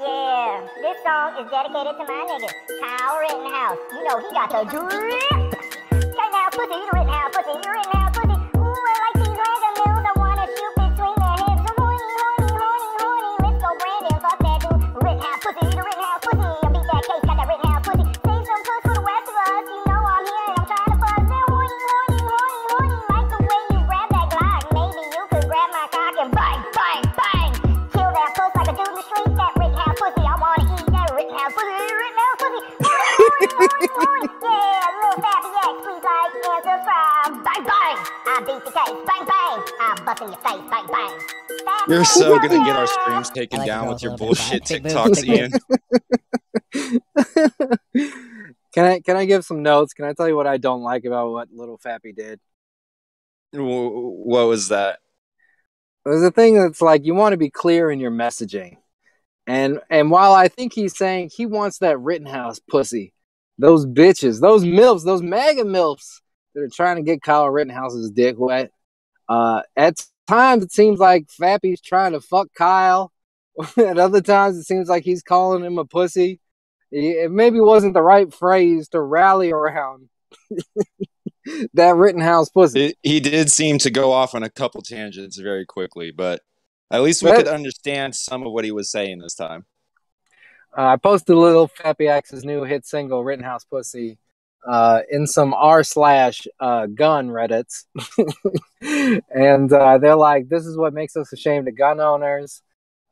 Yeah, this song is dedicated to my nigga, Kyle Rittenhouse. You know he got the drip. Okay, now pussy, Rittenhouse, pussy, Rittenhouse, Bang, bang. I bust in your face. Bang, bang. You're so gonna get our streams taken like down with your a little bit, bullshit but I TikToks, Ian. can I can I give some notes? Can I tell you what I don't like about what Little Fappy did? What was that? There's a thing that's like you want to be clear in your messaging. And and while I think he's saying he wants that Rittenhouse pussy, those bitches, those milfs, those mega milfs that are trying to get Kyle Rittenhouse's dick wet. Uh, at times it seems like Fappy's trying to fuck Kyle. at other times it seems like he's calling him a pussy. It maybe wasn't the right phrase to rally around that Rittenhouse pussy. It, he did seem to go off on a couple tangents very quickly, but at least we could understand some of what he was saying this time. Uh, I posted a little Fappy X's new hit single, Rittenhouse Pussy, uh, in some r slash uh, gun Reddits. and uh, they're like, this is what makes us ashamed of gun owners.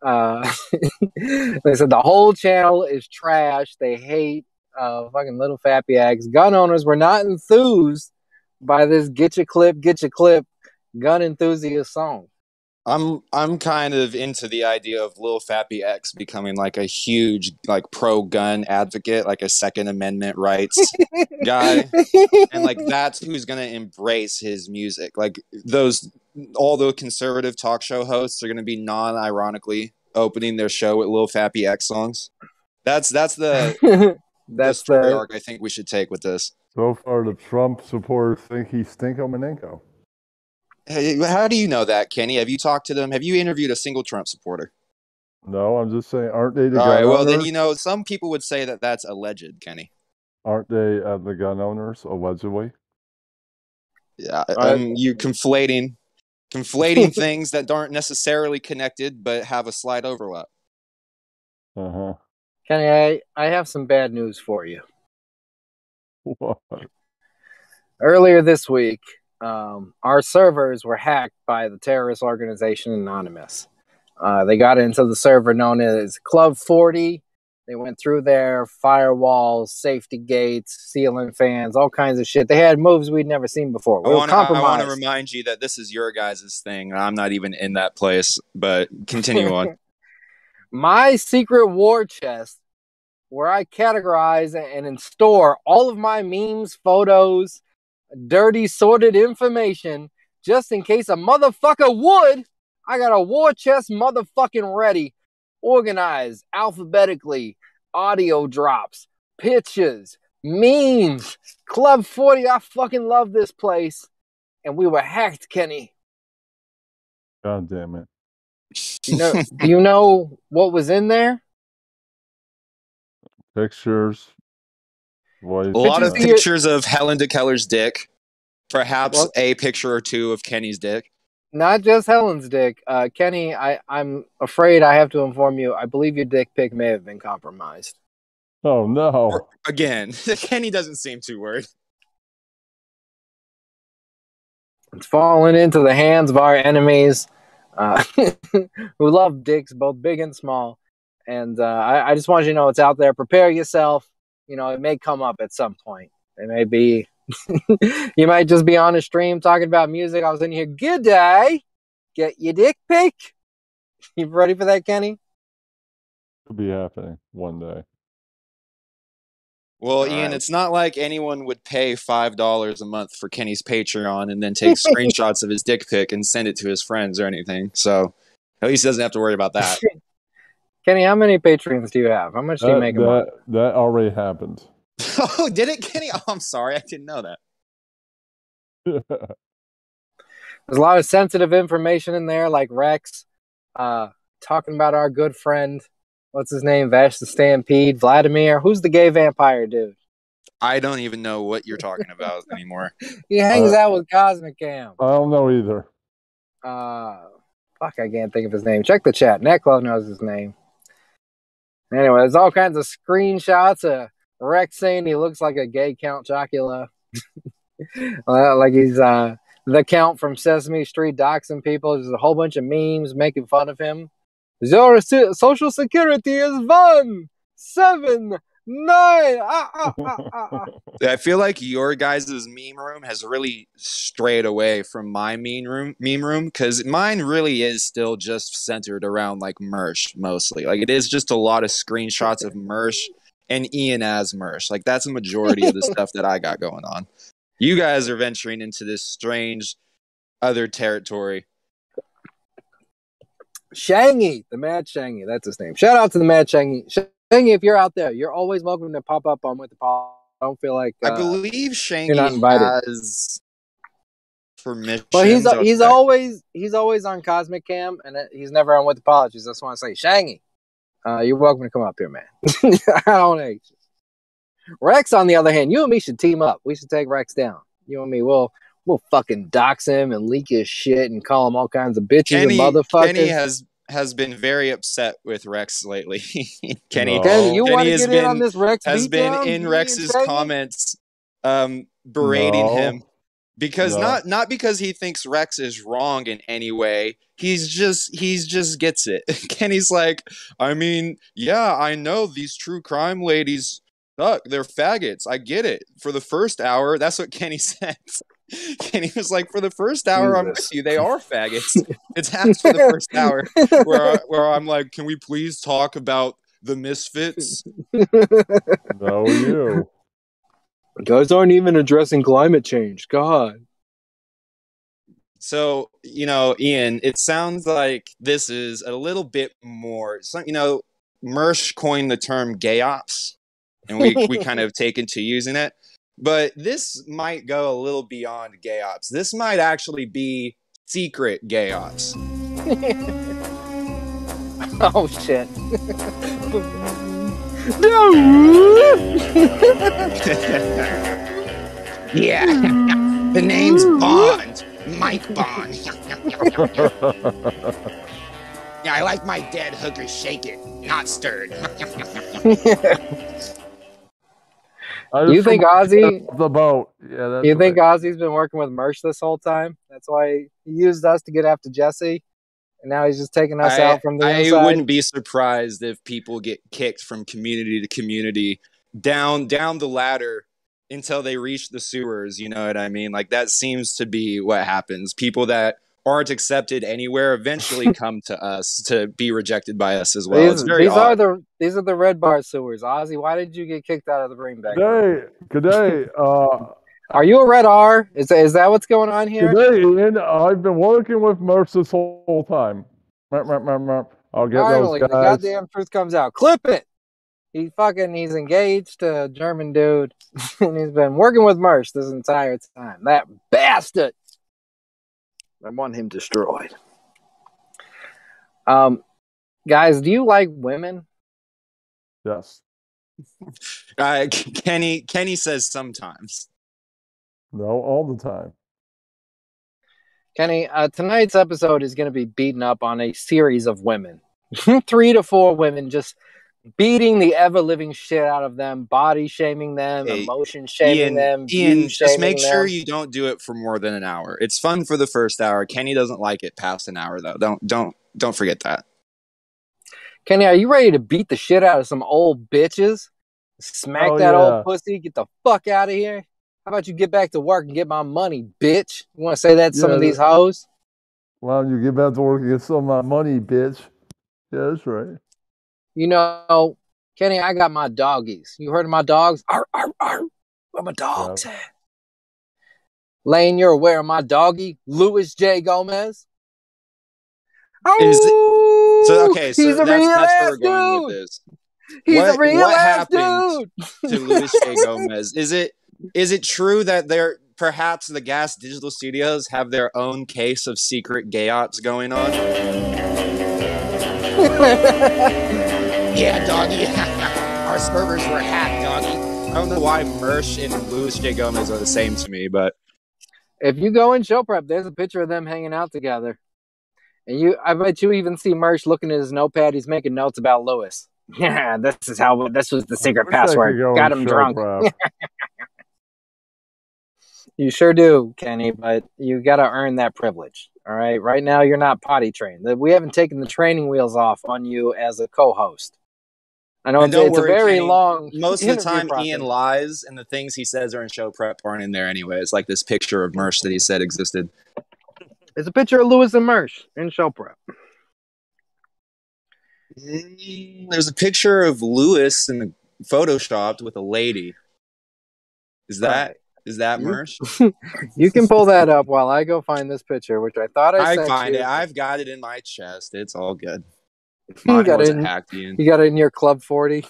Uh, they said the whole channel is trash. They hate uh, fucking little Fappy X. Gun owners were not enthused by this get your clip, get your clip gun enthusiast song. I'm I'm kind of into the idea of Lil Fappy X becoming like a huge like pro gun advocate, like a Second Amendment rights guy, and like that's who's gonna embrace his music. Like those, all the conservative talk show hosts are gonna be non-ironically opening their show with Lil Fappy X songs. That's that's the That's the story the arc I think we should take with this. So far, the Trump supporters think he's Stinko Maninko. Hey, how do you know that, Kenny? Have you talked to them? Have you interviewed a single Trump supporter? No, I'm just saying, aren't they the All gun right. Well, then you know some people would say that that's alleged, Kenny. Aren't they uh, the gun owners allegedly? Yeah, I- um, you conflating conflating things that aren't necessarily connected but have a slight overlap. Uh huh. Kenny, I, I have some bad news for you. What? Earlier this week, um, our servers were hacked by the terrorist organization Anonymous. Uh, they got into the server known as Club 40. They went through their firewalls, safety gates, ceiling fans, all kinds of shit. They had moves we'd never seen before. I We were want to I want to remind you that this is your guys' thing. I'm not even in that place, but continue on. my secret war chest where I categorize and and store all of my memes, photos, dirty, sorted information just in case a motherfucker would. I got a war chest motherfucking ready, organized alphabetically, audio drops, pictures, memes, Club 40. I fucking love this place. And we were hacked, Kenny. God damn it. You know, do you know what was in there? Pictures, voice. a lot of Pictures of your- pictures of Helen DeKeller's dick, perhaps Well- a picture or two of Kenny's dick. Not just Helen's dick. Uh, Kenny, I, I'm afraid I have to inform you. I believe your dick pic may have been compromised. Oh no. Or- Again, Kenny doesn't seem too worried. It's fallen into the hands of our enemies uh, who love dicks, both big and small. And uh, I, I just want you to know it's out there. Prepare yourself. You know, it may come up at some point. It may be, you might just be on a stream talking about music. I was in here, good day. Get your dick pic. You ready for that, Kenny? Could be happening one day. Well, All Ian, right. it's not like anyone would pay five dollars a month for Kenny's Patreon and then take screenshots of his dick pic and send it to his friends or anything. So at least he doesn't have to worry about that. Kenny, how many Patreons do you have? How much do you That, make a month? that, that already happened. oh, did it, Kenny? Oh, I'm sorry, I didn't know that. There's a lot of sensitive information in there, like Rex uh, talking about our good friend what's his name? Vash the Stampede, Vladimir. Who's the gay vampire dude? I don't even know what you're talking about anymore. He hangs Uh, out with Cosmic Cam. I don't know either. Uh, fuck, I can't think of his name. Check the chat. Neclo knows his name. Anyway, there's all kinds of screenshots of Rex saying he looks like a gay Count Chocula. Like he's uh, the Count from Sesame Street doxing people. There's a whole bunch of memes making fun of him. Your social security is one, seven, nine. Ah, ah, ah, ah, ah. I feel like your guys' meme room has really strayed away from my meme room meme room because mine really is still just centered around like Mersh mostly. Like it is just a lot of screenshots of Mersh and Ian as Mersh. Like that's a majority of the stuff that I got going on. You guys are venturing into this strange other territory. Shangy, the Mad Shangy, that's his name. Shout out to the Mad Shangy. Shangy, if you're out there, you're always welcome to pop up on with the Paul. I don't feel like. I uh, believe not invited. has permission. But he's to- he's always he's always on Cosmic Cam, and he's never on with apologies. That's why I say Shangy. Uh, you're welcome to come up here, man. I don't hate you. Rex, on the other hand, you and me should team up. We should take Rex down. You and me, we'll we'll fucking dox him and leak his shit and call him all kinds of bitches Kenny, and motherfuckers. Kenny has has been very upset with Rex lately. Kenny, No. Kenny, you Kenny has get in on been- this Rex? has been in Rex's comments um, berating No. him because No. not not because he thinks Rex is wrong in any way. He's just he's just gets it. Kenny's like, I mean, yeah, I know these true crime ladies suck. They're faggots. I get it. For the first hour, that's what Kenny said. he was like, for the first hour, I'm Jesus. with you. They are faggots. It's half for the first hour where I, where I'm like, can we please talk about the misfits? No, you. Guys aren't even addressing climate change. God. So, you know, Ian, it sounds like this is a little bit more. So, you know, Mersh coined the term gay ops, and we, we kind of taken to using it. But this might go a little beyond gay ops. This might actually be secret gay ops. Oh shit. yeah, the name's Bond, Mike Bond. yeah, I like my dead hookers shaken, not stirred. I You think Ozzy? the boat? Yeah, that's You think right. Ozzy's been working with Mersh this whole time? That's why he used us to get after Jesse, and now he's just taking us I, out from the I inside. wouldn't be surprised if people get kicked from community to community down down the ladder until they reach the sewers. You know what I mean? Like that seems to be what happens. People that aren't accepted anywhere eventually come to us to be rejected by us as well. these it's very these are the these are the red bar sewers. Ozzy, why did you get kicked out of the ring back? Good day, good day. Uh, Are you a red R? Is that, is that what's going on here? good day, Ian. I've been working with Merce this whole time. Merp, merp, merp, merp. I'll get Finally, those the goddamn truth comes out. Clip it. He fucking he's engaged to a German dude, and he's been working with Mersh this entire time. That bastard. I want him destroyed. Um, guys, do you like women? Yes. Uh, Kenny Kenny says sometimes. No, all the time. Kenny, uh, tonight's episode is going to be beaten up on a series of women. Three to four women just beating the ever living shit out of them, body shaming them, Hey, emotion shaming Ian, them. Ian, just make shaming sure them. you don't do it for more than an hour. It's fun for the first hour. Kenny doesn't like it past an hour though. Don't don't don't forget that. Kenny, are you ready to beat the shit out of some old bitches? Smack Oh, that yeah. old pussy, get the fuck out of here. How about you get back to work and get my money, bitch? You want to say that to some of these hoes? Why don't you get back to work and get some of my money, bitch? Yeah, that's right. You know, Kenny, I got my doggies. You heard of my dogs? Arr, arr, arr. Where my dogs at? Lane, you're aware of my doggy, Louis J. Gomez? Is it- Oh, So okay, so he's a that's, real that's where we're going dude. with this. He's What- a real what ass happened dude. to Luis J. Gomez. Is it is it true that there perhaps the Gas Digital Studios have their own case of secret gay ops going on? Yeah, doggy. Our servers were hacked, doggy. I don't know why Mersh and Louis J. Gomez are the same to me, but If you go in show prep, there's a picture of them hanging out together. And you I bet you even see Mersh looking at his notepad, he's making notes about Lewis. Yeah, this is how this was the secret Wish I could password. go Got him drunk. You sure do, Kenny, but you got to earn that privilege. All right. Right now, you're not potty trained. We haven't taken the training wheels off on you as a co host. I know And it's, it's a very long. most of the time process. Ian lies and the things he says are in show prep aren't in there anyway. It's like this picture of Mersh that he said existed. It's a picture of Lewis and Mersh in show prep. Mm, There's a picture of Lewis in the photoshopped with a lady. Is that is that Mersh? You can pull that up while I go find this picture, which I thought I, I find you. it. I've got it in my chest. It's all good. You Mine got it wasn't in- hacked, Ian. You got it in your Club 40.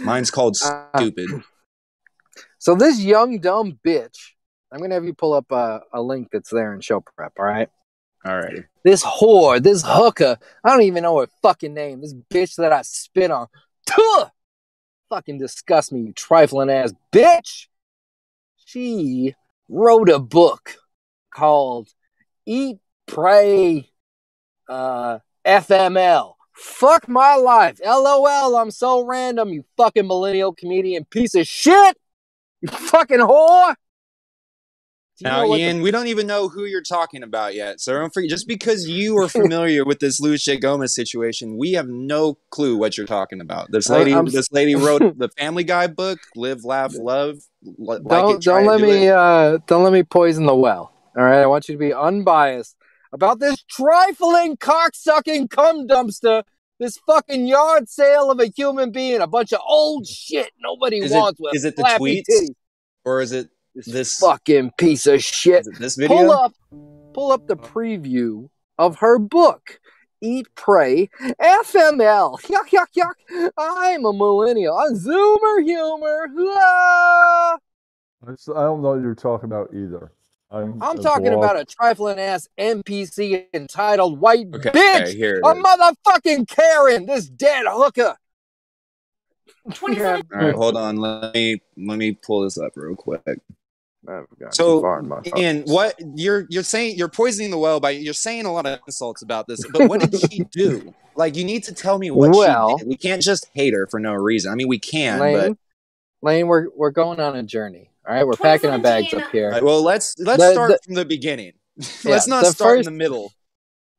Mine's called Uh, stupid. So this young dumb bitch, I'm gonna have you pull up a, a link that's there in show prep. All right. Alrighty. This whore, this hooker, I don't even know her fucking name. This bitch that I spit on. Tuh! Fucking disgust me, you trifling ass bitch. She wrote a book called Eat, Pray, uh, FML. Fuck my life. LOL, I'm so random, you fucking millennial comedian piece of shit. You fucking whore. You Now, what the Ian, we don't even know who you're talking about yet. So don't forget, just because you are familiar with this Louis J. Gomez situation, we have no clue what you're talking about. This lady, I'm- this lady wrote the Family Guy book, Live, Laugh, Love. Like don't it, don't let do me uh don't let me poison the well. All right, I want you to be unbiased about this trifling cocksucking cum dumpster. This fucking yard sale of a human being, a bunch of old shit nobody Is it- wants with is it the tweets? titties. or is it This, this- fucking piece of shit. is it this video? Pull up, pull up the preview of her book. Eat, pray, FML. Yuck, yuck, yuck. I'm a millennial. I'm Zoomer humor. Ah! I s- I don't know what you're talking about either. I'm, I'm talking blog- about a trifling ass NPC entitled White Okay, Bitch. okay, here A is. motherfucking Karen, this dead hooker. 27 All right, hold on. Let me let me pull this up real quick. I've So, too far in my Ian, what you're you're saying you're poisoning the well by you're saying a lot of insults about this, but what did she do? Like you need to tell me what Well- she did. We can't just hate her for no reason. I mean, we can, Lane, Lane, we're we're going on a journey. All right, we're packing our bags up here. All right, well, let's let's The- start the- from the beginning. Yeah, let's not start first- in the middle.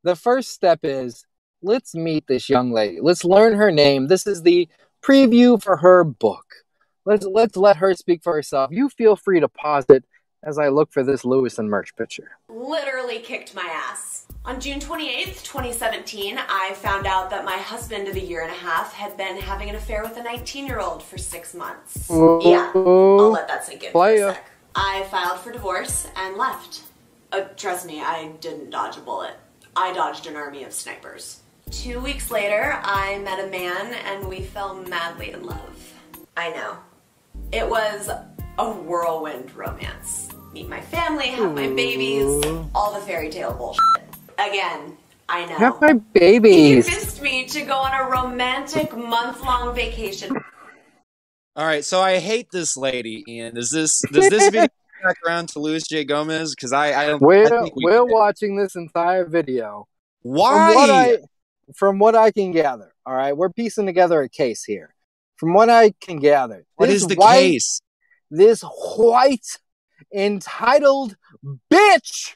the first step is let's meet this young lady. Let's learn her name. This is the preview for her book. Let's let's let her speak for herself. You feel free to pause it as I look for this Lewis and Mersh picture. literally kicked my ass. On June 28th, 2017, I found out that my husband of a year and a half had been having an affair with a 19 year old for six months. Yeah, I'll let that sink in for Playa. a sec. I filed for divorce and left. Uh, trust me, I didn't dodge a bullet. I dodged an army of snipers. Two weeks later, I met a man and we fell madly in love. I know. It was a whirlwind romance. Meet my family, have my babies, all the fairy tale bullshit. Again, I know. Have my He babies. convinced me to go on a romantic month long vacation. All right, so I hate this lady, Ian. Is this does this video back around to Luis J. Gomez? Because I I don't. We're think we we're did. watching this entire video. From Why? what I from what I can gather, all right, we're piecing together a case here. From what I can gather, what is the white- case? this white entitled bitch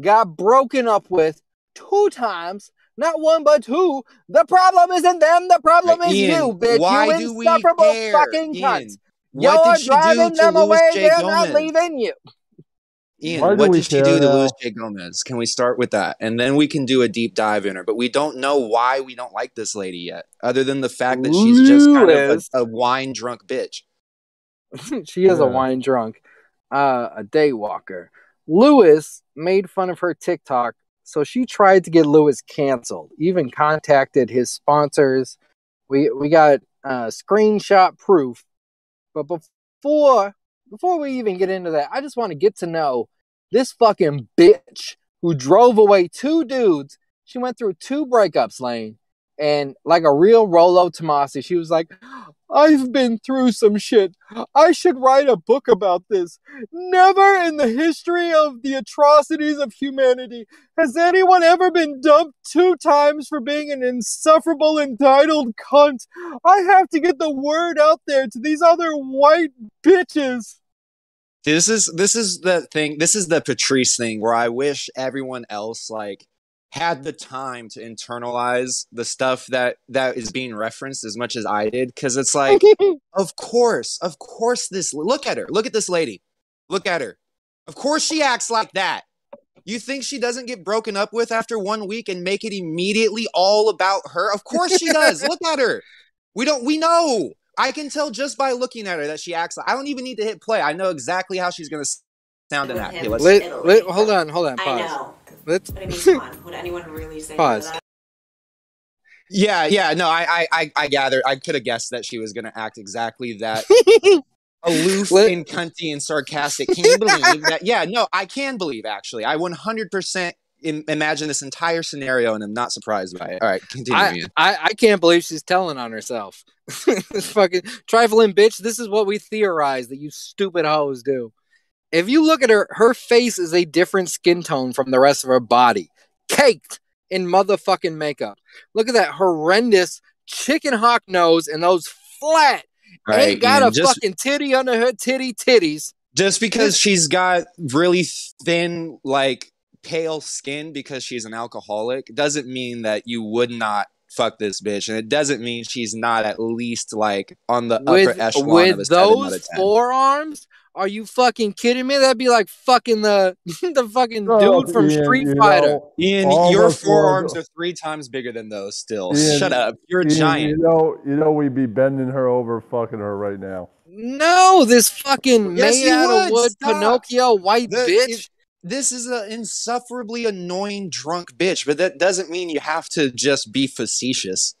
got broken up with two times. Not one but two. The problem isn't them. The problem is Ian, you, bitch. Why you do we insufferable care? fucking Ian, cunt. You're driving them Louis away. J. They're Gomez? not leaving you. Ian, Why what did she do to now? Louis J. Gomez? Can we start with that? And then we can do a deep dive in her. But we don't know why we don't like this lady yet, other than the fact that she's just kind of a, a wine drunk bitch. she is a wine drunk, uh, a day walker. Lewis made fun of her TikTok, so she tried to get Lewis canceled. Even contacted his sponsors. We we got uh, screenshot proof. But before before we even get into that, I just want to get to know this fucking bitch who drove away two dudes. She went through two breakups, Lane, and like a real Rolo Tomasi, she was like, I've been through some shit. I should write a book about this. Never in the history of the atrocities of humanity has anyone ever been dumped two times for being an insufferable, entitled cunt. I have to get the word out there to these other white bitches. This is this is the thing. This is the Patrice thing where I wish everyone else like had mm-hmm. the time to internalize the stuff that that is being referenced as much as I did because it's like of course of course this look at her look at this lady look at her. Of course she acts like that. You think she doesn't get broken up with after one week and make it immediately all about her? Of course she does look at her. We don't we know. I can tell just by looking at her that she acts like I don't even need to hit play. I know exactly how she's gonna sound in With that. him. Okay, let's Let, hold on, hold on, I pause. Know. Let's But I mean, come on. Would anyone really say Pause. that? Yeah, yeah, no, I, I, I, I gather. I could have guessed that she was going to act exactly that aloof Let- and cunty and sarcastic. Can you believe that? Yeah, no, I can believe. Actually, I 100% Im- imagine this entire scenario and I'm not surprised by it. All right, continue. I, Ian. I, I can't believe she's telling on herself. this fucking trifling bitch. This is what we theorize that you stupid hoes do. If you look at her, her face is a different skin tone from the rest of her body, caked in motherfucking makeup. Look at that horrendous chicken hawk nose and those flat. ain't got Ian, a just, fucking titty under her titty titties. just because she's got really thin, like pale skin because she's an alcoholic doesn't mean that you would not fuck this bitch, and it doesn't mean she's not at least like on the upper With, echelon of a with of those ten. forearms, are you fucking kidding me? That'd be like fucking the the fucking No, dude from Ian, Street you Fighter. know- Ian, your forearms forearms- are three times bigger than those. Still, Ian, shut up. You're a Ian, giant. You know, you know, we'd be bending her over, fucking her right now. No, this fucking Yes, made you out of would. wood Stop. Pinocchio white The- bitch. it- this is an insufferably annoying drunk bitch, but that doesn't mean you have to just be facetious.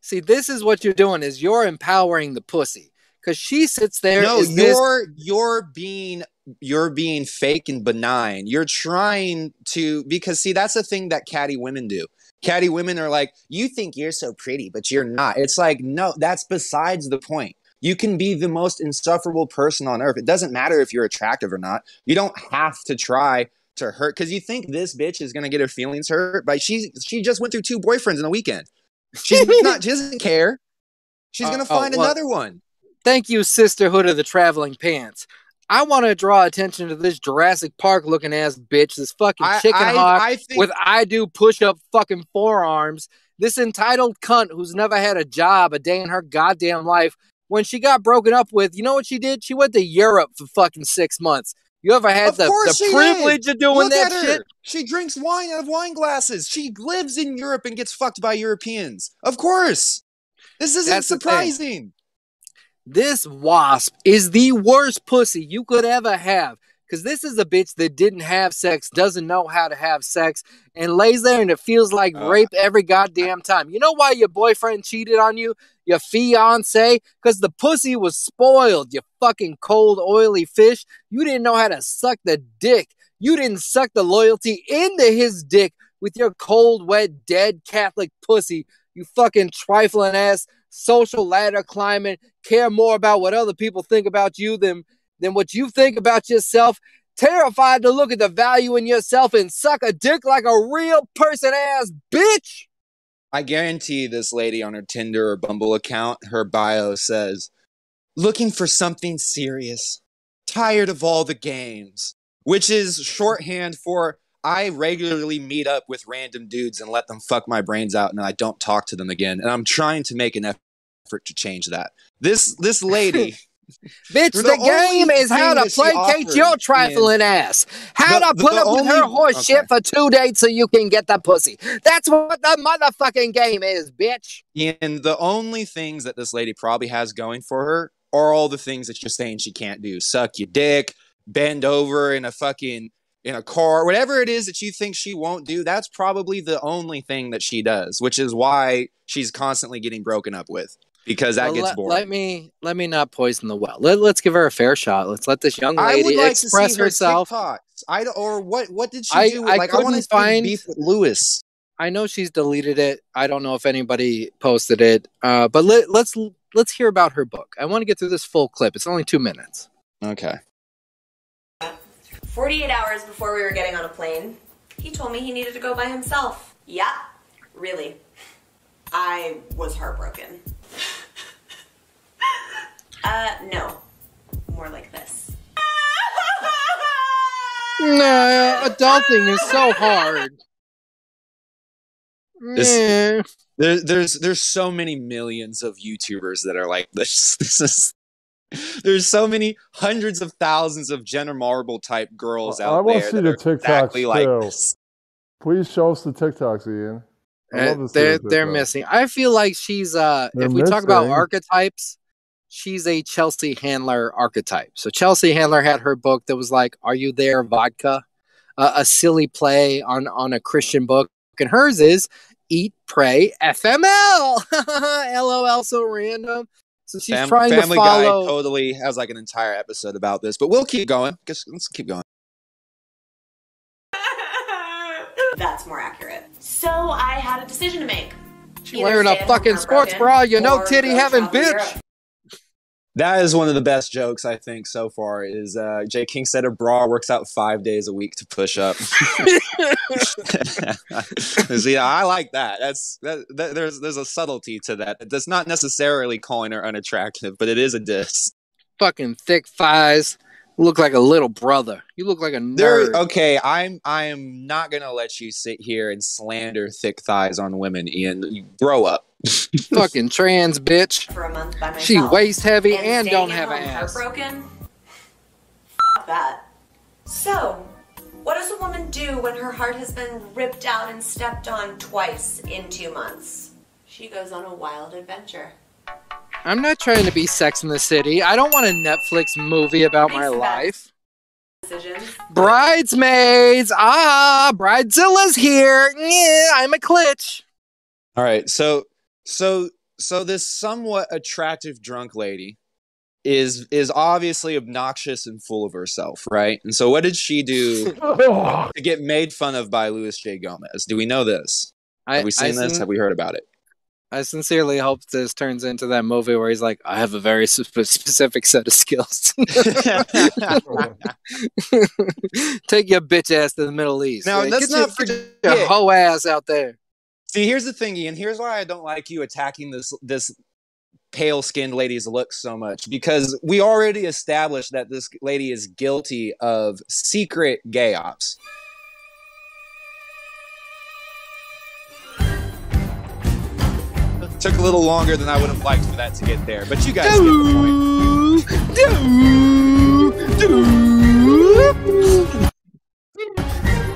See, this is what you're doing is you're empowering the pussy. Cause she sits there. no, you're you're being you're being fake and benign. You're trying to because see that's the thing that catty women do. Catty women are like, you think you're so pretty, but you're not. It's like, no, that's besides the point. You can be the most insufferable person on earth. It doesn't matter if you're attractive or not. You don't have to try to hurt because you think this bitch is gonna get her feelings hurt. But she she just went through two boyfriends in a weekend. She's not. She doesn't care. She's gonna Uh, oh, find well- another one. Thank you, Sisterhood of the Traveling Pants. I want to draw attention to this Jurassic Park looking ass bitch, this fucking chicken I, hawk I think with I do push up fucking forearms. This entitled cunt who's never had a job a day in her goddamn life. When she got broken up with, you know what she did? She went to Europe for fucking six months. You ever had Of the, the privilege of doing Look that shit? She drinks wine out of wine glasses. She lives in Europe and gets fucked by Europeans. Of course. This isn't That's surprising. This wasp is the worst pussy you could ever have. Because this is a bitch that didn't have sex, doesn't know how to have sex, and lays there and it feels like Uh, rape every goddamn time. You know why your boyfriend cheated on you? Your fiance? Because the pussy was spoiled, you fucking cold, oily fish. You didn't know how to suck the dick. You didn't suck the loyalty into his dick with your cold, wet, dead Catholic pussy. You fucking trifling ass social ladder climbing, care more about what other people think about you than than what you think about yourself. Terrified to look at the value in yourself and suck a dick like a real person ass bitch. I guarantee this lady on her Tinder or Bumble account, her bio says, looking for something serious, tired of all the games, which is shorthand for I regularly meet up with random dudes and let them fuck my brains out and I don't talk to them again. And I'm trying to make an effort to change that. This this lady Bitch, The the, game is how to that she placate your trifling ass. How The- to put the up with her only- horse okay. shit for two dates so you can get the pussy. That's what the motherfucking game is, bitch. And the only things that this lady probably has going for her are all the things that you're saying she can't do. Suck your dick, bend over in a fucking in a car, whatever it is that you think she won't do, that's probably the only thing that she does, which is why she's constantly getting broken up with. Because that Well, gets let, boring. let me let me not poison the well. Let, let's give her a fair shot. Let's let this young I lady would like express to see her herself. TikToks. I or what? What did she I- do? I like, I want to couldn't find- beef with Lewis. I know she's deleted it. I don't know if anybody posted it. Uh, but let, let's let's hear about her book. I want to get through this full clip. It's only two minutes. Okay. 48 hours before we were getting on a plane, he told me he needed to go by himself. Yeah, really. I was heartbroken. Uh, no. More like this. Nah, adulting is so hard. This- Nah. There, there's there's so many millions of YouTubers that are like this. This is there's so many hundreds of thousands of Jenna Marble type girls I out wanna there see that the are TikToks exactly like too. this. Please show us the TikToks, Ian. I love to see they're they're TikToks. missing. I feel like she's uh They're if we talk about archetypes, she's a Chelsea Handler archetype. So Chelsea Handler had her book that was like "Are You There, Vodka," uh, a silly play on on a Christian book, and hers is "Eat, Pray, FML." LOL, so random. So she's Fam- trying Family to follow. Guy totally has like an entire episode about this, but we'll keep going. Guess let's keep going. That's more accurate. So I had a decision to make. She Either wearing a fucking sports bra, you know, titty go having bitch. That is one of the best jokes I think so far. Is uh, Jay King said a bra works out five days a week to push up. See, I like that. That's that, that. There's there's a subtlety to that. That's not necessarily calling her unattractive, but it is a diss. fucking thick thighs. Look like a little brother. You look like a There, nerd. okay, I'm I am not gonna let you sit here and slander thick thighs on women, Ian. You grow up. fucking trans bitch. for a month by myself. She waist heavy and, staying don't have an home ass. Heartbroken? Fuck that. So, what does a woman do when her heart has been ripped out and stepped on twice in two months? She goes on a wild adventure. I'm not trying to be Sex in the City. I don't want a Netflix movie about my life. Decisions. Bridesmaids. Ah, Bridezilla's here. Yeah, I'm a glitch. All right, so so so this somewhat attractive drunk lady is is obviously obnoxious and full of herself, right? And so what did she do to get made fun of by Louis J. Gomez? Do we know this? I, Have we seen I this? sin- Have we heard about it? I sincerely hope this turns into that movie where he's like, I have a very spe- specific set of skills. Take your bitch ass to the Middle East. Now, Like, let's not your, forget- your hoe ass out there. See, here's the thing, and Here's why I don't like you attacking this this pale skinned lady's look so much because we already established that this lady is guilty of secret gay ops. Took a little longer than I would have liked for that to get there, but you guys get the point.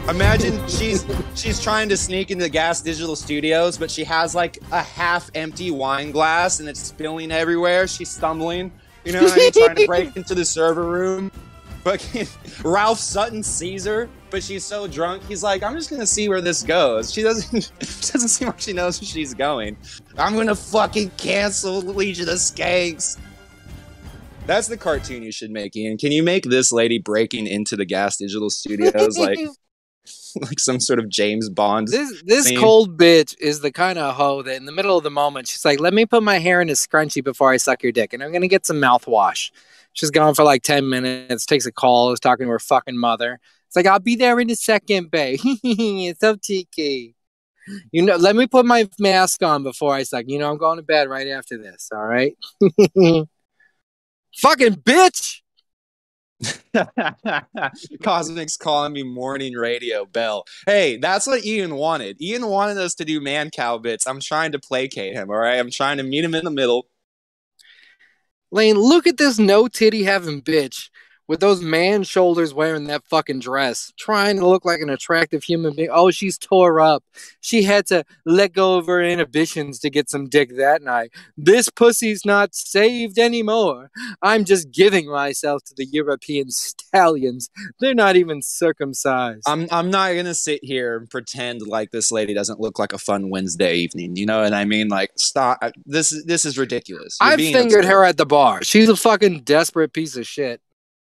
Imagine she's she's trying to sneak into Gas Digital Studios, but she has like a half empty wine glass and it's spilling everywhere. She's stumbling. You know I mean? trying to break into the server room. Fucking Ralph Sutton sees her, but she's so drunk. He's like, "I'm just gonna see where this goes." She doesn't. She doesn't seem like she knows where she's going. I'm gonna fucking cancel Legion of Skanks. That's the cartoon you should make, Ian. Can you make this lady breaking into the Gas Digital Studios like like some sort of James Bond? This this scene. cold bitch is the kind of hoe that in the middle of the moment she's like, "Let me put my hair in a scrunchie before I suck your dick, and I'm gonna get some mouthwash." She's gone for like ten minutes, takes a call, is talking to her fucking mother. It's like, "I'll be there in a second, babe." it's so cheeky. You know, let me put my mask on before I suck. You know, I'm going to bed right after this. All right. fucking bitch. Cosmic's calling me morning radio bell. Hey, that's what Ian wanted. Ian wanted us to do Mancow bits. I'm trying to placate him, all right? I'm trying to meet him in the middle. Lane, look at this no titty having bitch with those man shoulders wearing that fucking dress, trying to look like an attractive human being. Oh, she's tore up. She had to let go of her inhibitions to get some dick that night. This pussy's not saved anymore. I'm just giving myself to the European stallions. They're not even circumcised. I'm I'm not gonna sit here and pretend like this lady doesn't look like a fun Wednesday evening. You know what I mean? Like, stop. This is this is ridiculous. You're I've fingered absurd. her at the bar. She's a fucking desperate piece of shit.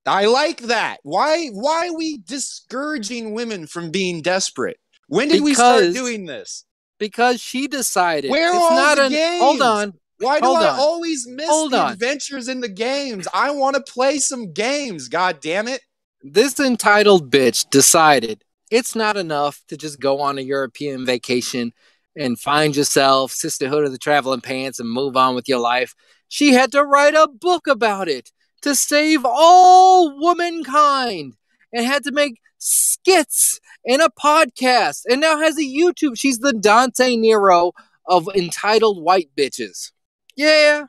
I like that. Why why are we discouraging women from being desperate? When did we start doing this? because she decided Where it's not the an hold on. Why do Hold I on. always miss Hold the on. adventures in the games? I want to play some games. God damn it! This entitled bitch decided it's not enough to just go on a European vacation and find yourself, sisterhood of the traveling pants, and move on with your life. She had to write a book about it to save all womankind and had to make skits and a podcast and now has a YouTube. She's the Dante Nero of entitled white bitches. Yeah.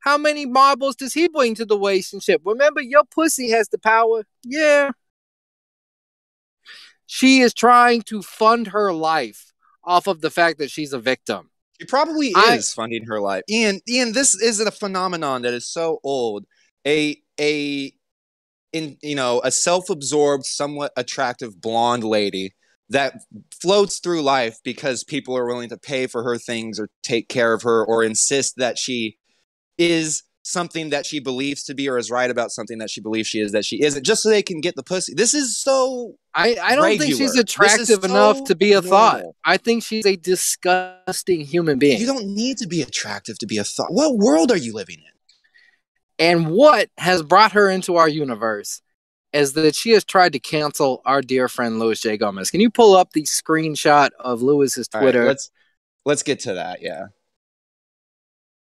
How many marbles does he bring to the relationship? Remember, your pussy has the power. Yeah. She is trying to fund her life off of the fact that she's a victim. She probably I- is funding her life. Ian, Ian, this is a phenomenon that is so old. A a in you know a self-absorbed, somewhat attractive blonde lady that floats through life because people are willing to pay for her things or take care of her or insist that she is something that she believes to be or is right about something that she believes she is that she isn't just so they can get the pussy. This is so I, I don't think she's attractive so enough to be a thought. I think she's a disgusting human being. you don't need to be attractive to be a thought. What world are you living in? And what has brought her into our universe is that she has tried to cancel our dear friend Louis J. Gomez. Can you pull up the screenshot of Louis's All right, Twitter? let's let's get to that. Yeah.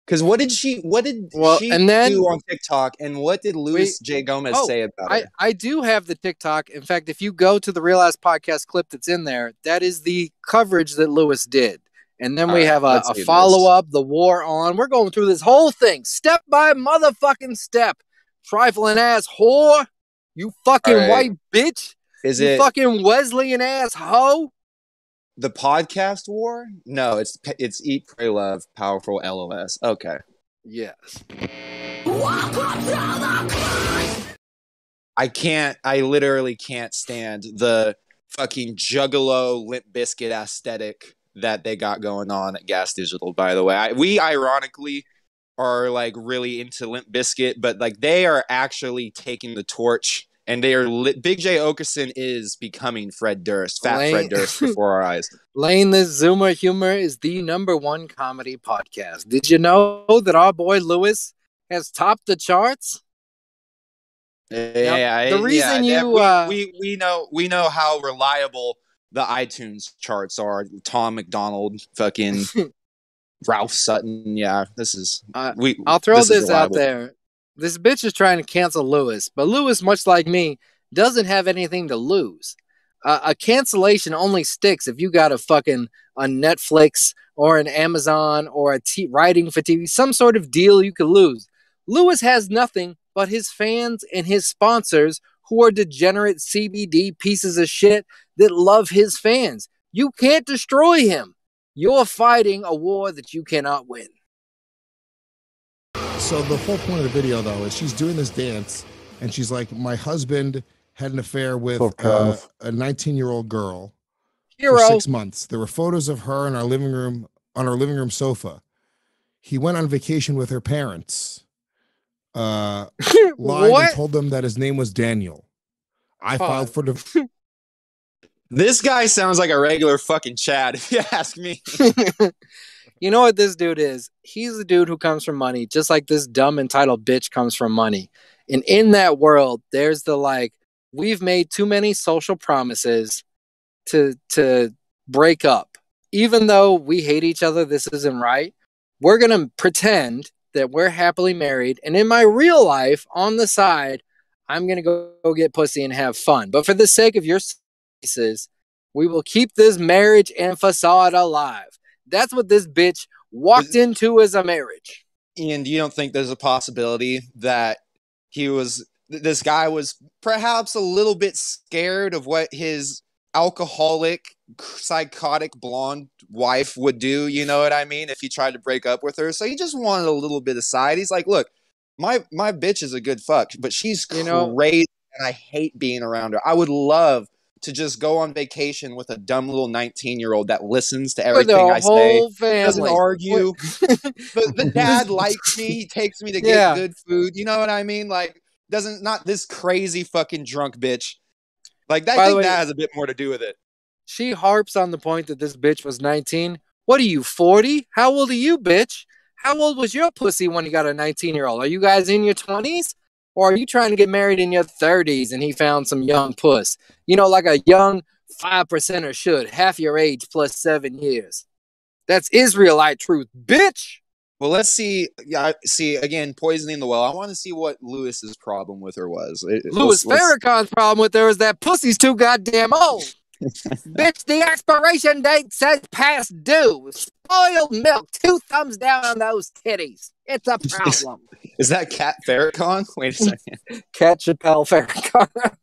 Because what did she? What did Well, she and then- do on TikTok? And what did Luis J Gomez oh, say about I, it? I do have the TikTok. In fact, if you go to the Real Ass Podcast clip that's in there, that is the coverage that Lewis did. And then All we right, have a, a follow up, the war on. We're going through this whole thing step by motherfucking step. Trifling ass whore. You fucking right. white bitch. Is you it fucking Wesleyan ass hoe. the podcast war? No, it's it's Eat, Pray, Love, Powerful LOS. Okay. Yes. I can't. I literally can't stand the fucking Juggalo Limp Bizkit aesthetic that they got going on at Gas Digital. By the way, I, we ironically are like really into Limp Bizkit, but like they are actually taking the torch. And they are lit. Big Jay Oakerson is becoming Fred Durst, fat Lane- Fred Durst before our eyes. Lane, this Zoomer Humor is the number one comedy podcast. Did you know that our boy Lewis has topped the charts? Yeah, the yeah, reason yeah, you, we, uh, we we know we know how reliable the iTunes charts are. Tom MacDonald, fucking Ralph Sutton. Yeah, this is Uh, we. I'll throw this this, out there. This bitch is trying to cancel Lewis, but Lewis, much like me, doesn't have anything to lose. Uh, a cancellation only sticks if you got a fucking a Netflix or an Amazon or a t- writing for TV, some sort of deal you could lose. Lewis has nothing but his fans and his sponsors who are degenerate CBD pieces of shit that love his fans. You can't destroy him. You're fighting a war that you cannot win. So the whole point of the video, though, is she's doing this dance, and she's like, "My husband had an affair with Fuck uh, a 19-year-old girl for six months. There were photos of her in our living room on our living room sofa. He went on vacation with her parents. Uh, lied what? and told them that his name was Daniel. I filed for the. This guy sounds like a regular fucking Chad, if you ask me. you know what this dude is? He's the dude who comes from money, just like this dumb entitled bitch comes from money. And in that world, there's the like, we've made too many social promises to to break up. Even though we hate each other, this isn't right. We're gonna pretend that we're happily married, and in my real life, on the side, I'm gonna go, go get pussy and have fun. But for the sake of your cases, we will keep this marriage and facade alive. That's what this bitch walked into as a marriage. And you don't think there's a possibility that he was this guy was perhaps a little bit scared of what his alcoholic psychotic blonde wife would do you know what i mean if he tried to break up with her so he just wanted a little bit of side he's like look my my bitch is a good fuck but she's You know- crazy and i hate being around her i would love to just go on vacation with a dumb little 19 year old that listens to everything i say doesn't argue. the, the dad likes me. He takes me to get Yeah. good food. You know what I mean? Like, doesn't not this crazy fucking drunk bitch. Like. By I think way- that has a bit more to do with it. She harps on the point that this bitch was 19. What are you, 40? How old are you, bitch? How old was your pussy when you got a 19 year old? Are you guys in your 20s? Or are you trying to get married in your 30s and he found some young puss? You know, like a young 5%er should, half your age plus seven years. That's Israelite truth, bitch. Well, let's see. Yeah, see again, poisoning the well. I want to see what Lewis's problem with her was. It- Louis Farrakhan's problem with her is that pussy's too goddamn old. Bitch, the expiration date says past due. Spoiled milk. Two thumbs down on those titties. It's a problem. Is that Cat Farrakhan? Wait a second. Cat Chappelle Farrakhan.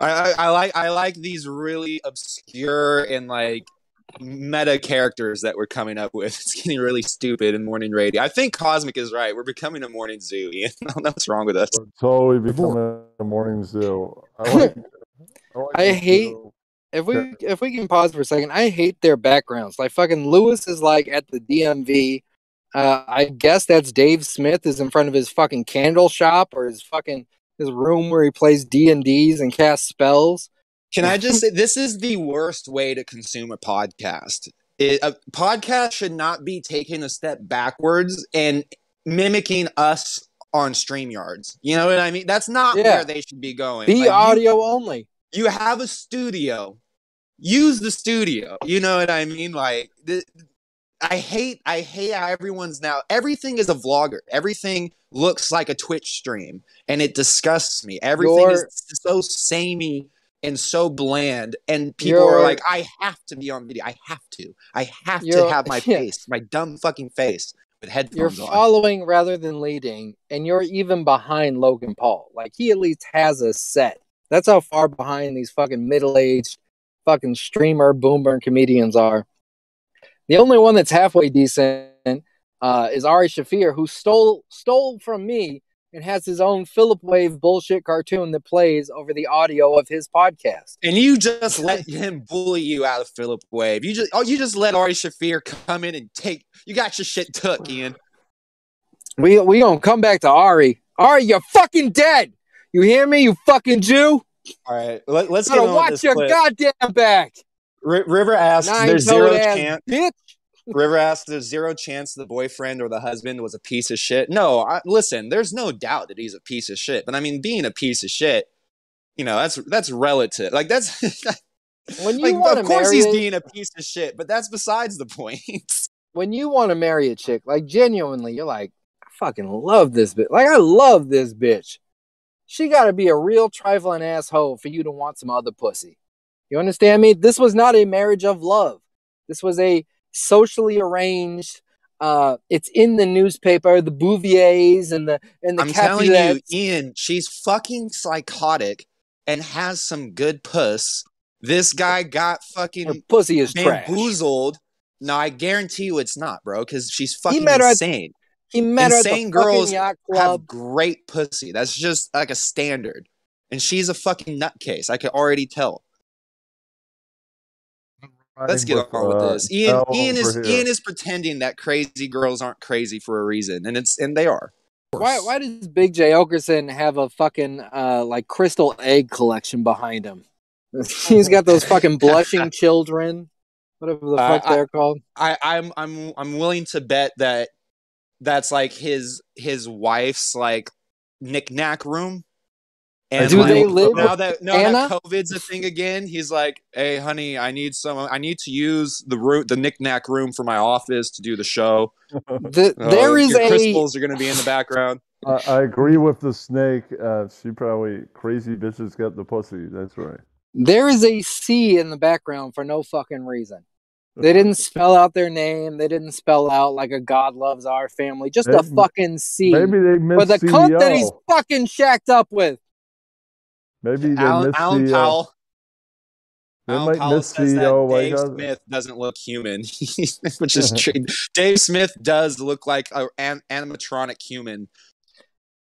I, I, I like I like these really obscure and like meta characters that we're coming up with. It's getting really stupid in morning radio. I think Cosmic is right. We're becoming a morning zoo. Ian. I don't know what's wrong with us. We're totally becoming a morning zoo. I like. I, like I hate- zoo. If we if we can pause for a second, I hate their backgrounds. Like fucking Lewis is like at the DMV. Uh, I guess that's Dave Smith is in front of his fucking candle shop or his fucking his room where he plays D and D's and casts spells. Can I just say this is the worst way to consume a podcast? It, a podcast should not be taking a step backwards and mimicking us on StreamYards. You know what I mean? That's not Yeah. where they should be going. Be Like, you- audio only. you have a studio use the studio you know what i mean? Like th- i hate i hate how everyone's now everything is a vlogger. Everything looks like a twitch stream and it disgusts me. Everything You're- is so samey and so bland and people are like i have to be on video. I have to. I have to have my face my dumb fucking face with headphones You're headphones on. following rather than leading, and you're even behind Logan Paul. Like he at least has a set. That's how far behind these fucking middle-aged fucking streamer boomer comedians are. The only one that's halfway decent uh, is Ari Shaffir, who stole stole from me and has his own Philip Wave bullshit cartoon that plays over the audio of his podcast. And you just let him bully you out of Philip Wave. You just oh, you just let Ari Shaffir come in and take. You got your shit took, Ian. We we gonna come back to Ari. Ari, you're fucking dead. You hear me, you fucking Jew? All right, let, us get on watch your clip. goddamn back. R- River asks, Nine "There's zero chance." bitch. River asks, "There's zero chance the boyfriend or the husband was a piece of shit." No, I, listen. There's no doubt that he's a piece of shit. But I mean, being a piece of shit, you know, that's that's relative. Like that's When you like, want to of course marry, he's being a piece of shit. But that's besides the point. when you want to marry a chick, like genuinely, you're like, I fucking love this bitch. Like I love this bitch. She got to be a real trifling asshole for you to want some other pussy. You understand me? This was not a marriage of love. This was a socially arranged. Uh, it's in the newspaper. The Bouviers and the and the I'm telling you, Ian, she's fucking psychotic and has some good puss. This guy got fucking Her pussy is trash. bamboozled. No, I guarantee you it's not, bro, because she's fucking met her at- insane. He met her at Insane the girls yacht Have great pussy. That's just like a standard. And she's a fucking nutcase. I can already tell. Let's get on with uh, this. Ian, Ian is here. Ian is pretending that crazy girls aren't crazy for a reason, and it's and they are. Why why does Big Jay Oakerson have a fucking uh like crystal egg collection behind him? He's got those fucking blushing children, whatever the Uh, fuck I- they're called. I, I'm I'm I'm willing to bet that that's like his his wife's like knick-knack room. And Do like, they live now that now Anna? that COVID's a thing again? He's like, "Hey, honey, I need some. I need to use the room, the knick-knack room for my office to do the show. The, Uh, there is your a crystals are going to be in the background. I, I agree with the snake. Uh, she probably crazy bitches got the pussy. That's right. there is a C in the background for no fucking reason. They didn't spell out their name. They didn't spell out like a God loves our family. Just a fucking C Maybe they for missed the cunt that he's fucking shacked up with. Maybe they Alan, missed Alan CEO. Powell. They Alan might Powell miss says that CEO. Like Dave us. Smith doesn't look human, which is true. Dave Smith does look like an an- animatronic human.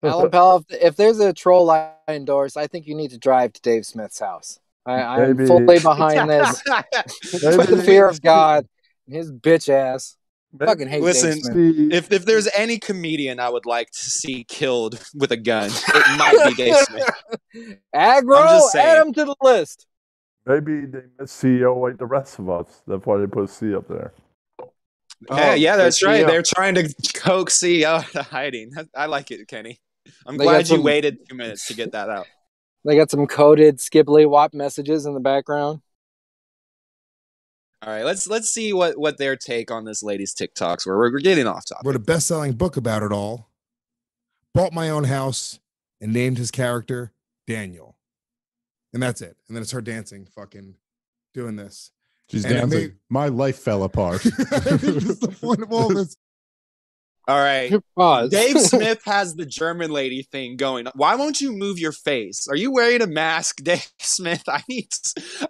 Alan Powell, if, if there's a troll I endorse, I think you need to drive to Dave Smith's house. I, I'm fully behind this. with the fear of God and his bitch ass. Fucking hate Listen, Dave Smith. See, if if there's any comedian I would like to see killed with a gun, it might be Dave Smith. Aggro, I'm just saying. add him to the list. Maybe they miss CEO like the rest of us. That's why they put C up there. Yeah, Oh, yeah, good that's right. CEO. They're trying to coax CEO out of hiding. I like it, Kenny. I'm They glad you some- waited two minutes to get that out. They got some coded Skibbly Wop messages in the background. All right, let's let's see what what their take on this lady's TikToks were. We're, we're getting off topic. Wrote a best-selling book about it all. Bought my own house and named his character Daniel. And that's it. And then it's her dancing, fucking doing this. She's And it dancing. made- My life fell apart. I think that's the point of all this. All right. Pause. Dave Smith has the German lady thing going. Why won't you move your face? Are you wearing a mask, Dave Smith? I need,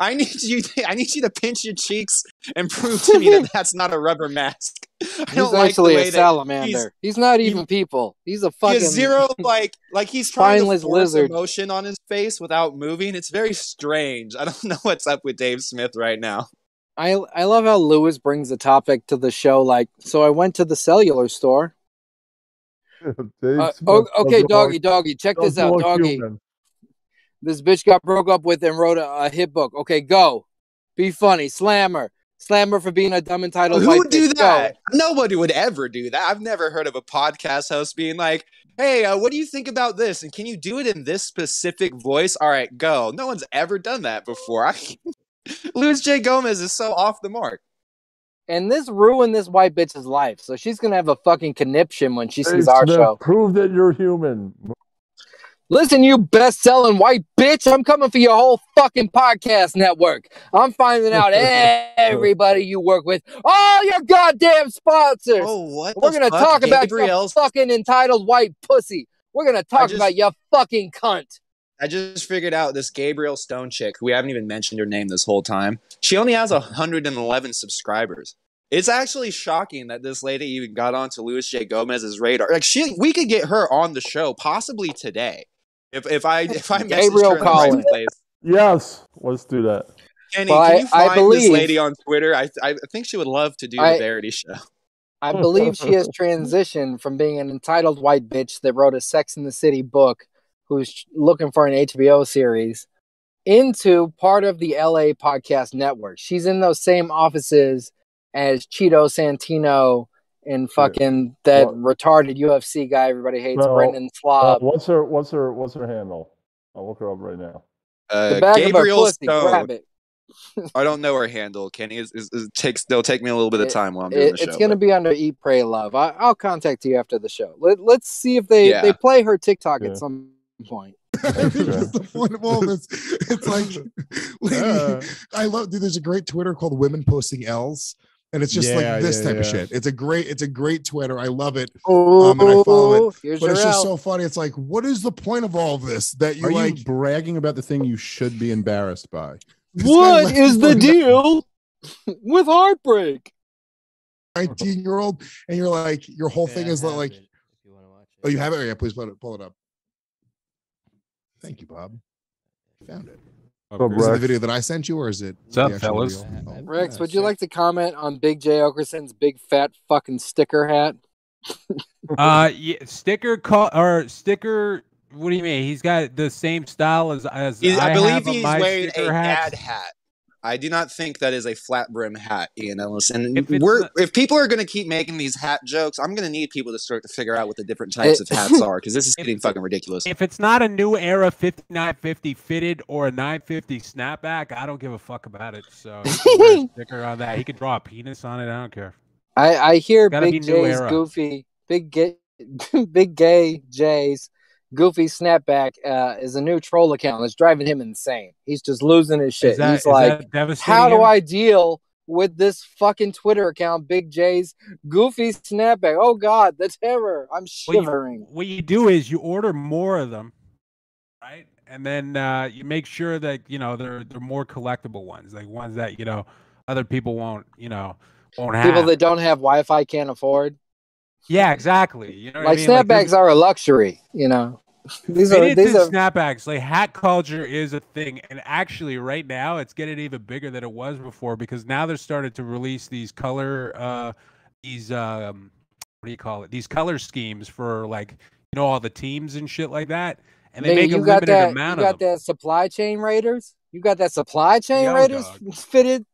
I need you, I need you to pinch your cheeks and prove to me that that's not a rubber mask. I He's don't like actually way a salamander. He's, not even people. He's a he fucking has zero like, like he's trying to force lizard. emotion on his face without moving. It's very strange. I don't know what's up with Dave Smith right now. I I love how Lewis brings the topic to the show. Like, so I went to the cellular store. Uh, oh, okay, doggy, doggy, check this out, doggy. human. This bitch got broke up with and wrote a, a hit book. Okay, go, be funny, slammer, slammer for being a dumb entitled. Who would do bitch. Go. that? Nobody would ever do that. I've never heard of a podcast host being like, "Hey, uh, what do you think about this? And can you do it in this specific voice?" All right, go. No one's ever done that before. I, Luis J. Gomez is so off the mark. And this ruined this white bitch's life. So she's gonna have a fucking conniption when she Dave sees our show. Prove that you're human. Listen, you best selling white bitch, I'm coming for your whole fucking podcast network. I'm finding out everybody you work with, all your goddamn sponsors. Oh, what? We're gonna fuck? talk about your fucking entitled white pussy. We're gonna talk just- about your fucking cunt. I just figured out this Gabriel Stone chick, who we haven't even mentioned her name this whole time. She only has 111 subscribers. It's actually shocking that this lady even got onto Luis J. Gomez's radar. Like she, we could get her on the show possibly today. If if I if I Gabriel her in right place. Yes, let's do that. Kenny, Well, can I- you I find believe- this lady on Twitter? I I think she would love to do I- the Verity show. I believe she has transitioned from being an entitled white bitch that wrote a Sex in the City book, who's looking for an HBO series, into part of the LA podcast network. She's in those same offices as Cheeto Santino and fucking that What? retarded UFC guy everybody hates, No. Brendan Uh, Slob. what's her what's her what's her handle? I'll look her up right now. Uh, the back Gabriel of pussy, Stone. grab it. I don't know her handle. Kenny is, is, is takes. It'll take me a little bit of It- time while I'm doing It, the show. it's going to be under Eat, Pray, Love. I, I'll contact you after the show. Let, let's see if they, Yeah. they play her TikTok Yeah. at some point. I think that's the point of all this. It's like, lady, Uh. I love. Dude, there's a great Twitter called Women Posting L's, and it's just Yeah, like this yeah, type of shit. It's a great. It's a great Twitter. I love it. Oh, Um, and I follow Here's But it's just out. so funny. It's like, what is the point of all this? That you Are like? you bragging about the thing you should be embarrassed by? this guy What left is the deal with heartbreak? 19 year old, and you're like, your whole thing is that like, oh, you have it. Oh, yeah, please pull it. Pull it up. Thank you, Bob. Found it. Up, Is it the video that I sent you, or is it? What's up, the actual fellas? video? Oh. Rex, would you like to comment on Big Jay Oakerson's big fat fucking sticker hat? Uh, yeah, sticker call or sticker. What do you mean? He's got the same style as as I, I, believe have on he's my wearing a sticker hats. dad hat. I do not think that is a flat brim hat, Ian Ellis. And If we're not- if people are going to keep making these hat jokes, I'm going to need people to start to figure out what the different types of hats are because this is getting fucking ridiculous. If it's not a new era 5950 fitted or a 950 snapback, I don't give a fuck about it. So he can sticker on that. He could draw a penis on it. I don't care. I, I hear Big be new J's goofy, big gay, big gay J's goofy snapback uh, is a new troll account that's driving him insane. He's just losing his shit. That, He's like, how do? I deal with this fucking Twitter account, Big Jay's goofy snapback? Oh God, the terror! I'm Well, you- shivering. what you do is you order more of them, right? And then uh, you make sure that you know they're they're more collectible ones, like ones that you know other people won't you know won't have. People that don't have Wi-Fi can't afford. Yeah, exactly. You know, what I Like mean? snapbacks there's- are a luxury, you know. These are these are snapbacks. Like hat culture is a thing, and actually, right now, it's getting even bigger than it was before because now they're starting to release these color, uh, these um, what do you call it? These color schemes for like you know all the teams and shit like that, and they Nigga, make a you got limited that. You amount got of them. that supply chain raiders. You got that supply chain Yo, Raiders dog. fitted.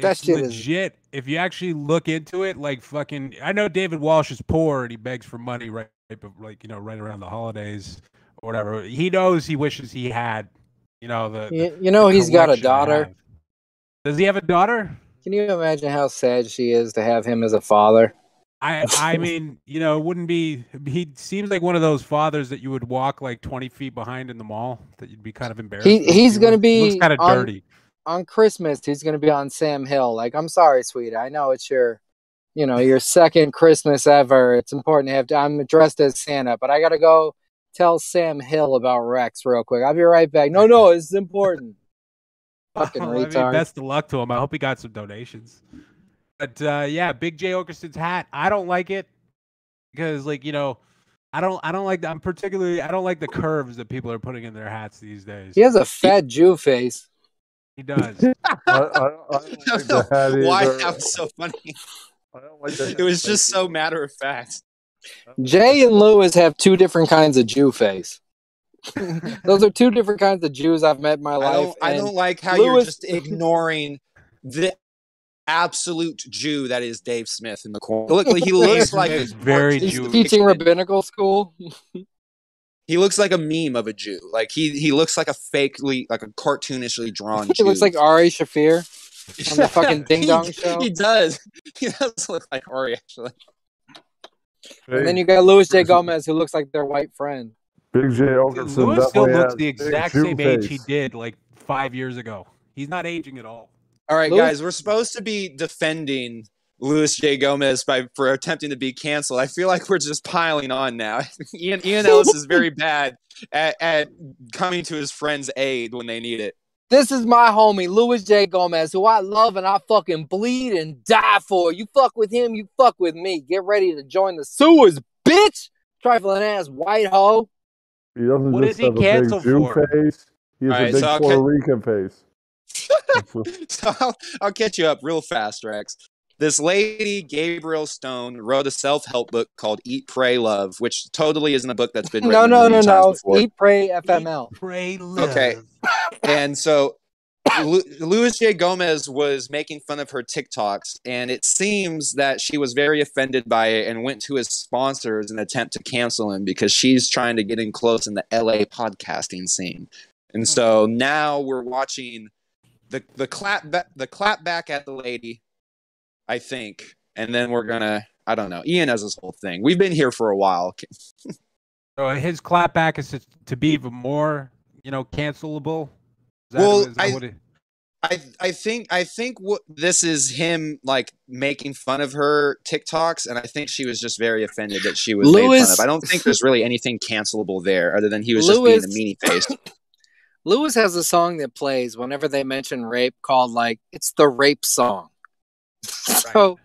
That shit is- legit. If you actually look into it, like fucking, I know David Walsh is poor and he begs for money right, bef- like you know, right around the holidays or whatever. He knows he wishes he had, you know, the. the You, you know he's got a daughter. Does he have a daughter? Can you imagine how sad she is to have him as a father? I I mean, you know, it wouldn't be. He seems like one of those fathers that you would walk like twenty feet behind in the mall. That you'd be kind of embarrassed. He he's he looks be kind of on- dirty. On Christmas, he's gonna be on Sam Hill. Like, I'm sorry, sweetie. I know it's your, you know, your second Christmas ever. It's important to have. To, I'm dressed as Santa, but I gotta go tell Sam Hill about Rex real quick. I'll be right back. No, no, it's important. Fucking Well, I mean, retard. best of luck to him. I hope he got some donations. But uh, yeah, Big Jay Oakerson's hat. I don't like it because, like, you know, I don't. I don't like. I'm particularly. I don't like the curves that people are putting in their hats these days. He has a fat Jew face. He does. I, I, I like Why that was so funny. I don't like the It was just so matter of fact. Jay and Lewis have two different kinds of Jew face. Those are two different kinds of Jews I've met in my I life. don't, I don't like how you're just ignoring the absolute Jew that is Dave Smith in the corner. Look, he looks like Smith is a very cartoon He's teaching rabbinical school. He looks like a meme of a Jew. Like he he looks like a fakely, like a cartoonishly drawn. he looks like Ari Shaffir. on the fucking Ding He- Dong show. He does. He does look like Ari actually. And then you got Luis J. Gomez, who looks like their white friend. Big Jay Dude, Oakerson still looks the exact Jew same age he did like five years ago. He's not aging at all. All right, Louis- guys, we're supposed to be defending Luis J. Gomez by for attempting to be canceled. I feel like we're just piling on now. Ian Ian Ellis is very bad at, at coming to his friend's aid when they need it. This is my homie, Luis J. Gomez, who I love and I fucking bleed and die for. You fuck with him, you fuck with me. Get ready to join the sewers, bitch! Trifling ass white hoe. He doesn't What just is he have a big Jew for? face. He has All a big so Puerto ca- Rican face. so I'll, I'll catch you up real fast, Rex. This lady, Gabriel Stone, wrote a self-help book called Eat, Pray, Love, which totally isn't a book that's been written No, no, no, no. times before. Eat, pray, FML. Pray live. Okay. and so Lu- Luis J. Gomez was making fun of her TikToks, and it seems that she was very offended by it and went to his sponsors in an attempt to cancel him because she's trying to get in close in the LA podcasting scene. And hmm. so now we're watching the the clap ba- the clap back at the lady, I think, and then we're gonna I don't know. Ian has this whole thing. We've been here for a while. So his clapback is to, to be even more, you know, cancelable. Is that, Well, is that I- what it- I I think I think what this is him like making fun of her TikToks, and I think she was just very offended that she was made fun of. I don't think there's really anything cancelable there, other than he was Louis- just being a meanie face. Lewis has a song that plays whenever they mention rape called like it's the rape song. So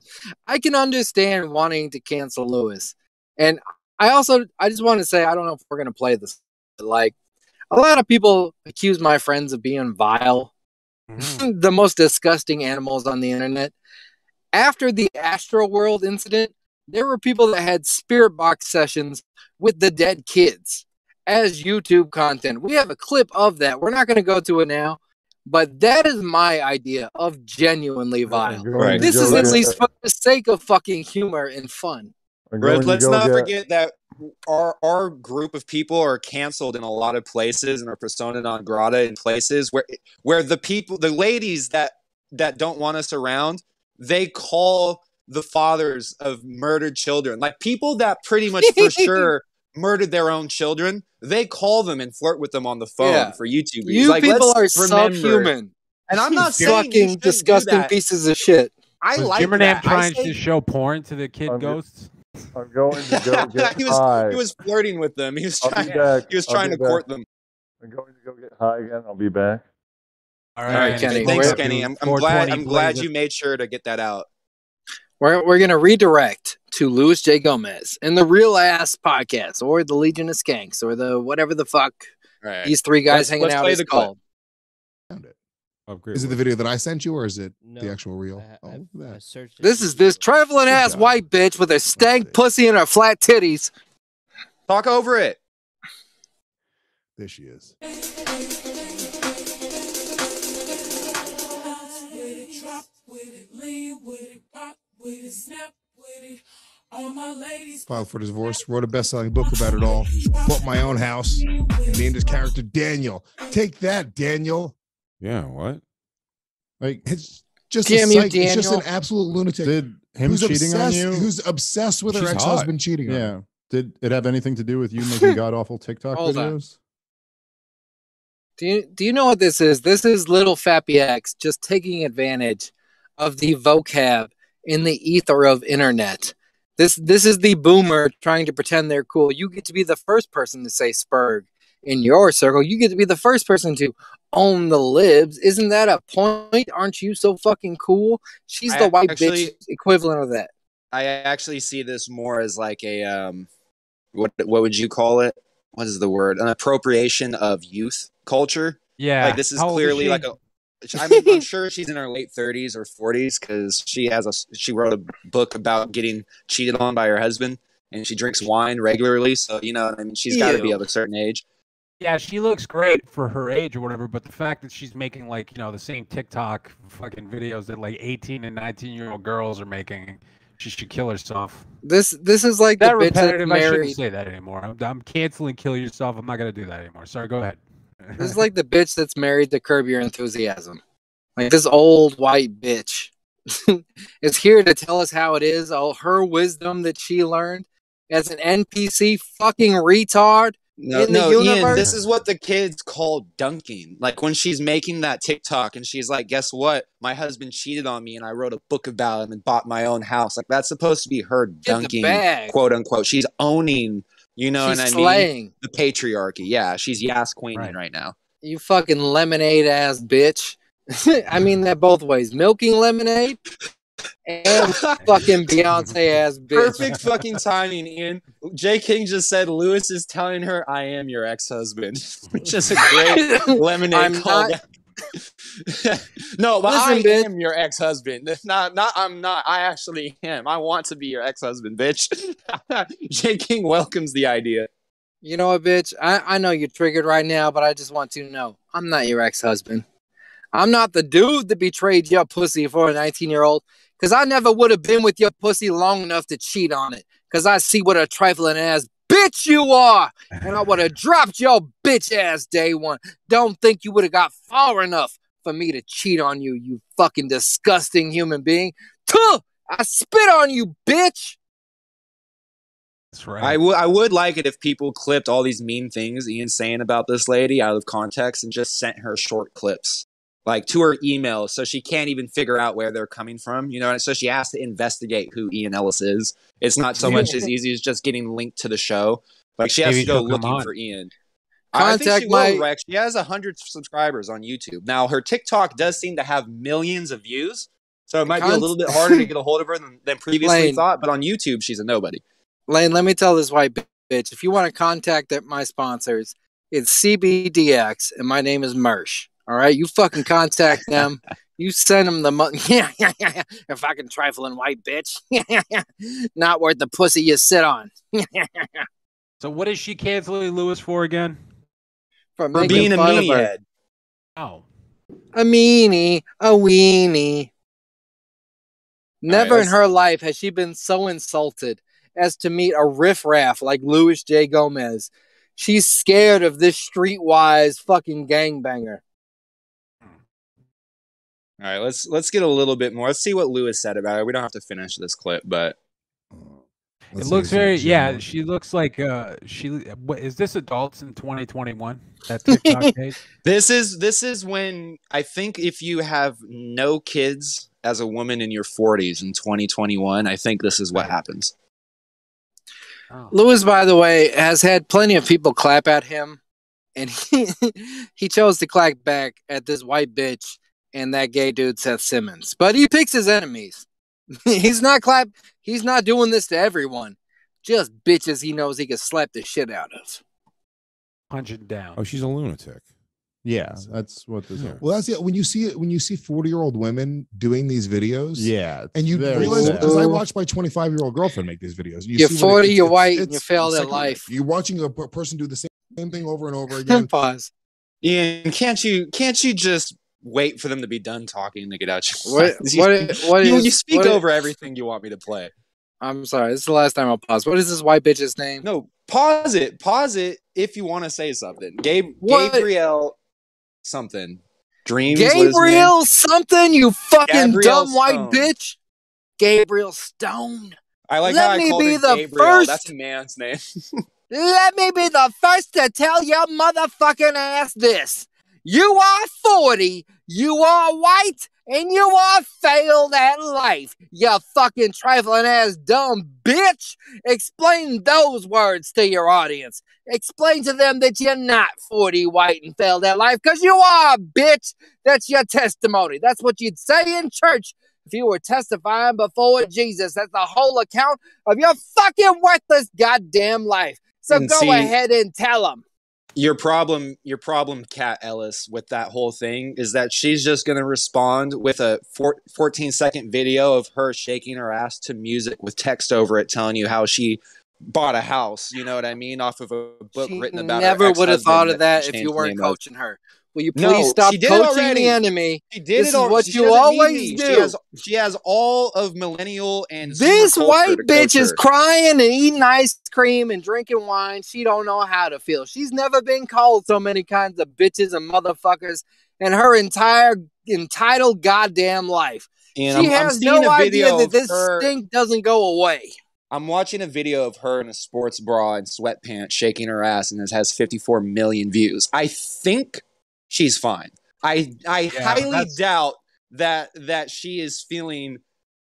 I can understand wanting to cancel Lewis. And I also I just want to say I don't know if we're gonna play this. Like a lot of people accuse my friends of being vile, Mhm. the most disgusting animals on the internet. After the Astroworld incident, there were people that had spirit box sessions with the dead kids as YouTube content. We have a clip of that. We're not going to go to it now, but that is my idea of genuinely vile. Right. This is at least for the sake of fucking humor and fun. I'm Red, let's not get- forget that our our group of people are canceled in a lot of places and are persona non grata in places where where the people the ladies that that don't want us around they call the fathers of murdered children like people that pretty much for sure murdered their own children they call them and flirt with them on the phone Yeah. for youtube You like, people are let's remember- subhuman. and i'm not saying fucking shouldn't do disgusting that. pieces of shit. i Was like Jimmer Nam that. Trying say- to show porn to the kid I'm- ghosts? I'm going to go get he was high. he was flirting with them he was I'll trying he was I'll trying be to court them I'm going to go get high again. I'll be back. All All right, Kenny, Thanks, Kenny. I'm, I'm glad. I'm glad you made sure to get that out. We're, we're going to redirect to Luis J. Gomez and the Real Ass Podcast or the Legion of Skanks or the whatever the fuck All right. these three guys Let's- hanging let's out play is the clip. called. Found it. Oh, Is it the video that I sent you, or is it No, the actual reel? I, Oh, I, look at I that. This is this you. traveling ass white bitch with a stank pussy and her flat titties. Talk over it. There she is. With it, lean with it, pop with it, snap with it. All my ladies. Filed for divorce, wrote a best-selling book about it all, bought my own house, and named his character Daniel. Take that, Daniel. Yeah, what? Like It's just Damn a you, psych- it's just an absolute lunatic. did him who's cheating on obsessed, you? Who's obsessed with her ex-husband cheating on her. yeah. Did it have anything to do with you making god awful TikTok Hold on. videos? Do you do you know what this is? This is little Fappy X just taking advantage of the vocab in the ether of internet. This this is the boomer trying to pretend they're cool. You get to be the first person to say spurg in your circle. You get to be the first person to own the libs. Isn't that a point? Aren't you so fucking cool? She's I the white actually- bitch equivalent of that. I actually see this more as like a um, what what would you call it? What is the word? An appropriation of youth culture. Yeah. Like this is How clearly she? like a. I mean, I'm sure she's in her late 30s or 40s because she has a she wrote a book about getting cheated on by her husband, and she drinks wine regularly. So you know, I mean, she's got to be of a certain age. Yeah, she looks great for her age or whatever, but the fact that she's making like, you know, the same TikTok fucking videos that like 18 and 19 year old girls are making, she should kill herself. This this is like That the bitch that's repetitive, I shouldn't say that anymore. I'm, I'm canceling kill yourself. I'm not going to do that anymore. Sorry, go ahead. This is like the bitch that's married to Curb Your Enthusiasm. Like this old white bitch is here to tell us how it is. All her wisdom that she learned as an NPC fucking retard. No, in the no, Ian, universe? this is what the kids call dunking. Like when she's making that TikTok and she's like, "Guess what? My husband cheated on me, and I wrote a book about him and bought my own house." Like that's supposed to be her Get dunking, quote unquote. She's owning, you know She's what I mean? slaying. The patriarchy. Yeah, she's Yas Queen Right. right now. You fucking lemonade ass bitch. I mean that both ways. Milking lemonade and fucking Beyonce ass bitch. Perfect fucking timing, Ian. Jay King just said Lewis is telling her, "I am your ex-husband," which is a great lemonade I'm call. not- no, but Listen, I bitch. am your ex-husband. Not, not. I'm not. I actually am. I want to be your ex-husband, bitch. Jay King welcomes the idea. You know what, bitch? I, I know you're triggered right now, but I just want you to know I'm not your ex husband. I'm not the dude that betrayed your pussy for a 19 year old, because I never would have been with your pussy long enough to cheat on it, because I see what a trifling ass bitch you are, and I would have dropped your bitch ass day one. Don't think you would have got far enough for me to cheat on you, you fucking disgusting human being. Tuh! I spit on you, bitch! That's right. I would. I would like it if people clipped all these mean things Ian's saying about this lady out of context and just sent her short clips, like to her email, so she can't even figure out where they're coming from. You know, and so she has to investigate who Ian Ellis is. It's not so much as easy as just getting linked to the show. Like she has Maybe to go looking on. for Ian. I think Contact she will, my- Rex. She has a hundred subscribers on YouTube now. Her TikTok does seem to have millions of views, so it might be a little bit harder to get a hold of her than, than previously Lane. thought. But on YouTube, she's a nobody. Lane, let me tell this white bitch. If you want to contact my sponsors, it's CBDX, and my name is Mersh. All right, you fucking contact them. You send them the money. Yeah, yeah, yeah, yeah. A fucking trifling white bitch. Not worth the pussy you sit on. so what is she canceling Lewis for again? For For being a fun meanie Oh. A meanie, a weenie. Never in her life has she been so insulted as to meet a riffraff like Luis J. Gomez. She's scared of this streetwise fucking gangbanger. All right, let's let's get a little bit more. Let's see what Lewis said about it. We don't have to finish this clip, but Let's it looks very it's yeah. genuine. She looks like uh she. What is this adults in 2021? That TikTok page. this is this is when I think if you have no kids as a woman in your 40s in 2021, I think this is what happens. Oh. Lewis, by the way, has had plenty of people clap at him, and he, he chose to clap back at this white bitch and that gay dude Seth Simmons. But he picks his enemies. he's not clap. He's not doing this to everyone. Just bitches he knows he can slap the shit out of. Punching down. Oh, she's a lunatic. Yeah, that's what this Yeah. is. Well, that's it. When you see it, when you see 40 year old women doing these videos, Yeah, and you realize because I watched my 25 year old girlfriend make these videos. You You're see what 40, you're white, and you it's failed at life. You're watching a person do the same, same thing over and over again. Pause. Ian, can't you can't you just wait for them to be done talking to get out your What- You- what- what you, is- you speak what is- over everything you want me to play. I'm sorry. This is the last time I'll pause. What is this white bitch's name? No, pause it. Pause it if you want to say something. Gabe What? Gabriel something. Dreams. what is his name? Gabriel something, you fucking Gabriel dumb white bitch. Gabriel Stone. I like Let me be the Gabriel. first- That's a man's name. Let me be the first to tell your motherfucking ass this. You are 40, you are white, and you are failed at life. You fucking trifling ass dumb bitch. Explain those words to your audience. Explain to them that you're not 40 white and failed at life because you are, bitch. That's your testimony. That's what you'd say in church if you were testifying before Jesus. That's the whole account of your fucking worthless goddamn life. So And go see- ahead and tell them. Your problem your problem cat ellis with that whole thing is that she's just going to respond with a four, 14 second video of her shaking her ass to music with text over it telling you how she bought a house you know what i mean off of a book She written about never would have thought of that if you weren't coaching her. Will you No, please stop she did coaching already. the enemy? she did This it al- what she you always do. she has she has all of millennial and This white bitch is her. crying and eating ice cream and drinking wine. She don't know how to feel. She's never been called so many kinds of bitches and motherfuckers in her entire entitled goddamn life. and she I'm, I'm has no a idea that this her stink doesn't go away. I'm watching a video of her in a sports bra and sweatpants shaking her ass, and it has 54 million views. I think she's fine. I I Yeah, highly that's- doubt that that she is feeling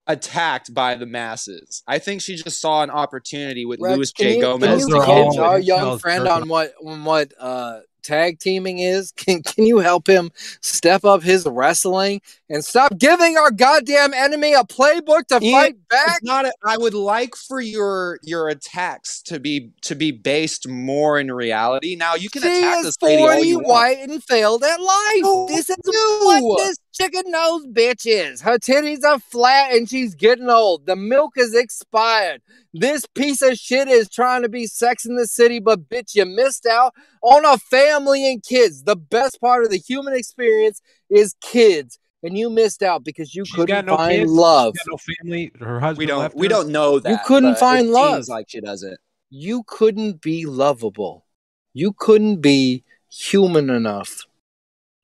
attacked by the masses. I think she just saw an opportunity with Rex, Louis can J. you, Gomez. Can you to get all our young friend jerking on what on what uh, tag teaming is? Can Can you help him step up his wrestling and stop giving our goddamn enemy a playbook to Ian, fight back? Not. A, I would like for your your attacks to be to be based more in reality. Now you can She attack is this lady all 40 you want. white and failed at life. No, this is you. what this chicken nose bitch is. Her titties are flat and she's getting old. The milk is expired. This piece of shit is trying to be sex in the city, but bitch, you missed out on a family and kids. The best part of the human experience is kids. And you missed out because you She's couldn't got no find kids. love. She's got no family. Her husband We don't. left We her. don't know that. You couldn't but find it love. Seems like she doesn't. you couldn't be lovable. You couldn't be human enough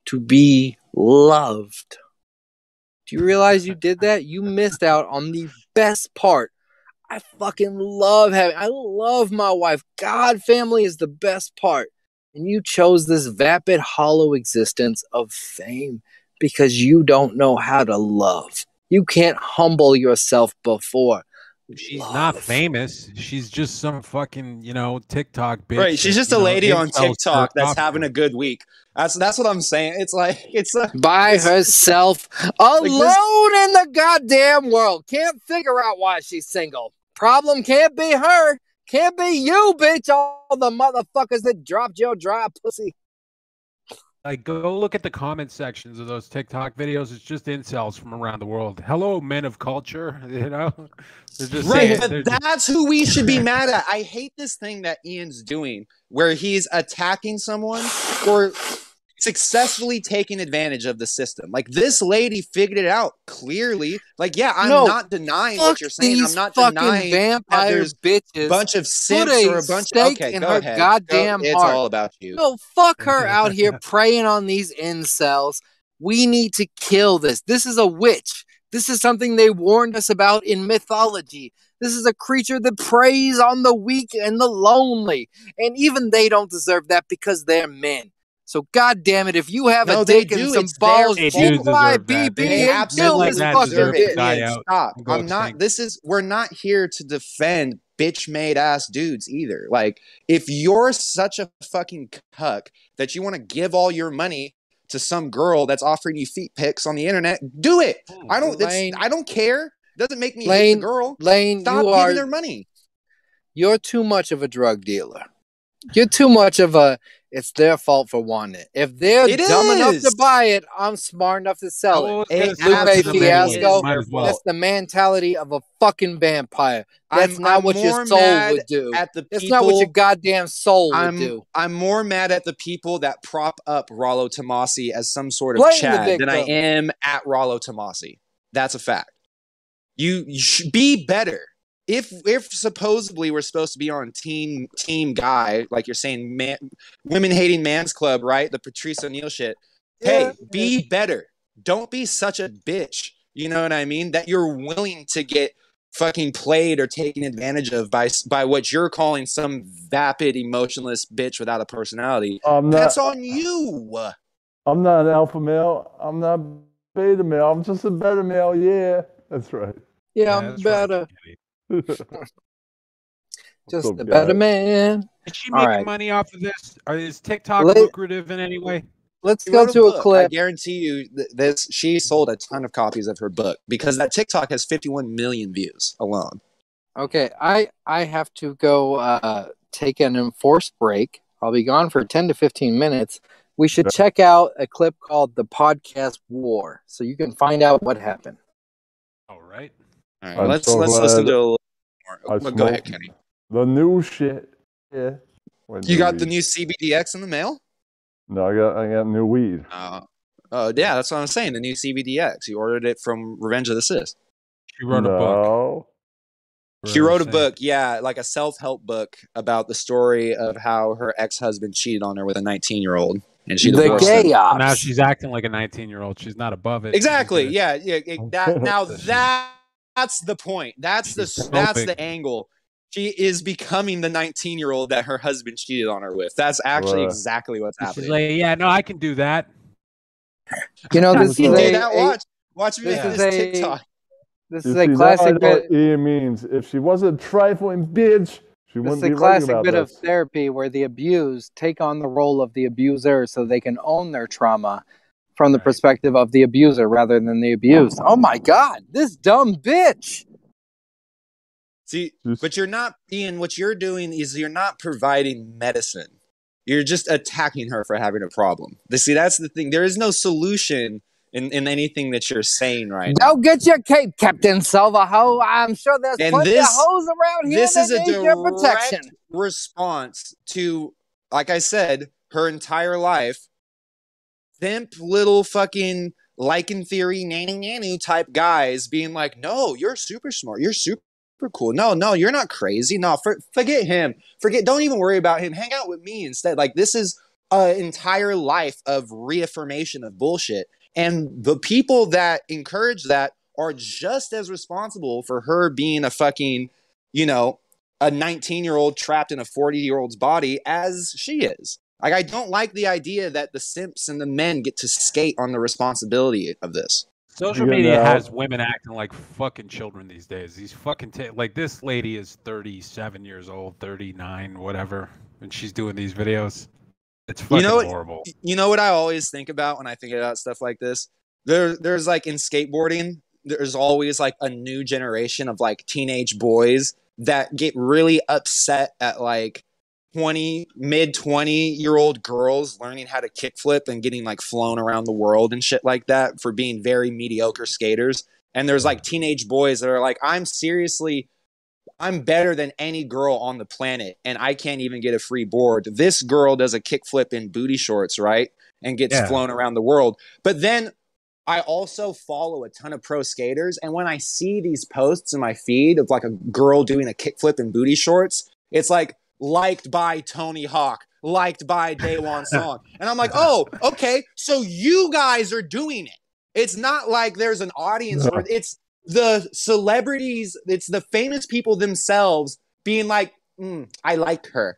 to be loved. Do you realize you did that? You missed out on the best part. I fucking love having, I love my wife. God, family is the best part. And you chose this vapid, hollow existence of fame because you don't know how to love. You can't humble yourself before. She's love. not famous. She's just some fucking, you know, TikTok bitch. Right. She's just you a know, lady on TikTok that's off having a good week. That's that's what I'm saying. It's like it's a by It's- herself alone in the goddamn world. Can't figure out why she's single. Problem can't be her. Can't be you, bitch. All the motherfuckers that dropped your dry pussy. Like, go look at the comment sections of those TikTok videos. It's just incels from around the world. Hello, men of culture. You know, right. saying- But they're just- that's who we should be mad at. I hate this thing that Ian's doing, where he's attacking someone or successfully taking advantage of the system. Like this lady figured it out clearly. Like, yeah, I'm No, not denying what you're saying. I'm not denying vampire there's bitches. a bunch of simps a or a bunch. of Okay, in go her ahead. Go- goddamn it's heart. all about you. No, fuck her out here preying on these incels. We need to kill this. This is a witch. This is something they warned us about in mythology. This is a creature that preys on the weak and the lonely. And even they don't deserve that because they're men. So god damn it, if you have No, a they dick and some It's balls, They fault. Oh deserve my. BB They They and absolutely kill fucking deserve deserve it. die bitch. Ian, out stop. I'm not. extinct. This is. We're not here to defend bitch-made ass dudes either. Like, if you're such a fucking cuck that you want to give all your money to some girl that's offering you feet pics on the internet, do it. Hmm, I don't. Lane- I don't care. Doesn't make me hate the girl. Lane, Stop you giving are their money. you're too much of a drug dealer. You're too much of a it's their fault for wanting it. If they're It dumb enough to buy it, I'm smart enough to sell I was it. gonna Lupe Fiasco, well. That's the mentality of a fucking vampire. That's I'm- not I'm what your soul would do. At the That's not what your goddamn soul would I'm do. I'm more mad at the people that prop up Rollo Tomasi as some sort of Blame Chad than I am at Rollo Tomasi. That's a fact. You, you should be better. If if supposedly we're supposed to be on team team guy, like you're saying, man, women hating man's club, right? The Patrice O'Neal shit. Hey, be better. Don't be such a bitch. You know what I mean? That you're willing to get fucking played or taken advantage of by by what you're calling some vapid, emotionless bitch without a personality. Not. That's on you. I'm not an alpha male. I'm not beta male. I'm just a better male. Yeah, that's right. Yeah, I'm that's right, better. Kenny. Just up, a better guys? man. Is she All making right. money off of this? Or is TikTok Let- lucrative in any way? Let's go to a book. I guarantee you th- this. She sold a ton of copies of her book because that TikTok has 51 million views alone. Okay, I I have to go uh, take an enforced break. I'll be gone for ten to fifteen minutes. We should check out a clip called "The Podcast War" so you can find out what happened. All right. All right, I'm let's so let's listen to a little I more. Well, go ahead, Kenny. The new shit. Yeah. What You new got the new CBDX in the mail? No, I got I got new weed. Uh, oh, yeah, that's what I'm saying. The new CBDX. You ordered it from Revenge of the Sis. She wrote a book. no. She wrote a book, yeah, like a self help book about the story of how her ex husband cheated on her with a 19 year old, and she the divorced gay him. ops. Now she's acting like a 19 year old. She's not above it. Exactly. Yeah. Yeah. it- that now that that's the point. That's the She's that's coping. the angle. She is becoming the 19 year old that her husband cheated on her with. That's actually Right. exactly what's a- happening. She's like, yeah, no, I can do that. You know, this you is a, that. Watch. Watch me this make is this a- TikTok. this is see, a classic know bit. what Ian means. If she was a trifling bitch, she wouldn't is be a writing classic about bit of therapy where the abused take on the role of the abuser so they can own their trauma from the perspective of the abuser rather than the abused. Oh my god, this dumb bitch. See, but you're not Ian. What you're doing is you're not providing medicine. You're just attacking her for having a problem. The- See, that's the thing. There is no solution in, in anything that you're saying right now. Go get your cape, Captain Silverho. I'm sure there's And plenty this- of hoes around here This that is a need your protection. direct response to, like I said, her entire life. Simp little fucking lichen theory nanny nanny type guys being like, no, you're super smart. You're super cool. No, no, you're not crazy. No, for, forget him. Forget. Don't even worry about him. Hang out with me instead. Like this is an entire life of reaffirmation of bullshit. And the people that encourage that are just as responsible for her being a fucking, you know, a 19 year old trapped in a 40 year old's body as she is. Like, I don't like the idea that the simps and the men get to skate on the responsibility of this. Social You media know- has women acting like fucking children these days. These fucking ta like this lady is 37 years old, 39, whatever, and she's doing these videos. It's fucking You know what- horrible. You know what I always think about when I think about stuff like this? There, there's like in skateboarding, there's always like a new generation of like teenage boys that get really upset at like 20 mid 20 year old girls learning how to kickflip and getting like flown around the world and shit like that for being very mediocre skaters. And there's like teenage boys that are like i'm seriously i'm better than any girl on the planet and i can't even get a free board. This girl does a kickflip in booty shorts right? And gets Yeah. flown around the world. But then I also follow a ton of pro skaters, and when I see these posts in my feed of like a girl doing a kickflip in booty shorts, it's like liked by Tony Hawk, liked by Daewon Song, and I'm like, oh, okay, so you guys are doing it. It's not like there's an audience it. It's the celebrities, it's the famous people themselves being like, mm, I like her.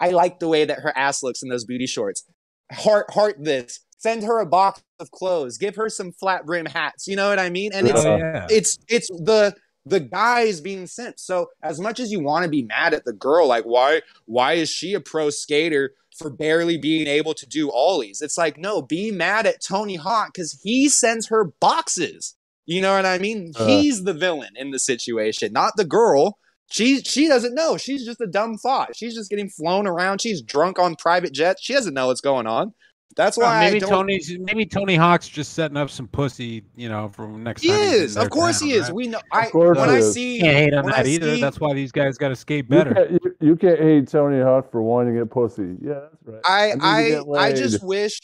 I like the way that her ass looks in those booty shorts. Heart, heart this. Send her a box of clothes. Give her some flat brim hats. You know what I mean? And it's Oh, yeah. it's it's the the guy is being sent. So as much as you want to be mad at the girl, like why why is she a pro skater for barely being able to do ollies? It's like no, be mad at Tony Hawk because he sends her boxes. You know what I mean? Uh. He's the villain in the situation, not the girl. She she doesn't know. She's just a dumb thought. She's just getting flown around. She's drunk on private jets. She doesn't know what's going on. That's Uh, why I maybe don't- Tony's maybe Tony Hawk's just setting up some pussy, you know, for next He time. he's is. Of course town, he is. right? We know. I course when he I is. see Can't hate on that I either. see- That's why these guys got to skate You better. can't, you, you can't hate Tony Hawk for wanting to get pussy. Yeah, that's right. I need I I just wish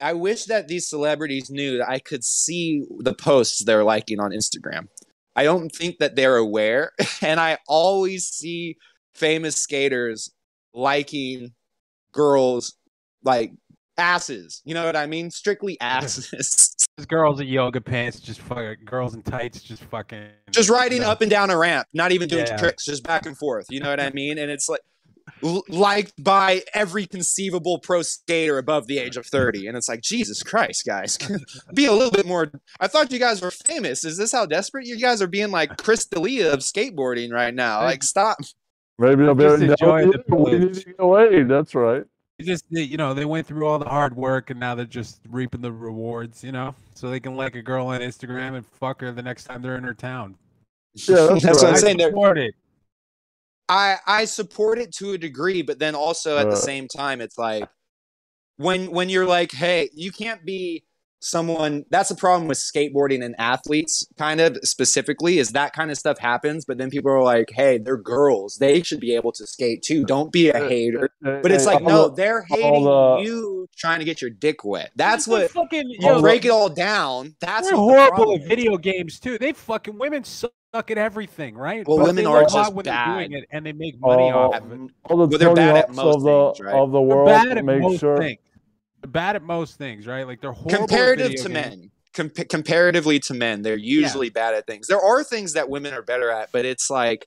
I wish that these celebrities knew that I could see the posts they're liking on Instagram. I don't think that they're aware, and I always see famous skaters liking girls like asses. You know what I mean? Strictly asses. Girls in yoga pants, just fucking girls in tights, just fucking just riding you know. up and down a ramp, not even doing Yeah. tricks, just back and forth. You know what I mean? And it's like l- liked by every conceivable pro skater above the age of 30 and it's like jesus christ guys be a little bit more i thought you guys were famous is this how desperate you guys are being like chris D'Elia of skateboarding right now like stop Maybe they'll be Just no, the we need privilege. to get laid. That's right. They just they, you know they went through all the hard work and now they're just reaping the rewards you know so they can like a girl on instagram and fuck her the next time they're in her town Yeah, that's, That's what I'm saying. They're- support it I I support it to a degree, but then also at the Uh. same time, it's like when when you're like, hey, you can't be someone. That's the problem with skateboarding and athletes, kind of specifically, is that kind of stuff happens. But then people are like, hey, they're girls; they should be able to skate too. Don't be a uh, hater. Uh, uh, but it's like, no, they're hating the- you trying to get your dick wet. That's what. fucking You yo, break it all down. That's they're what horrible problem at video games too they fucking women suck at everything right Well, But women are just when they're doing it and they make money Oh, off mm, of it all the Well, they're bad at most of the things, right? of the world bad at make most sure. things they're bad at most things right? Like they're horrible at comparative video to games. men. Com- comparatively to men they're usually bad at things. There are things that women are better at but it's like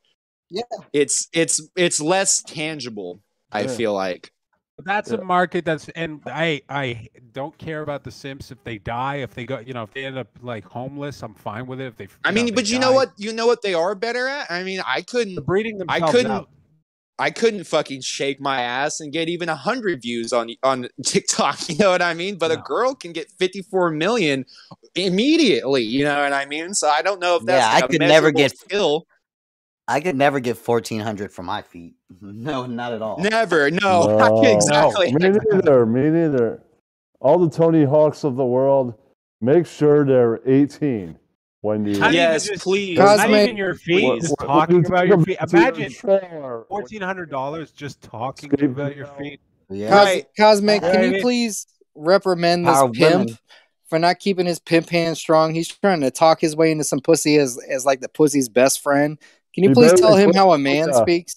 Yeah. it's it's it's less tangible i Yeah. feel like. But That's a market that's and I I don't care about the Simps if they die if they go you know if they end up like homeless I'm fine with it. If they i you know, mean they but you know what you know what they are better at? I mean i couldn't they're breeding I couldn't out I couldn't fucking shake my ass and get even a hundred views on on TikTok. You know what I mean? But a girl can get 54 million immediately. You know what I mean? So I don't know if that's Yeah, I like a could never get- skill. I could never get fourteen hundred for my feet. No, not at all. Never. No. No, exactly. Me neither. Me neither. All the Tony Hawks of the world, make sure they're 18 when you. Not even Yes, just- please. not even your feet What- just what- talking what- about your feet imagine fourteen hundred dollars just talking Skate about your feet Yeah. Cos- Right. Cosmic, Yeah, can you please reprimand this Power pimp women. for not keeping his pimp hand strong? He's trying to talk his way into some pussy as as like the pussy's best friend. Can you He please tell him how a man that. speaks?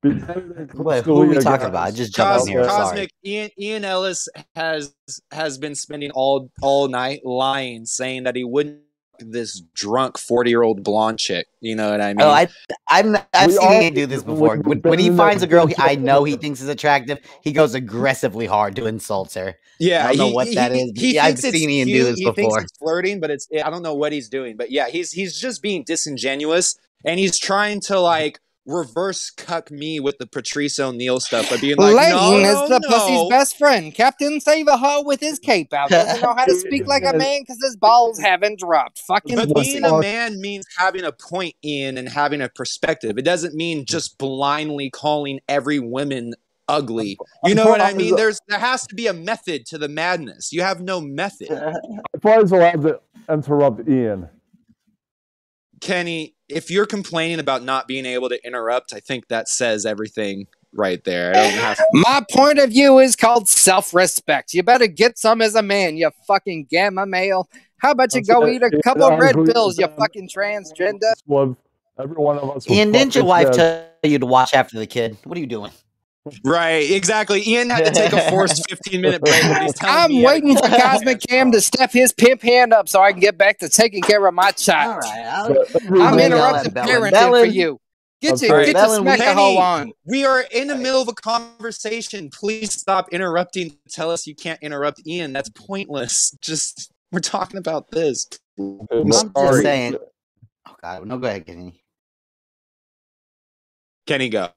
Be Wait, who are we talking guys. about? I just jumped Cos- in here. Sorry. Cosmic Ian, Ian Ellis has has been spending all all night lying, saying that he wouldn't fuck this drunk forty year old blonde chick. You know what I oh, mean? Oh, I, I'm, I've We seen all- him do this before. When, when he finds a girl he, I know he thinks is attractive, he goes aggressively hard to insult her. yeah, I don't know what he- that he- He yeah, I've thinks it's seen Ian do cute, this he thinks before. it's flirting, but it's I don't know what he's doing. But yeah, he's he's just being disingenuous, and he's trying to like reverse cuck me with the Patrice O'Neal stuff by being like, Leighton no, is the no. pussy's best friend. Captain Save a Hoe with his cape out. Doesn't know how to speak like a man because his balls haven't dropped. Fucking But pussy. being a man means having a point in and having a perspective. It doesn't mean just blindly calling every woman ugly. You know what I mean? There's there has to be a method to the madness. You have no method. If I was allowed to interrupt Ian, Kenny, if you're complaining about not being able to interrupt, I think that says everything right there. I don't have My point of view is called self-respect. You better get some as a man, you fucking gamma male. How about you go eat a couple I red agree pills, you fucking transgender? would every one of us. would Ian, didn't your wife say- tell you to watch after the kid? What are you doing? Right, exactly. Ian had to take a forced 15 minute break. But he's telling I'm me he had a- waiting for Cosmic Cam to step his pimp hand up so I can get back to taking care of my child. All right, I'll, I'm one- in- interrupting Bellin, parenting for you. Get I'm your, sorry. get your Bellin, smack a Kenny, hoe on. We are in the middle of a conversation. Please stop interrupting. Tell us you can't interrupt Ian. That's pointless. Just we're talking about this. Okay, I'm I'm sorry. just saying. Oh God, no, go ahead, Kenny. Kenny, go.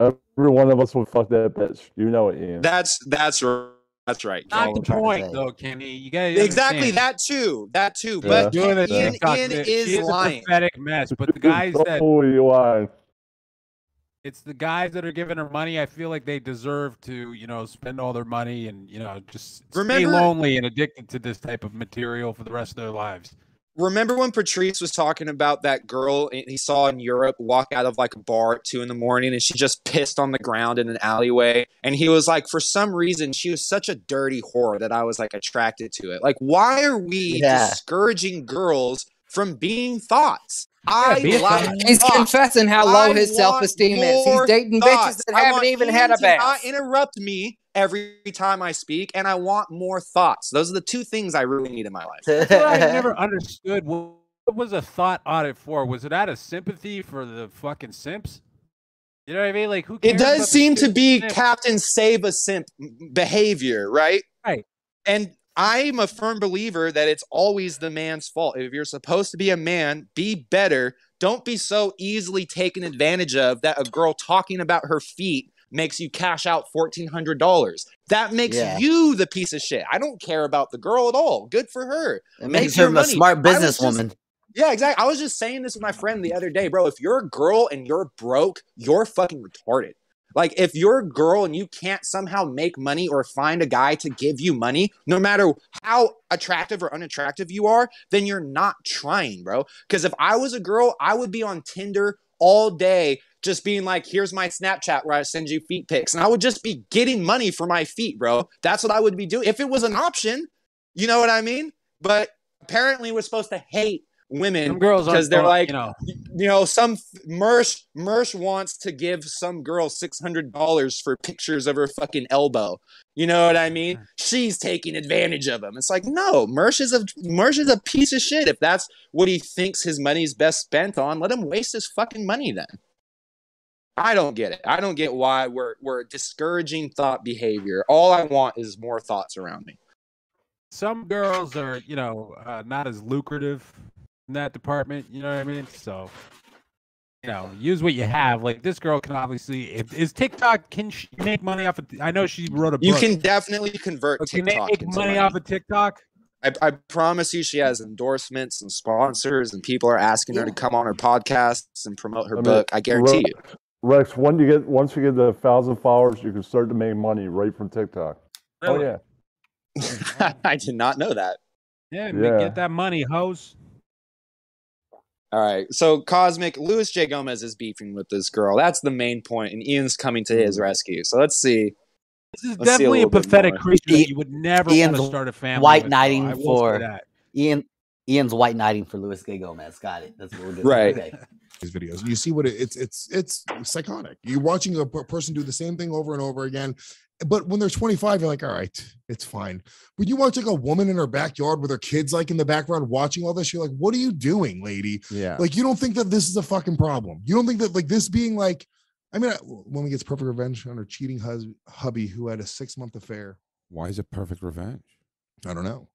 Every one of us would fuck that bitch. You know it, Ian. That's that's r- that's right. not the I'm trying to point though Kenny you gotta Exactly understand. that too. That too. Yeah. But doing a Ian, TikTok Ian that- is she is a lying. pathetic mess but the guys that Oh, you are. It's the guys that are giving her money. I feel like they deserve to, you know, spend all their money and you know just stay lonely and addicted to this type of material for the rest of their lives. Remember when Patrice was talking about that girl he saw in Europe walk out of like a bar at two in the morning and she just pissed on the ground in an alleyway? And he was like, for some reason, she was such a dirty whore that I was like attracted to it. Like, why are we Yeah. discouraging girls from being thoughts? I be like. He's thoughts. confessing how low I his self esteem is. He's dating thoughts. bitches that I haven't want even had a to not bath. interrupt me every time I speak, and I want more thoughts. Those are the two things I really need in my life. I never understood. What what was a thought audit for? Was it out of sympathy for the fucking simps? You know what I mean? Like who? It cares about does seem to be simp? Captain Save a Simp behavior, right? Right. And I'm a firm believer that it's always the man's fault. If you're supposed to be a man, be better. Don't be so easily taken advantage of that a girl talking about her feet makes you cash out $1,400. That makes Yeah. you the piece of shit. I don't care about the girl at all. Good for her. It makes her a smart I was just- businesswoman. Yeah, exactly. I was just saying this with my friend the other day, bro. If you're a girl and you're broke, you're fucking retarded. Like, if you're a girl and you can't somehow make money or find a guy to give you money, no matter how attractive or unattractive you are, then you're not trying, bro. Because if I was a girl, I would be on Tinder all day just being like, here's my Snapchat where I send you feet pics. And I would just be getting money for my feet, bro. That's what I would be doing. If it was an option, you know what I mean? But apparently we're supposed to hate women Some girls because they're like, you know. you know, some Mersh Mersh wants to give some girl six hundred dollars for pictures of her fucking elbow. You know what I mean? Hmm. She's taking advantage of him. It's like, no, Mersh is a Mersh is a piece of shit. If that's what he thinks his money's best spent on, let him waste his fucking money then. I don't get it. I don't get why we're we're discouraging thought behavior. All I want is more thoughts around me. Some girls are, you know, uh, not as lucrative in that department. You know what I mean? So, you know, use what you have. Like this girl can obviously, if, is TikTok can she make money off of? I know she wrote a book. You can definitely convert but can they TikTok make into money money. off of TikTok? I, I promise you, she has endorsements and sponsors, and people are asking her to come on her podcasts and promote her I mean, book. I guarantee Re- you. Rex, when you get once you get to a thousand followers, you can start to make money right from TikTok. Oh yeah. I did not know that. Yeah, Yeah. get that money, hoes. All right, so Cosmic Luis J Gomez is beefing with this girl. That's the main point, and Ian's coming to his hmm. rescue. So let's see. This is Let's see a definitely a, pathetic more. creature that you would never Ian's want to start a family. white with, knighting I will say for- that. Ian Ian's white knighting for Luis Gay Gomez. Got it. That's what we're doing. Right. His videos. You see what it, it's it's it's psychotic. You're watching a person do the same thing over and over again. But when they're 25, you're like, all right, it's fine. When you watch like a woman in her backyard with her kids like in the background watching all this, you're like, what are you doing, lady? Yeah. Like, you don't think that this is a fucking problem. You don't think that like this being like, I mean, woman gets perfect revenge on her cheating hus- hubby who had a six month affair. Why is it perfect revenge? I don't know.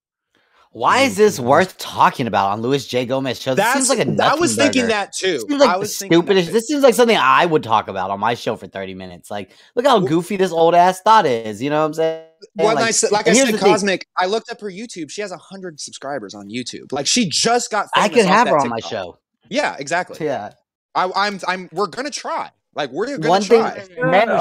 Why is this mm-hmm. worth talking about on Luis J Gomez show? This That's seems like a I was thinking burger. that too. This seems like I was stupidest. This seems like something I would talk about on my show for 30 minutes. Like, look how goofy this old ass thought is. You know what I'm saying? Well, like, I said, like I said, the thing. Cosmic. I looked up her YouTube. She has hundred subscribers on YouTube. Like she just got. I could have her on my show. Yeah, exactly. Yeah. I, I'm. I'm. We're gonna try. Like we're gonna One thing- try.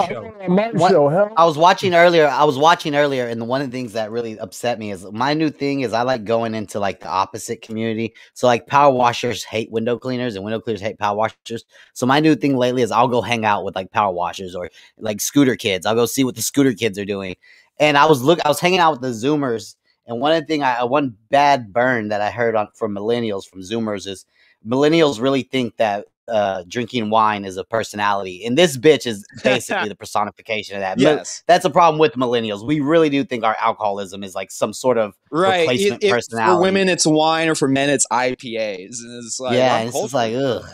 Show. my show, hell. I was watching earlier. I was watching earlier, and the one of the things that really upset me is my new thing is I like going into like the opposite community. So like power washers hate window cleaners, and window cleaners hate power washers. So my new thing lately is I'll go hang out with like power washers or like scooter kids. I'll go see what the scooter kids are doing. And I was look, I was hanging out with the Zoomers, and one of the thing I uh, one bad burn that I heard on from millennials from Zoomers is millennials really think that uh drinking wine is a personality and this bitch is basically the personification of that Mil- Yes. that's a problem with millennials we really do think our alcoholism is like some sort of Right. replacement It- it- personality for women, it's wine, or for men, it's IPAs. And it's like yeah I'm it's just like ugh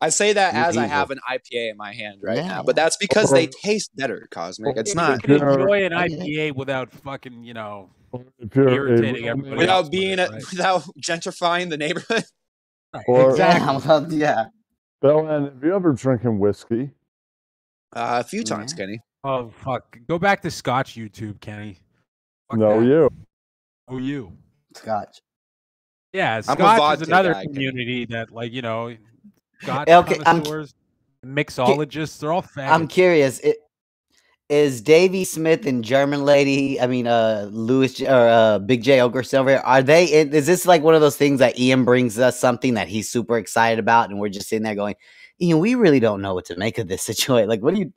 I say that You as I have an IPA in my hand right Yeah, now, but that's because they taste better, Cosmic. It's You not can enjoy an I get it. IPA without fucking, you know, If a irritating everybody without else with being it, a, right? without gentrifying the neighborhood. Right, Or- exactly. yeah, well, yeah. Bellman, have you ever drinking whiskey? Uh, a few times, Yeah. Kenny. Oh fuck! Go back to Scotch YouTube, Kenny. Fuck no, that. you. Oh, you. scotch Yeah, Scotch is another guy, Kenny. community that, like, you know, Scotch Okay, I'm- connoisseurs. mixologists. They're all faggots. I'm curious. It, is Davy Smith and German lady? I mean, uh, Louis or uh, Big Jay Okersilver. Are they? Is this like one of those things that Ian brings us something that he's super excited about, and we're just sitting there going, Ian, we really don't know what to make of this situation. Like, what do you?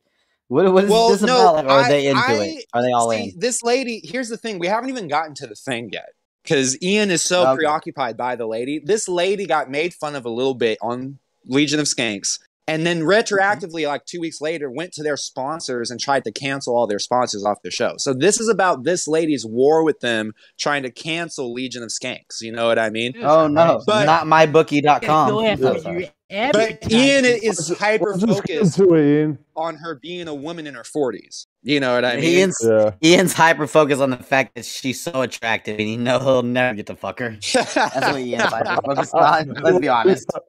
What, what is Well, this no, about? Like, are I- they into I- it? Are they all See, in? this lady, here's the thing. We haven't even gotten to the thing yet. Because Ian is so Okay. preoccupied by the lady. This lady got made fun of a little bit on Legion of Skanks. And then retroactively, like two weeks later, went to their sponsors and tried to cancel all their sponsors off the show. So this is about this lady's war with them trying to cancel Legion of Skanks. You know what I mean? Oh no, But- not mybookie.com. Go after you. sorry. But Ian is hyper Let's just get focused into it, Ian. on her being a woman in her 40s. You know what I mean? Ian's Yeah. Ian's hyper focused on the fact that she's so attractive, and he know he'll never get to fuck her. That's what Ian's hyper focused on. Let's be honest.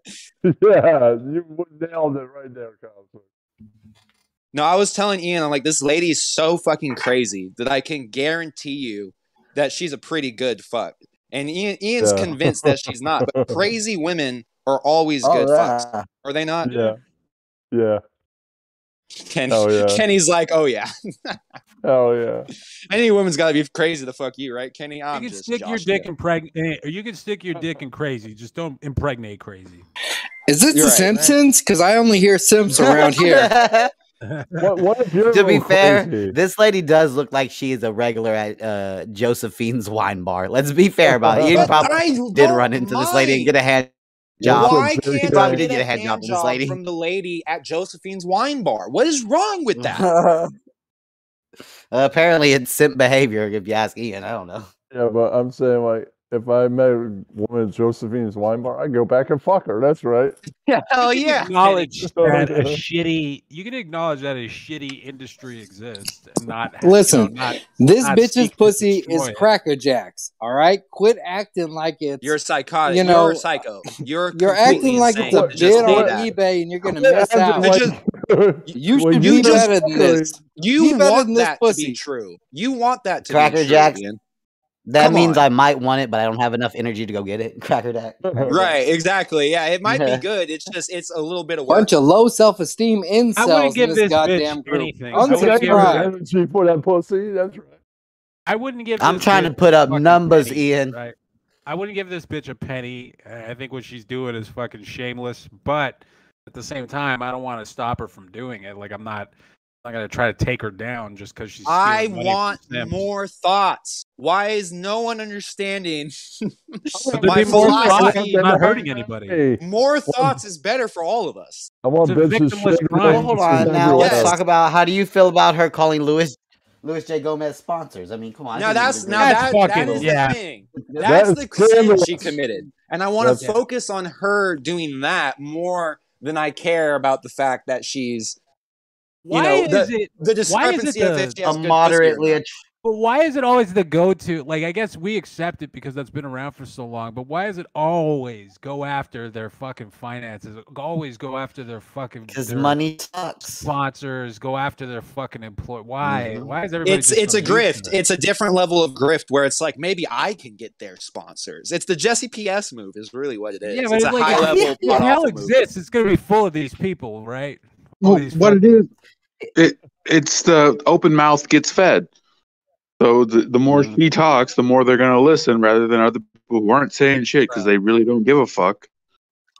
Yeah, you nailed it right there, Kyle. No, I was telling Ian, I'm like, this lady is so fucking crazy that I can guarantee you that she's a pretty good fuck. And Ian, Ian's Yeah. convinced that she's not, but crazy women are always Oh, good yeah. fucks. Are they not? Yeah. Yeah. Kenny, Oh, yeah. Kenny's like, oh yeah. Oh yeah. Any woman's got to be crazy to fuck you, right, Kenny? I'm You can just stick your dick Gray. in preg- or you can stick your dick in crazy. Just don't impregnate crazy. Is this You're The right. Simpsons? Because I only hear Simps around here. What, what if you're to be going fair, crazy? this lady does look like she is a regular at uh, Josephine's wine bar. Let's be fair about it. You probably I did run into this lady and get a hand Yeah, job. Why can't I'm I saying. get a a hand hand job with this job lady. from the lady at Josephine's wine bar? What is wrong with that? Uh, apparently, it's simp behavior. If you ask Ian, I don't know. Yeah, but I'm saying like if I met a woman at Josephine's wine bar, I'd go back and fuck her. That's right. Hell You can oh, yeah. Acknowledge Oh, that a yeah. shitty. You can acknowledge that a shitty industry exists and not. have- you know, Listen, not- This not bitch's pussy is it. Cracker Jacks. All right, quit acting like it's You're psychotic. You You know, are a psycho. You're you're acting like it's a to just bid on that. eBay and you're gonna Yeah, miss I'm out. just just- You should you be just better than this. You Be better want than this that to pussy. be true. You want that to Cracker be true. Jacks. Ian. That Come means on. I might want it, but I don't have enough energy to go get it. Cracker Jack. Right, exactly. Yeah, it might be good. It's just it's a little bit of work. Bunch of low self esteem I wouldn't incels in give this this goddamn bitch group. anything. I wouldn't That's give right. her- Unsubscribe. energy for that pussy. That's right. I wouldn't give. I'm this trying to put up numbers, penny, Ian. Right. I wouldn't give this bitch a penny. I think what she's doing is fucking shameless. But at the same time, I don't want to stop her from doing it. Like I'm not. I'm not gonna try to take her down just because she's. I stealing money from want more thoughts. Why is no one understanding my there'd more philosophy? thoughts, not hurting anybody. Hey, More thoughts is better for all of us. I want It's a victimless crime. Well, hold on. Now everywhere. let's Yes. talk about how do you feel about her calling Louis Luis J Gomez sponsors? I mean, come on. I Now that's can now agree. That's that, that fucking- is yeah. the thing. That That's is the sin scandalous. she committed, and I want to That's- focus on her doing that more than I care about the fact that she's you Why know, is the- it? the Why is it discrepancy of the- if she has a good pussy or moderately not. But why is it always the go-to? Like, I guess we accept it because that's been around for so long. But why is it always go after their fucking finances? Always go after their fucking because money sucks. sponsors. Go after their fucking employ. Why? Mhm. Why is everybody? It's just it's a grift. that? It's a different level of grift where it's like maybe I can get their sponsors. It's the Jesse PS move is really what it is. yeah, but it's it's a like high level if the hell cut-off move. exists. It's gonna be full of these people, right? Full Well, what it is, it it's the open mouth gets fed. So the, the more mm. she talks, the more they're going to listen, rather than other people who aren't saying shit because they really don't give a fuck.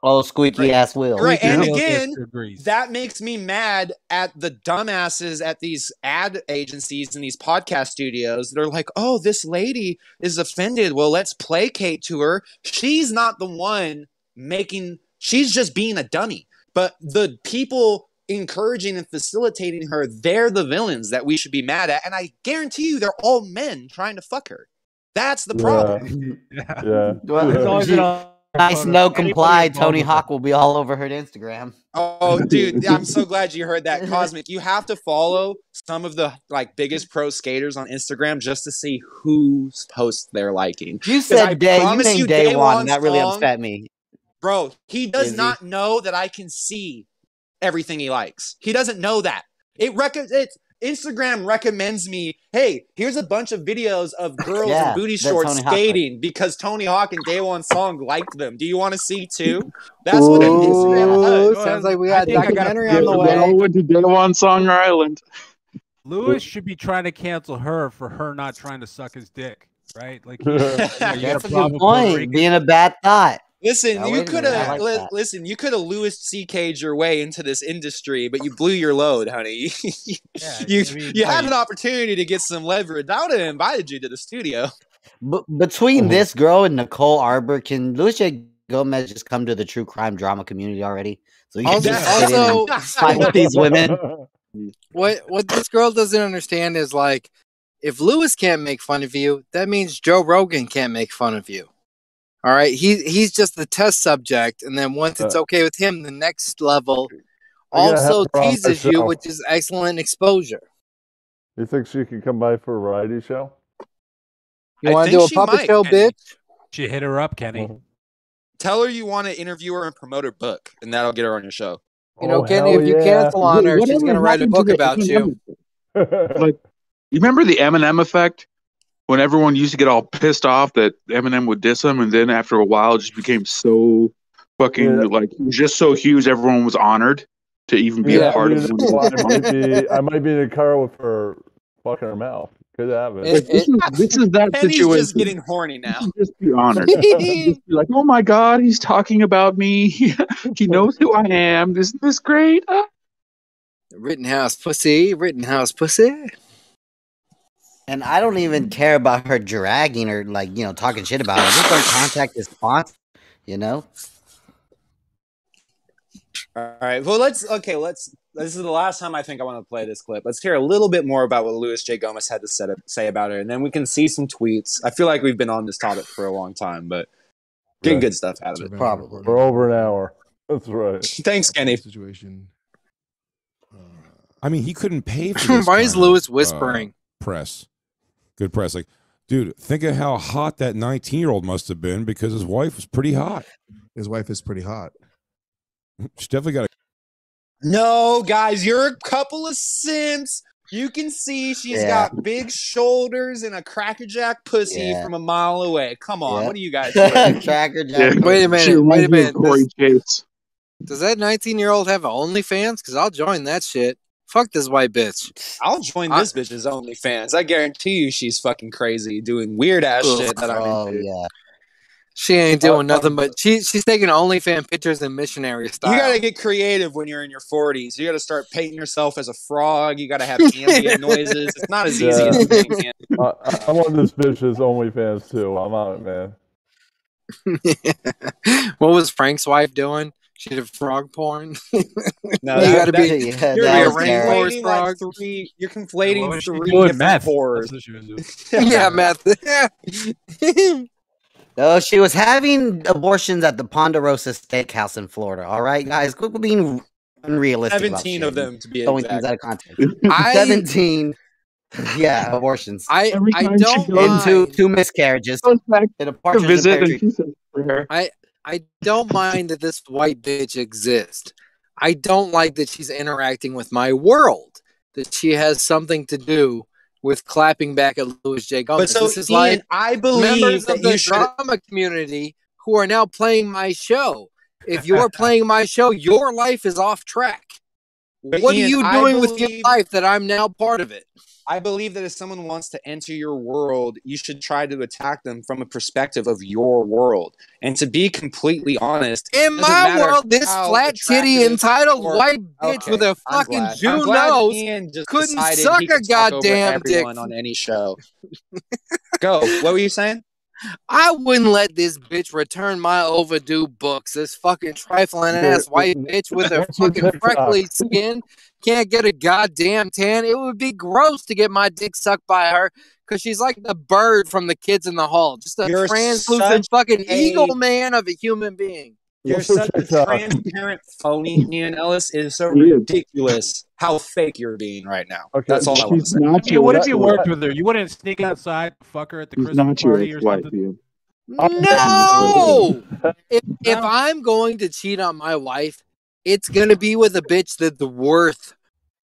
Oh, squeaky Right. ass Will. Right, and Will gets again, that makes me mad at the dumbasses at these ad agencies and these podcast studios that are like, oh, this lady is offended. Well, let's placate to her. She's not the one making, she's just being a dummy. But the people encouraging and facilitating her, they're the villains that we should be mad at. And I guarantee you, they're all men trying to fuck her. That's the problem. yeah. Yeah. Well, yeah. always gee, an all- nice no comply. Tony. Hawk will be all over her Instagram. Oh, dude, I'm so glad you heard that, Cosmic. You have to follow some of the like biggest pro skaters on Instagram just to see whose posts they're liking. You I said day. You promise named you, day Day one and that really upset me. Bro, he does Is not know that I can see everything he likes. He doesn't know that. It records it's Instagram recommends me, hey, here's a bunch of videos of girls Yeah, in booty shorts Tony Hawk skating because Tony Hawk and Daewon Song liked them. Do you want to see too? That's what it is. Ooh, man. sounds like we got a think documentary on the They all way. went to Daewon Song Island. Lewis should be trying to cancel her for her not trying to suck his dick, right? Like, you, That's know, you got a a good point. Being a bad thought. Listen, Now, you could have like that. listen. You could have Louis C.K.'d your way into this industry, but you blew your load, honey. Yeah, you I mean, you had an opportunity to get some leverage. I would have invited you to the studio. B- between Oh. this girl and Nicole Arbour, can Luis J. Gomez just come to the true crime drama community already? So you can Also, just sit also fight with these women. what what this girl doesn't understand is like, if Lewis can't make fun of you, that means Joe Rogan can't make fun of you. All right, he he's just the test subject, and then once it's Uh, okay with him, the next level I gotta have also her on my teases you, show. which is excellent exposure. You think she could come by for a variety show? You want to do a puppet might, show, Kenny. bitch? Should hit her up, Kenny. Tell her you want to interview her and promote her book, and that'll get her on your show. You know, Oh, Kenny, hell if you yeah. cancel on her, she's gonna write a book about you. Like, you remember the Eminem effect? When everyone used to get all pissed off that Eminem would diss him, and then after a while, it just became so fucking Yeah. like he was just so huge. Everyone was honored to even be Yeah. a part You of know, one. I might be I might be in a car with her fucking her mouth. Could happen. It- Like, this, is, this is that Penny's situation. just getting horny now. just be honored. just be like, oh my god, he's talking about me. he knows who I am. Isn't this great? Ah. Rittenhouse pussy, Rittenhouse pussy. And I don't even care about her dragging or like, you know, talking shit about her. Just don't contact his sponsor, you know? All right. Well, let's okay. Let's. This is the last time I think I want to play this clip. Let's hear a little bit more about what Luis J. Gomez had to set say about it, and then we can see some tweets. I feel like we've been on this topic for a long time, but getting Right. good stuff out of it. Probably. For over an hour. That's right. Thanks, Kenny. Situation. I mean, he couldn't pay for this. Why is kind of, Lewis uh, whispering? press. Good press. Like, dude, think of how hot that 19 year old must have been because his wife was pretty hot. His wife is pretty hot. She definitely got a. No, guys, you're a couple of simps. You can see she's Yeah. got big shoulders and a crackerjack pussy Yeah. from a mile away. Come on, Yeah. what are you guys doing? Tracker Yeah. Jack. Wait a minute, She wait a reminds me of minute. Cory Chase. Does that 19 year old have OnlyFans? Because I'll join that shit. Fuck this white bitch. I'll join I- this bitch's OnlyFans. I guarantee you, she's fucking crazy, doing weird ass Ugh. shit that I'm Oh, into. yeah. She ain't doing nothing but she she's taking OnlyFans pictures in missionary style. You gotta get creative when you're in your 40s. You gotta start painting yourself as a frog. You gotta have ambient noises. It's not as easy as you think. I, I- I'm on this bitch's OnlyFans too. I'm on it, man. what was Frank's wife doing? She did frog porn. No, You gotta that- be- yeah, You're, that you're was terrible. rainforest like frog. three. You're What conflating was she three doing? different Meth. That's what she was doing. yeah, meth. No, oh, she was having abortions at the Ponderosa Steakhouse in Florida. All right, guys, quit being unrealistic. Seventeen shit of them to be Throwing exact. things out of context. I Seventeen. Yeah, abortions. I I don't goes- and two miscarriages. Goes back And a to in a visit, pear and she says prayer. I don't mind that this white bitch exists. I don't like that she's interacting with my world. That she has something to do with clapping back at Luis J. But Gomez. so, this is Ian, like I believe members that of the should. drama community who are now playing my show. If you're playing my show, your life is off track. But what Ian, are you doing with your life that I'm now part of it? I believe that if someone wants to enter your world, you should try to attack them from a perspective of your world. And to be completely honest, In my world, this flat titty entitled white bitch Okay, with a fucking. Jew nose Ian just couldn't suck a could talk over goddamn dick. on any show. Go. What were you saying? I wouldn't let this bitch return my overdue books. This fucking trifling ass white bitch with her fucking freckly skin can't get a goddamn tan. It would be gross to get my dick sucked by her because she's like the bird from the kids in the hall. Just a You're translucent fucking a- eagle man of a human being. You're such uh, a transparent phony, Ian Ellis. It is so ridiculous how fake you're being right now. Okay, That's all I want to say. not Yeah, your what if you what- worked with her? You wouldn't sneak outside, fuck her at the She's Christmas not your party or ex-wife, something. Ian. No! if, if I'm going to cheat on my wife, it's going to be with a bitch that's worth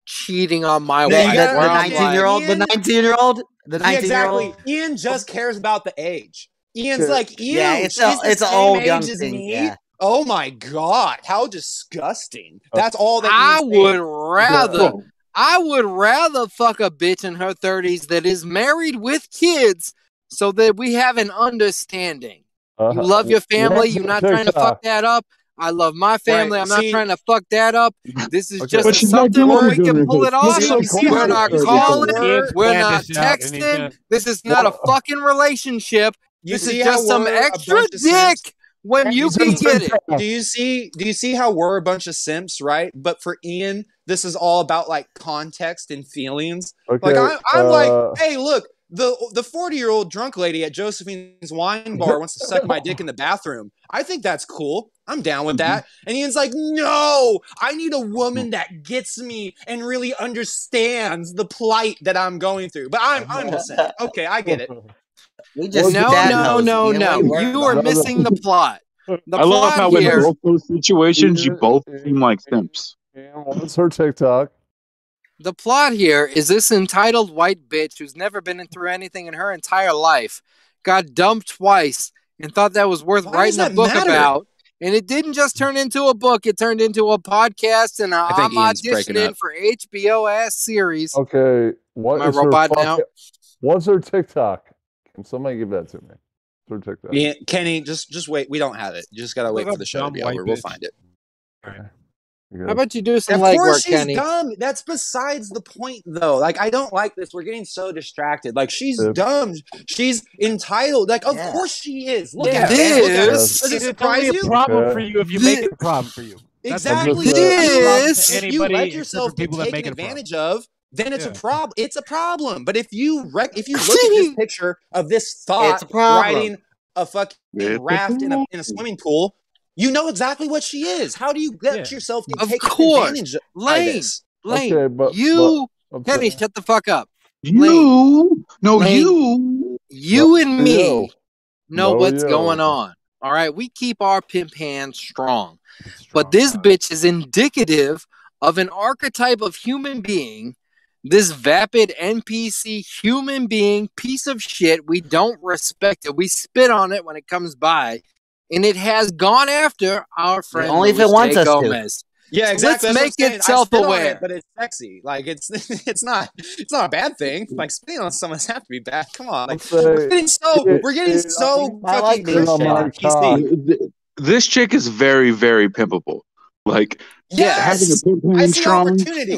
cheating on my The, wife. the, gotta where I'm understand, 19 year old, the 19 year old, the Yeah, 19 year old. exactly. Ian just cares about the age. Ian's Sure. like, Ew, Yeah, it's she's a- the it's an same old age young as thing, me. yeah. Oh my god, how disgusting. That's all that I would saying. rather, I would rather fuck a bitch in her thirties that is married with kids, so that we have an understanding. Uh, You love your family. You're not trying to fuck that up. I love my family. Right, I'm not see- trying to fuck that up. This is Okay. just But she's not something where we can pull it off. See, you see We're not you see how calling. we're- We're not this out, and he's texting. This is not a fucking relationship. You This see is just some extra bunch of dick when you You can get it. Do you see do you see how we're a bunch of simps, right? But for Ian, this is all about like context and feelings. Okay, Like I, I'm uh, like, hey, look, the the 40 year old drunk lady at Josephine's wine bar wants to suck my dick in the bathroom. I think that's cool. I'm down with that. And Ian's like, no, I need a woman that gets me and really understands the plight that I'm going through. But I'm I'm the simp. Okay, I get it. We just No, dad no, no, no. You are missing the plot. The I love plot how in here. both those situations you both seem like simps. What's her TikTok? The plot here is this entitled white bitch who's never been through anything in her entire life got dumped twice and thought that was worth Why writing a book matter? about. And it didn't just turn into a book; it turned into a podcast, and I I'm Ian's auditioning for HBO ass series. Okay, what Am I is her robot fucking- now? What's her TikTok? Can somebody give that to me? What's her TikTok? Ian, Kenny, just just wait. We don't have it. You just gotta wait for the show to be white over. We'll find it. You How about you do some like, Of legwork, course she's Kenny? dumb. That's besides the point, though. Like I don't like this. We're getting so distracted. Like she's Yeah. dumb. She's entitled. Like of Yeah. course she is. Look It at her. Look at her. is. Does it surprise only a problem Okay. for you if you Thi- make it a problem for you. That's the Exactly. This If you let- If you Anybody let except yourself for get taken make it a problem. advantage of, then it's a problem. It's a problem. But if you rec- if you look at this picture of this thought It's a riding a fucking raft in a in a swimming pool, you know exactly what she is. How do you let Yeah. yourself get Of taken course. advantage of Lane, this? Lane, Okay, but- you, but- I'm Kenny, shut the fuck up. You, no, Lane. you. You No, and me yo. know No, what's yo. going on. All right, we keep our pimp hands strong. It's But this guys. bitch is indicative of an archetype of human being. This vapid NPC human being piece of shit. We don't respect it. We spit on it when it comes by. And it has gone after our friend only if it Luis wants J. us to. Gomez. Yeah, exactly. let's That's make it I spit on self-aware. but it's sexy. Like it's it's not it's not a bad thing. Like spitting on someone does have to be bad. Come on, like Let's we're getting so it- we're getting it- so I fucking like being Christian spit on and my PC. This chick is very, very pimpable. Like having a Yes, pimp I hand see strong, opportunity.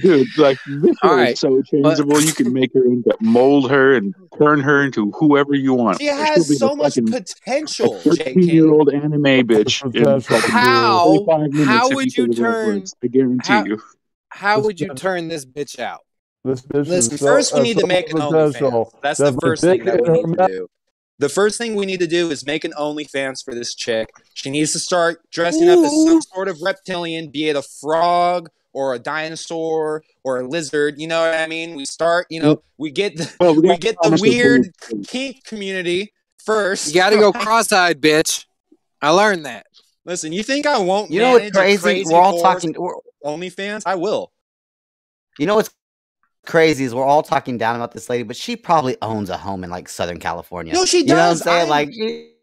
dude. Like this All girl is so changeable. You can make her into mold her and turn her into whoever you want. She has so the much potential, A thirteen-year-old anime bitch in Potential. fucking How- how would you turn- words. I guarantee how- you. How This would you bitch- turn this bitch out? This bitch Listen, is so, first we has need to make an much OnlyFans. potential. That's the first thing that we need to do. The first thing we need to do is make an OnlyFans for this chick. She needs to start dressing up as some sort of reptilian, be it a frog or a dinosaur or a lizard. You know what I mean? We start, you know, we get the, Well, we we get the weird from- kink community first. You got to go cross-eyed, bitch. I learned that. Listen, you think I won't You know what's crazy? crazy We're all talking. We're, OnlyFans? I will. you know what's crazy is we're all talking down about this lady, but she probably owns a home in like Southern California. No, she You know what I'm does. saying? I'm- Like, she-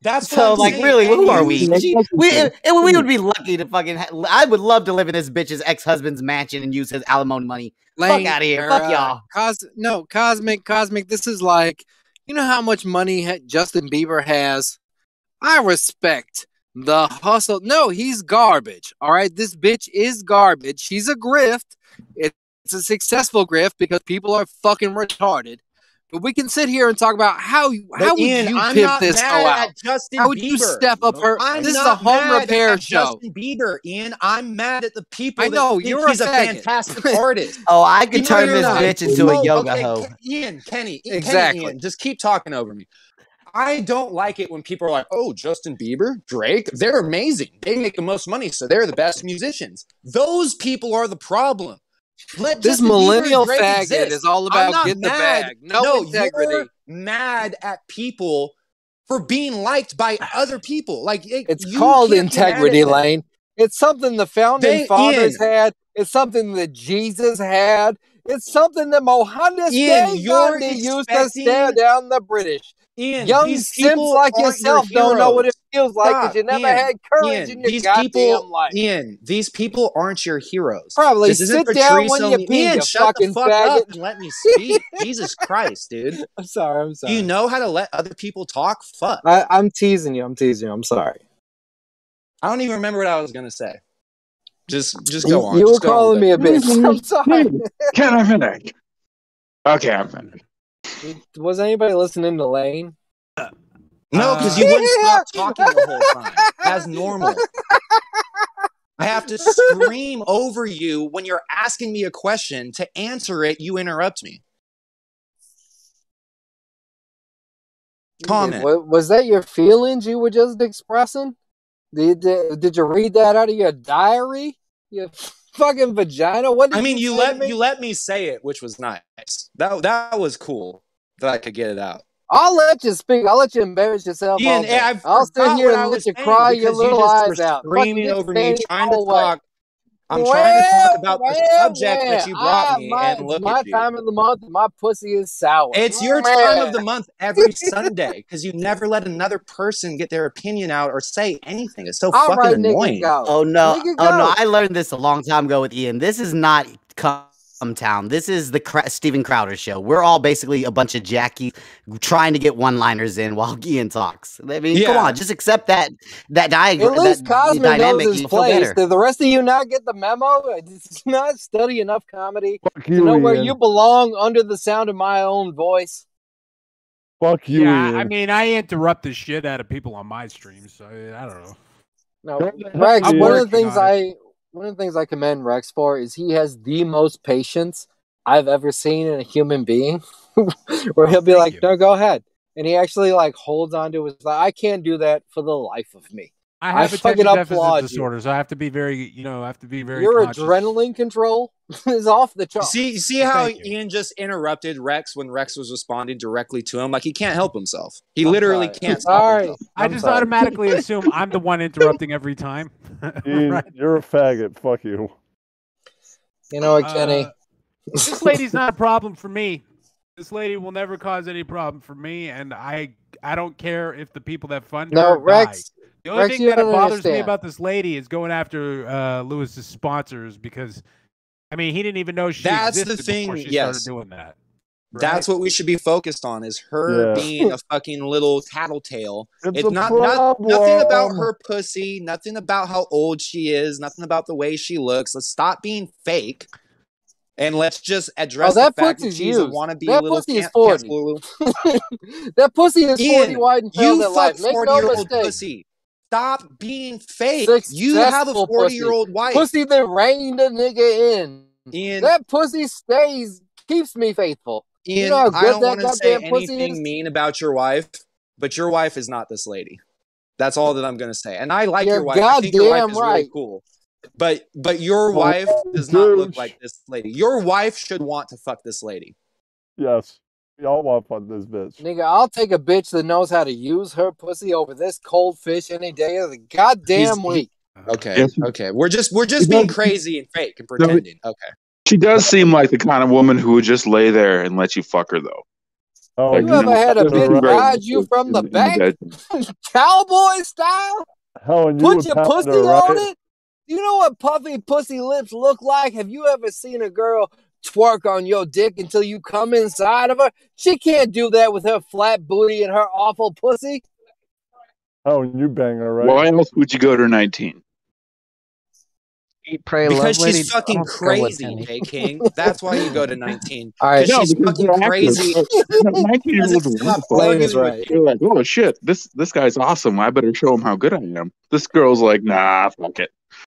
That's what so I'm like, saying. really, who are we? She, we, saying. it, we would be lucky to fucking. Ha- I would love to live in this bitch's ex husband's mansion and use his alimony money. Lane, Fuck outta here. Fuck uh, y'all. Cos- no, cosmic, cosmic. This is like, you know how much money ha- Justin Bieber has. I respect the hustle. No, he's garbage. All right, this bitch is garbage. She's a grift. It's a successful grift because people are fucking retarded. But we can sit here and talk about how But how would Ian, you I'm pimp not this mad out? at Justin How would you step up her? I'm this is a home repair at show. Justin Bieber, Ian. I'm mad at the people I that know, think you're a he's a faggot. fantastic artist. Oh, I could You know turn this not. bitch into a yoga okay, hoe. Ken- Ian, Kenny, Kenny, Exactly. Ian, just keep talking over me. I don't like it when people are like, "Oh, Justin Bieber, Drake, they're amazing. They make the most money, so they're the best musicians." Those people are the problem. Let This millennial faggot exist. is all about not get the bag. No, no integrity. You're mad at people for being liked by other people. Like it- It's called can't be mad at integrity. Lane. It's something the founding They- fathers Ian. had. It's something that Jesus had. It's something that Mohandas Ian, Day you're Gandhi used to stare down the British. Ian, Young these simps people like your yourself don't know what it. Feels like because you never Ian, had courage Ian, in your these goddamn people, life. Ian, these people aren't your heroes. Probably This isn't sit Patrice down when you O'Neal- pee, Ian, you shut the fucking fuck faggot. up and let me speak. Jesus Christ, dude. I'm sorry. I'm Do sorry. you know how to let other people talk? Fuck. I, I'm teasing you. I'm teasing you. I'm sorry. I don't even remember what I was gonna say. Just, just go You, on. you were Just go on calling me a bitch. I'm sorry. Can I finish? Okay, I'm finished. Was anybody listening to Lane? Uh, No, uh, because you wouldn't stop talking the whole time, as normal. I have to scream over you when you're asking me a question. To answer it, you interrupt me. Comment. Wa- Was that your feelings you were just expressing? Did, did, did you read that out of your diary? You fucking vagina. What did I mean, you to let me? you let me say it, which was nice. That that was cool that I could get it out. I'll let you speak. I'll let you embarrass yourself. Ian, all day. I I'll sit here what and let you cry your because you little eyes out. screaming over me, standing trying to oh, all talk. I'm well, trying to talk about the well, subject that you brought I- me, my, and look my at you. time of the month, my pussy is sour. It's your time of the month every Sunday because you never let another person get their opinion out or say anything. It's so All fucking right, annoying. Oh no! Oh no! I learned this a long time ago with Ian. This is not cum town. This is the Cra- Steven Crowder show. We're all basically a bunch of Jackie trying to get one-liners in while Ian talks. I mean, come on, just accept that that diagram. At least that Cosmo knows his place. Did the rest of you not get the memo? Did not study enough comedy Fuck to you, know where Ian. you belong under the sound of my own voice? Fuck you, yeah, Ian. I mean, I interrupt the shit out of people on my streams, so I I don't know. No, Rex. One of the things I one of the things I commend Rex for is he has the most patience I've ever seen in a human being. Where he'll be thank like, you. "No, go ahead," and he actually like holds on to his. I can't do that for the life of me. I I have fucking attention deficit applaud you. disorder, so I have to be very, you know, I have to be very. Your conscious. adrenaline control is off the chart. see, see Well, how. Ian just interrupted Rex when Rex was responding directly to him? Like he can't help himself. He I'm literally sorry. can't stop Sorry. himself. I just sorry. automatically assume I'm the one interrupting every time. Ian, right? you're a faggot. Fuck you. You know what, Kenny? Uh, this lady's not a problem for me. This lady will never cause any problem for me, and I I don't care if the people that fund no, her die. Rex. The only Rex, thing that don't bothers me about this lady is going after uh, Lewis's sponsors because, I mean, he didn't even know she That's the existed before thing, she yes. started doing that. That's what we should be focused on: is her Yeah. being a fucking little tattletale. It's, It's not, not nothing about her pussy, nothing about how old she is, nothing about the way she looks. Let's stop being fake. And let's just address Oh, that the fact that pussy's she's a wannabe That little pussy is 40. That pussy is 40 wide and failed you fuck 40 no year old mistake. pussy. Stop being fake. You have a Successful 40 year old wife. Pussy that reined a nigga in. Ian, That pussy stays, keeps me faithful. Ian, you know how I don't want to say anything is? mean about your wife, but your wife is not this lady. That's all that I'm going to say. And I like You're your wife. I think your wife goddamn is really cool. But but your Oh, wife does not look like this lady. Your wife should want to fuck this lady. Yes. We all want to fuck this bitch. Nigga, I'll take a bitch that knows how to use her pussy over this cold fish any day of the goddamn He's- week. Uh, okay. Okay. We're just we're just being crazy and fake and pretending. Okay. She does seem like the kind of woman who would just lay there and let you fuck her, though. Oh, Like, You you ever know, had a bitch ride you from the In- in back? Cowboy style? Hell, and you Put your pussy her, right? on it? You know what puffy pussy lips look like? Have you ever seen a girl twerk on your dick until you come inside of her? She can't do that with her flat booty and her awful pussy. Oh, you bang her, right? Why else would you go to 19? Eat, pray, Because love, lady. she's fucking I'll go with crazy, Penny. K King. That's why you go to 19. All right, Because No, she's because fucking crazy. 19 year olds are wonderful. Is right. You're like, oh shit, this this guy's awesome. I better show him how good I am. This girl's like, nah, fuck it.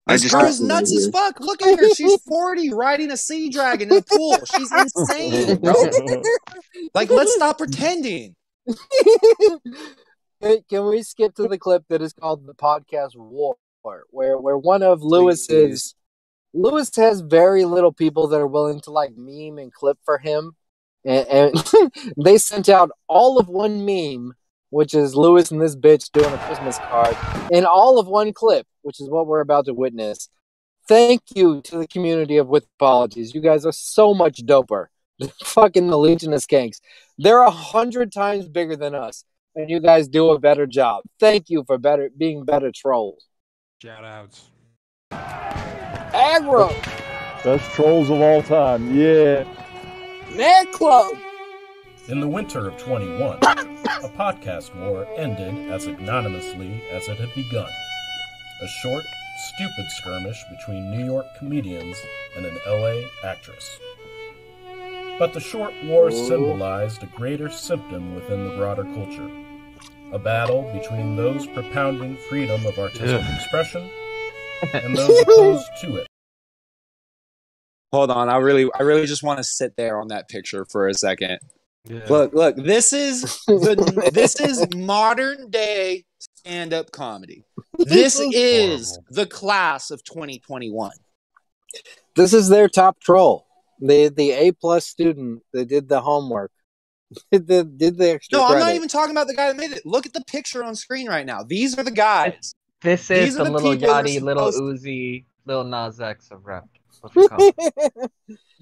I This just girl's nuts over as fuck. Look at her. She's 40 riding a sea dragon in a pool. She's insane, bro. Like, let's stop pretending. Can we skip to the clip that is called the podcast war, where where one of Lewis's Lewis has very little people that are willing to like meme and clip for him, and, and they sent out all of one meme, which is Lewis and this bitch doing a Christmas card, in all of one clip, which is what we're about to witness. Thank you to the community of with apologies. You guys are so much doper. Fucking the Legion of Skanks. They're a hundred times bigger than us, and you guys do a better job. Thank you for better being better trolls. Shout outs. Aggro, Best trolls of all time. Yeah. Nerd Club. In the winter of 21, a podcast war ended as ignominiously as it had begun. A short, stupid skirmish between New York comedians and an LA actress. But the short war oh. symbolized a greater symptom within the broader culture. A battle between those propounding freedom of artistic Ugh. expression and those opposed to it. Hold on, I really, I really just want to sit there on that picture for a second. Yeah. Look, look, this is the, this is modern day stand up comedy. This is the class of 2021. This is their top troll. The the A plus student that did the homework. Did the did the extra No, I'm not even talking about the guy that made it. Look at the picture on screen right now. These are the guys. This These is are the the little people Yachty, little supposed- Uzi, little Nas X of rap. What's it called?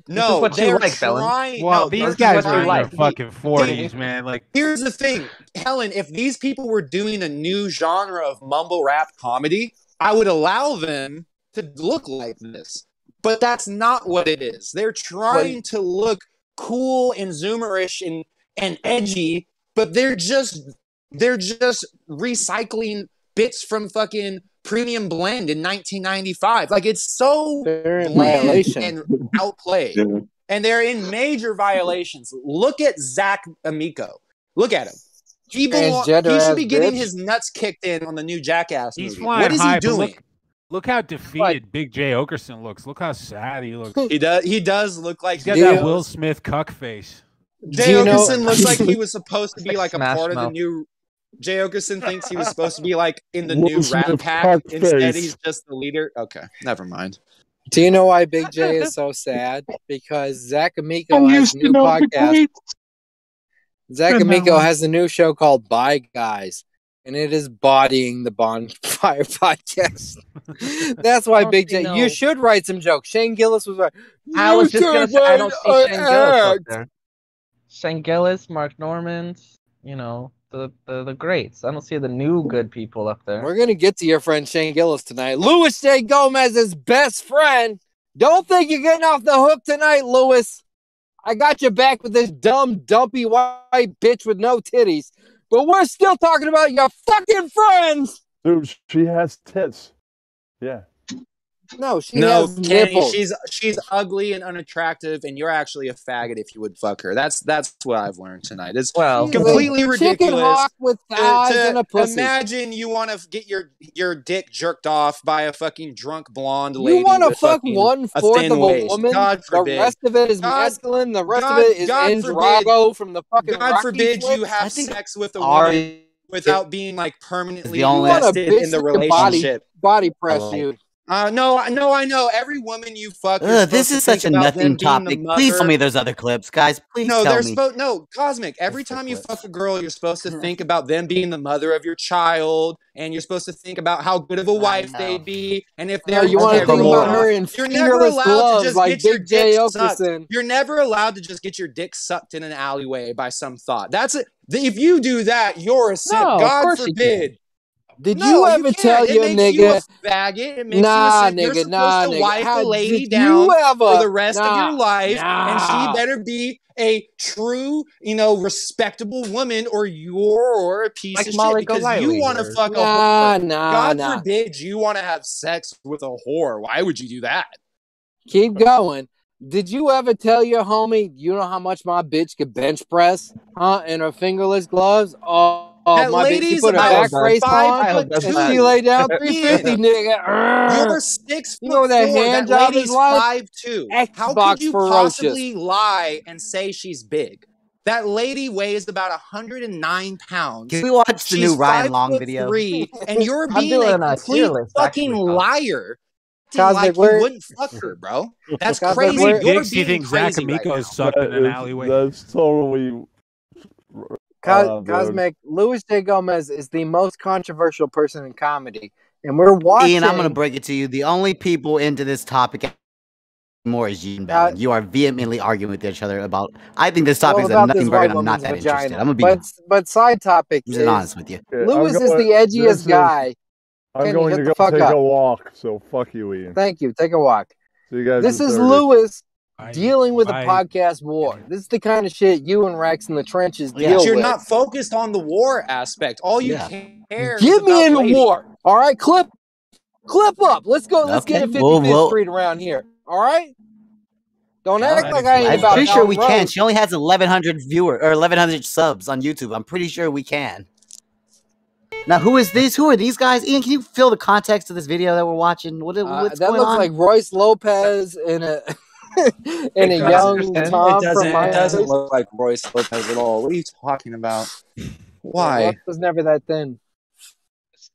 No, what you they're like, Felon. trying. Well, no, these guys are in their fucking forties, man. Like, Here's the thing, Helen. If these people were doing a new genre of mumble rap comedy, I would allow them to look like this. But that's not what it is. They're trying to look cool and zoomerish and and edgy, but they're just they're just recycling bits from fucking Premium Blend in 1995. Like it's so bland and outplayed Yeah. and they're in major violations. Look at Zach Amico. Look at him. He, belong- he should be getting bitch. his nuts kicked in on the new Jackass he's movie. flying What is high, he doing? Look, look how defeated Big Jay Oakerson looks. Look how sad he looks. He does. He does look like He's got that. Will Smith cuck face. Jay Do you know- Oakerson looks like he was supposed to be like like a Smash part of the new. Jay Oakerson thinks he was supposed to be like in the Will new Rat Smith Pack. Instead, face. he's just the leader. Okay, never mind. Do you know why Big Jay is so sad? Because Zach Amico has a new podcast. Zach Amico has a new show called Bye Guys, and it is bodying the Bonfire podcast. That's why Big see J. no- You should write some jokes. Shane Gillis was right. I was just gonna say I don't see Shane Gillis up there. Shane Gillis, Mark Normands, you know the, the the greats. I don't see the new good people up there. We're gonna get to your friend Shane Gillis tonight. Luis J. Gomez's best friend. Don't think you're getting off the hook tonight, Luis. I got your back with this dumb, dumpy white bitch with no titties. But we're still talking about your fucking friends. Dude, she has tits. Yeah. No, she no, has Kenny, nipples. she's she's ugly and unattractive, and you're actually a faggot if you would fuck her. That's that's what I've learned tonight. It's Well, She's a completely chicken ridiculous. with to- thighs to and a pussy. Imagine you want to get your your dick jerked off by a fucking drunk blonde lady. You want to fuck fucking one a of a waist. woman. God the rest of it is God- masculine. The rest God- of it is God Ivan Drago from the fucking God Rocky forbid you have sex with a woman Ari without being like permanently the only- You want a invested in the that can body- relationship. Body press Hello. Uh, no, I- no, I know. Every woman you fuck, Ugh, this is such a think about them nothing topic. Please tell me there's other clips, guys. Please No, me. supposed. No, cosmic. Every time you clips. fuck a girl, you're supposed to think about them being the mother of your child, and you're supposed to think about how good of a wife they'd be, and if they're you want to think about her in You're never allowed to just like get your J dick sucked. Oakerson. You're never allowed to just get your dick sucked in an alleyway by some thought. That's it. If you do that, you're a simp. No, God forbid. Did No, you ever tell can't. your nigga? you a faggot. It makes Nah, you a. You're nigga, supposed nah, to nigga. wife How a lady down you ever? for the rest of Nah, your life, and nah. she better be a true, you know, respectable woman, or you're a piece Like of Molly shit because Golightly you want to fuck a Nah, whore. nah, God nah. forbid you want to have sex with a whore. Why would you do that? Keep going. Did you ever tell your homie, you know how much my bitch could bench press, huh? In her fingerless gloves? Oh Oh, that my lady's put about back five on, foot and two. she laid down 350, nigga. You're Urgh. six You foot know that four. hand that job is lady's like? five two. How could you ferocious. possibly lie and say she's big? That lady weighs about 109 pounds. Can we watch the new Ryan Long video? Three, and you're I'm being a a complete list, fucking actually, liar. Acting Cosmic, like where- you wouldn't fuck her, bro. That's Cosmic, crazy. How where- many You're dicks do you being think Zach crazy right Amico now. has sucked in an is- alleyway? That's totally. Cos- Oh. Cosmic Luis J. Gomez is the most controversial person in comedy, and we're watching. Ian, I'm going to break it to you. The only people into this topic more is you and Uh, you are vehemently arguing with each other about. I think this topic all is about nothing this burger, and I'm not that woman's interested. I'm gonna be But but side topic I'm is honest with you. Yeah, I'm Luis is the edgiest is- guy. I'm Kenny, going to go take up. a walk, so fuck you, Ian. Thank you. Take a walk. See you guys. This is 30. Luis I- dealing with a I- podcast war. This is the kind of shit you and Rex in the trenches But deal but you're with. not focused on the war aspect. All you Yeah. care. Give me in the war. All right, clip, clip up. Let's go. Let's get a Okay, 50 we'll- we'll- Street around here. All right. Don't act right. like I ain't I'm about pretty sure Elm we can. She only has 1,100 viewer or 1,100 subs on YouTube. I'm pretty sure we can. Now, who is these? Who are these guys? Ian, can you fill the context of this video that we're watching? What, Uh, what's that going looks on? like Royce Lopez in a in a It young doesn't, it Tom doesn't, from it doesn't look like Royce Lopez at all. What are you talking about? Why? Royce was never that thin.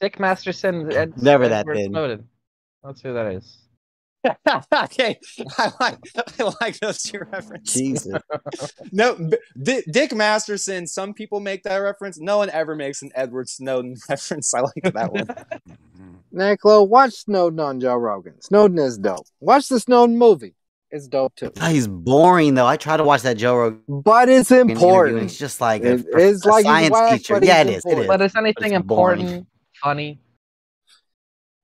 Dick Masterson. Ed, Never that Edward thin. Snowden. That's who that is. okay, I like I like those two references. Jesus. No, B- D- Dick Masterson. Some people make that reference. No one ever makes an Edward Snowden reference. I like that one. Naklo, watch Snowden on Joe Rogan. Snowden is dope. Watch the Snowden movie. It's dope too. God, he's boring though. I try to watch that Joe Rogan But it's important. It's just like a, It- a- it's a like he's science whack, teacher. Yeah, it he's is. It is. But is anything it's boring. important, funny?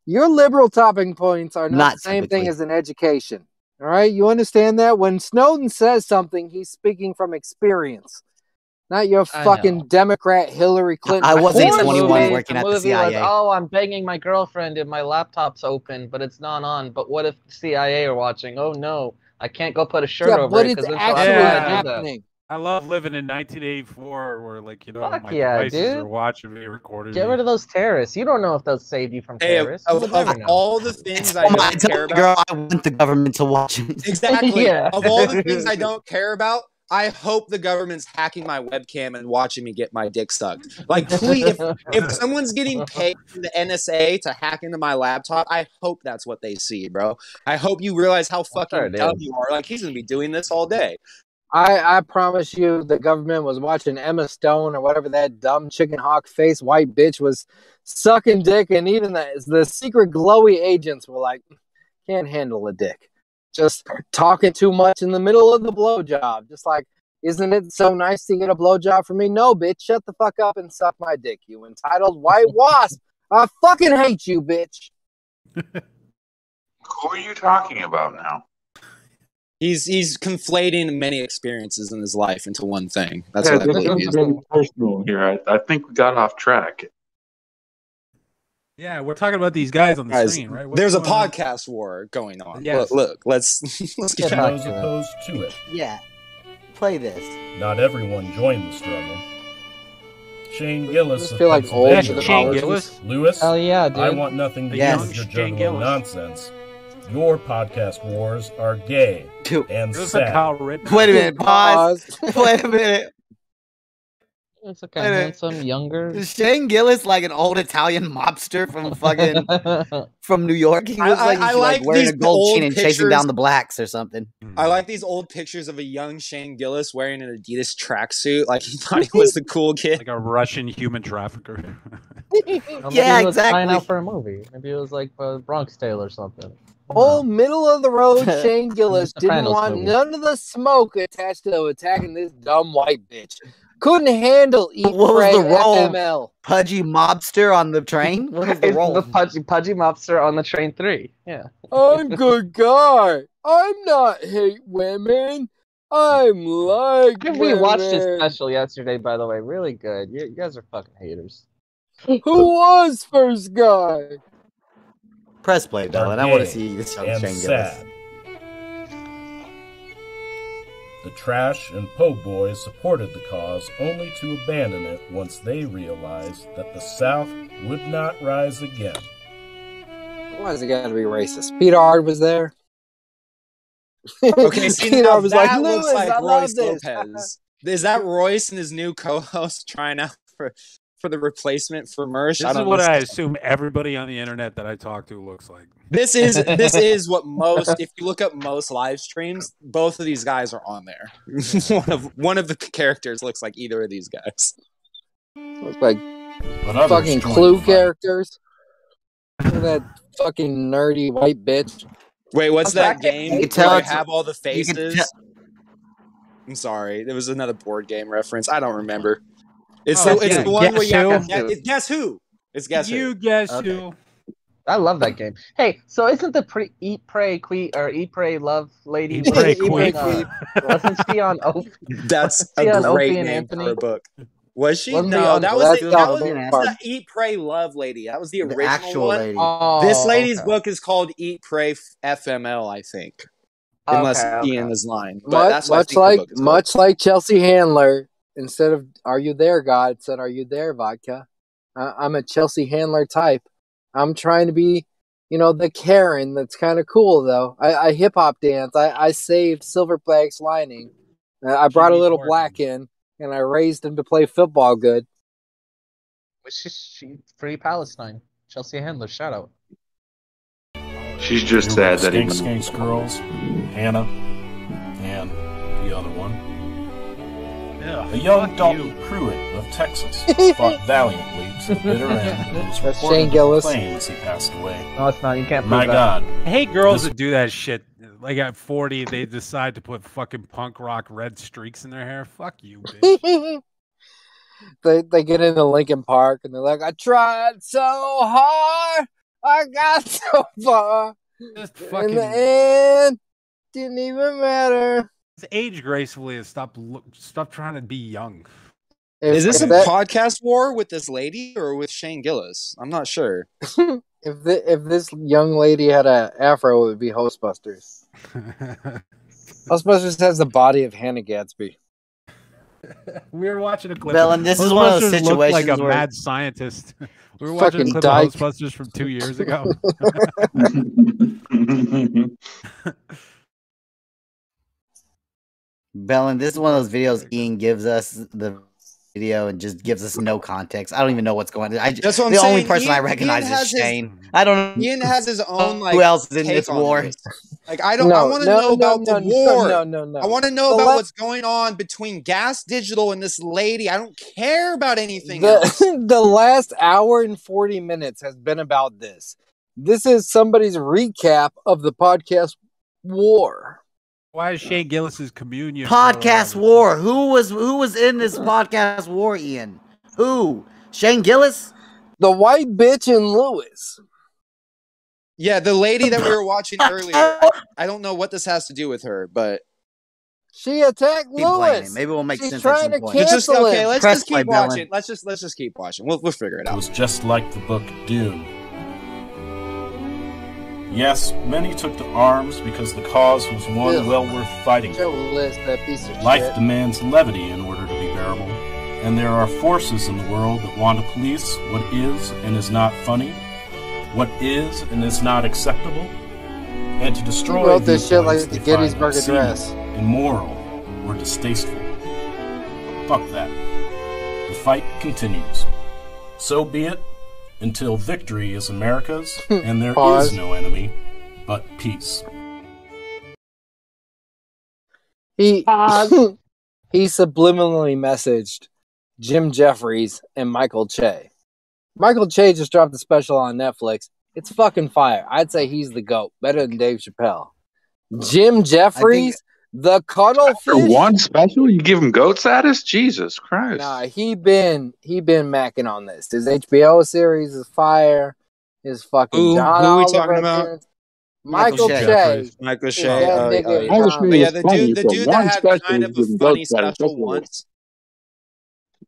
Your liberal topping points are not, Not the same typically. thing as an education. All right, you understand that? When Snowden says something, he's speaking from experience, not your I fucking know. Democrat Hillary Clinton. I wasn't 21 movie- working at the movie was, CIA. oh, I'm banging my girlfriend and my laptop's open, but it's not on. But what if the CIA are watching? Oh no, I can't go put a shirt Yeah, over but it it's because then actually she'll Yeah. ask me to do that. happening. I love living in 1984 where, like, you know, Fuck my yeah, devices dude. are watching me, recording Get me. rid of those terrorists. You don't know if they'll save you from Hey, terrorists. of, You of all the things I don't care about, girl I want the government to watch exactly. Yeah. Of all the things I don't care about, I hope the government's hacking my webcam and watching me get my dick sucked. Like, please, if, if someone's getting paid from the NSA to hack into my laptop, I hope that's what they see, bro. I hope you realize how fucking it dumb you are. Like, he's gonna be doing this all day. I, I promise you, the government was watching Emma Stone or whatever that dumb chicken hawk face white bitch was sucking dick, and even the the secret glowy agents were like, can't handle a dick, just talking too much in the middle of the blowjob, just like. Isn't it so nice to get a blowjob from me? No, bitch, shut the fuck up and suck my dick, you entitled white wasp. I fucking hate you, bitch. Who are you talking about now? He's he's conflating many experiences in his life into one thing. That's yeah, what I this believe he is is. personal here. I, I think we got off track. Yeah, we're talking about these guys on the Guys, screen, right? What's there's a going on? podcast war going on. Yes. Look, look, let's let's get Get back. back Those it. opposed to it. Yeah. Play this. Not everyone joined the struggle. Shane Gillis just of feel like old Yes, Shane. Gillis. Luis, Hell yeah, dude. I want nothing to Yes. do with your general nonsense. Your podcast wars are gay Dude, and It looks like sad. Wait a minute. Pause. Pause. Wait a minute. It's like a Wait a minute. handsome younger. Shane Gillis like an old Italian mobster from fucking from New York? He I- looks I- like I he's like, like wearing these a gold chain and chasing down the blacks or something. I like these old pictures of a young Shane Gillis wearing an Adidas tracksuit, like he thought he was the cool kid. like a Russian human trafficker. Or maybe Yeah, he was trying exactly. out for a movie. Maybe it was like uh, Bronx Tale or something. Old middle of the road Shane Gillis didn't want movie. none of the smoke attached to attacking this dumb white bitch. Couldn't handle eat What was the role? FML. Pudgy mobster on the train? What was the role? the pudgy, pudgy mobster on the train three. Yeah. I'm good guy. I'm not hate women. I'm like I rewatched his special yesterday, by the way. Really good. You, you guys are fucking haters. Who was first guy? Press play, Dylan. I want to see this young and Shane The Trash and Po Boys supported the cause only to abandon it once they realized that the South would not rise again. Why is it got to be racist? Peter Ard was there. Okay, see Peter now Ard was like, looks like I Royce this." Lopez. Is that Royce and his new co-host trying out for for the replacement for Mersh? This I is don't what know. I assume everybody on the internet that I talk to looks like. This is this is what most. If you look up most live streams, both of these guys are on there. one of one of the characters looks like either of these guys. Looks like But others fucking Clue fight. characters. That fucking nerdy white bitch. Wait, what's I'm that game? you can tell they it's- have all the faces. I'm sorry, there was another board game reference. I don't remember. It's Oh, so it's the one where Guess you have Who? to guess, it's guess who. It's guess you who. guess Okay. who? I love that game. Hey, so isn't the pre eat pray queen or eat pray love lady? Eat, Pray, wasn't Queen. uh, wasn't she on Opie? That's a on Opie great name Anthony? for a book. Was she? Wasn't no, that was the, not that was, that was the Eat Pray Love lady. That was the The original actual one. lady. Oh, This lady's okay. book is called Eat Pray FML, I think. Unless Okay, okay. Ian is lying. But Much, that's what much like book is called. much like Chelsea Handler, instead of "Are you there, God?" it said "Are you there, vodka?" I, I'm a Chelsea Handler type. I'm trying to be, you know, the Karen. That's kind of cool though. I, I hip hop dance. I, I saved Silver Black's lining. Uh, I brought a little Corkin. black in, and I raised him to play football good. She, she free Palestine. Chelsea Handler, shout out. She's just There were sad that he Skank Skanks girls, Hannah, Yeah, A young fuck Dalton you. Pruitt of Texas fought valiantly to the bitter end and was That's reported Shane to Gillis. claim as he passed away. No, it's not. You can't prove My that. God, I hate girls This- that do that shit. Like at 40, they decide to put fucking punk rock red streaks in their hair. Fuck you, bitch. they they get into Linkin Park and they're like, "I tried so hard, I got so far, Just in the end, didn't even matter." Just age gracefully and stop look, stop trying to be young. If, Is this a that- podcast war with this lady or with Shane Gillis? I'm not sure. if the, if this young lady had a afro, it would be Hostbusters. Ghostbusters has the body of Hannah Gadsby. we were watching a clip. Bill, and this is one of those Ghostbusters looked like a where- mad scientist. We were watching Fucking a clip dyke. of Ghostbusters from two years ago. Bellin, this is one of those videos Ian gives us the video and just gives us no context. I don't even know what's going on. I, That's what I'm the only saying. person I recognize Ian is has his- Shane. I don't know Ian has his own like who else is in this war. this. Like I don't. I want to know about the war. No, no, no. I want to know The about le- what's going on between Gas Digital and this lady. I don't care about anything else. The, the last hour and 40 minutes has been about this. This is somebody's recap of the podcast war. Why is Shane Gillis's communion Podcast war. Who was who was in this podcast war, Ian? Who? Shane Gillis? The white bitch in Luis. Yeah, the lady that we were watching earlier. I, I don't know what this has to do with her, but She attacked Keep playing. Luis. Maybe we'll make She's sense at trying some to point. it's just okay. Let's Press just keep Bellin. watching. Let's just let's just keep watching. We'll we'll figure it out. It was just like the book Dune. Yes, many took to arms because the cause was one Ugh. well worth fighting. Joe List, that piece of Life shit. demands levity in order to be bearable, and there are forces in the world that want to police what is and is not funny, what is and is not acceptable, and to destroy wrote this shit like the Gettysburg Address. immoral, or distasteful. Fuck that. The fight continues. So be it until victory is America's and there is Pause. no enemy but peace. He he subliminally messaged Jim Jeffries and Michael Che. Michael Che just dropped a special on Netflix. It's fucking fire. I'd say he's the goat, better than Dave Chappelle. Jim Jeffries, the cuddlefish. For one special, you give him goat status? Jesus Christ! Nah, he been he been macking on this. His HBO series is fire. His fucking Who- John who we Oliver talking about? appearance. Michael, Michael Che. Che. Michael is Che. that Oh, nigga oh, yeah. from- yeah, the dude, the dude that had special kind of a funny goat status. special That's what it is. once.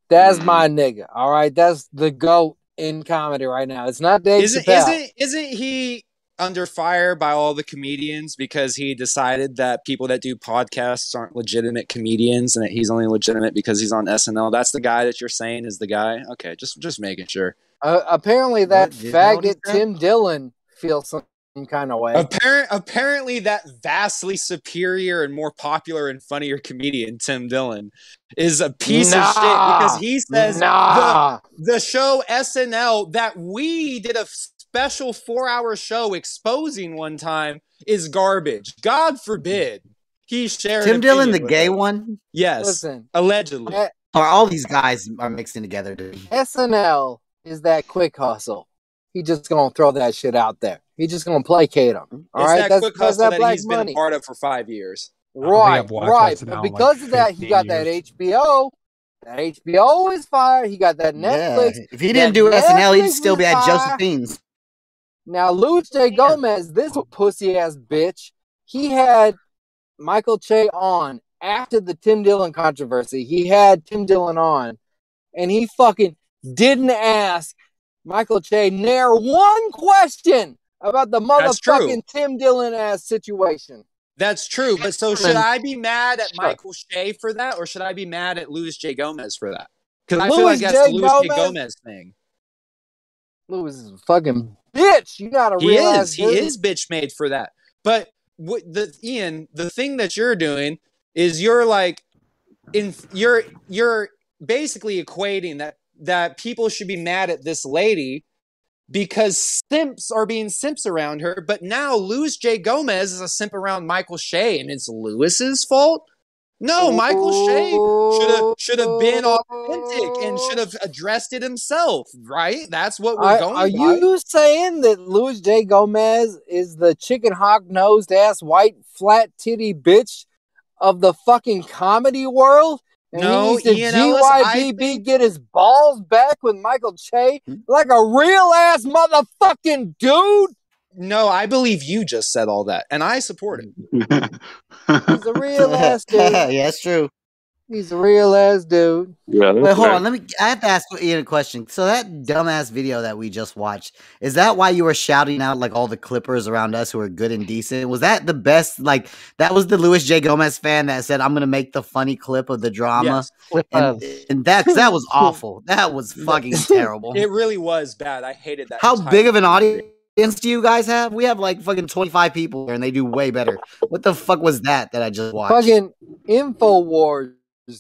That's mm-hmm. my nigga. All right, that's the goat in comedy right now. It's not Dave Isn't Chappelle. isn't isn't he under fire by all the comedians because he decided that people that do podcasts aren't legitimate comedians and that he's only legitimate because he's on SNL? That's the guy that you're saying is the guy. Okay, just just making sure. Uh, apparently, that What? Is that faggot? Tim Dillon feels some kind of way. Apparent, apparently, that vastly superior and more popular and funnier comedian Tim Dillon is a piece of shit because he says nah. the, the show SNL that we did a special four hour show exposing one time is garbage. God forbid he shared. Tim an Dillon, the gay us. one? Yes, Listen, allegedly. Or oh, all these guys are mixing together, dude. SNL is that quick hustle. he just gonna throw that shit out there. He just gonna placate him. All it's right, that that's, quick hustle that that black he's been money. a part of for five years. Right, right. SNL But in, like, because of that, he 15 got that. HBO. That HBO is fire. He got that Yeah. Netflix. If he didn't That do SNL, he'd still be at fire. Josephine's. Now, Luis J. Gomez, this pussy ass bitch, he had Michael Che on after the Tim Dillon controversy. He had Tim Dillon on, and he fucking didn't ask Michael Che near one question about the That's motherfucking Tim Dillon ass situation. That's true. But so should I be mad at Sure. Michael Che for that, or should I be mad at Luis J. Gomez for that? Because I feel Luis like that's J. the Luis J. Gomez- Gomez thing. Luis is a fucking bitch. You gotta He realize is. He is bitch made for that. But what the Ian, the thing that you're doing is you're like in you're you're basically equating that that people should be mad at this lady because simps are being simps around her. But now Luis J. Gomez is a simp around Michael Che, and it's Luis's fault. No, Michael Che should have should have been authentic and oh. should have addressed it himself, right? That's what we're Are, going are by. you saying that Luis J. Gomez is the chicken hawk nosed ass white flat titty bitch of the fucking comedy world? And No, he needs to Ian Ellis, I GYBB get his balls back with Michael Che hmm? like a real ass motherfucking dude. No, I believe you just said all that, and I support it. He's a real ass dude. yeah, that's true. He's a real ass dude. Yeah, Wait, hold on. Let me. I have to ask Ian a question. So that dumbass video that we just watched is that why you were shouting out like all the Clippers around us who are good and decent? Was that the best? Like that was the Luis J Gomez fan that said, "I'm gonna make the funny clip of the drama," Yes. and, and that 'cause that was awful. That was fucking terrible. It really was bad. I hated that. How big of an video. Audience do you guys have? We have like fucking 25 people here, and they do way better. What the fuck was that that I just watched? Fucking Infowars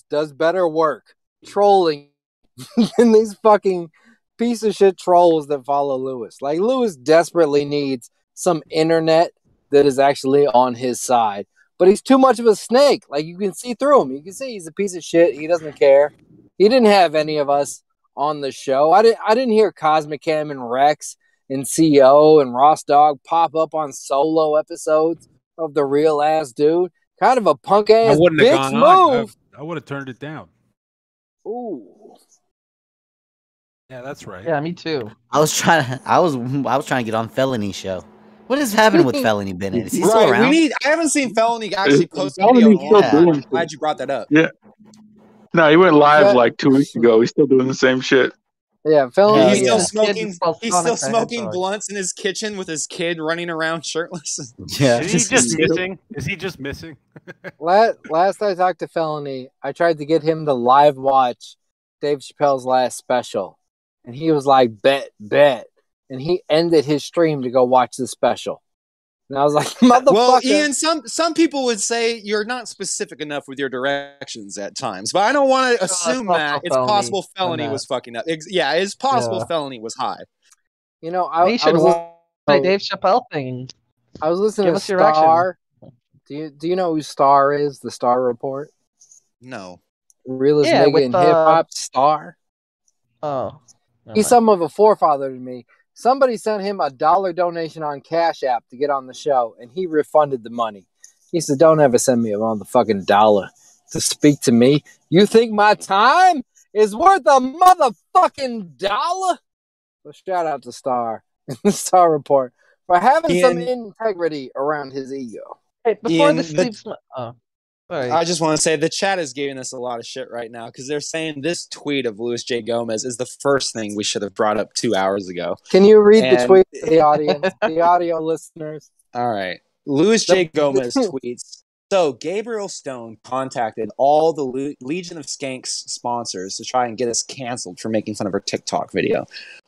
does better work trolling than these fucking piece of shit trolls that follow Luis. Like Luis desperately needs some internet that is actually on his side. But he's too much of a snake. Like you can see through him. You can see he's a piece of shit. He doesn't care. He didn't have any of us on the show. I didn't I didn't hear Cosmic Cam and Rex and CEO and Ross Dog pop up on solo episodes of the real ass dude. Kind of a punk I ass wouldn't have bitch gone on. move. I, I would have turned it down. Ooh. Yeah, that's right. Yeah, me too. I was trying to. I was. I was trying to get on Felony show. What is happening with Felony Bennett? Is he still around? we need. I haven't seen Felony actually post a Felony's video. still on doing I'm glad you brought that up. Yeah. No, he went live like two weeks ago. He's still doing the same shit. Yeah, felony. Oh, uh, he's still yeah. smoking. He's still smoking Hedgehog. blunts in his kitchen with his kid running around shirtless. yeah. Is he just missing? Is he just missing? Last, last I talked to Felony, I tried to get him to live watch Dave Chappelle's last special. And he was like, bet, bet. And he ended his stream to go watch the special. And I was like, motherfucker. Well, Ian, some some people would say you're not specific enough with your directions at times, but I don't want to assume also that it's possible felony was fucking up. Ex- yeah, it's possible Yeah. felony was high. you know, I, He I should was, watch lis- my Dave Chappelle thing. I was listening Give to us your reaction. Star. Do you do you know who Star is? The Star Report? No. Realest Yeah, nigga in the- hip hop, Star. Oh, He's mind. some of a forefather to me. Somebody sent him a dollar donation on Cash App to get on the show, and he refunded the money. He said, "Don't ever send me a motherfucking dollar to speak to me. You think my time is worth a motherfucking dollar?" So shout out to Star, the Star Report, for having some integrity around his ego. Hey, before Ian, the the- sleep. sm- oh, sorry. I just want to say the chat is giving us a lot of shit right now because they're saying this tweet of Luis J. Gomez is the first thing we should have brought up two hours ago. Can you read the tweet to the audience, the audio listeners? All right. Luis J. Gomez tweets. So Gabriel Stone contacted all the Le- Legion of Skanks sponsors to try and get us canceled for making fun of our TikTok video.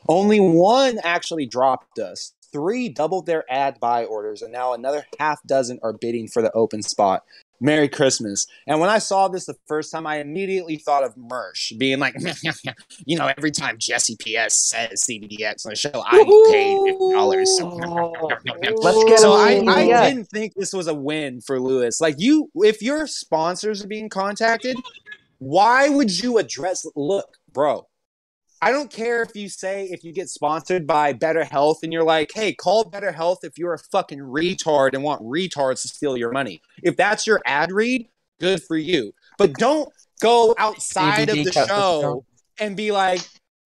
Only one actually dropped us. Three doubled their ad buy orders, and now another half dozen are bidding for the open spot. Merry Christmas. And when I saw this the first time, I immediately thought of Mersh being like, you know, every time Jesse PS says CBDX on the show, I paid $50. Let's get so I, I CBDX. didn't think this was a win for Luis. Like you, if your sponsors are being contacted, why would you address? Look, bro, I don't care if you say if you get sponsored by Better Health and you're like, hey, call Better Health if you're a fucking retard and want retards to steal your money. If that's your ad read, good for you. But don't go outside of the cut the show and be like,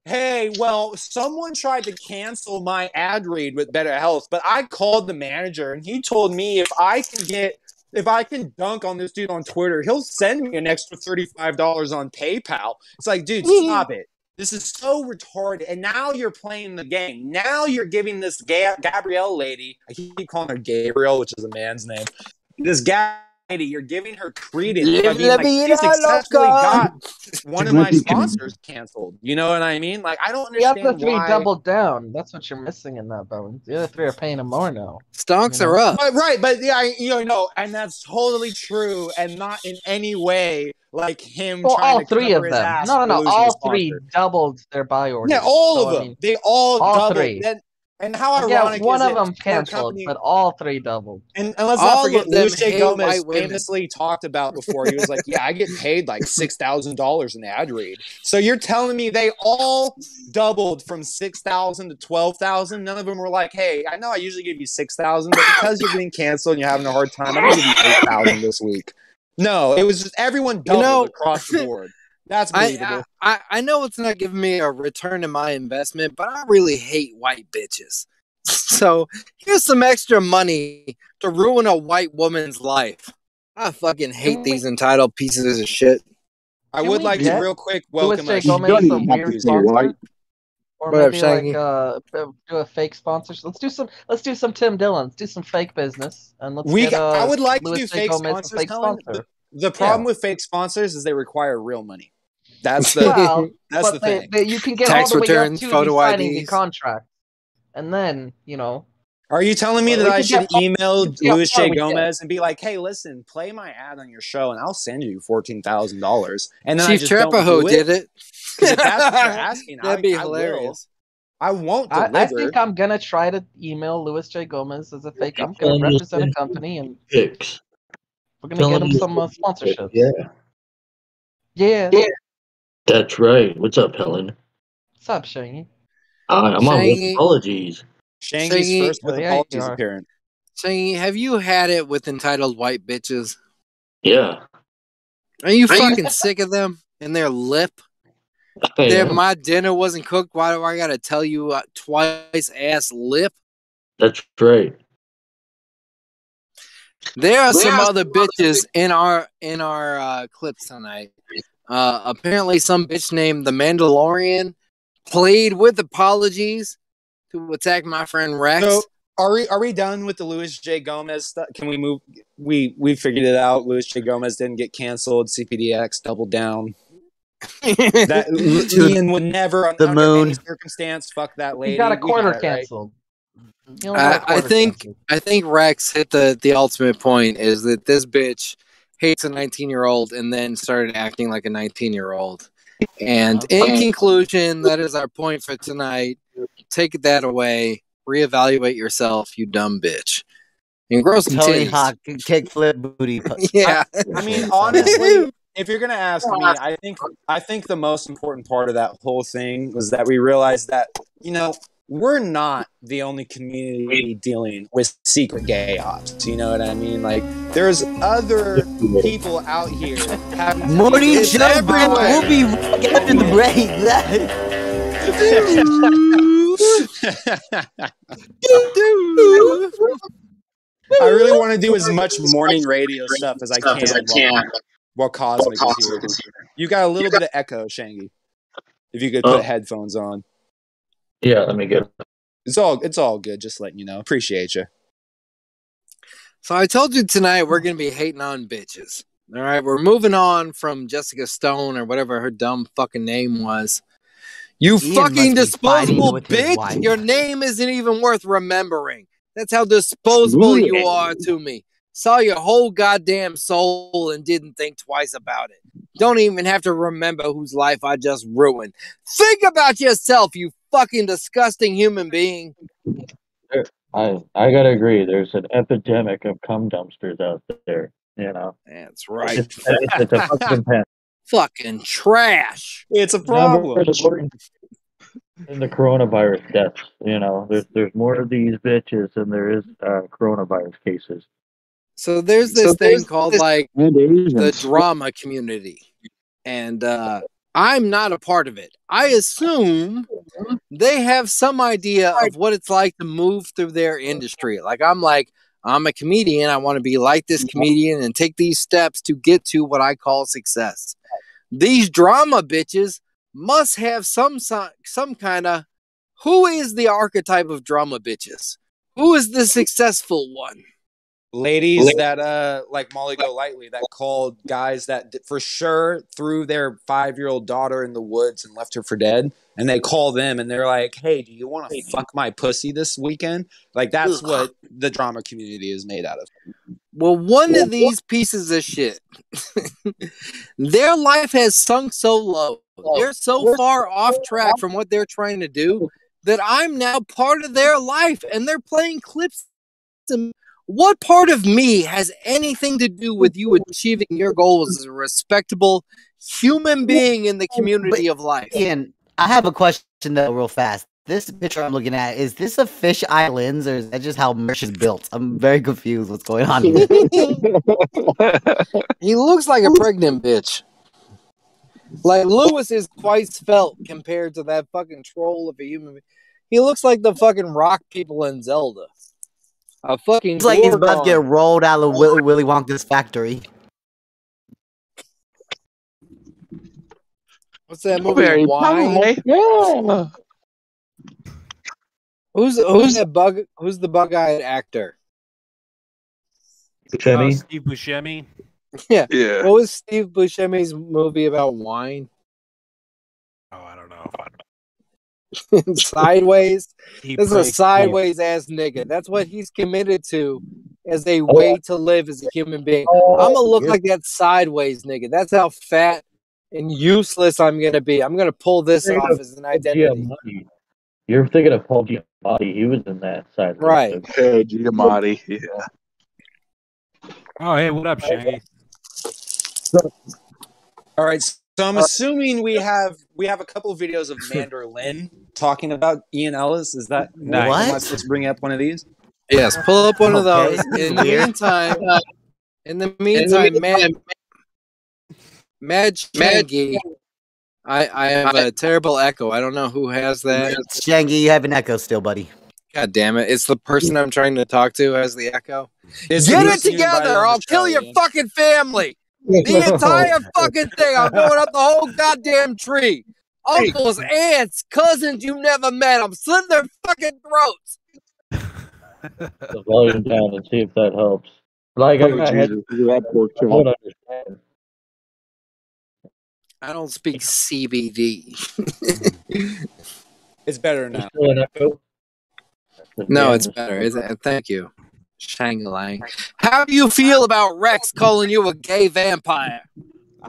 hey, well, someone tried to cancel my ad read with Better Health, but I called the manager and he told me if I can get if I can dunk on this dude on Twitter, he'll send me an extra $35 on PayPal. It's like, dude, stop it. This is so retarded. And now you're playing the game. Now you're giving this Ga- Gabrielle lady, I keep calling her Gabriel, which is a man's name. This Gab lady, you're giving her credence. I mean, like, she successfully got one of my sponsors canceled. You know what I mean? Like, I don't The other understand three why. doubled down. That's what you're missing in that, Bones. The other three are paying him more now. Stonks You know? are up. But, right, but yeah, I, you know, and that's totally true, and not in any way like him Well, trying all to three cover of them. No, no, no. All three sponsor. doubled their buy orders. Yeah, all So, of I them. mean, they all, all doubled. three. And, and how yeah, ironic one is of them canceled, but all three doubled. And, and let's All not of forget, them Luis J. Gomez white women. famously talked about before. He was like, "Yeah, I get paid like six thousand dollars in ad read." So you're telling me they all doubled from six thousand to twelve thousand? None of them were like, "Hey, I know I usually give you six thousand, but because you're getting canceled and you're having a hard time, I'm gonna give you eight thousand this week." No, it was just everyone doubled know- across the board. That's believable. I I I know it's not giving me a return to my investment, but I really hate white bitches. So here's some extra money to ruin a white woman's life. I fucking hate these entitled pieces of shit. I Can would we like to real quick welcome J. us. Gomez some weird sponsor? Or What up, maybe Shaggy? like uh, do a fake sponsorship. Let's do some. Let's do some Tim Dillon. Let's do some fake business, and let's We, get. Uh, I would like Luis to do J. fake Gomez some sponsors. fake Helen. sponsor. The, the problem with fake sponsors is they require real money. That's the well, that's the they, thing. they, you can get Tax all the way returns, up to photo the signing the IDs. contract, and then you know. Are you telling me Well, that I should get- email we could get Luis J. Gomez and be like, "Hey, listen, play my ad on your show, and I'll send you fourteen thousand dollars." And then Chief just don't Trepaho do did it. if that's what you're asking, That'd I, be I will. hilarious. I won't I, deliver. I think I'm gonna try to email Luis J. Gomez as a fake. I'm gonna Helen represent a company, and Picks. we're gonna get him some uh, Wilson sponsorships. Yeah. Yeah. That's right. What's up, Helen? What's up, Shaggy? Uh, I'm on with Shaggy. apologies. Shangy's Shangy- first with Oh, yeah, you apologies are. appearance. Saying, have you had it with entitled white bitches? Yeah. Are you fucking sick of them and their lip? I Their, am. my dinner wasn't cooked. Why do I gotta tell you uh, twice? Ass lip. That's right. There are some There are other bitches in our in our uh, clips tonight. Uh, apparently, some bitch named the Mandalorian played with apologies to attack my friend Rex. So are we are we done with the Luis J. Gomez stuff? Can we move? We we figured it out. Luis J. Gomez didn't get canceled. CPDX doubled down. That Ian would never The under moon. any circumstance fuck that lady. He got a corner quarter that right. canceled. He only got a I, I quarter think canceled. I think Rex hit the the ultimate point is that this bitch hates a 19 year old and then started acting like a 19 year old. And in conclusion, that is our point for tonight. Take that away. Reevaluate yourself, you dumb bitch. And grow some Tony titties. Hawk kickflip booty. Yeah. I mean, honestly, if you're gonna ask me, I think I think the most important part of that whole thing was that we realized that you know we're not the only community dealing with secret gay ops. You know what I mean? Like, there's other people out here having Morty it's Jump everywhere. will be right after the break. I really want to do as much morning radio stuff as I can. While, while Cosmic is here. You got a little bit of echo, Shangy. If you could put Oh. headphones on. Yeah, let me get. It's all it's all good. Just letting you know. Appreciate you. So I told you tonight we're gonna be hating on bitches. All right, we're moving on from Jessica Stone or whatever her dumb fucking name was. You Ian fucking must disposable bitch! Your name isn't even worth remembering. That's how disposable you are to me. Saw your whole goddamn soul and didn't think twice about it. Don't even have to remember whose life I just ruined. Think about yourself, you fucking disgusting human being. I I gotta agree. There's an epidemic of cum dumpsters out there. You know. That's right. It's, it's a fucking pen. Fucking trash. It's a problem. in the coronavirus deaths. You know, there's there's more of these bitches than there is uh, coronavirus cases. So there's So this thing there's called this- like the drama community. And uh I'm not a part of it. I assume they have some idea of what it's like to move through their industry. Like I'm like I'm a comedian. I want to be like this comedian and take these steps to get to what I call success. These drama bitches must have some some kind of who is the archetype of drama bitches? Who is the successful one? Ladies that uh like Molly Go Lightly that called guys that for sure threw their five year old daughter in the woods and left her for dead, and they call them and they're like, "Hey, do you want to fuck my pussy this weekend?" Like that's what the drama community is made out of. Well, one of these pieces of shit, their life has sunk so low. They're so far off track from what they're trying to do that I'm now part of their life and they're playing clips. to- What part of me has anything to do with you achieving your goals as a respectable human being in the community of life? Ian, I have a question though, real fast. This picture I'm looking at is this a fish eye lens or is that just how Mersh is built? I'm very confused. What's going on here? he looks like a pregnant bitch. Like Luis is quite svelte compared to that fucking troll of a human. being. He looks like the fucking rock people in Zelda. A fucking. Looks like he's about to get rolled out of Willy, Willy Wonka's factory. What's that movie? Very Wine? Yeah. Who's who's that bug? Who's the bug-eyed actor? Oh, Steve Buscemi. Yeah. Yeah. What was Steve Buscemi's movie about wine? Oh, I don't know. sideways. He this is a breaks sideways ass nigga. That's what he's committed to as a oh, way to live as a human being. Oh, I'm gonna look like that sideways nigga. That's how fat and useless I'm gonna be. I'm gonna pull this off of as an identity. Giamatti. You're thinking of Paul Giamatti. He was in that side. Right. Hey, Giamatti. Yeah. Oh, hey, what up, Shaggy? All right, so I'm assuming we have we have a couple of videos of Mander Lynn talking about Ian Ellis. Is that Nice. Am I supposed to bring up one of these? Yes, pull up one of Okay. those. In the Weird. meantime, uh, in the meantime, Mad Mad Shangy, I I have a terrible echo. I don't know who has that. Shangy, you have an echo still, buddy. God damn it! It's the person I'm trying to talk to has the echo. It's Get it together, or I'll kill your fucking family. The entire fucking thing. I'm going up the whole goddamn tree. Uncles, aunts, cousins you never met. I'm slitting their fucking throats. the volume down and see if that helps. Like I Oh, got Jesus. Look at that pork I don't understand. I don't speak CBD. It's better now. Still an echo? no, it's better. It's, uh, thank you, Shangalang. How do you feel about Rex calling you a gay vampire?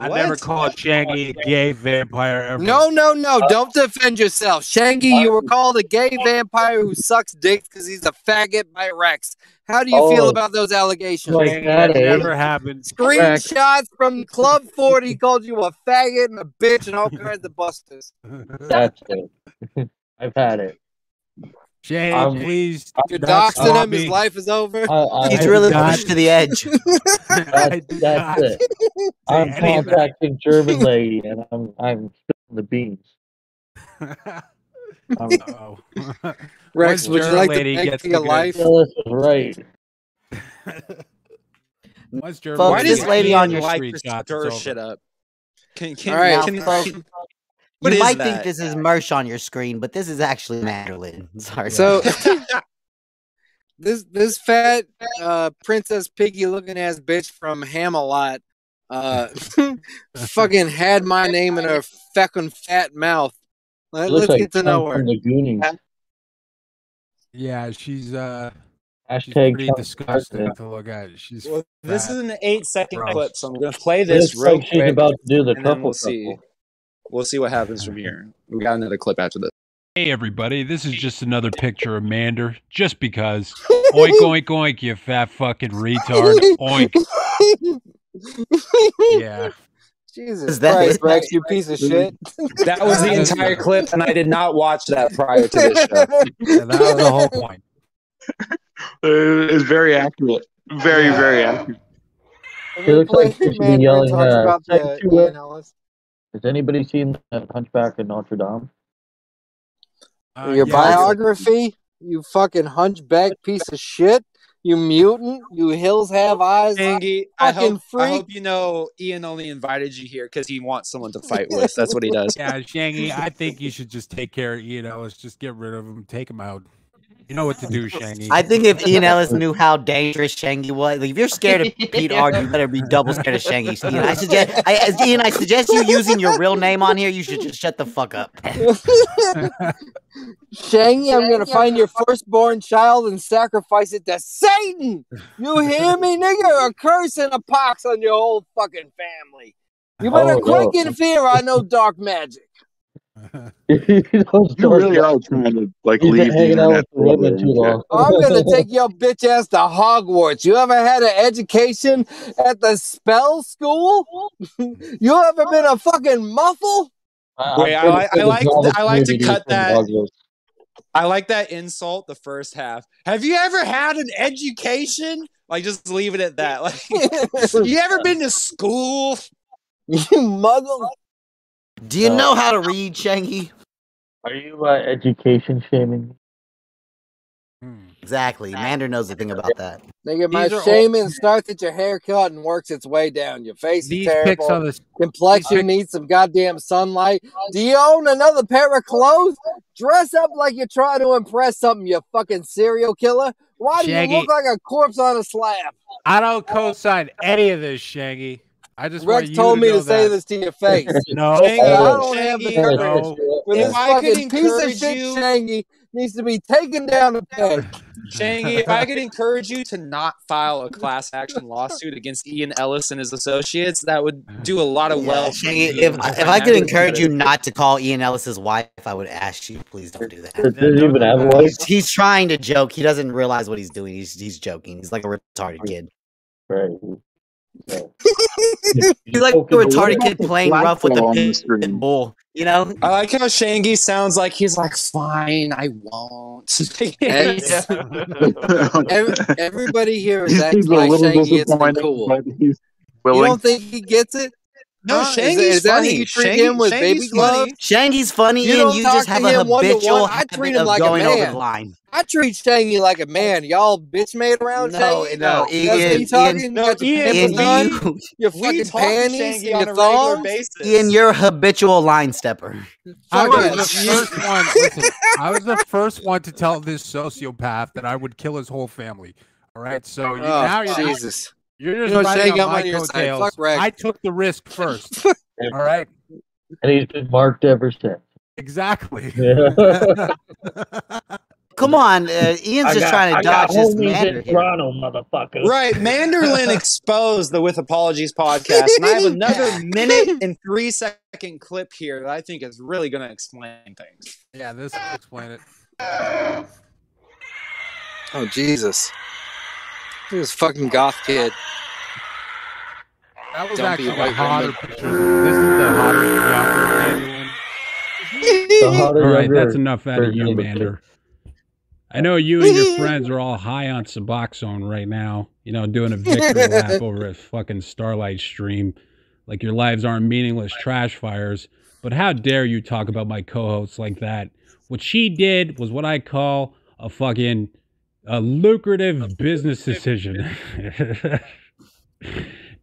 I never called Shaggy a gay vampire ever. No, no, no. Don't defend yourself. Shangy, you were called a gay vampire who sucks dicks because he's a faggot by Rex. How do you feel Oh. about those allegations? Like that, that eh? never happened. Screenshots from Club 40 called you a faggot and a bitch and all kinds of busters. That's it. I've had it. Shaggy, I'm- um, please. You're doxing stop him. His life is over. I, I, He's I really did pushed to the edge. that's, that's it. I'm any contacting German lady and I'm I'm spilling the beans. Um, I'm, Oh. Rex, Once would you like lady to gets make the a life? Phyllis was right. Once German Folks, Why this lady on your like screenshots, to it's stir shit up? Can can, All right. can, folks, can- what you is might that? think this is Mersh on your screen, but this is actually Madeline. Sorry. So this this fat uh princess piggy looking ass bitch from Hamelot uh fucking had my name in her fucking fat mouth. Let, Looks us like get to Tom know her. from the Goonies. Yeah, she's uh, she's Hashtag pretty disgusting to look at. She's Well, this is an eight second Gross. clip, so I'm gonna play Looks this real like she's about to do the and then truffle we'll see. Shuffle. We'll see what happens from here. We got another clip after this. Hey everybody, this is just another picture of Mander, just because. oink oink oink, you fat fucking retard. Oink. Yeah. Jesus that Christ. Rex, you piece of shit. That was the entire clip, and I did not watch that prior to this show. Yeah, that was the whole point. It's very accurate. Very, very accurate. He looks like he should be yelling, talks uh, about "Take the two, Ian Ellis. Has anybody seen the Hunchback of Notre Dame? Uh, Your yeah, biography, you fucking hunchback piece of shit. You mutant. You hills have eyes. Angie, I Fucking hope, I freak. hope you know Ian only invited you here because he wants someone to fight with. That's what he does. Yeah, Shangy, I think you should just take care of Ian Ellis. Just get rid of him. Take him out. You know what to do, Shangy. I think if Ian Ellis knew how dangerous Shangy was, like if you're scared of Pete Ard, you better be double scared of Shangy. Ian, I suggest, I, as- Ian, I suggest you using your real name on here. You should just shut the fuck up. Shangy, I'm gonna find your firstborn child and sacrifice it to Satan. You hear me, nigga? A curse and a pox on your whole fucking family. You better Oh, quick no. interfere. I know dark magic. you You really are trying to like He's leave the hanging out internet. with the women too long. I'm gonna take your bitch ass to Hogwarts. You ever had an education at the spell school? you ever been a fucking muggle? Wait, I, like- I like I like to cut that. I like that insult. The first half. Have you ever had an education? Like, just leave it at that. Like, you ever been to school? You muggle. Do you know how to read, Shangy? Are you uh, education shaming? Exactly. Mander knows the thing about that. Nigga, my These are all- shaming starts at your haircut and works its way down. Your face is These terrible. pics on the Complexion needs some goddamn sunlight. Do you own another pair of clothes? Dress up like you're trying to impress something, you fucking serial killer. Why do Shaggy. you look like a corpse on a slab? I don't co-sign any of this, Shangy. I just Rex you told to me know to say this to your face. No, Shangy, I don't have the Shangy, courage. no. When If this I could fucking piece of shit you- Shangy needs to be taken down a peg. Shangy, if I could encourage you to not file a class action lawsuit against Ian Ellis and his associates, that would do a lot of well. for Shangy, if, if I could encourage you not to call Ian Ellis's wife, I would ask you, please don't do that. Does he even have a wife? He's, he's trying to joke. He doesn't realize what he's doing. He's he's joking. He's like a retarded kid. Right. He's like a Okay, but retarded kid playing rough with a on the pit bull. You know? I like how Shangy sounds like he's like, fine, I won't. Ex- Ev- Everybody here is acting like little Shangy isn't disappointed, cool. but You don't think he gets it? No, Huh? Is, Shangy's that- is that how funny. you treat Shangy- him with Shangy's baby gloves? funny. Shangy's funny, You and don't you talk just to have a him one to habitual one. I habit treat him of like a going over man. the line. I treat Shangy like a man. Y'all bitch made around No, Shangy? no, That's Ian, me talking? Ian, you got your Ian, Ian, pimples on, you, your We fucking talk to panties, Shangy and on your a regular thongs. basis. Ian, you're a habitual line stepper. I Fuck was it. the first one. Listen, I was the first one to tell this sociopath that I would kill his whole family. All right, so you, Oh, now you're Jesus. You're You just know, riding Shangy, on I'm my on your coattails. Fuck Rex. I took the risk first. All right, And he's been marked ever since. exactly. Yeah. Come on, uh, Ian's I just got- trying to I dodge his homies Mander. Toronto, motherfucker. Right, Manderlin exposed the With Apologies podcast, and I have another minute and three second clip here that I think is really going to explain things. Yeah, this will explain it. Oh, Jesus. This fucking goth kid. That was Dumpy actually the white hotter woman. picture. This is the hotter younger Manderlin. The hotter, All right, that's enough out of you, Mander. I know you and your friends are all high on Suboxone right now. You know, doing a victory lap over a fucking Starlight stream, like your lives aren't meaningless trash fires. But how dare you talk about my co-hosts like that? What she did was what I call a fucking a lucrative business decision.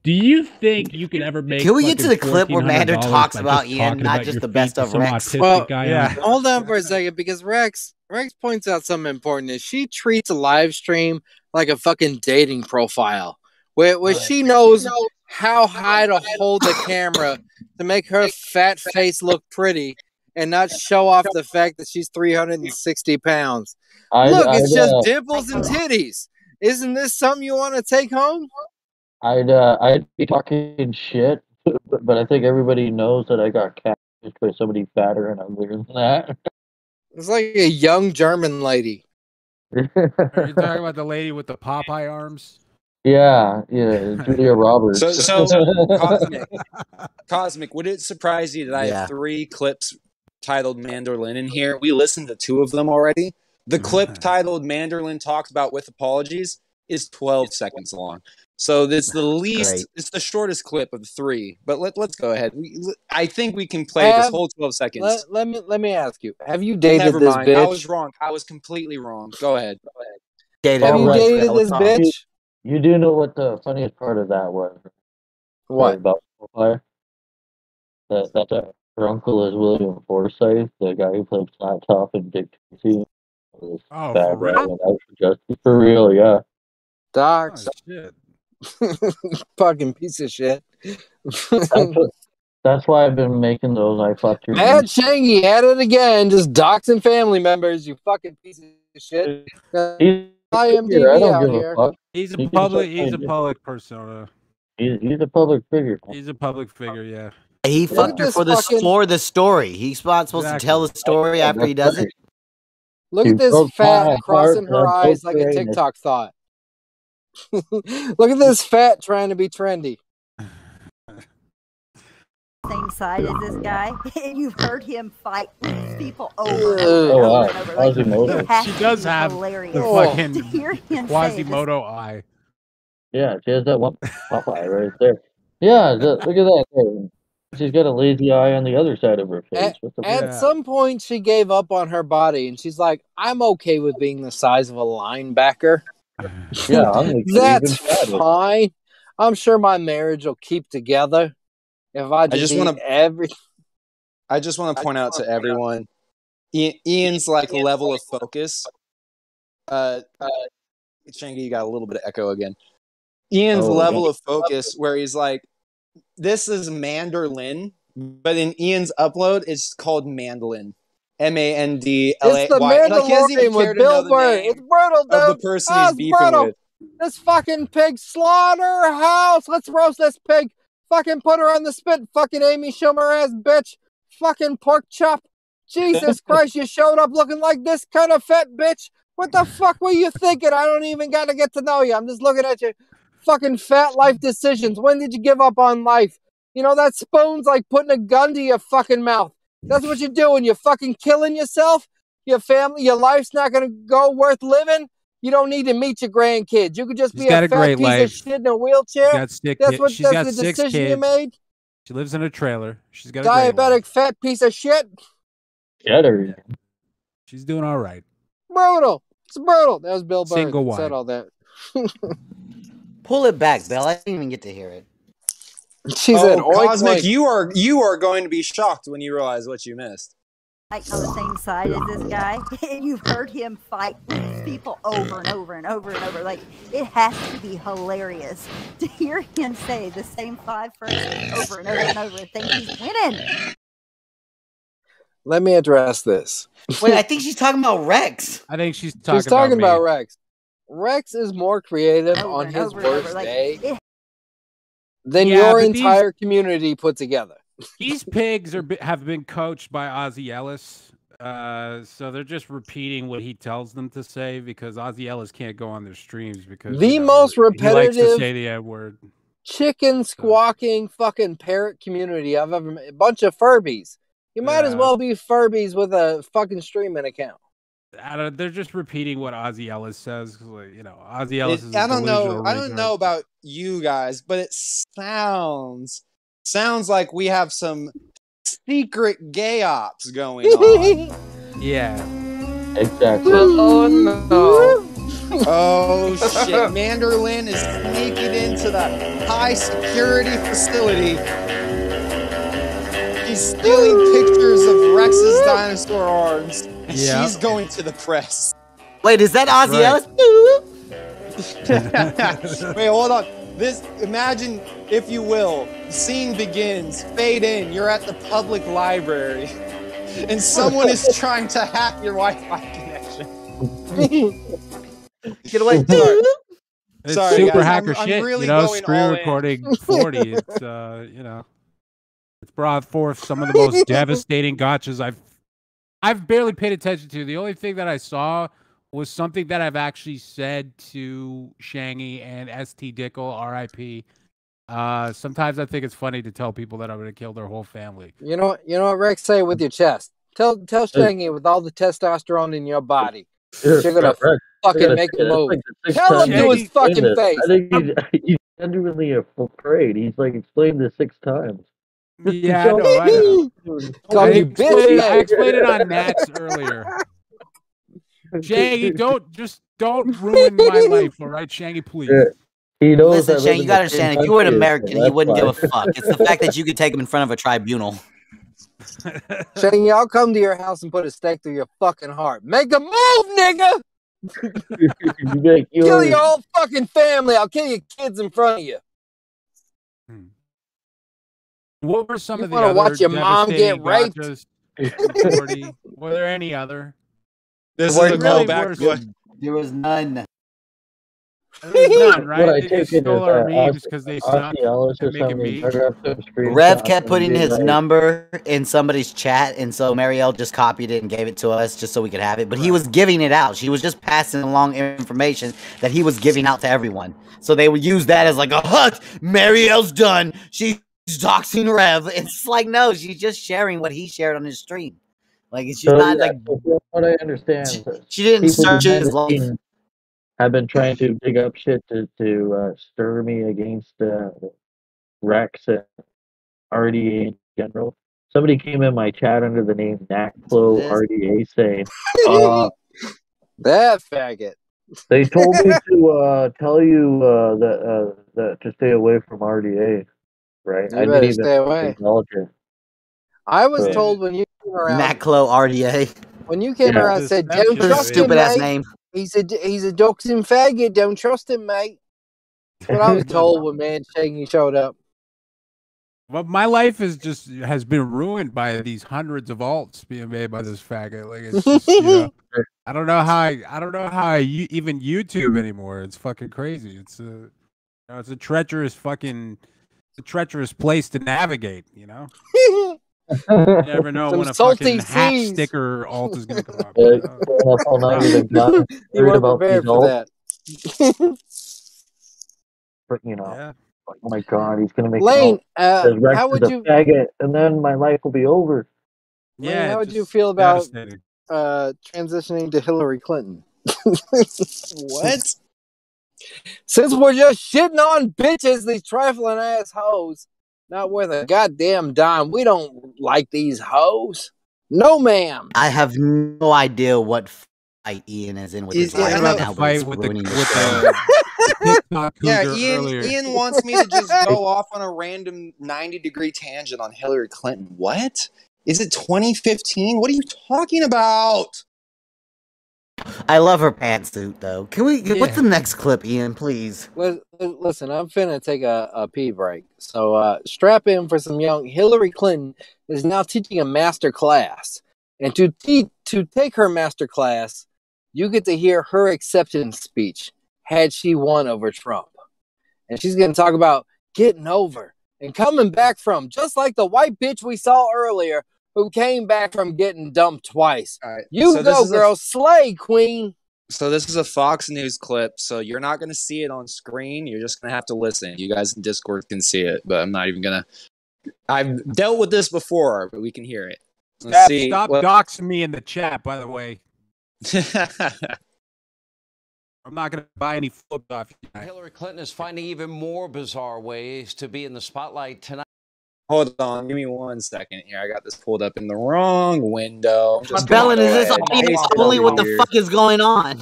Do you think you can ever make? Can we get to the clip where Mander talks about Ian, talking not about just the best of Rex? Well, guy yeah. on- Hold on for a second because Rex Rex points out something important is she treats a live stream like a fucking dating profile. Where where she knows how high to hold the camera to make her fat face look pretty and not show off the fact that she's 360 pounds. I'd, Look, it's I'd, just uh, dimples and titties. Isn't this something you want to take home? I'd, uh, I'd be talking shit, but, but I think everybody knows that I got catfished by somebody fatter and uglier than that. It's like a young German lady. Are you talking about the lady with the Popeye arms? Yeah, yeah, Julia Roberts. So, so Cosmic, Cosmic, would it surprise you that I Yeah. have three clips titled Manderlin in here? We listened to two of them already. The clip titled Manderlin talks about with apologies is 12 seconds long. So it's the least, Great. it's the shortest clip of the three. But let, let's go ahead. We, I think we can play this Have- whole 12 seconds. Let, let me let me ask you: Have you dated Never this mind. I bitch? was wrong. I was completely wrong. Go ahead. Go ahead. Dated Have you Alright, dated that was this Tom. bitch? You do know what the funniest part of that was? What? About Fire? That that uh, her uncle is William Forsythe, the guy who played Flat Top and Dick Tracy. Was Oh, bad for real? guy and out for real, yeah. Docs, Oh, shit. fucking piece of shit. That's, what, that's why I've been making those I fucked your Mad Shangy at it again, just doxing family members. You fucking piece of shit. He's, IMDb I don't give here. a fuck. He's a He public. He's a public persona. He's, he's a public figure. He's a public figure. Yeah. He fucked at her for the fucking- for the story. He's not supposed to tell the story after he does it. Look at this fat crossing her eyes like a. TikTok thought. Look at this fat trying to be trendy. same side as this guy, and you've heard him fight these people over and over and Oh, wow. over and over. Like, Quasimodo. She does have hilarious the Oh. fucking to hear him say. Quasimodo eye. Yeah, she has that one Popeye right there. Yeah, the- look at that. there. She's got a lazy eye on the other side of her face. At, at some point, she gave up on her body, and she's like, "I'm okay with being the size of a linebacker. Yeah, I'm like, That's even fine. I'm sure my marriage will keep together if I just, just wanna- every." I just want to point out to everyone, Ian, Ian's like level of focus. Uh, uh, Shangy, you got a little bit of echo again. Ian's Oh, level yeah. of focus, where he's like, "This is Manderlin," but in Ian's upload, it's called Mandolin. M A N D L A It's the Y. Like he doesn't even Mandalorian with Bill Burr. It's brutal, dude. of the person Oh, he's it's beefing brutal. with. This fucking pig slaughterhouse. Let's roast this pig. Fucking put her on the spit. Fucking Amy Schumer ass bitch. Fucking pork chop. Jesus Christ, you showed up looking like this kind of fat bitch. What the fuck were you thinking? I don't even gotta get to know you. I'm just looking at your fucking fat life decisions. When did you give up on life? You know, that spoon's like putting a gun to your fucking mouth. That's what you're doing. You're fucking killing yourself. Your family, your life's not gonna go worth living. You don't need to meet your grandkids. You could just She's be got a a fat great piece life. of shit in a wheelchair. She's got sick that's what she's that's got the six decision you made. She lives in a trailer. She's got a great. Diabetic fat piece of shit. Get her. She's doing all right. Brutal. It's brutal. That was Bill Burr Single that said all that. Pull it back, Bill. I didn't even get to hear it. She oh, said, "Oink, Cosmic, oink." you are you are going to be shocked when you realize what you missed. Like on the same side as this guy, and you've heard him fight these people over and over and over and over. Like it has to be hilarious to hear him say the same five phrases over and over and over and think he's winning. Let me address this. Wait, I think she's talking about Rex. I think she's talking, She's talking about, about, me. Rex. Rex is more creative Over on his over and over. worst Like, day it- than Yeah, your but these- entire community put together. These pigs are have been coached by Ozzy Ellis, uh, so they're just repeating what he tells them to say because Ozzy Ellis can't go on their streams because The you know, most he likes to repetitive say the N word. chicken squawking fucking parrot community I've ever met. A bunch of Furbies. You might as well be Furbies with a fucking streaming account. I don't, they're just repeating what Ozzy Ellis says. like, you know, Ozzy Ellis It- is. a I don't know. delusional I don't know about you guys, but it sounds sounds like we have some secret gay ops going on. Yeah. Exactly. oh no. oh shit! Manderlin is sneaking into that high security facility. He's stealing pictures of Rex's dinosaur arms. And Yeah. she's going to the press. Wait, is that Ozzy Right. Ellis? Wait, hold on. This imagine, if you will, the scene begins, fade in, you're at the public library, and someone is trying to hack your Wi-Fi connection. Get away. It's Sorry, super guys, I'm- hacker I'm shit. really you know, going screen all in. recording 40. It's uh, you know, it's brought forth some of the most devastating gotchas I've I've barely paid attention to. The only thing that I saw was something that I've actually said to Shangy and St. Dickel, R.I.P. Uh, sometimes I think it's funny to tell people that I'm going to kill their whole family. You know, you know what Rex say with your chest. Tell tell Shangy with all the testosterone in your body, you're gonna Rex, you're fucking gonna make a move. like Tell him to his fucking face. I think he's, he's genuinely afraid. He's like explained this six times. Yeah, I know, I know. Call I you explained, bitch. I explained it on Matt's earlier. Shangy, don't just don't ruin my life, all right, Shangy, please. Yeah. He knows Listen, I Shane, you gotta the understand. If you were an American, so he wouldn't give a fuck. It's the fact that you could take him in front of a tribunal. Shangy, I'll come to your house and put a stake through your fucking heart. Make a move, nigga. You Kill your whole fucking family. I'll kill your kids in front of you. What were some You of the wanna other watch your mom get raped? gotchas in 40? Were there any other? This There is a was really callback. worse. There was none. There was none, right? They just stole our that memes because they suck Osceolas or at making something memes. dug up some Rev kept putting his like, number in somebody's chat, and so Marielle just copied it and gave it to us just so we could have it. But he was giving it out. She was just passing along information that he was giving out to everyone. So they would use that as like a hook. Marielle's done. She's doxing Rev. It's like no, she's just sharing what he shared on his stream. Like she's So, not yeah, like what I understand, she didn't search his life. have been trying to dig up shit to to uh, stir me against uh, Rex and RDA in general. Somebody came in my chat under the name This- RDA saying, uh, That faggot. they told me to uh, tell you uh, that uh, that to stay away from RDA. Right? You I better didn't stay away. acknowledge. I was So- told when you came around, Naclo RDA. when you came Yeah. around, I said, That's "Don't just trust him, Stupid ass mate. name. He's a he's a doxing faggot. Don't trust him, mate." That's what I was told when man Shangy showed up. But my life is just has been ruined by these hundreds of alts being made by this faggot. Like it's just, you know, I don't know how I, I don't know how I u- even YouTube anymore. It's fucking crazy. It's a you know, it's a treacherous fucking it's a treacherous place to navigate, you know? You never know Some when a salty fucking hat sticker alt is gonna come up. Yeah, you know? staying up all night with a gun, You worried weren't about prepared for results. that. But, you know, Yeah. like, oh my god, he's gonna make an Lane, alt uh, says Rex how is would a you faggot, and then my life will be over. Lane, Yeah, how would you feel about uh, transitioning to Hillary Clinton? What? Since we're just shitting on bitches, these trifling ass hoes, not worth a goddamn dime. We don't like these hoes. No, ma'am. I have no idea what fight Ian is in with Is- his yeah, life I right know. now, Fight with the ruining the with the Yeah, Ian. earlier. Ian wants me to just go off on a random ninety degree tangent on Hillary Clinton. What? Is it 2015? What are you talking about? I love her pantsuit though. Can we? What's the next clip, Ian? Please. Listen, I'm finna take a, a pee break. So uh, strap in for some young. Hillary Clinton is now teaching a master class. And to, te- to take her master class, you get to hear her acceptance speech had she won over Trump. And she's to talk about getting over and coming back from, just like the white bitch we saw earlier who came back from getting dumped twice. All right. You so go, is a- girl. Slay, queen. So this is a Fox News clip, so you're not going to see it on screen. You're just going to have to listen. You guys in Discord can see it, but I'm not even going to. I've dealt with this before, but we can hear it. Let's Stop, see. stop what- doxing me in the chat, by the way. I'm not gonna buy any flip off you. Hillary Clinton is finding even more bizarre ways to be in the spotlight tonight. Hold on, give me one second here. I got this pulled up in the wrong window. I'm just Bellin, is this ahead audience only? What the fuck is going on?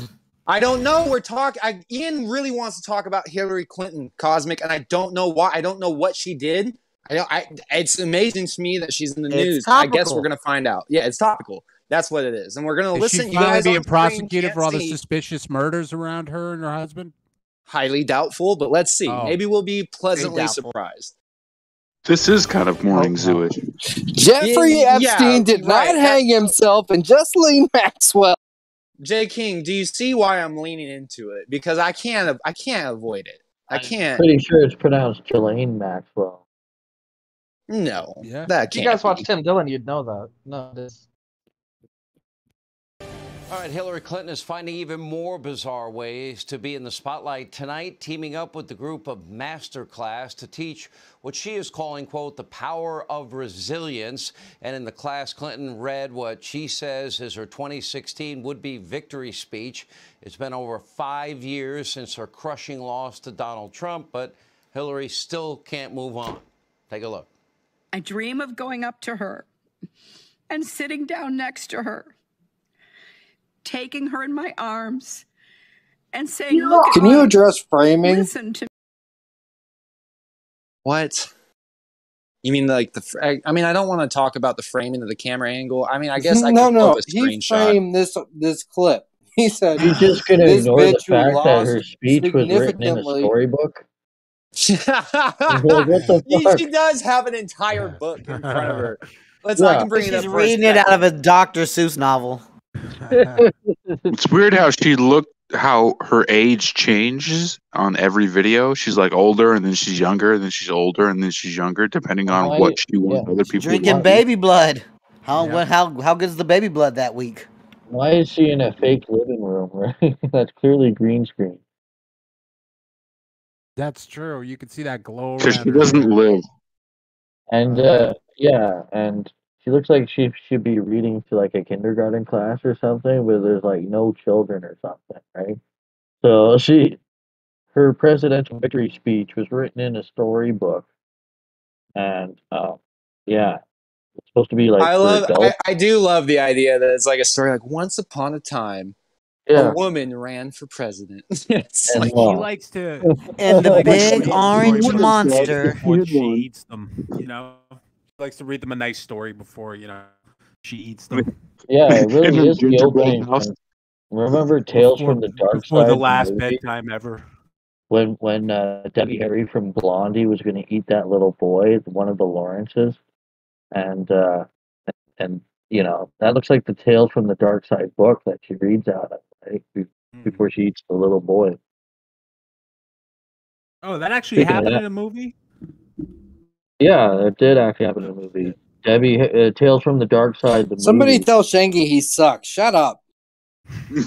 I don't know. We're talking. Ian really wants to talk about Hillary Clinton, Cosmic, and I don't know why. I don't know what she did. I, don't, I it's amazing to me that she's in the It's news. I guess we're gonna find out. Yeah, it's topical. That's what it is, and we're gonna Is listen. she You finally guys being on screen prosecuted for all the suspicious murders around her and her husband? Highly doubtful, but let's see. Oh. Maybe we'll be pleasantly surprised. This is kind of morning zooage. Jeffrey Yeah, Epstein did right. not hang himself, and Jocelyn Maxwell. Jay King, do you see why I'm leaning into it? Because I can't. I can't avoid it. I can't. Pretty sure it's pronounced Jelaine Maxwell. No, Yeah. that If you guys watch Tim Dillon, you'd know that. No, it is. All right, Hillary Clinton is finding even more bizarre ways to be in the spotlight tonight, teaming up with the group of Masterclass to teach what she is calling, quote, the power of resilience. And in the class, Clinton read what she says is her 2016 would be victory speech. It's been over five years since her crushing loss to Donald Trump, but Hillary still can't move on. Take a look. I dream of going up to her and sitting down next to her, taking her in my arms and saying, Look Can you me. address framing? Listen to What? You mean like the? I, I mean, I don't want to talk about the framing of the camera angle. I mean, I guess I no, could no. pull up He framed this this clip. He said, You're just gonna ignore the fact that her speech was written in a storybook. Like, what the She- fuck? She does have an entire book in front of her. Let's. I Yeah. can bring it up. for a reading it out of a Dr. Seuss novel. It's weird how she looked, how her age changes on every video. She's like older, and then she's younger, and then she's older, and then she's younger, depending on Why- what she wants yeah. other people. to Drinking like. baby blood. How what, how how good is the baby blood that week? Why is she in a fake living room? Right? That's clearly green screen. That's true. You can see that glow. Because she doesn't hair. live. And uh, yeah, and she looks like she should be reading to like a kindergarten class or something, where there's like no children or something, right? So she, her presidential victory speech was written in a storybook, and um, yeah, it's supposed to be like I love. I. I do love the idea that it's like a story. Like once upon a time, Yeah. a woman ran for president. it's And like, law. He likes to. And the big orange monster. before she eats them. You know, he likes to read them a nice story before you know she eats them. Yeah, it really is guilt gingerbread house. Remember Tales Before, from the Dark before Side? the the last movie? bedtime ever. when when uh, Debbie Harry from Blondie was going to eat that little boy, one of the Lawrences, and uh, and you know that looks like the Tales from the Dark Side book that she reads out of right Be- Mm. before she eats the little boy. Oh, that actually Speaking happened that- in a movie. Yeah, it did actually happen in the movie. Debbie, uh, Tales from the Dark Side. The Somebody movie. tell Shangy he sucks. Shut up. you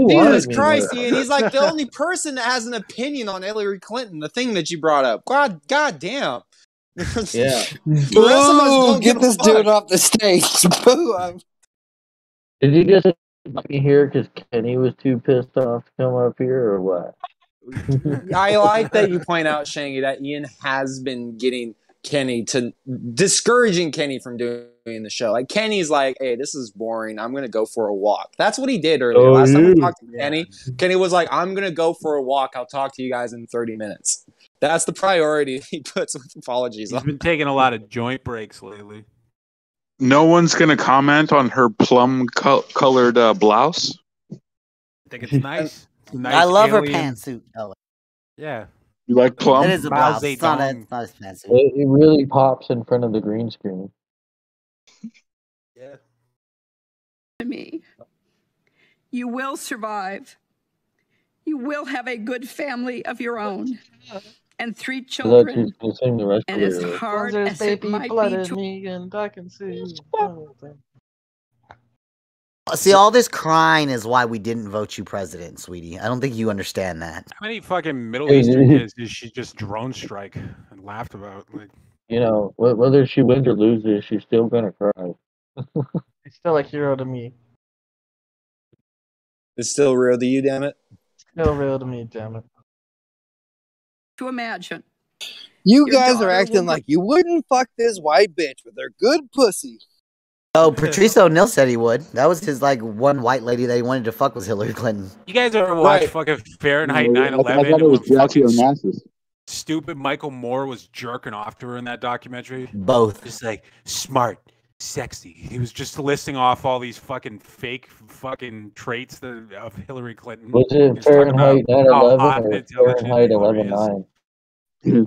wanted Jesus me Christ, Ian! He's like the only person that has an opinion on Hillary Clinton. The thing that you brought up. God, God damn. Yeah. The rest of us Boo! don't Get this fuck. dude off the stage. Boo! I'm- Did you just let me here because Kenny was too pissed off to come up here, or what? I like that you point out, Shangy, that Ian has been getting Kenny to discouraging Kenny from doing the show. Like Kenny's like, "Hey, this is boring. I'm gonna go for a walk." That's what he did earlier. Oh, Last time we talked to Kenny, Kenny was like, "I'm gonna go for a walk. I'll talk to you guys in 30 minutes." That's the priority he puts with apologies He's on. been taking a lot of joint breaks lately. No one's gonna comment on her plum col- colored uh, blouse. I think it's nice. It's a nice I love her pantsuit color. Yeah. You like plum? It is a blouse. It's not a, Zedong. it's not a pantsuit. It, it really pops in front of the green screen. Yeah. to me. You will survive. You will have a good family of your own and three I thought she children. was gonna the rest And as hard There's as it might be in to me, and I can see. See, all this crying is why we didn't vote you president, sweetie. I don't think you understand that. How many fucking Middle Hey, Eastern kids did she just drone strike and laughed about? Like, You know, whether she wins or loses, she's still gonna cry. He's still a hero to me. It's still real to you, damn it. Still real to me, damn it. to imagine. You Your guys are acting will- like you wouldn't fuck this white bitch with her good pussy. Oh, Patrice O'Neal said he would. That was his like one white lady that he wanted to fuck was Hillary Clinton. you guys ever watch Right. fucking Fahrenheit I, 9 I thought 11? it was Jackie Onassis. Stupid Michael Moore was jerking off to her in that documentary. Both. Just like smart, sexy. He was just listing off all these fucking fake fucking traits that, of Hillary Clinton. Was it Just talking about Fahrenheit 9/11 or Fahrenheit 11/9?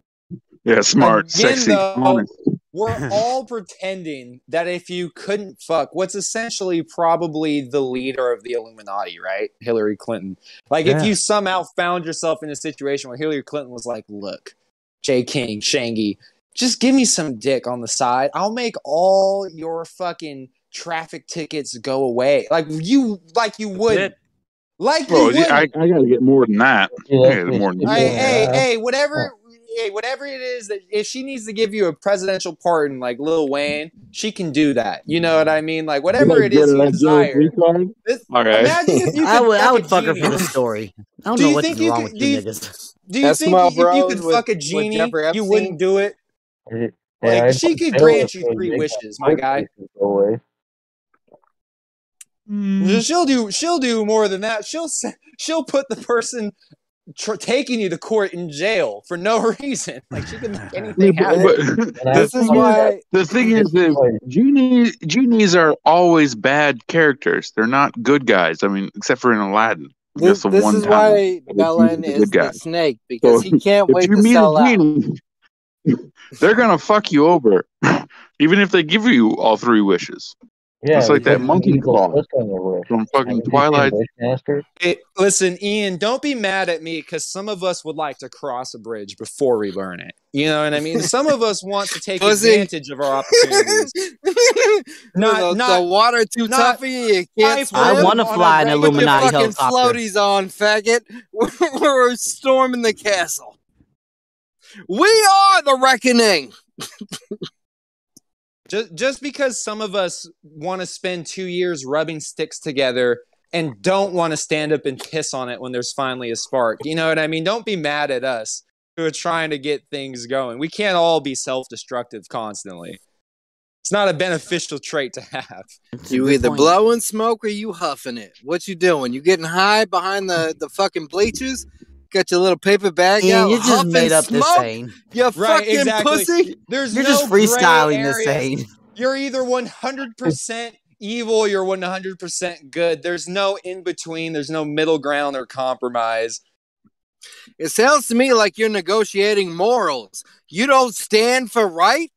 Yeah, smart, Again, sexy, though, honest. We're all pretending that if you couldn't fuck what's essentially probably the leader of the Illuminati, right? Hillary Clinton. Like Yeah. if you somehow found yourself in a situation where Hillary Clinton was like, look, Jay King, Shangy, just give me some dick on the side. I'll make all your fucking traffic tickets go away. Like you, like you would, like you Bro, would. I, I gotta get more than that. I gotta get more than Hey, that. hey, hey, whatever, hey, whatever it is that if she needs to give you a presidential pardon, like Lil Wayne, she can do that. You know what I mean? Like whatever it is you desire. This- Okay. Imagine if you could I could would, I fuck would a fuck her for the story. I don't Do know you what's think you wrong could- with do you you- niggas. Do you think if you could with- fuck a genie, Jeffrey you wouldn't do it? Yeah, Like I'd she could grant you three big wishes, my guy. faces go away. Hmm. She'll do. She'll do more than that. She'll she'll put the person tr- taking you to court in jail for no reason. Like she can make anything happen. But This is why- the thing is that genie genies are always bad characters. They're not good guys. I mean, except for in Aladdin. This, That's the this one is time why that Belen a is good guy. the snake because So, he can't wait you to meet sell a out. they're gonna fuck you over, even if they give you all three wishes. Yeah, it's like that monkey claw plus on the wish. from fucking Twilight. Wishmaster. Hey, listen, Ian, don't be mad at me because some of us would like to cross a bridge before we learn it. You know what I mean? Some of us want to take Pussy. advantage of our opportunities. Not, the, not the water too not tough for you. You can't. I want to fly an Put your Illuminati fucking helicopter. floaties on, faggot. We're storming the castle. We are the reckoning. Just just because some of us want to spend two years rubbing sticks together and don't want to stand up and piss on it when there's finally a spark. You know what I mean? Don't be mad at us who are trying to get things going. We can't all be self-destructive constantly. It's not a beneficial trait to have. You either blowing smoke or you huffing it. What you doing? You getting high behind the, the fucking bleachers? Got your little paper bag Ian, out, you just made up smoke? this saying. You Right, fucking exactly. pussy. There's You're no just freestyling this areas. saying. You're either 100% evil, you're 100% good. There's no in between. There's no middle ground or compromise. It sounds to me like you're negotiating morals. You don't stand for right.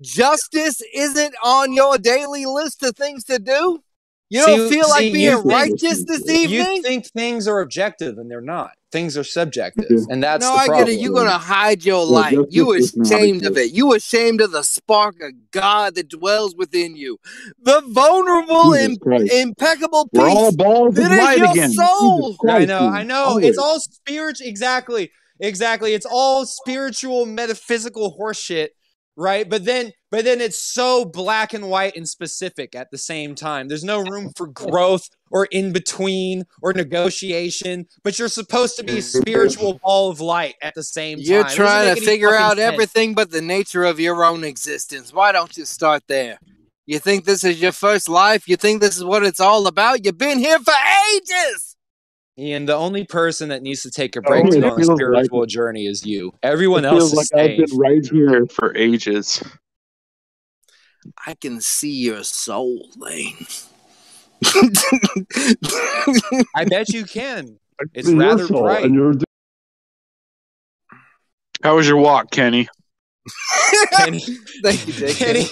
Justice isn't on your daily list of things to do. You don't See- feel like see, being you think- righteous this evening. You think things are objective and they're not. Things are subjective, and that's no, the I problem. get it. You're gonna hide your Yeah, light. You justice ashamed of it. You ashamed of the spark of God that dwells within you. The vulnerable, Jesus im- Christ. impeccable We're all peace balls of that is light your again. soul. Jesus I know, dude. I know. Always. It's all spiritual. Exactly, exactly. It's all spiritual, metaphysical horseshit, right? But then, but then it's so black and white and specific at the same time. There's no room for growth or in between or negotiation. But you're supposed to be a spiritual ball of light at the same time. You're trying to figure out sense. everything but the nature of your own existence. Why don't you start there? You think this is your first life? You think this is what it's all about? You've been here for ages. Ian, the only person that needs to take a Oh, break it to go on a feels like- spiritual journey is you. Everyone It else feels is like I've staying. been right here for ages. I can see your soul, Lane. I bet you can. It's rather soul, bright. and you're- How was your walk, Kenny? Kenny, Thank you, Jake. Kenny,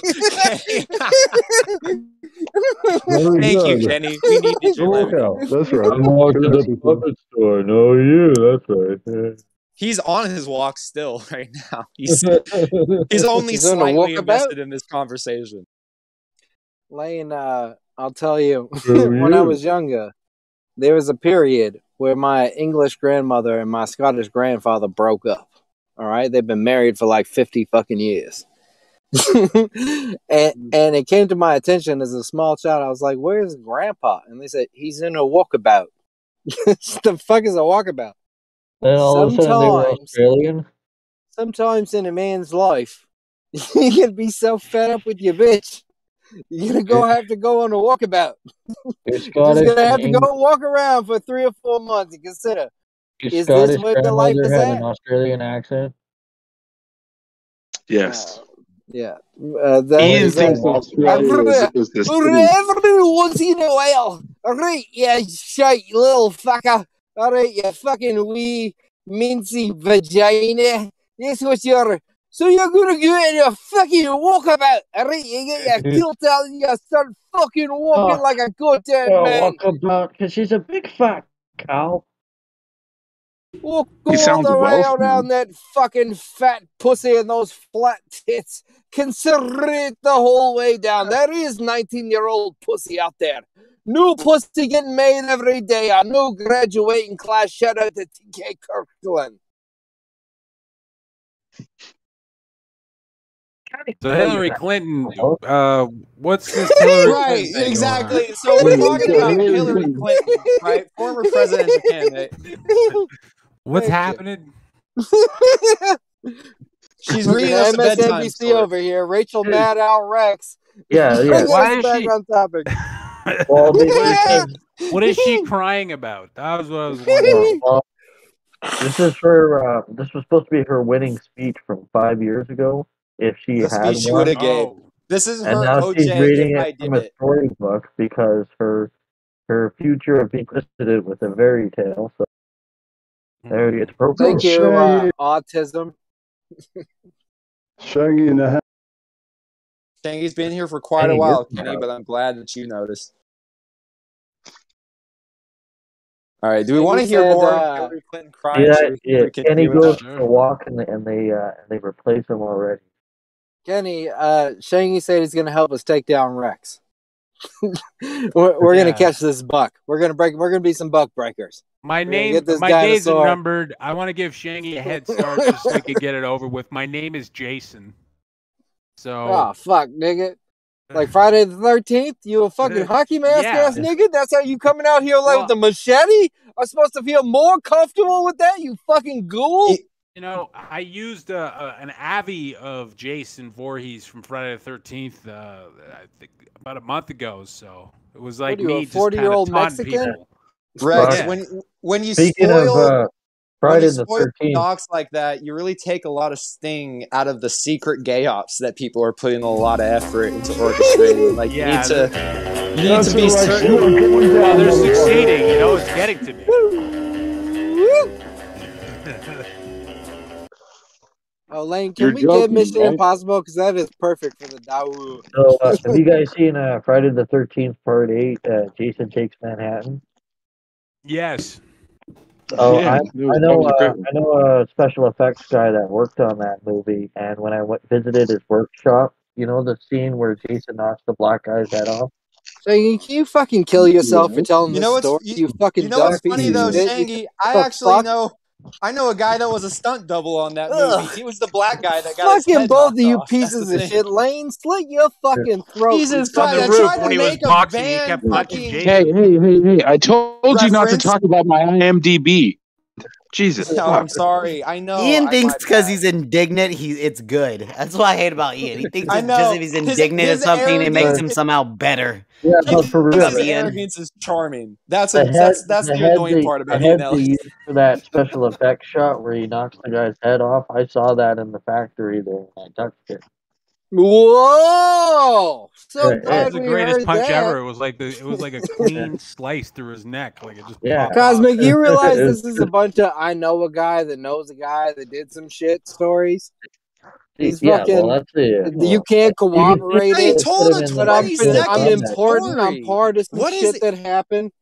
Very Thank you. Kenny. We needed your Look lemon. out. That's right. I'm walking to the puppet store. No, you. That's right. He's on his walk still right now. He's he's only He's slightly walkabout? invested in this conversation. Lane, uh, I'll tell you, Who when I was younger, there was a period where my English grandmother and my Scottish grandfather broke up. All right, they've been married for like fifty fucking years. and and it came to my attention as a small child. I was like, "Where's Grandpa?" And they said, "He's in a walkabout." the fuck is a walkabout? Then all of a sudden they were Sometimes- Australian. Sometimes in a man's life, you can be so fed up with your bitch, you're gonna go have to go on a walkabout. You're You're gonna have to go walk around for three or four months and consider Your is Scottish this where the life is had at? an Australian accent. Yes. Yeah, uh, that Ian is thinks uh, Australia is, is every once in a while. All right, you shite little fucker. All right, you fucking wee mincy vagina. That's what you're. So you're gonna go in a fucking walkabout. All right, you get your kilt out and you start fucking walking Oh, like a goddamn Well, man. walk about because she's a big fat cow. We'll He go all the way Welsh, around that fucking fat pussy and those flat tits. Consider it the whole way down. There is 19 year old pussy out there. New pussy getting made every day. A new graduating class. Shout out to TK Kirkland. So Hillary Clinton, uh, what's this right, Clinton thing going on? exactly. So we're talking about Hillary Clinton, right? Former presidential candidate. What's Thank happening? She's Fucking reading us a bedtime MSNBC story. over here. Rachel Maddow Rex. Yeah, yeah. Why is back she- on topic. Well, they- What is she crying about? That was what I was wondering. Well, this is her. Uh, this was supposed to be her winning speech from five years ago. If she The had speech she one, would have gave. Oh, This is and her now she's reading if I it from a it. storybook because her her future of being listed with a fairy tale. So there it is. Thank you, uh, autism. Shaggy in the house. Shangy's been here for quite a while, Kenny, but I'm glad that you noticed. All right, do we want to hear said, more uh, Hillary Clinton crying? Yeah, Should we- yeah. should Kenny goes for a walk and they and they uh, and they replace him already. Kenny, uh, Shangy said he's going to help us take down Rex. we're we're going to catch this buck. We're going to break. We're going to be some buck breakers. My name, my days are numbered. I want to give Shangy a head start just so we can get it over with. My name is Jason. So Oh fuck, nigga! Like Friday the Thirteenth, you a fucking hockey mask Yeah. ass nigga. That's how you coming out here like with the machete? I'm supposed to feel more comfortable with that. You fucking ghoul. You know, I used uh, uh, an Avi of Jason Voorhees from Friday the Thirteenth uh, I think about a month ago. So it was like What are you, me a just 40-year-old taunting Mexican? people. Rex, Yeah. when when you Speaking spoil of uh, when Friday you the spoil Thirteenth, docs like that, you really take a lot of sting out of the secret gay ops that people are putting a lot of effort into orchestrating. Like you need to you need to be right, certain. you're going Well, they're succeeding. You know, it's getting to me. Oh, Lane, You're can we get Mission right? Impossible? Because that is perfect for the Dawu. so uh, have you guys seen uh, Friday the Thirteenth Part Eight? Uh, Jason takes Manhattan. Yes. Oh, Yeah, I, I know. Uh. I know a special effects guy that worked on that movie, and when I went visited his workshop, you know the scene where Jason knocks the black guy's head off. So you, can you fucking kill yourself for telling You this know what's story? you, You, fucking you know what's dumb funny of though, shit. Shangy? I actually fuck? know I know a guy that was a stunt double on that movie. Ugh. He was the black guy that got his Fucking head both of you off. Pieces of shit. Lane, slit your fucking throat. Jesus Christ! I tried to when he was make a boxing, he kept fucking Hey, hey, hey, hey! I told you not to talk about my IMDb. Jesus. No, fuck. I'm sorry. I know. Ian I, thinks because he's indignant, he it's good. That's what I hate about Ian. He thinks I just if he's indignant his at something, it makes him somehow better. Yeah, He but for thinks real, Love his Ian. arrogance is charming. That's the a, head, that's that's the the annoying they, part the about head Ian they Ellis. used for that special effect shot where he knocks the guy's head off. I saw that in the factory there. I touched it. Whoa! So Yeah, That glad was the we greatest heard punch that. ever. It was like the, it was like a clean slice through his neck. Like it just Yeah. popped off. Cosmic, you realize this is a bunch of I know a guy that knows a guy that did some shit stories. He's yeah, fucking. well, that's it. you can't cooperate. They it, told a Put him but the- I'm 20 put him in I'm the second important. I'm story. part of some What is shit it? that happened.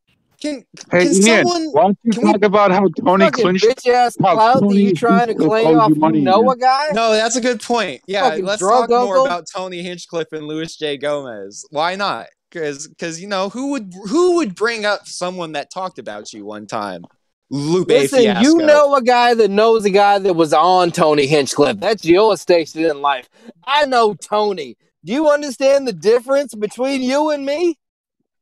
Can Hey, can Ian, someone why don't you can we talk about how Tony fucking Clinch, bitch ass how clout that Tony you trying to claim off you you money? know Ian? a guy? No, that's a good point. Yeah, Fucking let's drunk talk more about Tony Hinchcliffe and Luis J. Gomez. Why not? Because you know who would who would bring up someone that talked about you one time? Lupe Listen, Fiasco. you know a guy that knows a guy that was on Tony Hinchcliffe. That's your station in life. I know Tony. Do you understand the difference between you and me?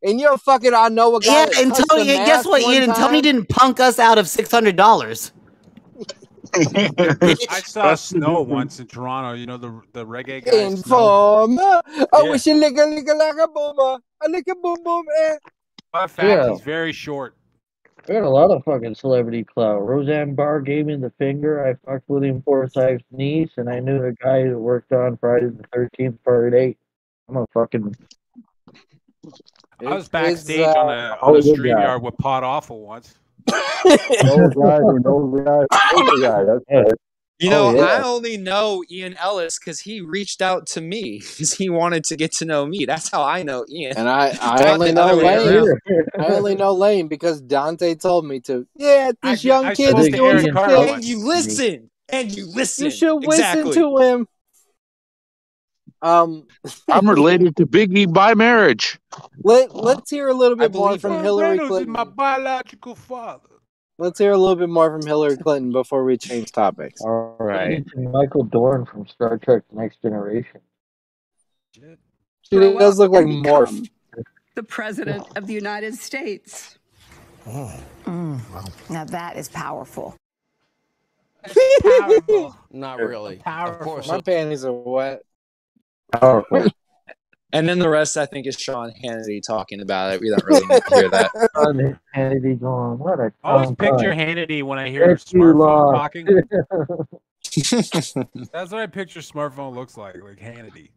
And you're fucking I know a guy Yeah, that and Tony, the and guess what, one Ian? And Tony didn't punk us out of six hundred dollars. I saw Snow once in Toronto. You know the the reggae guy. Snow. Informer. I Yeah. wish you lick a lick a like a boomer. I lick a boom boom eh. Fun fact: Yeah. he's very short. I got a lot of fucking celebrity clout. Roseanne Barr gave me the finger. I fucked William Forsythe's niece, and I knew a guy that worked on Friday the Thirteenth Part Eight. I'm a fucking I was backstage it's, on uh, a on a Hollywood stream guy. yard with Pot Awful once. Knows the guy who knows the guy who guy. That's Yeah. It. You know, Oh, yeah. I only know Ian Ellis because he reached out to me because he wanted to get to know me. That's how I know Ian. And I, I only know Lane. I only know Lane because Dante told me to. Yeah, this I- young I kid spoke is doing Aaron some Carter things. And you listen. And you listen. You should exactly. listen to him. Um, I'm related to Biggie by marriage. let let's hear a little bit more from Burt Hillary Reynolds is Clinton. my biological father. Let's hear a little bit more from Hillary Clinton before we change topics. All right. Michael Dorn from Star Trek: Next Generation. She does look like Worf. The President of the United States. Mm. Now that is powerful. powerful. Not really. Of course. My panties are wet. Powerful. And then the rest, I think, is Sean Hannity talking about it. We don't really need to hear that. Sean Hannity going, what a I always picture guy. Hannity when I hear It's smartphone talking. That's what I picture smartphone looks like, like Hannity.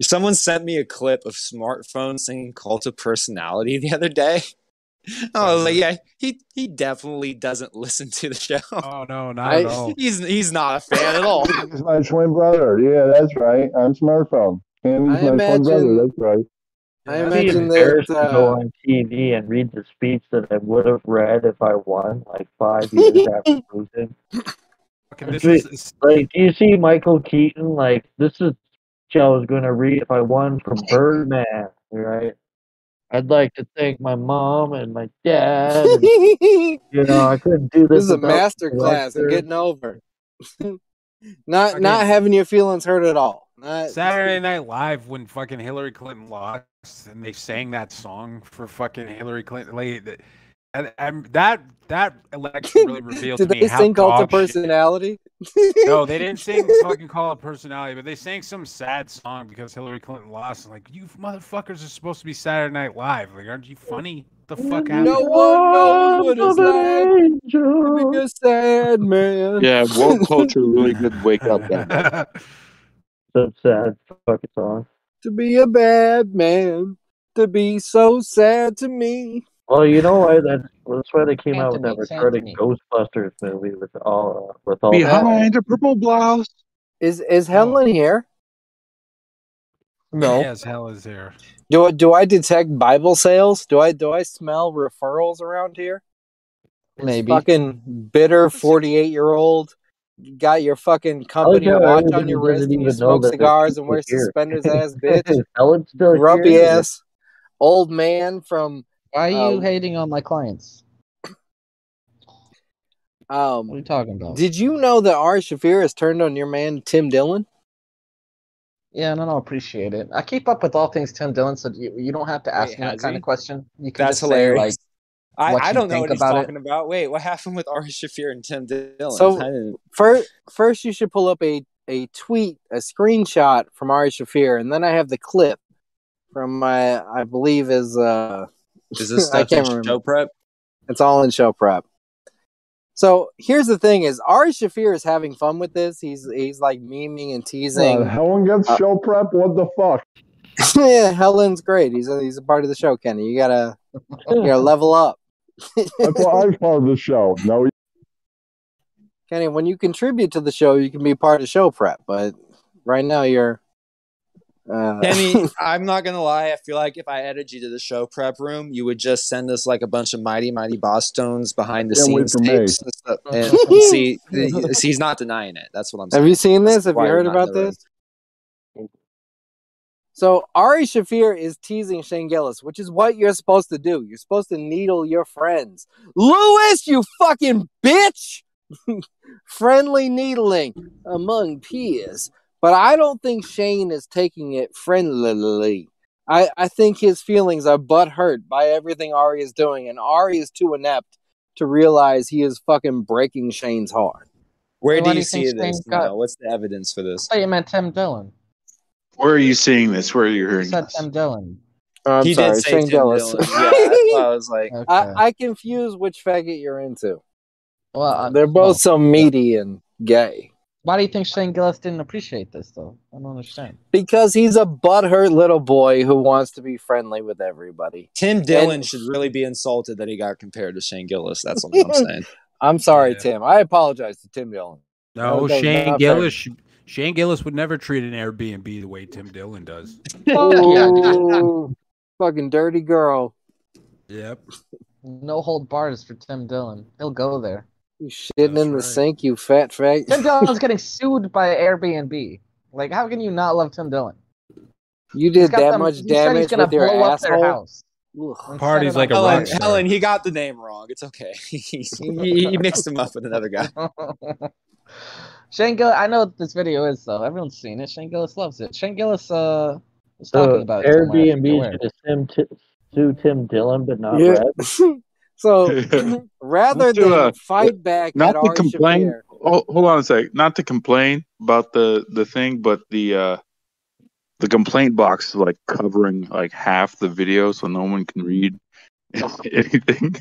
Someone sent me a clip of smartphone singing "Cult of Personality" the other day. Oh, like, "Yeah, he he definitely doesn't listen to the show. Oh no, not I- at all. he's he's not a fan at all." He's my twin brother. Yeah, that's right. I'm smartphone. Candy's I my twin imagine- brother. That's right. I I'd be imagine embarrassed that. to go Uh, on TV and read the speech that I would have read if I won, like five years after losing. Okay, this Wait, is Like, do you see Michael Keaton? Like, this is what I was going to read if I won from Birdman, right? I'd like to thank my mom and my dad. and, you know, I couldn't do this. this is a without master the class in getting over. not Okay. not having your feelings hurt at all. Not, Saturday Night Live when fucking Hillary Clinton lost and they sang that song for fucking Hillary Clinton. Like, th- and, and that that election really revealed Did to me they how sing Cult of dog shit- Personality? No, they didn't sing fucking Call of Personality, but they sang some sad song because Hillary Clinton lost. Like, you motherfuckers are supposed to be Saturday Night Live. Like, aren't you funny? The fuck happened? No one knows what it's like to a sad man. Yeah, woke culture really did wake up that night. So sad fucking song. To be a bad man, to be so sad to me. Well, you know why? That's, that's why they came out with that Anthony, retarded Ghostbusters movie with all uh, with all Behind a purple blouse. Is is Helen here? No. Yes, hell is here. Do I do I detect Bible sales? Do I do I smell referrals around here? This Maybe. Fucking bitter forty eight year old got your fucking company how watch on your wrist and you smoke cigars and wear here. suspenders ass bitch. Helen's still Grumpy here. ass old man from Why are you uh, hating on my clients? um What are you talking about? Did you know that Ari Shaffir has turned on your man Tim Dillon? Yeah, no, I no, appreciate it. I keep up with all things Tim Dillon, so you, you don't have to ask Wait, me that kind he? of question. You can That's just say hilarious. like, I, what I don't know think what he's about it. talking about. Wait, what happened with Ari Shaffir and Tim Dillon? So first, first you should pull up a a tweet, a screenshot from Ari Shaffir, and then I have the clip from my, I believe is uh, is this I stuff can't in remember. show prep? It's all in show prep. So here's the thing: is Ari Shaffir is having fun with this. He's he's like memeing and teasing. Uh, Helen gets Uh, show prep. What the fuck? yeah, Helen's great. He's a, he's a part of the show, Kenny. You gotta you gotta level up. That's why I'm part of the show. No, Kenny, when you contribute to the show, you can be part of show prep. But right now, you're. Uh, Kenny, I'm not gonna lie. I feel like if I added you to the show prep room, you would just send us like a bunch of mighty, mighty Bosstones behind the Can't scenes tapes and stuff. And see, see, he's not denying it. That's what I'm saying. have you seen That's this? Have you heard about the room. this? So Ari Shaffir is teasing Shane Gillis, which is what you're supposed to do. You're supposed to needle your friends. Luis, you fucking bitch! Friendly needling among peers. But I don't think Shane is taking it friendlily. I, I think his feelings are butthurt by everything Ari is doing, and Ari is too inept to realize he is fucking breaking Shane's heart. Where Why do do you you see this? Shane got- Mel? What's the evidence for this? I thought you meant Tim Dillon. Where are you seeing this? Where are you You hearing said this? Tim Dillon. Oh, I'm he sorry, did say Shane Tim Gillis. Dillon. Yeah, I was like, Okay. I, I confuse which faggot you're into. well, uh, They're both well, so meaty and gay. Why do you think Shane Gillis didn't appreciate this, though? I don't understand. Because he's a butthurt little boy who wants to be friendly with everybody. Tim Dillon And- should really be insulted that he got compared to Shane Gillis. That's what I'm saying. I'm sorry, Yeah. Tim. I apologize to Tim Dillon. No, does Shane not Gillis. Shane Gillis would never treat an Airbnb the way Tim Dillon does. Ooh, fucking dirty girl. Yep. No hold bars for Tim Dillon. He'll go there. You shitting in the sink, you fat fag. Tim Dillon's getting sued by Airbnb. Like, how can you not love Tim Dillon? You He's did got that them- much he he's damage gonna with your blow up their asshole. house. Ugh. Party's like a Helen, rock star. Helen, he got the name wrong. It's okay. he, he, he mixed him up with another guy. Shane Gillis, I know what this video is though. Everyone's seen it. Shane Gillis loves it. Shane Gillis uh was talking So about it somewhere. Airbnb where. should have Tim, Ti- sue Tim Dillon, but not Yeah. Brad. so rather than uh, fight back not at to Ari complain. Shaffir, Oh, hold on a sec. Not to complain about the the thing, but the uh the complaint box is like covering like half the video, so no one can read anything.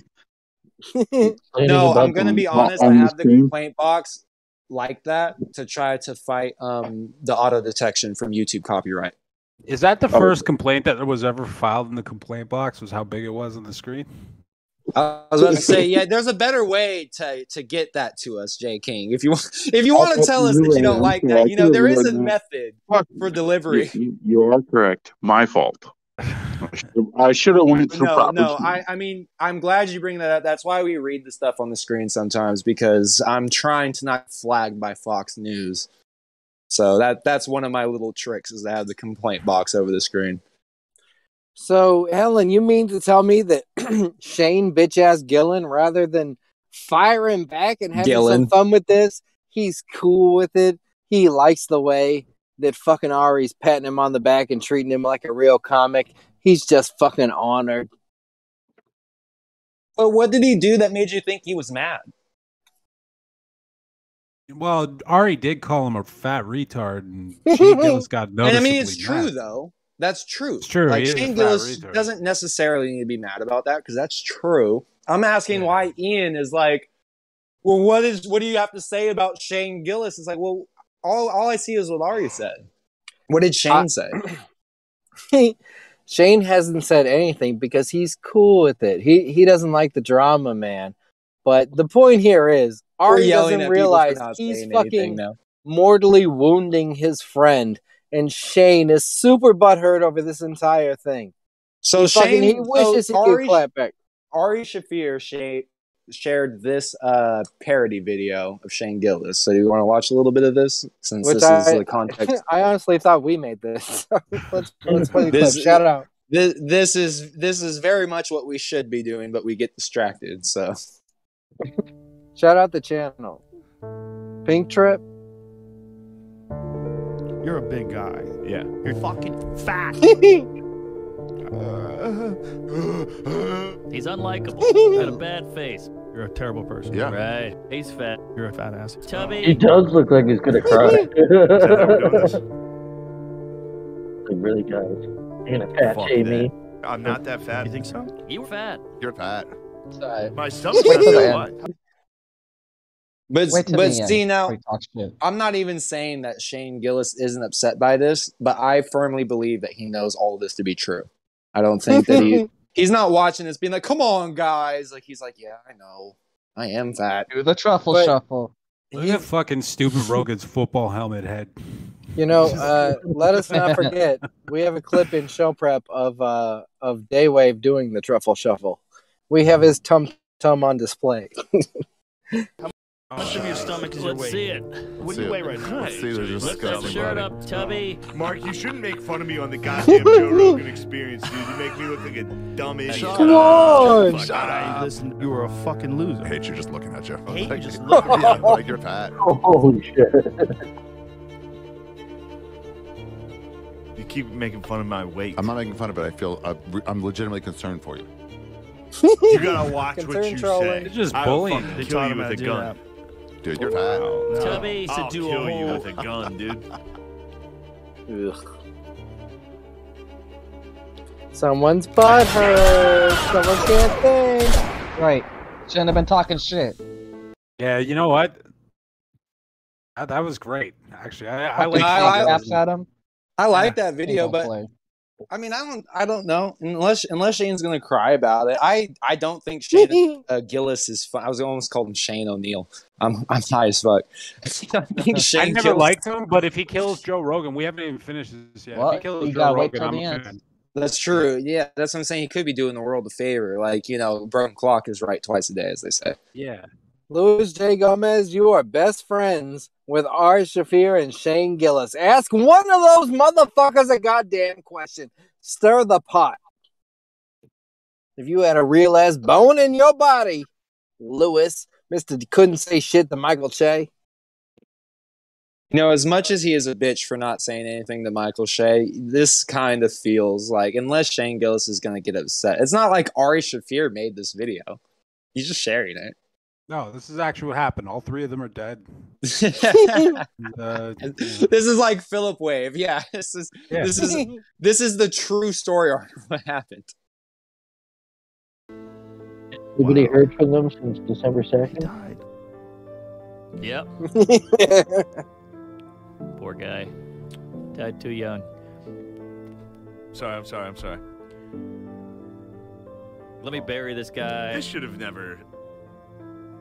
No, I'm gonna be honest. I have the screen. complaint box like that to try to fight um the auto detection from YouTube copyright. Is that the Oh. first complaint that was ever filed in the complaint box? Was how big it was on the screen? I was about to say, yeah, there's a better way to to get that to us, Jay King. If you want, if you want to tell us that you don't like that, you know, there is a method for delivery. You, you are correct. My fault. I should- have went through No, proper. no, I, I mean, I'm glad you bring that up. That's why we read the stuff on the screen sometimes because I'm trying to not flag flagged by Fox News. So that that's one of my little tricks is to have the complaint box over the screen. So, Helen, you mean to tell me that Shane bitch ass Gillen, rather than firing back and having Gillen. some fun with this, he's cool with it. He likes the way that fucking Ari's patting him on the back and treating him like a real comic. He's just fucking honored. But what did he do that made you think he was mad? Well, Ari did call him a fat retard, and Shane Gillis got And I mean, it's true mad. though. That's true. It's true, Like he is a Shane Gillis retard. doesn't necessarily need to be mad about that because that's true. I'm asking why Ian is like, well, what is what do you have to say about Shane Gillis? It's like, well, all all I see is what Ari said. What did Shane I- say? Shane hasn't said anything because he's cool with it. He he doesn't like the drama, man. But the point here is Ari doesn't at people for realize he's fucking mortally wounding his friend, and Shane is super butthurt over this entire thing. So He fucking- Shane, he wishes so he could Ari, clap back. Ari Shaffir sh- shared this uh, parody video of Shane Gillis. So you want to watch a little bit of this since Which this I, is the context. I honestly thought we made this. let's let's play the clip. This- Shout out. This, this is this is very much what we should be doing, but we get distracted. So Shout out the channel. Pink Trip. You're a big guy. Yeah. You're fucking fat. He's unlikable. Got a bad face. You're a terrible person. Yeah. Right. He's fat. You're a fat ass. Chubby. He does look like he's gonna cry. He really does. You're gonna fat Fuck shame that. me. I'm not that fat. You think so? You were fat. You're fat. Sorry. My stomach's not that what? But Wait but see now, before you talk shit. I'm not even saying that Shane Gillis isn't upset by this, but I firmly believe that he knows all of this to be true. I don't think that he he's not watching this being like, "Come on, guys!" Like he's like, "Yeah, I know, I am fat." Do the truffle But- shuffle. Look at fucking stupid Rogan's football helmet head. You know, uh, let us not forget we have a clip in show prep of uh, of Daywave doing the truffle shuffle. We have his tum tum on display. How much of your stomach is your Let's weight? see it. What do you weigh right now? Let's see the Lift that shirt up, Chubby. Mark, you shouldn't make fun of me on the goddamn Joe Rogan experience, dude. You make me look like a dumb idiot. Shut Come on! Shut up. Listen, you are a fucking loser. I hate you just looking at you. I hate you just looking at you. Like you're fat. Holy shit. You keep making fun of my weight. I'm not making fun of it. I feel uh, re- I'm legitimately concerned for you. You gotta watch what Concern you trolling. say. You're just I will bullying. fucking They kill you with a do gun. Dude, you're fat. Chubby I'll to do kill a you with a gun, dude. Ugh. Someone's butt hurts. Someone can't think. Right. Shouldn't have been talking shit. Yeah, you know what? That, that was great. Actually, I, I Fucking like. I- I- slaps at. I like that video, but play. I mean, I don't, I don't know. Unless, unless Shane's gonna cry about it, I, I don't think Shane uh, Gillis is fun. I was almost called him Shane O'Neill. I'm, I'm high as fuck. I think I never Gillis- liked him, but if he kills Joe Rogan, we haven't even finished this yet. If he What? kills You Joe gotta wait Rogan, till I'm the a end. fan. That's true. Yeah, that's what I'm saying. He could be doing the world a favor. Like you know, broken clock is right twice a day, as they say. Yeah. Luis J. Gomez, you are best friends with Ari Shaffir and Shane Gillis. Ask one of those motherfuckers a goddamn question. Stir the pot. If you had a real ass bone in your body, Luis, Mister couldn't say shit to Michael Che. You know, as much as he is a bitch for not saying anything to Michael Che, this kind of feels like unless Shane Gillis is gonna get upset, it's not like Ari Shaffir made this video. He's just sharing it. No, this is actually what happened. All three of them are dead. Uh, this is like Philip Wave. Yeah, this is Yeah. this is this is the true story arc of what happened. Anybody heard from them since December second? Yep. Poor guy. Died too young. Sorry, I'm sorry, I'm sorry. Let me bury this guy. This should have never.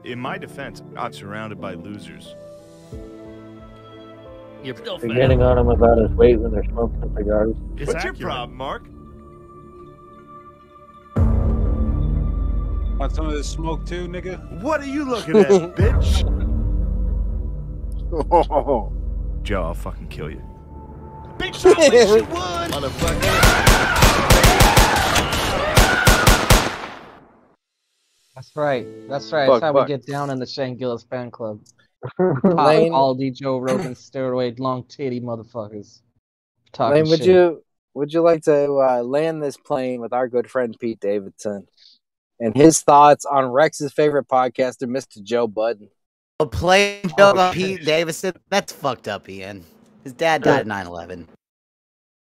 In my defense, I'm surrounded by losers. You're still They're getting on him about his weight when they're smoking cigars. What's your problem, Mark? Want some of this smoke too, nigga? What are you looking at, bitch? Joe, I'll fucking kill you. Bitch, I wish you would. That's right. That's right. Fuck, That's how fuck. we get down in the Shane Gillis fan club. Lane- all the Joe Rogan steroid long titty motherfuckers. Talking Lane, would shit. you would you like to uh, land this plane with our good friend Pete Davidson and his thoughts on Rex's favorite podcaster, Mr. Joe Budden? A plain joke on Pete Davidson? That's fucked up, Ian. His dad died at 9 11.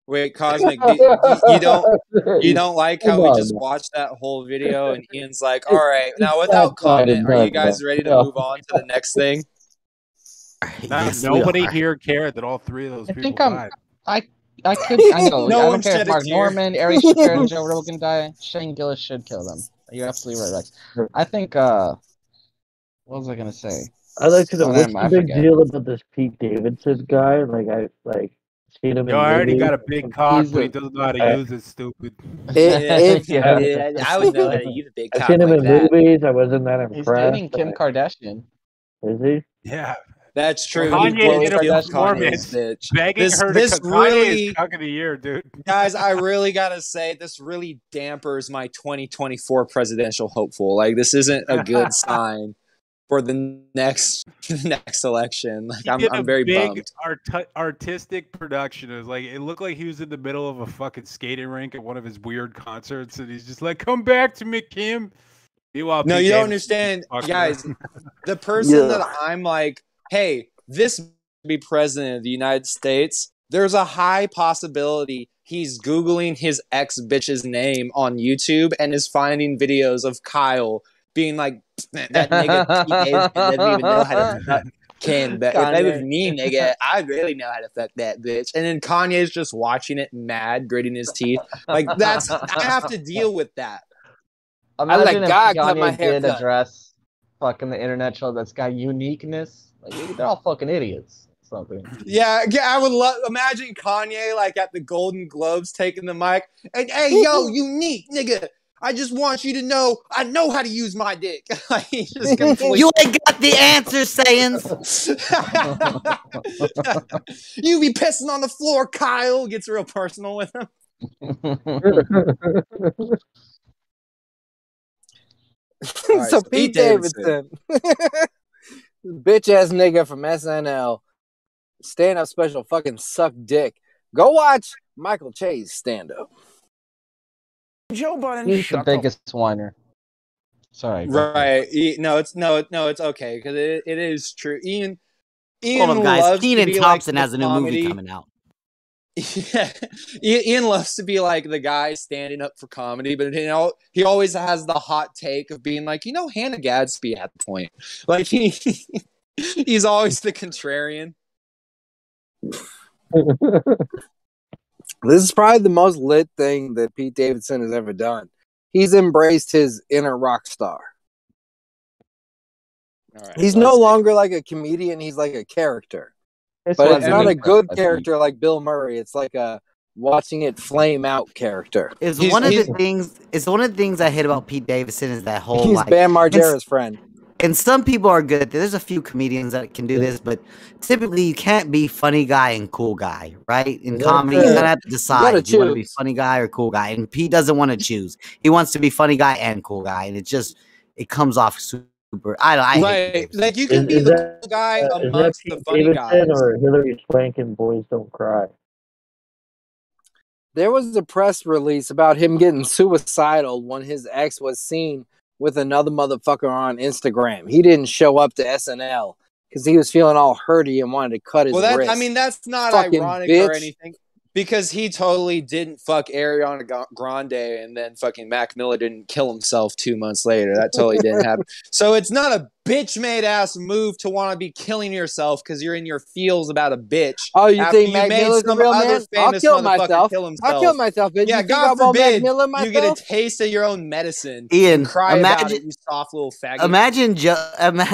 Wait, Cosmic, do, you, you don't you don't like how we just watched that whole video and Ian's like, all right, now without comment, are you guys ready to move on to the next thing? Nah, Yes, nobody here cared that all three of those I people think I'm. died. I I could. I know. No I one don't care if Mark. Normand, Ari Shaffir, and Joe Rogan die. Shane Gillis should kill them. You're absolutely right, Rex. I think. uh What was I gonna say? I'd like to know Oh, what's the big deal about this Pete Davidson guy? Like I like seen him. Yo, I already got a big cock, He's but he doesn't know how to use it. Stupid. If you Yeah. did, I would know how to use a big I've seen him like in that. movies. I wasn't that He's impressed. dating Kim Kardashian. Is he? Yeah. That's true. Kanye He blows did a Kim performance Kanye's bitch. begging This, her to this come. Kanye really, is cuck of the year, dude. guys, I really gotta say, this really dampers my 2024 presidential hopeful. Like, this isn't a good sign for the next the next election. Like, I'm I'm very big bummed. art- artistic production. It was like it looked like he was in the middle of a fucking skating rink at one of his weird concerts, and he's just like, "Come back to me, Kim." Meanwhile, No, Pete you don't understand, guys. The person Yeah. that I'm like, hey, this be president of the United States. There's a high possibility he's googling his ex bitch's name on YouTube and is finding videos of Kyle being like, that nigga doesn't even know how to fuck Kim. But if that was me, nigga, I really know how to fuck that bitch. And then Kanye's just watching it mad, gritting his teeth. Like that's I have to deal with that. Imagine let like God cut my hair did cut. address fucking the internet show that's got uniqueness. Like they're all fucking idiots. Something. Yeah, yeah, I would love imagine Kanye like at the Golden Globes taking the mic and hey yo, unique nigga. I just want you to know I know how to use my dick. Like, he's just complete- You ain't got the answer, Sayans. you be pissing on the floor, Kyle. Gets real personal with him. Alright, so so Pete Pete Davidson, bitch ass nigga from SNL, stand up special, fucking suck dick. Go watch Michael Chase stand up. Joe Budden, He's the shut biggest whiner. Sorry. Right. E- No, it's no, no, it's okay because it, it is true. Ian, Ian Hold on, guys. loves Kenan be like Thompson has a new comedy- movie coming out. Yeah, Ian Ian loves to be like the guy standing up for comedy, but you know he always has the hot take of being like, you know, Hannah Gadsby had the point. Like he, he's always the contrarian. This is probably the most lit thing that Pete Davidson has ever done. He's embraced his inner rock star. All right, He's no longer like a comedian, he's like a character. It's but it's not a good I character like Bill Murray. It's like a watching it flame out character. Is one of the things is one of the things I hate about Pete Davidson is that whole He's like Bam Margera's friend. And some people are good. There's a few comedians that can do this, but typically you can't be funny guy and cool guy, right? In comedy, you gotta have to decide gotta if you want to be funny guy or cool guy. And Pete doesn't want to choose. He wants to be funny guy and cool guy, and it just it comes off super. I don't. I right. Like you can Is- be is the that- cool guy Uh, amongst the Pete funny guys. Or Hilary Swank and Boys Don't Cry? There was a press release about him getting suicidal when his ex was seen with another motherfucker on Instagram. He didn't show up to SNL because he was feeling all hurty and wanted to cut his Well, that wrist. I mean, that's not Fucking ironic bitch. or anything because he totally didn't fuck Ariana Grande, and then fucking Mac Miller didn't kill himself two months later. That totally didn't happen. So it's not a bitch made ass move to want to be killing yourself because you're in your feels about a bitch. Oh, you after think Mac made Miller's a some real other man? I'll famous kill motherfucker myself. Kill I'll kill myself, bitch. Yeah, You God I want Mac forbid Miller you get a taste of your own medicine. Ian, and cry about imagine- it, you soft little faggot. Imagine, jo-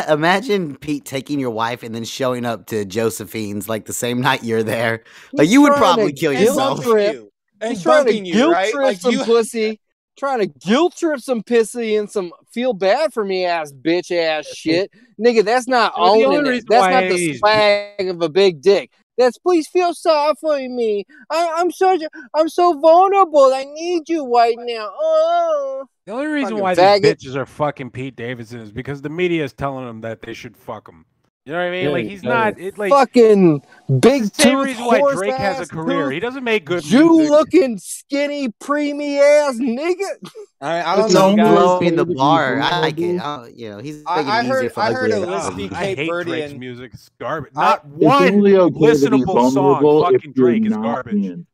imagine Pete taking your wife and then showing up to Josephine's like the same night you're there. Like He's you would probably kill guilt yourself. trip. and He's trying to bunking you, guilt right? trip Like some you- pussy. Trying to guilt trip some pissy and some feel bad for me ass bitch ass shit. Nigga, that's not Well, the only owning it. That's not the swag of a big dick. That's please feel sorry for me. I, I'm so I'm so vulnerable. I need you right now. Oh. The only reason Fucking why faggot. these bitches are fucking Pete Davidson is because the media is telling them that they should fuck him. You know what I mean? Yeah, like he's yeah. not it, like fucking big the same reason why Drake has a career. He doesn't make good Jew-looking, skinny preemie ass nigga. I, I don't know, so guys. low in the bar. I like it. I, you know, he's I- I it easier heard- for I heard a to list come. I hate Drake's music. It's garbage. Not It's one okay listenable song. Fucking Drake is garbage. being.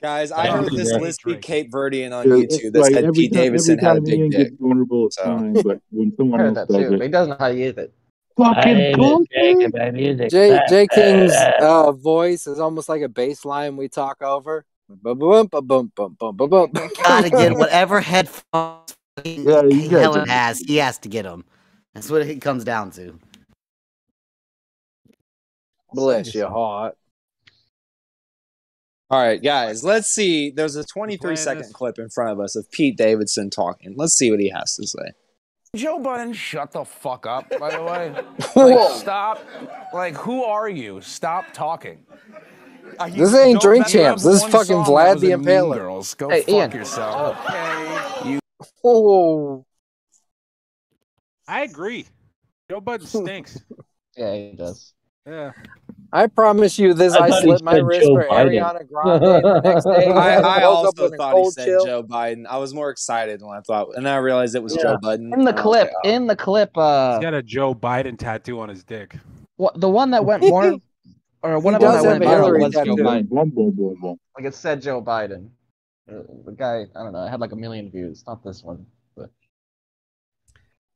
Guys, I heard this Drake. list be Cape Verdean on YouTube that said every Pete Davidson every had a big dick. vulnerable, it's So- But when someone else does it, he doesn't know how to use it. Fucking I pussy. ain't music. J J King's uh, voice is almost like a bass line we talk over. Gotta get whatever headphones Yeah, Helen has. He has to get them. That's what it comes down to. Bless your heart. All right, guys, let's see. There's a 23 playing second this? clip in front of us of Pete Davidson talking. Let's see what he has to say. Joe Biden, shut the fuck up, by the way. Like, stop. Like, who are you? Stop talking. Uh, you This ain't don't- Drink you Champs. This is fucking Vlad was the Impaler. Girls. Go Hey, fuck Ian. yourself. Okay. You Oh, I agree. Joe Budden stinks. Yeah, he does. Yeah. I promise you this. I I, thought he slit my wrist Joe for Biden. Ariana Grande. the next day, I, I woke up also thought he said chill. Joe Biden. I was more excited when I thought, and I realized it was Yeah. Joe Biden. In the and clip, like, oh. in the clip, uh, He's got a Joe Biden tattoo on his dick. what the one that went more, or one of them that went a viral was Joe. Biden. Boom, boom, boom, boom. Like it said Joe Biden. Uh, The guy, I don't know, I had like a million views. Not this one, but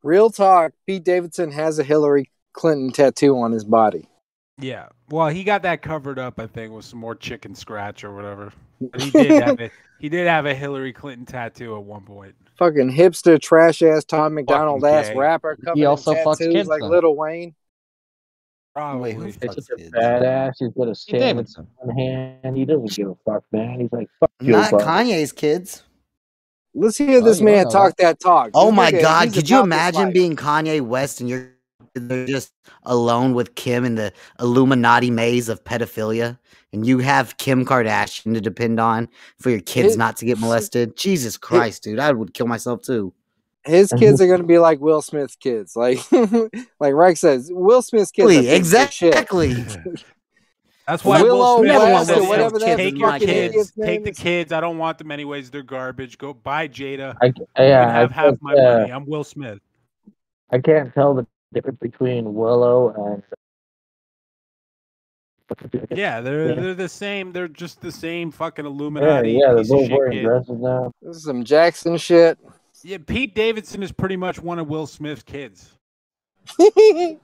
Real talk. Pete Davidson has a Hillary Clinton tattoo on his body. Yeah. Well, he got that covered up, I think, with some more chicken scratch or whatever. But he did have a he did have a Hillary Clinton tattoo at one point. Fucking hipster, trash ass Tom MacDonald ass gay. rapper covered He also in fucks tattoos kids, like though. Lil Wayne. Probably. who He's fucks such a kids? badass. He's got a stand with one hand. He doesn't give a fuck, man. He's like, fuck Joe Not Biden. Kanye's kids. Let's hear Oh, this you don't man know talk that talk. Oh This my nigga, God! Could you imagine being Kanye West and you're they're just alone with Kim in the Illuminati maze of pedophilia, and you have Kim Kardashian to depend on for your kids His- not to get molested? Jesus Christ, dude! I would kill myself too. His kids are gonna be like Will Smith's kids. Like like Rex says, Will Smith's kids are Exactly, pieces of shit. exactly. That's why Willow Will Smith West said, or whatever "Take that take your fucking kids, take the kids. I don't want them anyways. They're garbage. Go buy Jada. I, yeah, can have I, half can't, my uh, money. I'm Will Smith. I can't tell the difference between Willow and. Yeah, they're Yeah. they're the same. They're just the same fucking Yeah, Illuminati yeah, they're piece of both shit wearing dresses now. This is some Jackson shit. Yeah, Pete Davidson is pretty much one of Will Smith's kids.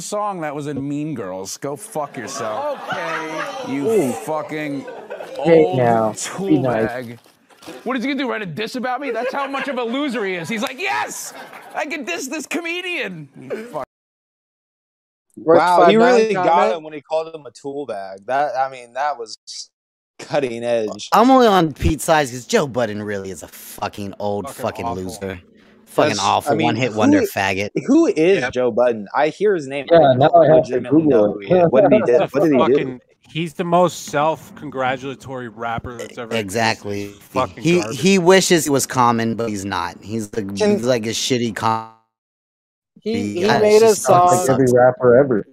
song that was in Mean Girls. Go fuck yourself. Okay. You Ooh. fucking Hey, old now, tool nice. bag. What is he gonna do? Write a diss about me? That's how much of a loser he is. He's like, yes, I can diss this comedian. Wow, he really got comment? him when he called him a tool bag. That I mean, that was cutting edge. I'm only on Pete's side because Joe Budden really is a fucking old fucking, loser. Fucking That's- awful I mean, one hit wonder who- faggot. Who is Joe Budden? I hear his name. Yeah, now I have to Google know who he is. What did he do? What did he do? Fucking- He's the most self-congratulatory rapper that's ever Exactly. Fucking He garbage. he wishes he was Common, but he's not. He's the he's like a shitty com. He, he Yeah, made a just fucking song. Every rapper ever.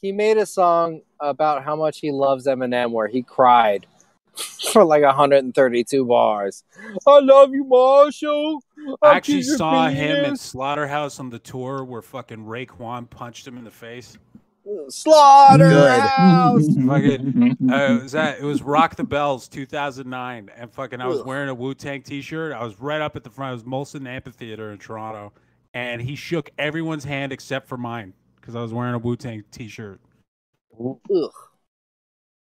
He made a song about how much he loves Eminem, where he cried for like 132 bars. I love you, Marshall. I I'll actually kiss your saw him at. Slaughterhouse on the tour where fucking Raekwon punched him in the face. Slaughterhouse. fucking, uh, it was that it was Rock the Bells 2009, and fucking I was wearing a Wu Tang T-shirt. I was right up at the front. It was Molson Amphitheater in Toronto, and he shook everyone's hand except for mine because I was wearing a Wu Tang T-shirt.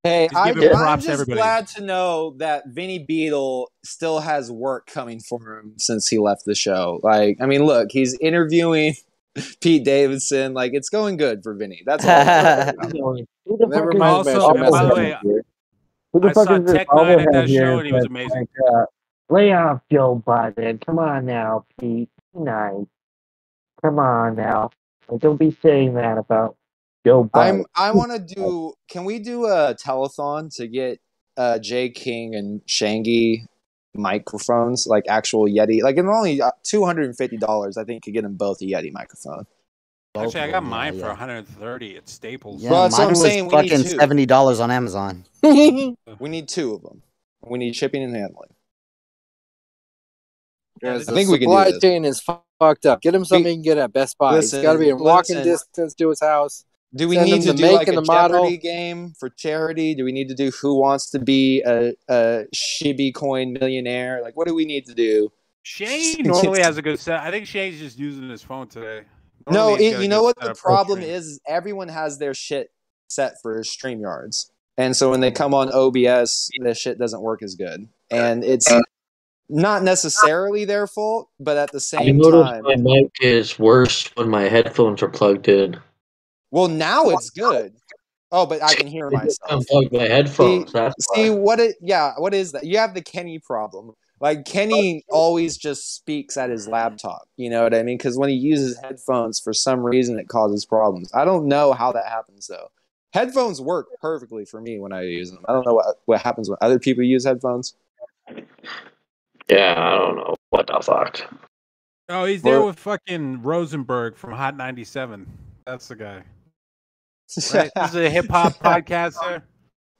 Hey, I, I'm just everybody. glad to know that Vinny Beetle still has work coming for him since he left the show. Like, I mean, look, he's interviewing Pete Davidson. Like, it's going good for Vinny. That's all. Never mind, is man, this she messed bobblehead up. here? Who the I fuck saw is Tech N9ne at that bobblehead here show, and he was amazing. Like, uh, lay off Joe Biden. Come on now, Pete. Be nice. Come on now. Like, don't be saying that about Joe Biden. I'm. I want to do. Can we do a telethon to get uh, Jay King and Shangy microphones, like actual Yeti? Like, it's only uh, two hundred and fifty dollars. I think could get them both a Yeti microphone. Actually, I got mine yeah, for yeah. 130 at Staples. Yeah, Well, that's what mine I'm was saying, fucking seventy dollars on Amazon. We need two of them. We need shipping and handling. Guys, I think we can do supply this. chain is fucked up. Get him something he can get at Best Buy. Listen, He's got to be in walking listen. distance to his house. Do we need him to do make like a the model. Jeopardy game for charity? Do we need to do Who Wants to Be a, a Shibi Coin Millionaire? Like, what do we need to do? Shane normally has a good set. I think Shane's just using his phone today. No, Normally he's it, you know what the problem stream. is? Everyone has their shit set for stream yards, And so when they come on OBS, the shit doesn't work as good. And it's not necessarily their fault, but at the I same noticed time, my mic is worse when my headphones are plugged in. Well, now it's good. Oh, but I can hear I just myself. unplugged my headphones. See, that's see what it? Yeah, what is that? You have the Kenny problem. Like Kenny oh, always just speaks at his laptop. You know what I mean? Because when he uses headphones, for some reason, it causes problems. I don't know how that happens though. Headphones work perfectly for me when I use them. I don't know what what happens when other people use headphones. Yeah, I don't know what the fuck. Oh, he's there Well- with fucking Rosenberg from Hot 97. That's the guy. Right? This is a hip hop podcaster.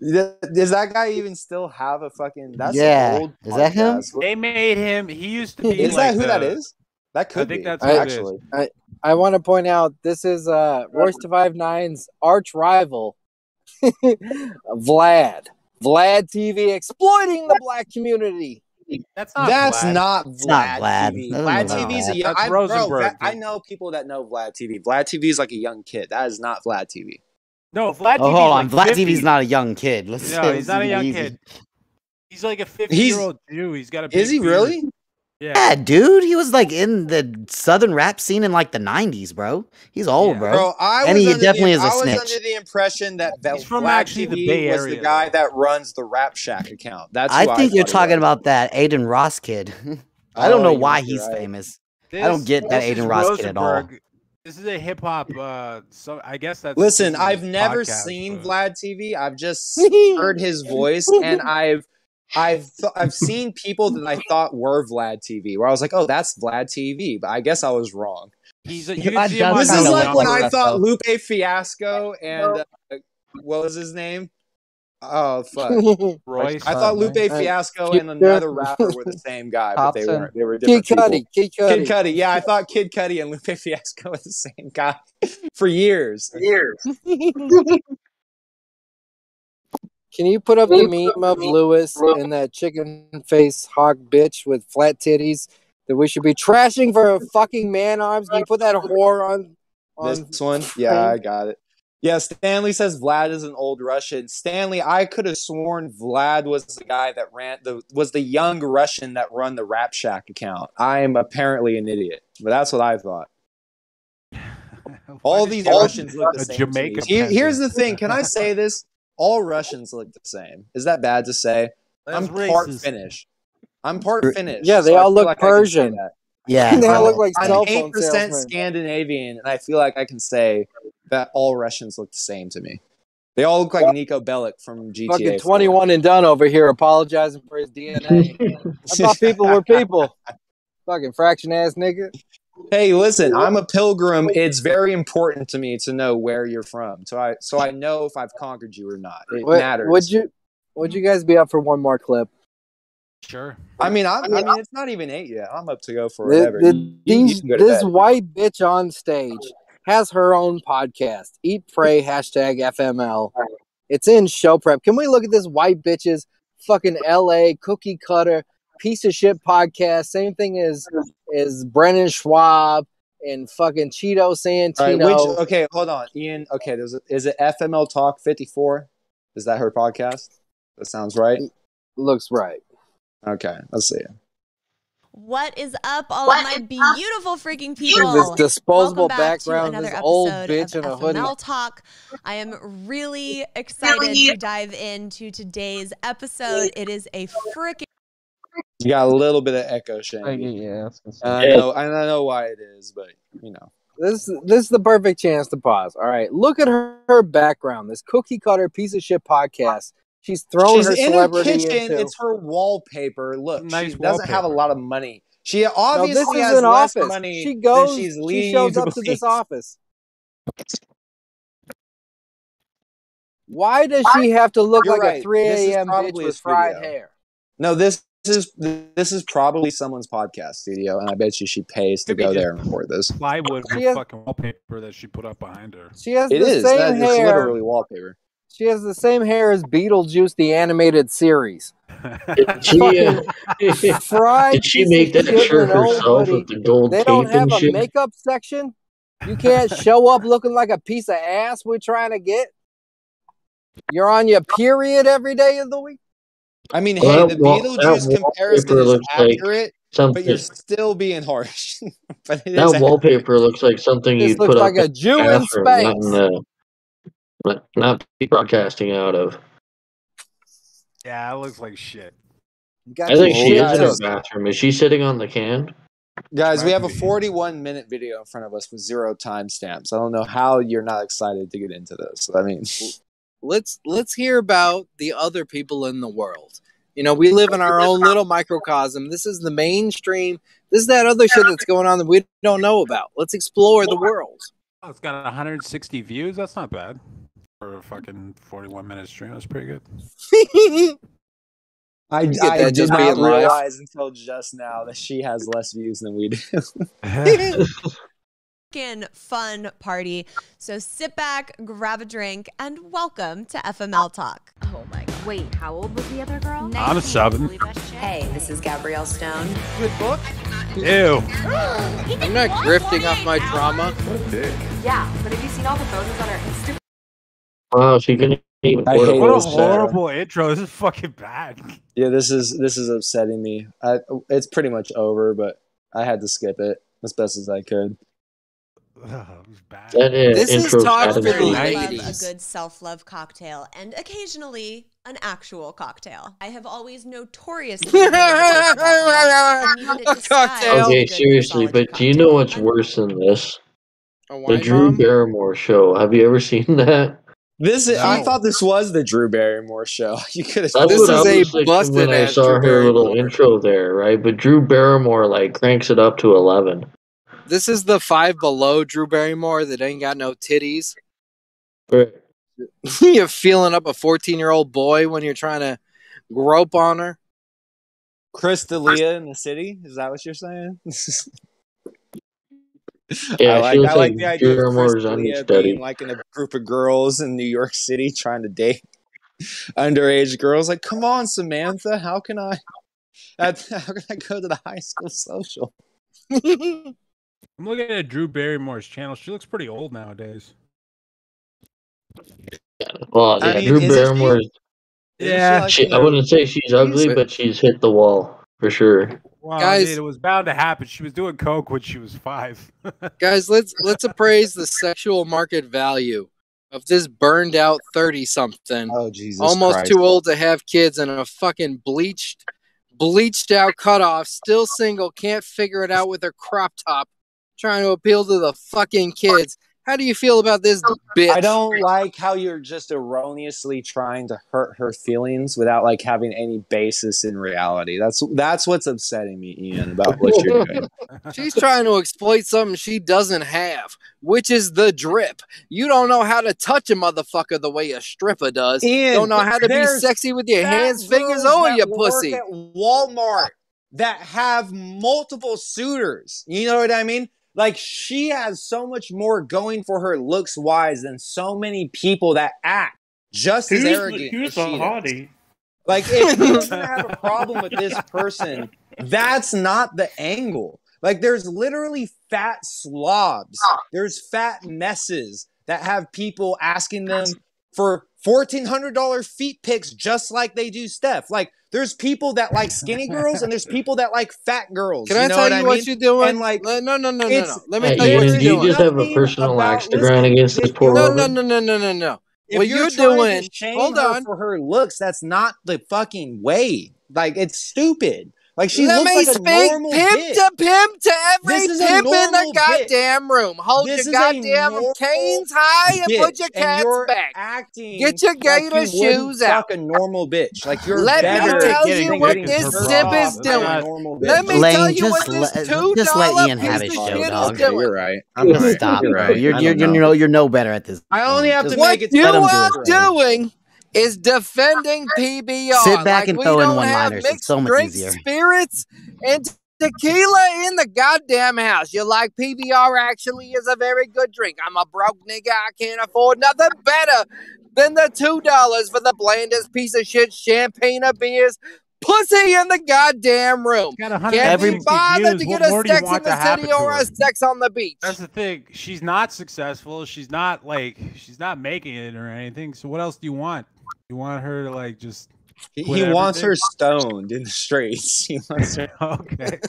Does that guy even still have a fucking? That's an Yeah. old Is that him? They made him. He used to be. Is like that who that the- is? That could I think be. that's I- who it is. actually. I, I want to point out this is uh, Royce da Five Nine's arch rival, Vlad. Vlad TV exploiting the black community. That's That's not Vlad, not Vlad. TV. That Vlad doesn't look a young. I, bro, Rosenberg, Vlad- I know people that know Vlad TV. Vlad TV is like a young kid. That is not Vlad TV. No, oh, Vlad Oh, TV's hold on. like Vlad 50. TV's not a young kid. Let's No, let's he's not a young easy. kid. He's like a fifty-year-old Jew. He's got a big Is he beard. really? Yeah. Yeah, dude, he was like in the southern rap scene in like the '90s, bro. He's old, Yeah. bro. Bro, I and he under definitely the, is a I was snitch. under the impression that Vel- He's from Vlad actually the TV Bay was the guy though. that runs the Rap Shack account. That's I who think you're talking about that Adin Ross kid. I don't Oh, know why he's right. famous. This, I don't get that Adin Ross kid at all. This is a hip hop. Uh, so I guess that's. Listen, I've never podcast, seen but- Vlad TV. I've just heard his voice, and I've I've th- I've seen people that I thought were Vlad TV, where I was like, oh, that's Vlad TV, but I guess I was wrong. He's a, you can I see him This is like when I thought though. Lupe Fiasco and uh, what was his name? Oh fuck! Royce. I thought Lupe Fiasco Kid and another rapper were the same guy, but they weren't. They were different people. Cudi, Kid Cudi. Kid Cudi, yeah, I thought Kid Cudi and Lupe Fiasco were the same guy for years. Years. Can you put up the meme of Luis and that chicken face hog bitch with flat titties that we should be trashing for her fucking man arms? Can you put that whore on This one? Yeah, I got it. Yeah, Stanley says Vlad is an old Russian. Stanley, I could have sworn Vlad was the guy that ran the was the young Russian that run the Rap Shack account. I am apparently an idiot, but that's what I thought. All these All- Russians look the a same. to me. Here's the thing. Can I say this? All Russians look the same. Is that bad to say? I'm That's part. Finnish. I'm part Finnish. Yeah, they so all look like I can say Persian. Yeah, they all look like I'm eight percent. Scandinavian, and I feel like I can say that all Russians look the same to me. They all look like Niko Bellic from GTA. Fucking 4. 21 and done over here apologizing for his DNA. I thought people were people. Fucking fraction ass nigga. Hey, listen, I'm a pilgrim. It's very important to me to know where you're from, so I so I know if I've conquered you or not. It Would, matters. would you would you guys be up for one more clip? Sure. I mean, I'm, I mean, it's not even eight yet. I'm up to go for The- whatever. the- You- you- you these, can go this bed. white bitch on stage has her own podcast. Eat, pray, hashtag FML. It's in show prep. Can we look at this white bitch's fucking LA cookie cutter piece of shit podcast? Same thing as as Brendan Schaub and fucking Cheeto All right, Santino. which okay, hold on, Ian. Okay, there's a, is it FML Talk 54? Is that her podcast? That sounds right. Looks right. Okay, let's see. What is up, all of my beautiful freaking people? This disposable Welcome back background, this old bitch in a hoodie. FML Talk. I am really excited to dive into today's episode. It is a freaking You got a little bit of echo, Shane. yeah, And I know, I know why it is, but you know. This this is the perfect chance to pause. All right, look at her, her background. This cookie cutter piece of shit podcast. She's throwing She's her in her kitchen. into. It's her wallpaper. Look, Nice she doesn't have a lot of money. She No, obviously this is has an less office. money She goes. than she's she leading shows up to this office. Why does she have to look You're like right. a 3 a.m. bitch with fried studio. hair? No, this is this is probably someone's podcast studio, and I bet you she pays to Could go there and record this. Plywood She with has- fucking wallpaper that she put up behind her. She has It the is. same That, it's hair. literally wallpaper. She has the same hair as Beetlejuice, the animated series. Did she, uh, Fried did she piece make of that shit shirt with an old herself hoodie. with the gold They tape don't have and a shit? makeup section. You can't show up looking like a piece of ass we're trying to get. You're on your period every day of the week. I mean, Well, hey, the wall- Beetlejuice comparison is looks like accurate, but you're still being harsh. but it is That accurate. wallpaper looks like something you'd looks put like up a in Jew in bathroom, not in space. the, not, not be broadcasting out of. Yeah, it looks like shit. I think she is in her bathroom. Is she sitting on the can? Guys, we have a 41 minute video in front of us with zero timestamps. I don't know how you're not excited to get into this. I mean, Let's let's hear about the other people in the world. You know, we live in our own little microcosm. This is the mainstream. This is that other shit that's going on that we don't know about. Let's explore the world. Oh, it's got 160 views. That's not bad for a fucking 41 minute stream. That's pretty good. I, You I did just not realize until just now that she has less views than we do. freaking fun party. So sit back, grab a drink, and welcome to FML Talk. Oh my god. Wait, how old was the other girl? I'm seven. Hey, this is Gabrielle Stone. Good book. Ew. I'm not grifting off my trauma. Yeah, but have you seen all the photos on her Instagram? Wow, she couldn't even I afford hate What a this horse. show. horrible intro. This is fucking bad. yeah, this is this is upsetting me. I, it's pretty much over, but I had to skip it as best as I could. Ugh, it was bad. That uh, This is intro talk for the satisfied. I a good self-love cocktail and occasionally an actual cocktail. I have always notoriously hated the taste of alcohol and needed it A cocktail. Okay, seriously, mixology but do you know what's worse than this? The Drew bomb? Barrymore show. Have you ever seen that? This is, I thought this was the Drew Barrymore show. You could have That's This what is I a was like busted when I ass saw Drew her little intro there, right? But Drew Barrymore like cranks it up to eleven. This is the five below Drew Barrymore that ain't got no titties. Right. you're feeling up a 14 year old boy when you're trying to grope on her. Chris D'Elia in the city. Is that what you're saying? Yeah, I like I like like the idea of Chris Barrymore's D'Elia understudy. being like in a group of girls in New York City trying to date underage girls. Like, come on, Samantha, how can I? How can I go to the high school social? I'm looking at Drew Barrymore's channel. She looks pretty old nowadays. Well, I yeah, mean, Drew isn't she- Barrymore. Yeah. she, I wouldn't say she's ugly, but she's hit the wall for sure. Well, Guys- I mean, it was bound to happen. She was doing coke when she was five. Guys, let's let's appraise the sexual market value of this burned out thirty something. Oh Jesus! almost Christ. too old to have kids and a fucking bleached bleached out cutoff, still single, can't figure it out with her crop top, trying to appeal to the fucking kids. How do you feel about this bitch? I don't like how you're just erroneously trying to hurt her feelings without like having any basis in reality. That's that's what's upsetting me, Ian, about what you're doing. She's trying to exploit something she doesn't have, which is the drip. You don't know how to touch a motherfucker the way a stripper does. Ian, don't know how to be sexy with your hands, fingers, girls or your pussy. At Walmart that have multiple suitors. You know what I mean? Like she has so much more going for her looks wise than so many people that act just as Who's the- arrogant who's as does. hottie? Like if you're gonna have a problem with this person, that's not the angle. Like there's literally fat slobs. There's fat messes that have people asking them for fourteen hundred dollar feet pics just like they do Steph. Like there's people that like skinny girls and there's people that like fat girls. Can you I know tell what you I what mean? you're doing? And like no, no, no, no, no, no. Let me Hey, tell you what you're you doing. just have a personal axe to grind against this poor No, woman? no, no, no, no, no, no. if What you're, you're doing? to shame Hold her on. for her looks, that's not the fucking way. Like it's stupid. Like she Let looks me like a speak normal pimp bitch. to pimp to every This is a pimp in the normal bitch. goddamn room. Hold This your goddamn canes high and put bitch, your and cats you're back. acting Get your like gator you wouldn't shoes out. fuck a normal bitch. Like you're Let me better tell at you getting what getting this turned sip off is doing. Let me Lane, tell you just what this let- two just let dollar Ian have piece his of show, shit dog. is doing. You're right. I'm You're gonna stop, You're bro. right. You're you're you're no better at this. I only have to Just What make it you let him do are doing is defending PBR. Sit back like and we throw in one-liners. It's so much drinks, easier. spirits, and tequila in the goddamn house. You like PBR actually is a very good drink. I'm a broke nigga. I can't afford nothing better than the two dollars for the blandest piece of shit champagne of beers. Pussy in the goddamn room. Can't 160 be bothered views. to get a more do you sex in the city or a sex on the beach. That's the thing. She's not successful. She's not like she's not making it or anything. So what else do you want? You want her to like just He, he wants her stoned in the streets. He wants her. okay.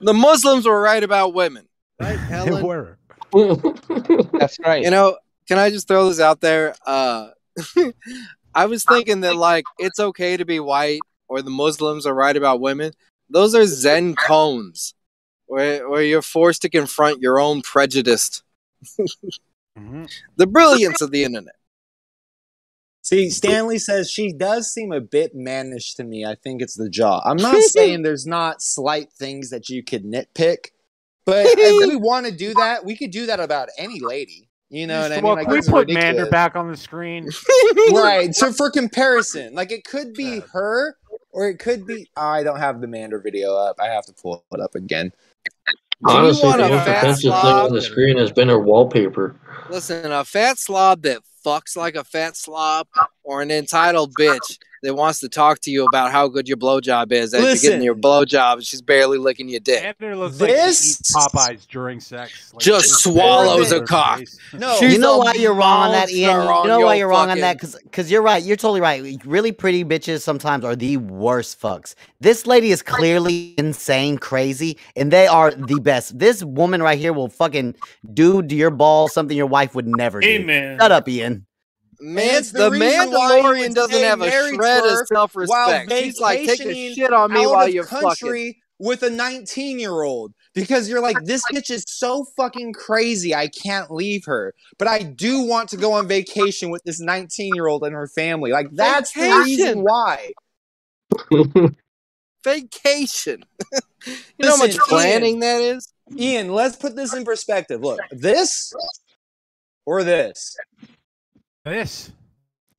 the Muslims were right about women. Right, They were. That's right. You know, can I just throw this out there? Uh, I was thinking that like it's okay to be white or the Muslims are right about women. Those are Zen koans, where where you're forced to confront your own prejudice. Mm-hmm. the brilliance of the internet. See, Stanley says she does seem a bit mannish to me. I think it's the jaw. I'm not saying there's not slight things that you could nitpick, but if we want to do that, we could do that about any lady. You know what I mean? Like, can we it's put Mander back on the screen? right. So for comparison, like it could be her or it could be. Oh, I don't have the Mander video up. I have to pull it up again. Honestly, the a most offensive thing on the screen has been her wallpaper. Listen, a fat slob that fucks like a fat slob, or an entitled bitch that wants to talk to you about how good your blowjob is as you're getting your blowjob and she's barely licking your dick. Mander looks This- like eats Popeyes during sex. Like, Just swallows a cock. No, She's you know why you're wrong on that, Ian. You know why you're wrong on that, because because you're right. You're totally right. Really pretty bitches sometimes are the worst fucks. This lady is clearly insane, crazy, and they are the best. This woman right here will fucking do to your ball something your wife would never do. Amen. Shut up, Ian. Man, the, the reason why you Mandalorian doesn't have a shred of self respect. She's like, take a shit on me while you're fucking. country with a 19 year old because you're like this bitch is so fucking crazy i can't leave her but i do want to go on vacation with this 19 year old and her family like that's the reason why Vacation. you know how much Listen, planning that is? ian let's put this in perspective look this or this This.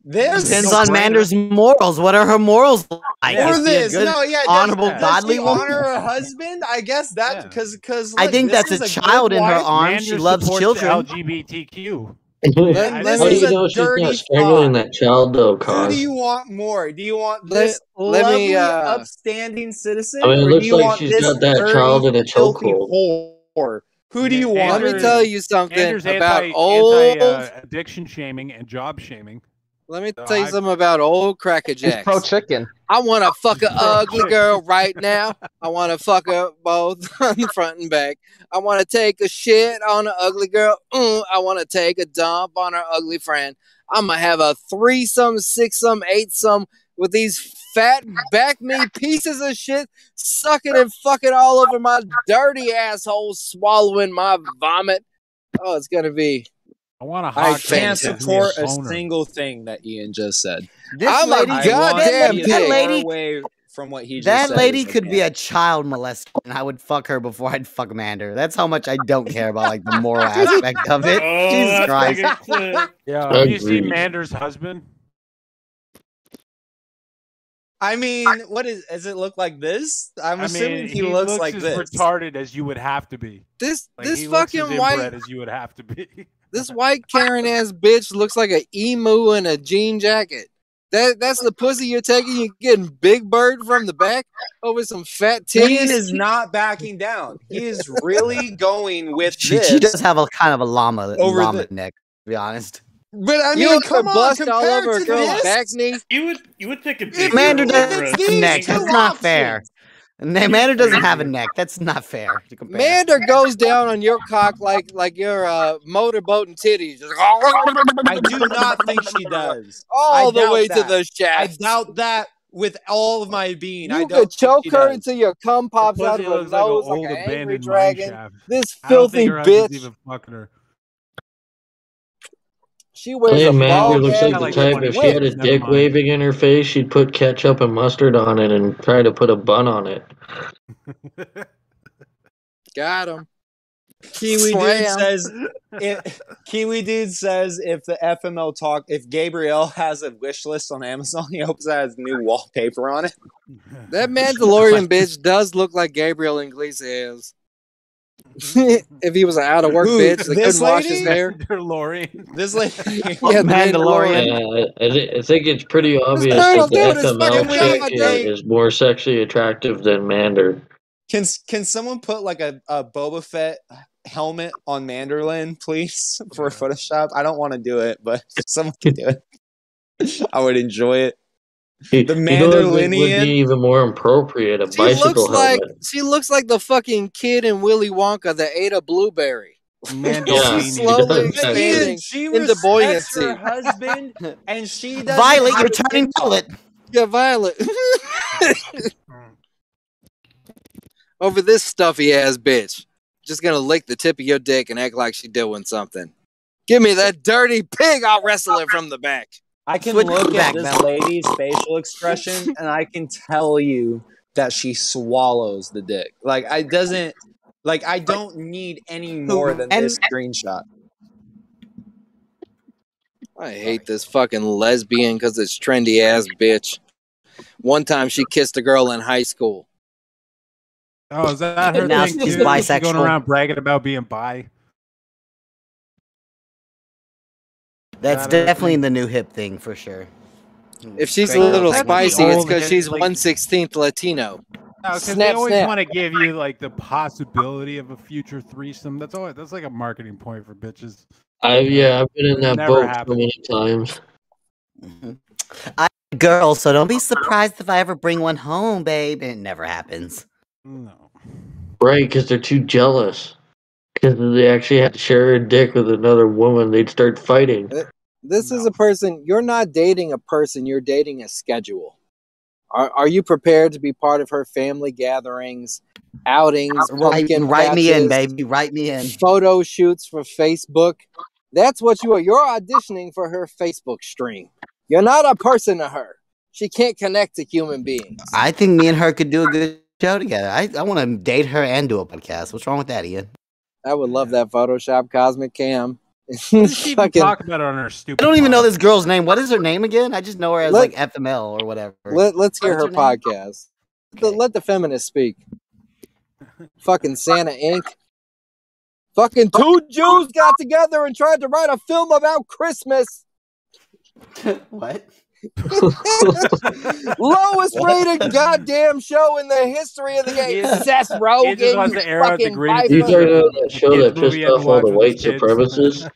this Depends on Mander's morals. What are her morals like? or Is a this good, no yeah honorable, does godly she woman? honor her husband i guess that because because I think that's a child in her arms. She loves children. LGBTQ. Let, I- let How do This is you a know she's dirty not strangling thought. that child though, Who cause do you want more? Do you want this let me, lovely, uh, upstanding citizen, I mean, it looks like want she's this got that child in a chokehold. Whore? for? Who do you Anders- want? Let me tell you something Anders about anti, old. anti, uh, addiction shaming and job shaming. Let me So tell you I- something about old Cracker He's Jacks. pro chicken. I want to fuck a Pro ugly girl right now. I want to fuck her both on the front and back. I want to take a shit on an ugly girl. Mm, I want to take a dump on her ugly friend. I'm gonna have a threesome, sixsome, eightsome with these fat back me pieces of shit sucking and fucking all over my dirty asshole, swallowing my vomit. Oh, it's gonna be. I want a I hot can't chick to be support a boner. single thing that Ian just said. This I'm a lady, I goddamn want to be that pig. lady, away from what he just that said lady as I could be a child molester, and I would fuck her before I'd fuck Mander. That's how much I don't care about like the moral aspect of it. Oh, Jesus Christ. Yeah, have you see Mander's husband? I mean, what is? Does it look like this? I'm I assuming mean, he, looks, like as this. retarded as you would have to be. This Like, this he looks as fucking white as you would have to be. this white Karen ass bitch looks like an emu in a jean jacket. That that's the pussy you're taking. You're getting Big Bird from the back over some fat Ian He is not backing down. He is really going with She, this. she does have a kind of a llama Over llama the- neck, to be honest. But I You mean, want come to on, bust all compared over a to girl's this, back knee? You would you would pick a big Mander doesn't have a a neck. That's not fair. options. Mander doesn't have a neck. That's not fair to. Mander goes down on your cock like like your uh, motorboat and titties, I do not think she does. all I the doubt way to the the I doubt that with all of my being. I You don't could choke her does. until your cum pops out Pussy of her looks like nose like an angry dragon. shaft. This I don't filthy think her bitch. even fucking her. She wears Hey, a Mander bald looks like the like type if she had a dick mind. waving in her face, she'd put ketchup and mustard on it and try to put a bun on it. Got him. Kiwi dude says if Kiwi dude says if the FML talk if Gabriel has a wish list on Amazon, he hopes that has new wallpaper on it. That Mandalorian bitch does look like Gabriel Iglesias. if he was an out of work Who, bitch that this couldn't wash his hair. Mandalorian. This lady Yeah, Mandalorian. Mandalorian. Uh, I, thi- I think it's pretty obvious that the doing FML fucking chick is, is more sexually attractive than Mander. Can can someone put like a, a Boba Fett helmet on Manderlin, please, for Photoshop? I don't want to do it, but if someone can do it. I would enjoy it. You, The you know would would be even more appropriate? A She bicycle looks like helmet. she looks like the fucking kid in Willy Wonka that ate a blueberry. Yeah, She's slowly she does. expanding she into respects buoyancy. her husband, and she doesn't Violet, you're turning TikTok. violet. Yeah, Violet. Over this stuffy ass bitch. Just gonna lick the tip of your dick and act like she doing something. Give me that dirty pig, I'll wrestle it from the back. I can Switch look back, at this Mel. lady's facial expression, and I can tell you that she swallows the dick. Like I doesn't. Like I don't need any more than And- this screenshot. I hate this fucking lesbian because it's trendy ass bitch. One time she kissed a girl in high school. Oh, is that her Now thing she's too? She's bisexual. going around bragging about being bi. That's Got definitely the new hip thing for sure. If she's a little. That's spicy, it's because she's one sixteenth Latino. No, because they always snap. want to give you like the possibility of a future threesome. That's all. That's like a marketing point for bitches. I yeah, I've been in that Never boat so many times. Mm-hmm. I'm a girl, so don't be surprised if I ever bring one home, babe. It never happens. No. Right, because they're too jealous. Because they actually had to share a dick with another woman, they'd start fighting. Uh, This is a person you're not dating a person, you're dating a schedule. Are are you prepared to be part of her family gatherings, outings, Write, write me in, baby. Write me in. photo shoots for Facebook? That's what you are. You're auditioning for her Facebook stream. You're not a person to her. She can't connect to human beings. I think me and her could do a good show together. I, I want to date her and do a podcast. What's wrong with that, Ian? I would love that Photoshop Cosmic Cam. She even Fucking- talk about it on her stupid. I don't even know this girl's name. What is her name again? I just know her as Let- like FML or whatever. Let, let's hear her her name? podcast. Let, let the feminist speak. Fucking Santa Inc. Fucking two Jews got together and tried to write a film about Christmas. what? Lowest rated goddamn show in the history of the game. Seth Rogen. just wants you to air out the fucking greatest You viper. talking that show that pissed I had to off all the white with supremacists?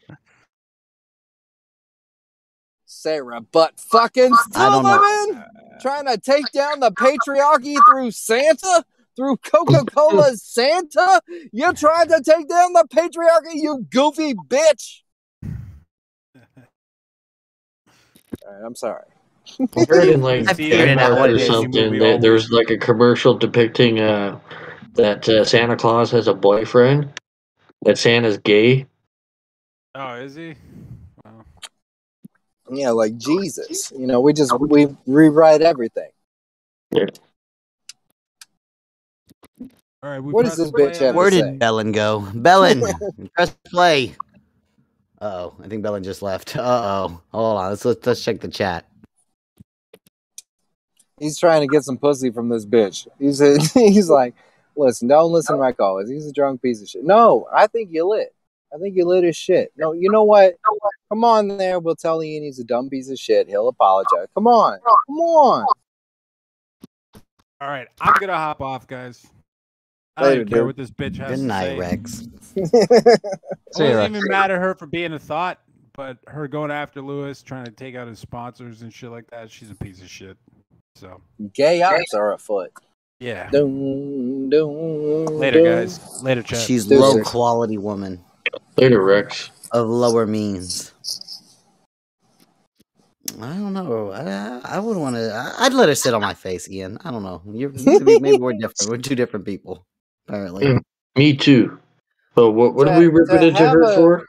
Sarah butt fucking I don't. Silverman trying to take down the patriarchy through Santa, through Coca Cola's Santa. You tried to take down the patriarchy, you goofy bitch. All right, I'm sorry. I heard in like I figured it out Denmark or something that there was like a commercial depicting uh, that uh, Santa Claus has a boyfriend, that Santa's gay. Oh, is he? Wow. Yeah, like Jesus. You know, we just we rewrite everything. All right, we What does this bitch have Where to did say? Bellin go? Bellin, press play. Uh oh, I think Bellin just left. Uh oh, hold on. Let's, let's let's check the chat. He's trying to get some pussy from this bitch. He's he's like, listen, don't listen to my callers. He's a drunk piece of shit. No, I think you lit. I think you lit as shit. No, you know what? Come on there. We'll tell Ian he's a dumb piece of shit. He'll apologize. Come on. Come on. All right, I'm gonna hop off, guys. I Later, don't even care dude. what this bitch has Good to night, say. Rex. It See you, wasn't even mad at her for being a thought, but her going after Luis, trying to take out his sponsors and shit like that, she's a piece of shit. So Gay ops are afoot. yeah. Dun, dun, Later, dun. guys. Later, chat. She's Deuces. low quality woman Later, Rex. of lower means. I don't know. I, I would want to. I'd let her sit on my face, Ian. I don't know. You're maybe, maybe we're different. We're two different people, apparently. Mm, Me too. But what, what To- did we ripping into her a- for?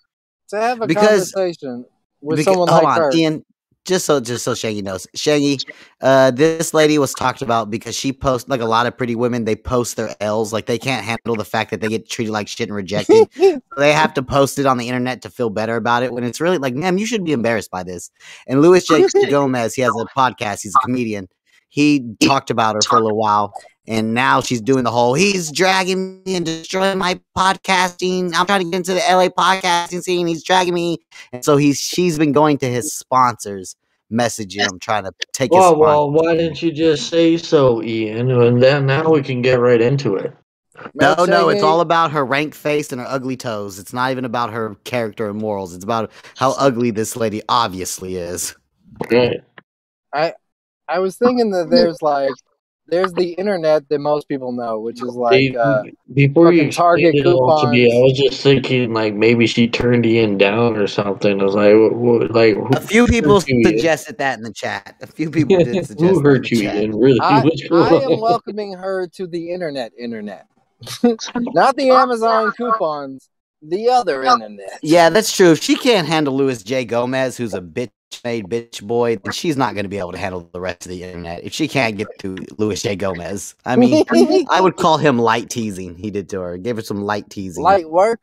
To have a Because- conversation with Because, someone hold like on, her. Ian. Just so just so Shaggy knows, Shaggy, uh, this lady was talked about because she posts like a lot of pretty women. They post their L's, like they can't handle the fact that they get treated like shit and rejected. So they have to post it on the internet to feel better about it. When it's really like, ma'am, you should be embarrassed by this. And Luis J. Gomez, he has a podcast. He's a comedian. He talked about her for a little while, and now she's doing the whole he's dragging me and destroying my podcasting. I'm trying to get into the LA podcasting scene. He's dragging me, and so he's she's been going to his sponsors, messaging him, trying to take his Well, sponsor. well, why didn't you just say so, Ian? And then now we can get right into it. No, Man, no, it's all about her rank face and her ugly toes. It's not even about her character and morals. It's about how ugly this lady obviously is. Right. I I was thinking that there's like there's the internet that most people know, which is like uh, Before you Target explained it all to me, I was just thinking like maybe she turned Ian down or something. I was like, what, what, like A few people hurt you, Ian? suggested that in the chat. A few people did suggest Who that in hurt you. Ian? Really? I, I am welcoming her to the internet internet. Not the Amazon coupons, the other internet. Yeah, that's true. If she can't handle Luis J. Gomez, who's a bitch made bitch boy, then she's not going to be able to handle the rest of the internet. If she can't get to Luis J. Gomez, I mean, I would call him light teasing. He did to her. Gave her some light teasing. Light work.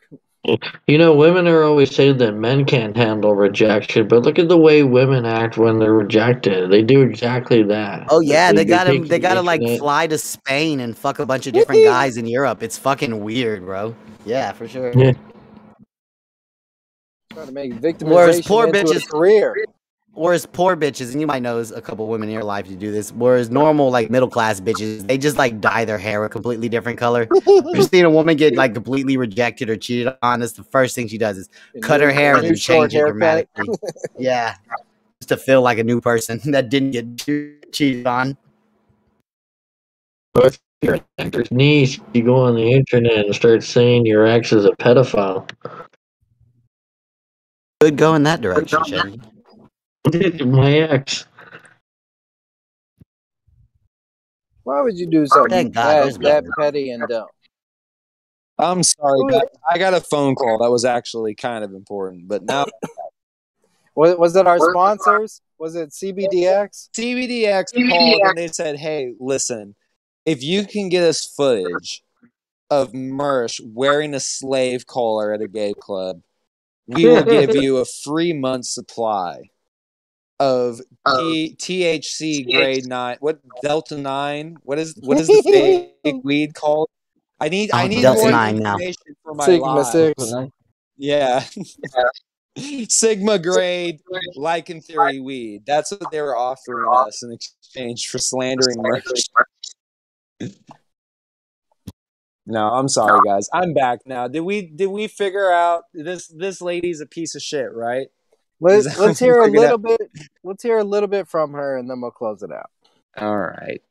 You know, women are always saying that men can't handle rejection, but look at the way women act when they're rejected. They do exactly that. Oh Like, yeah, they gotta take they gotta like internet- fly to Spain and fuck a bunch of different guys in Europe. It's fucking weird, bro. Yeah, for sure. Yeah. Trying to make Whereas victimization poor into a career. Whereas poor bitches, and you might know a couple women in your life who do this. Whereas normal like middle class bitches, they just like dye their hair a completely different color. You've seen a woman get like completely rejected or cheated on. That's the first thing she does is cut her hair and then change it dramatically. yeah, just to feel like a new person that didn't get cheated on. Or if you're an actor's niece, you go on the internet and start saying your ex is a pedophile. Could go in that direction, Shaggy. My ex. Why would you do something Thank that, that petty and dumb? I'm sorry, Who- guys. I got a phone call that was actually kind of important, but now Was, was it our sponsors? Was it CBDX? CBDX called and they said, "Hey, listen, if you can get us footage of Mersh wearing a slave collar at a gay club, we will give you a free month supply of T- THC grade nine. What Delta nine? What is what is the fake weed called? I need I Oh, need Delta more 9 now. information for my Sigma live. six. Yeah. Sigma grade, lichen theory weed. That's what they were offering us in exchange for slandering Mersh. No, I'm sorry, guys. I'm back now. Did we did we figure out this this lady's a piece of shit, right? Is Let's let's hear a little bit. Let's hear a little bit from her, and then we'll close it out. All right.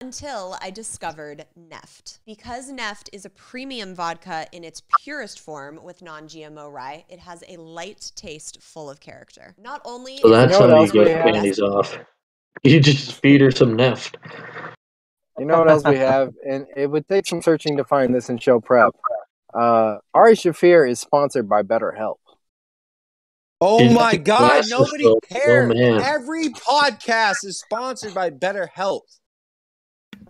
Until I discovered Neft. Because Neft is a premium vodka in its purest form with non GMO rye, it has a light taste full of character. Not only So that's it how you one of the get best- panties off. You just feed her some neft. You know what else we have? And it would take some searching to find this in show prep. Uh, Ari Shaffir is sponsored by BetterHelp. Oh She's my God! Nobody though. Oh, cares. man. Every podcast is sponsored by BetterHelp.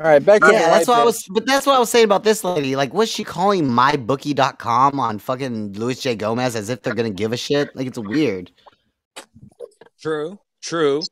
All right, back yeah, that's what I was. But that's what I was saying about this lady. Like, was she calling mybookie.com on fucking Luis J Gomez as if they're gonna give a shit? Like, it's weird. True, true.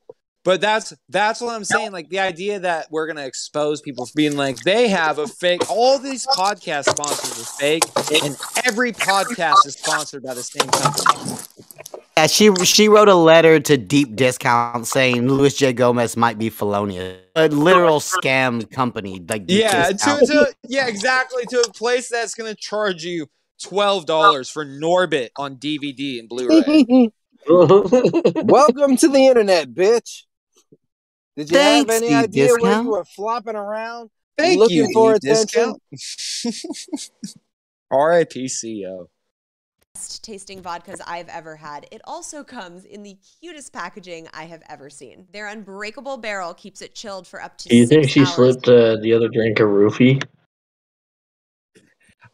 But that's that's what I'm saying. Like the idea that we're gonna expose people for being like they have a fake. All these podcast sponsors are fake, and every podcast is sponsored by the same company. Yeah, she she wrote a letter to Deep Discount saying Luis J Gomez might be felonious, a literal scam company. Like Deep Yeah, to, to yeah, exactly. To a place that's gonna charge you twelve dollars for Norbit on DVD and Blu-ray. Welcome to the internet, bitch. Did you Thanks, have any Deep idea where you were flopping around, Thank looking you, for Deep attention? Discount. R.I.P. CEO. best tasting vodkas I've ever had. It also comes in the cutest packaging I have ever seen. Their unbreakable barrel keeps it chilled for up to Do you six think she hours. slipped uh, the other drink a roofie?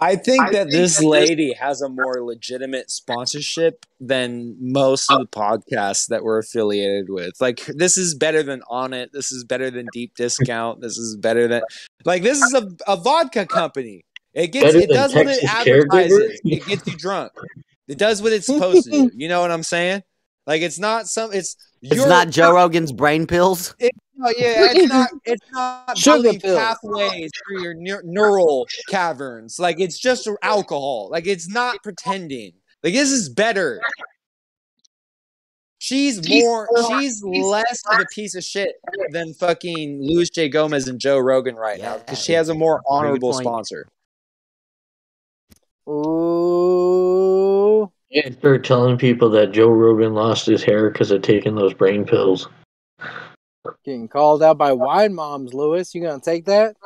I think that this lady has a more legitimate sponsorship than most of the podcasts that we're affiliated with. Like this is better than On It. This is better than Deep Discount. This is better than like this is a, a vodka company. It gets Better it than does what it advertises. It gets you drunk. It does what it's supposed to do. You know what I'm saying? Like it's not some it's It's your- not Joe Rogan's brain pills. it, no, yeah, it's not. It's not Sugar building pills. pathways through your neur- neural caverns. Like it's just alcohol. Like it's not pretending. Like this is better. She's more. She's less of a piece of shit than fucking Luis J. Gomez and Joe Rogan right now because she has a more honorable point. sponsor. Ooh. You gotta start telling people that Joe Rogan lost his hair because of taking those brain pills. Getting called out by wine moms, Luis. You gonna take that?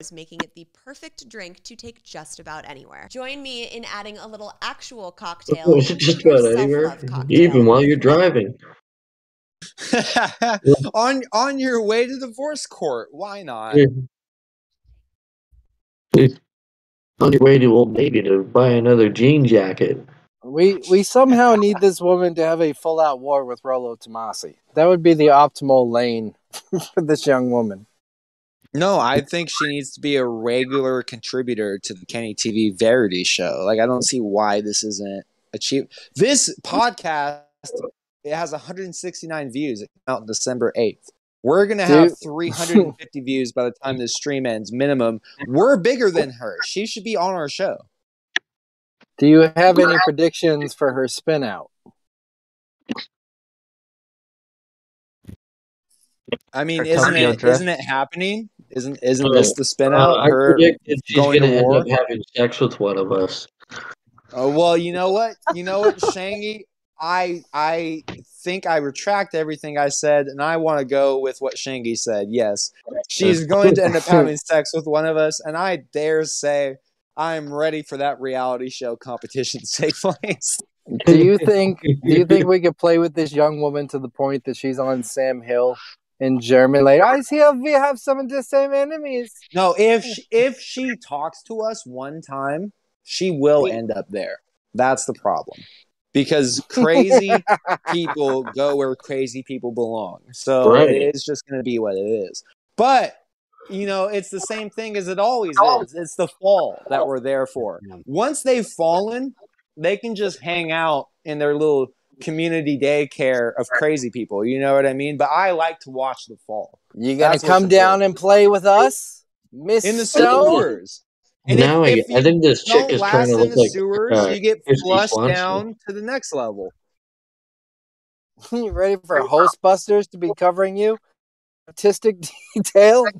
is making it the perfect drink to take just about anywhere. Join me in adding a little actual cocktail. Is just about anywhere? cocktail. Even while you're driving. on on your way to divorce court, why not? On your way to Old Navy to buy another jean jacket. We we somehow need this woman to have a full out war with Rolo Tomasi. That would be the optimal lane for this young woman. No, I think she needs to be a regular contributor to the Kenny TV Verity show. Like, I don't see why this isn't achieved. This podcast it has 169 views. It came out December 8th. We're gonna have Dude. 350 views by the time this stream ends, minimum. We're bigger than her. She should be on our show. Do you have any predictions for her spin out? I mean, Her isn't Tokyo it Drift. isn't it happening? Isn't isn't this the spin out? Uh, I her predicted she's going gonna to end war? up having sex with one of us. Oh well, you know what? You know what, Shangy? I I think I retract everything I said, and I want to go with what Shangy said. Yes, she's going to end up having sex with one of us, and I dare say I'm ready for that reality show competition to take place. Do you think do you think we could play with this young woman to the point that she's on Sam Hill in German like I see we have some of the same enemies. No, if she, if she talks to us one time, she will end up there. That's the problem. Because crazy people go where crazy people belong. So Right. it is just going to be what it is. But you know, it's the same thing as it always oh. is. It's the fall that we're there for. Once they've fallen, they can just hang out in their little community daycare of crazy people. You know what I mean? But I like to watch the fall. You gotta That's come down important. and play with us, Miss in the Stone? sewers. And if, now I, if I you think this chick don't is last trying to in look the like sewers, uh, you get Christy flushed down to the next level. you ready for Hostbusters to be covering you? Artistic detail.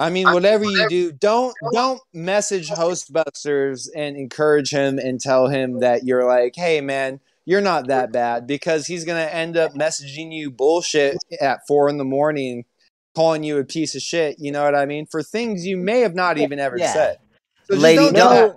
I mean, whatever you do, don't don't message Hostbusters and encourage him and tell him that you're like, hey man, you're not that bad because he's gonna end up messaging you bullshit at four in the morning, calling you a piece of shit. You know what I mean? For things you may have not even ever Yeah. said. So Lady, don't, do don't- that.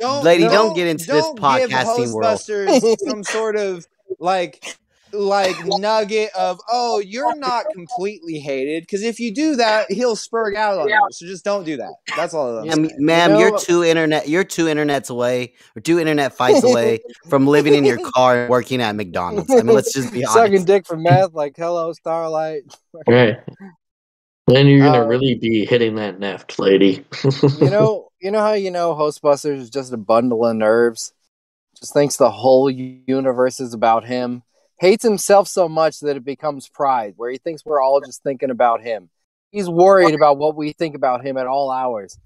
Don't, Lady, don't get into this don't give podcasting world. Some sort of like like nugget of oh you're not completely hated because if you do that he'll spurg out on you so just don't do that that's all I'm Yeah, saying. m- ma'am, you're two internet you're two internets away or two internet fights away from living in your car and working at McDonald's. I mean, let's just be Sucking honest. dick for meth, like hello Starlight. Right. Then you're gonna Uh, really be hitting that neft, lady. you know, you know how you know Hostbusters is just a bundle of nerves. Just thinks the whole universe is about him. Hates himself so much that it becomes pride, where he thinks we're all just thinking about him. He's worried about what we think about him at all hours.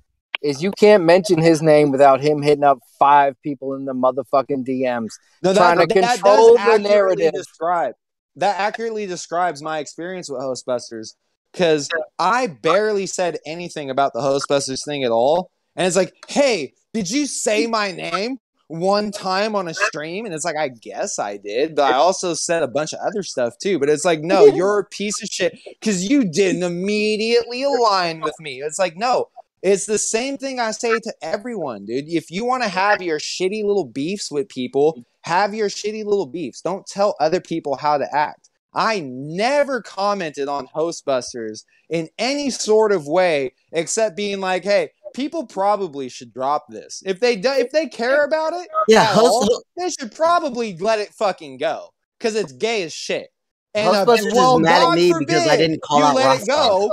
Is you can't mention his name without him hitting up five people in the motherfucking DMs, no trying that, to that control does the accurately narrative. describe that accurately describes my experience with Hostbusters because I barely said anything about the Hostbusters thing at all. And it's like hey did you say my name one time on a stream? And it's like I guess I did but I also said a bunch of other stuff too. But it's like no you're a piece of shit because you didn't immediately align with me. It's like no it's the same thing I say to everyone, dude. If you want to have your shitty little beefs with people, have your shitty little beefs. Don't tell other people how to act. I never commented on Hostbusters in any sort of way except being like, "Hey, people probably should drop this. If they do, if they care about it, Yeah, all, they should probably let it fucking go because it's gay as shit." And uh, Hostbusters is well, mad at God me because I didn't call you out let it Roscoe. go.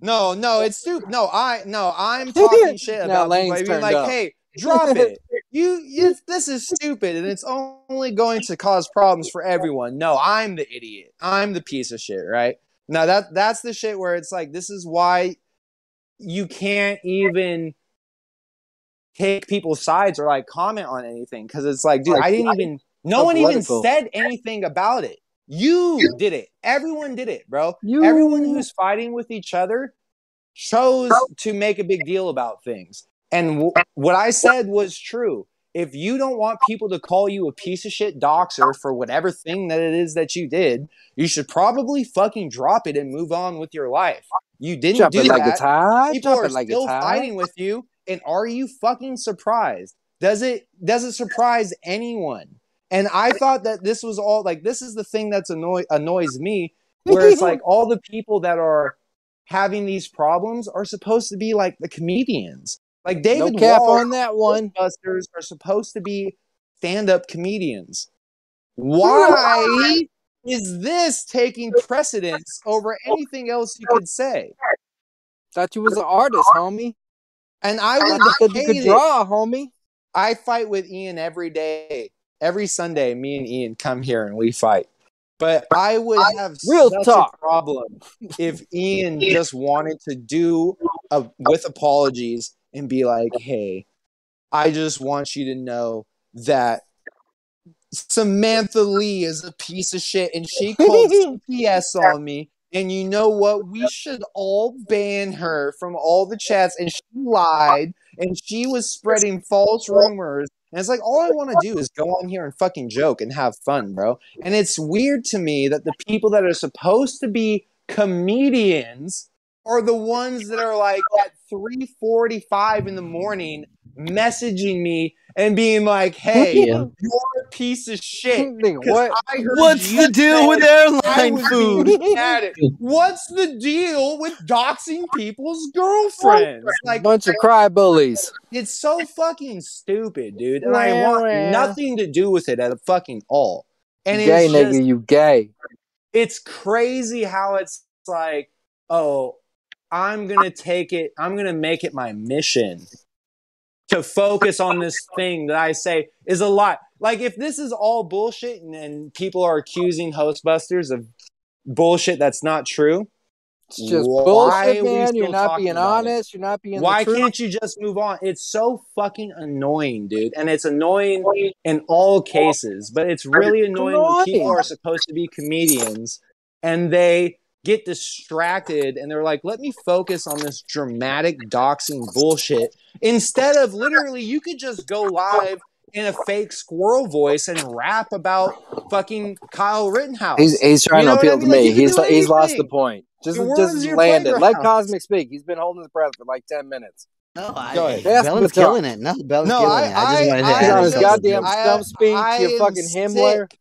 No, no, it's stupid. No, I no, I'm talking shit about people being like, up. hey, drop it. You, you, this is stupid, and it's only going to cause problems for everyone. No, I'm the idiot. I'm the piece of shit, right? Now that that's the shit where it's like, this is why you can't even take people's sides or like comment on anything because it's like, dude, I didn't even. No one even said anything about it. You did it. Everyone did it, bro. Everyone who's fighting with each other chose to make a big deal about things. And w- what I said was true. If you don't want people to call you a piece of shit doxer for whatever thing that it is that you did, you should probably fucking drop it and move on with your life. You didn't Drop do it like that. it's. People Drop are like still fighting with you, and are you fucking surprised? Does it does it surprise anyone? And I thought that this was all like this is the thing that's annoy annoys me, where it's like all the people that are having these problems are supposed to be like the comedians. Like David cap Wall on that one. Hostbusters are supposed to be stand-up comedians. Why is this taking precedence over anything else you could say? Thought you was an artist, homie. And I would Thought you could hate it. draw, homie. I fight with Ian every day. Every Sunday, me and Ian come here and we fight. But I would have Real such talk. a problem if Ian just wanted to do a, with apologies and be like, "Hey, I just want you to know that Samantha Lee is a piece of shit and she called CPS on me. And you know what? We should all ban her from all the chats. And she lied and she was spreading false rumors. And it's like, all I want to do is go on here and fucking joke and have fun, bro. And it's weird to me that the people that are supposed to be comedians are the ones that are like at 3:45 in the morning messaging me and being like, "Hey, Yeah. you're a piece of shit." What? What's the deal with say I airline food? What's the deal with doxing people's girlfriends? Like Bunch of cry bullies. it's so fucking stupid, dude. And I want nothing to do with it at a fucking all. And gay it's nigga, just, you gay. it's crazy how it's like, oh, I'm gonna take it, I'm gonna make it my mission to focus on this thing that I say is a lot. Like if this is all bullshit and, and people are accusing Hostbusters of bullshit that's not true, It's just Why bullshit, man. You're not being about it? honest. You're not being. Why can't you just move on? It's so fucking annoying, dude. And it's annoying in all cases, but it's really annoying when people are supposed to be comedians and they get distracted and they're like, let me focus on this dramatic doxing bullshit. Instead of literally, you could just go live in a fake squirrel voice and rap about fucking Kyle Rittenhouse. He's he's trying You know to what I appeal mean? to me. you can he's do he's lost the point. Just Your just land it. Let. Cosmic speak. He's been holding his breath for like ten minutes. No, I, Go ahead. Bella's baton. killing it. No, Bella's No, killing I, it. I just I, wanted to I He's add on his goddamn stump am, speech. I You am fucking Himmler. sick.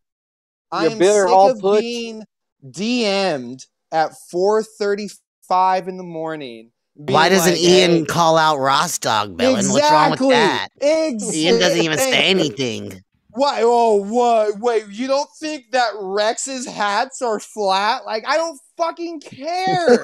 I You am bitter sick all of put. being DM'd at 4:35 in the morning. Why doesn't like, Ian hey, call out Ross Dog, Bellin? What's wrong with exactly, that? Ian doesn't even say anything. Why? Oh, what? Wait, you don't think that Rex's hats are flat? Like, I don't fucking care.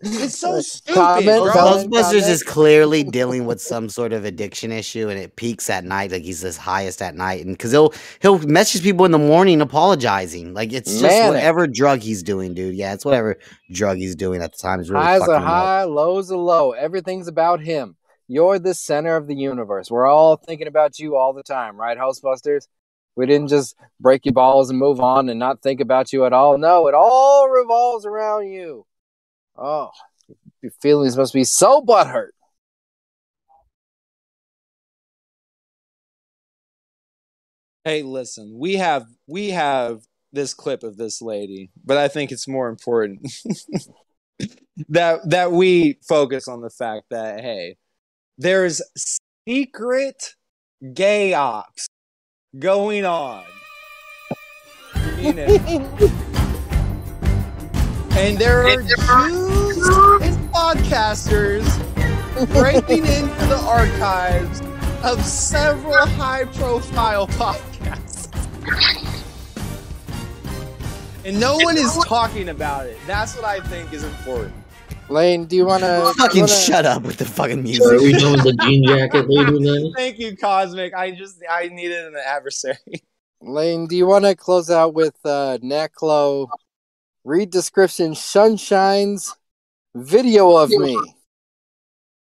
it's so stupid, Comment, bro. Hostbusters comment. is clearly dealing with some sort of addiction issue, and it peaks at night. Like he's his highest at night, and because he'll he'll message people in the morning apologizing. Like it's just Manic. whatever drug he's doing, dude. Yeah, it's whatever drug he's doing at the time is really Highs are him up. high, lows are low. Everything's about him. You're the center of the universe. We're all thinking about you all the time, right, Hostbusters? We didn't just break your balls and move on and not think about you at all. No, it all revolves around you. Oh, your feelings must be so butthurt. Hey, listen, we have we have this clip of this lady, but I think it's more important that that we focus on the fact that hey, there's secret gay ops going on. And there are Jews and podcasters breaking into the archives of several high profile podcasts. And no one is talking about it. That's what I think is important. Lane, do you want to Fucking shut up with the fucking music? Are we doing with the jean jacket lady then? Thank you, Cosmic. I just I needed an adversary. Lane, do you want to close out with uh, Neclo? Read description Sunshine's video of me.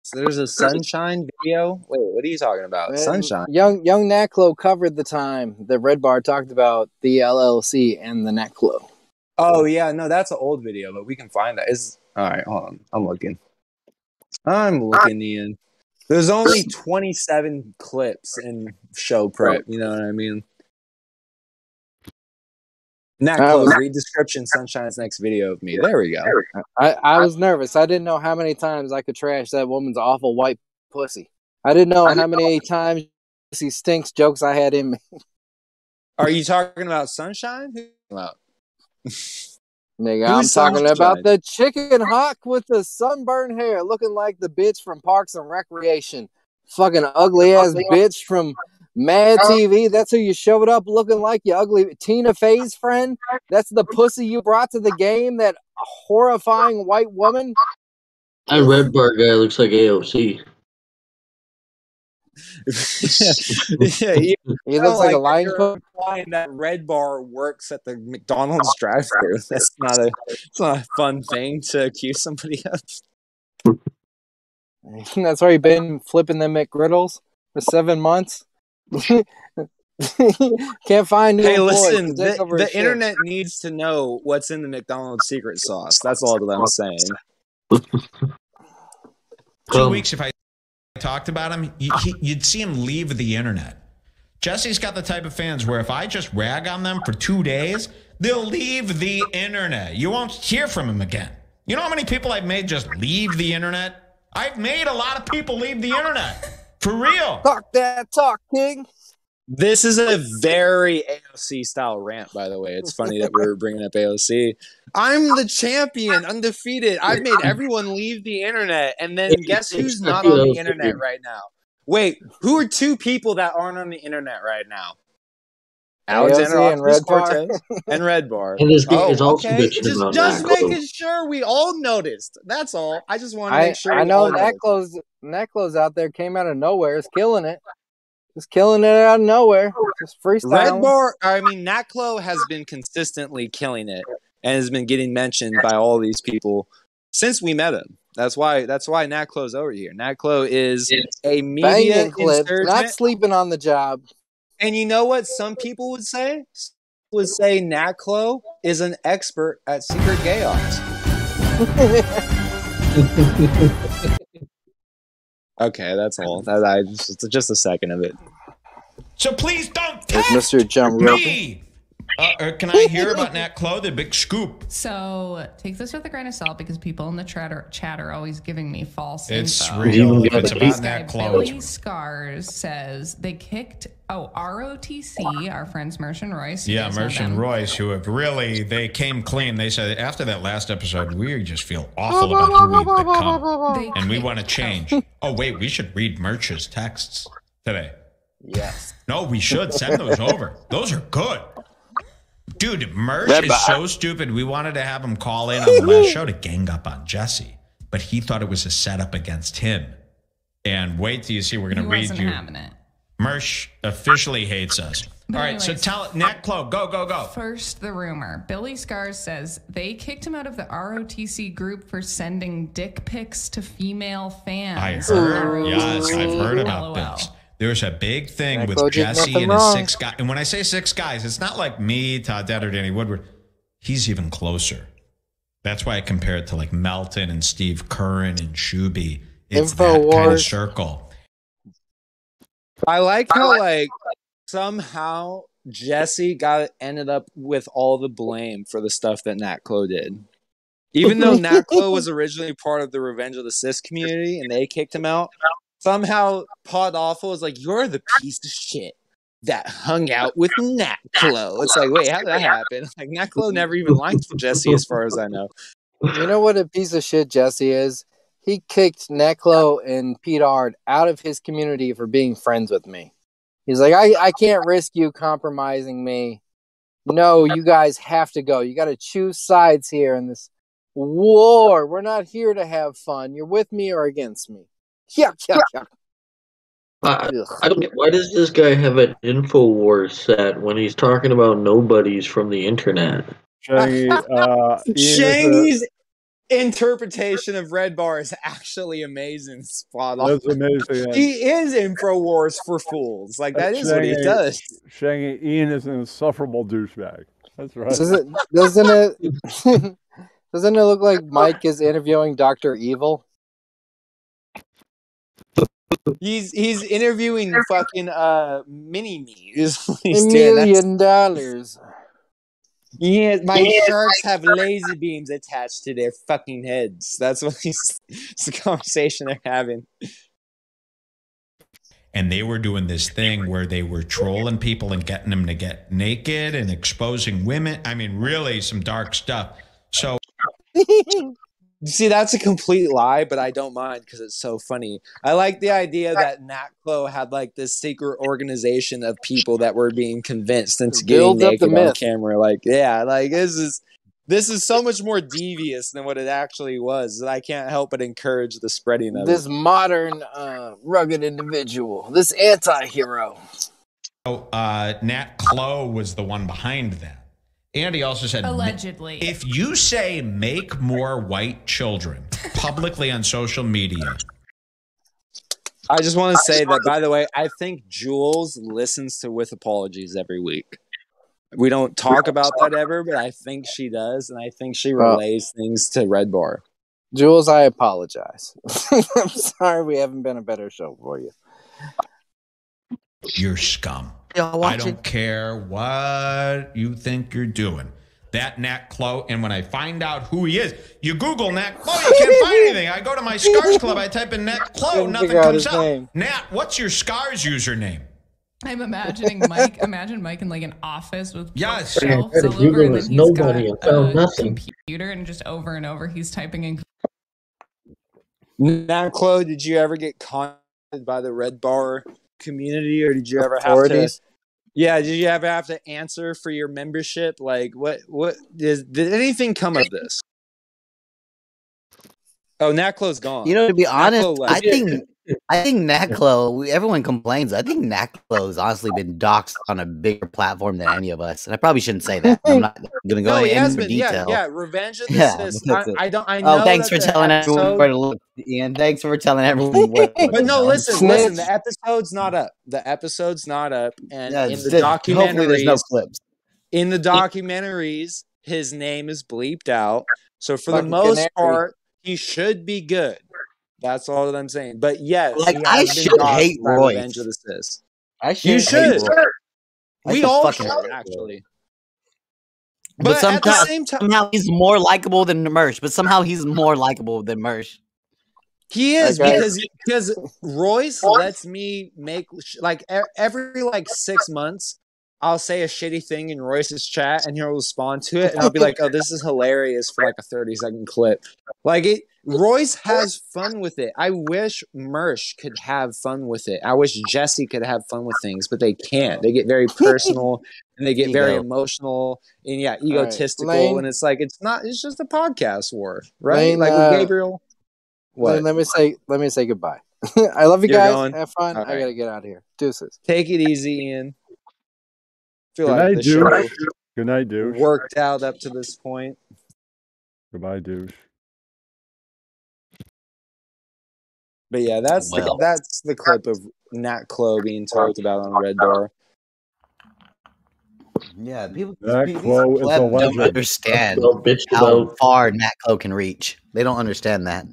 So there's a sunshine video. Wait, what are you talking about? And Sunshine. Young Young Naklo covered the time that Red Bar talked about the LLC and the Naklo. Oh yeah, no, that's an old video, but we can find that. Is all right. Hold on, I'm looking. I'm looking, Ian. There's only 27 clips in show prep. You know what I mean? Not close. was- Read description. Sunshine's next video of me. There we go. I, I was nervous. I didn't know how many times I could trash that woman's awful white pussy. I didn't know how many times pussy stinks jokes I had in me. Are you talking about Sunshine? Who about? Nigga, Who's I'm talking about Sunshine? the chicken hawk with the sunburned hair, looking like the bitch from Parks and Recreation. Fucking ugly ass bitch from Mad TV. That's who you showed up looking like, you ugly Tina Fey's friend. That's the pussy you brought to the game. That horrifying white woman. That red bar guy looks like AOC. Yeah, you He know, looks like a that line cook. implying that red bar works at the McDonald's drive-through. That's not a. It's not a fun thing to accuse somebody of. That's why you've been flipping them McGriddles for seven months. Can't find new Hey, employees listen, the, the internet needs to know what's in the McDonald's secret sauce. That's all that I'm saying. two Um, weeks if I talked about him, you, he, you'd see him leave the internet. Jesse's got the type of fans where if I just rag on them for two days, they'll leave the internet. You won't hear from him again. You know how many people I've made just leave the internet? I've made a lot of people leave the internet. For real. Talk that talk, King. This is a very AOC style rant, by the way. It's funny that we're bringing up AOC. I'm the champion, undefeated. I've made everyone leave the internet, and then guess who's not on the internet right now? Wait, who are two people that aren't on the internet right now? Alexander AOC and Ocasio Red Bar. And Red Bar. And this guy Oh, is also okay. Just, just making sure we all noticed. That's all. I just want to make sure. I we know all that noticed. clothes that clothes out there came out of nowhere. It's killing it. Just killing it out of nowhere. Just freestyle. Red Bar, I mean, Naklo has been consistently killing it. and has been getting mentioned by all these people since we met him. That's why that's why Nat Clo's over here. Nat Clo is a media Banging clips, not sleeping on the job. And you know what some people would say? Would say Nat Clo is an expert at secret gay chaos. Okay, that's all. That I just just a second of it. So please don't Is test Mr. Jump me. Uh, can I hear about Nat Clo, the big scoop? So take this with a grain of salt because people in the chatter chat are always giving me false It's info. real. If it's about This Nat guy, Clo. Billy Scars says they kicked. Oh, ROTC, our friends Mersh and Royce. Yeah, guys know Mersh and. Royce, who have really they came clean. They said after that last episode, we just feel awful about who we've become, and we want to change. Oh wait, we should read Mersh's texts today. Yes. No, we should send those over. Those are good. Dude, Mersh They're is bad. so stupid. We wanted to have him call in on the last show to gang up on Jesse, but he thought it was a setup against him. And wait till you see. We're going to read wasn't you. having it. Mersh officially hates us. But All right, so anyways. tell Nat Clo, go, go, go. First, the rumor. Billy Scars says they kicked him out of the ROTC group for sending dick pics to female fans. I heard. Oh, yes, I've heard about LOL. this. There's a big thing Nat with Clo Jesse and his wrong. six guys. And when I say six guys, it's not like me, Todd Dead, or Danny Woodward. He's even closer. That's why I compare it to like Melton and Steve Curran and Shuby. It's that kind of circle. I like how like somehow Jesse got ended up with all the blame for the stuff that Nat Clo did. Even though Nat Clo was originally part of the Revenge of the Cis community and they kicked him out, somehow Pod Awful was like, You're the piece of shit that hung out with Nat. It's like, wait, how did that happen? Like Nat never even liked Jesse as far as I know. You know what a piece of shit Jesse is? He kicked Neclo and Pete Ard out of his community for being friends with me. He's like, I, I can't risk you compromising me. No, you guys have to go. You got to choose sides here in this war. We're not here to have fun. You're with me or against me. Yuck, yuck, yuck. I, I don't get why does this guy have an Infowars set when he's talking about nobodies from the internet? Shaggy, uh, Ian is a- Shangy's interpretation of Red Bar is actually amazing. Spot on. That's amazing. and He is Infowars for fools. Like that is what he does. Shaggy, Ian is an insufferable douchebag. That's right. Doesn't, doesn't it? doesn't it look like Mike is interviewing Doctor Evil? He's he's interviewing fucking uh mini me. Is A he's doing. That's- million dollars. Yeah, my Yeah. sharks have laser beams attached to their fucking heads. That's what he's. It's the conversation they're having. And they were doing this thing where they were trolling people and getting them to get naked and exposing women. I mean, really some dark stuff. So See, that's a complete lie, but I don't mind because it's so funny. I like the idea that Nat Clo had like this secret organization of people that were being convinced into getting Build up the naked on myth. camera. Like, yeah, like this is this is so much more devious than what it actually was that I can't help but encourage the spreading of This it. modern, uh, rugged individual, this anti-hero. So uh, Nat Clo was the one behind that. Andy also said, Allegedly. if you say make more white children publicly on social media, I just want to say that, by the way, I think Jules listens to With Apologies every week. We don't talk about that ever, but I think she does, and I think she Well- relays things to Red Bar. Jules, I apologize. I'm sorry we haven't been a better show for you. you're scum. Y'all I don't care what you think you're doing. That Nat Clo, and when I find out who he is, you Google Nat Clo, you can't find anything. I go to my Scars Club, I type in Nat Clo, nothing comes up. name. Nat, what's your Scars username? I'm imagining Mike. imagine Mike in like an office with Yes. shelves I tried to all over, Google and this then he's got nobody a nothing. computer, and just over and over he's typing in. Nat Clo, did you ever get contacted by the Red Bar community, or did you ever have to? Yeah, did you ever have to answer for your membership? Like, what? What is? Did anything come of this? Oh, Nat Clo's gone. You know, to be honest, I think I think Naklo. we- Everyone complains. I think Naklo's honestly been doxxed on a bigger platform than any of us, and I probably shouldn't say that. I'm not going to go No, he into been. Yeah, detail. yeah. Revenge of the Yeah, Sith. I. I don't. I oh, know. oh, thanks for that the telling everyone episode- where to look, Ian. Thanks for telling everyone. What, what But no, know. listen, listen. The episode's not up. The episode's not up, and Yeah, in it's the just- hopefully there's no clips. in the documentaries, his name is bleeped out. So for the most canary. part, he should be good. That's all that I'm saying. But yes, Like, I should hate Roy. Royce. Revenge of the Sith. I You should hate should. We all should actually. But, But at the somehow, same time, somehow he's more likable than Mersh. But somehow he's more likable than Mersh. He is Okay. because because Royce lets me make like every like six months. I'll say a shitty thing in Royce's chat, and he'll respond to it, and I'll be like, "Oh, this is hilarious" for like a thirty second clip. Like it, Royce has fun with it. I wish Mersh could have fun with it. I wish Jesse could have fun with things, but they can't. They get very personal and they get very emotional and yeah, right, egotistical. Lane. and it's like it's not. It's just a podcast war, right? Lane, like uh, with Gabriel. What? Let, let me say let me say goodbye. I love you You're guys. going? Have fun. All I right. gotta get out of here. Deuces. Take it easy, Ian. feel Good like night, the douche. Good night, douche. worked out up to this point. Goodbye, douche. But yeah, that's the, that's the clip of Nat Clo being talked about on Red Door. Yeah, people. That these Chloe is a don't understand bitch how about- far Natco can reach. They don't understand that.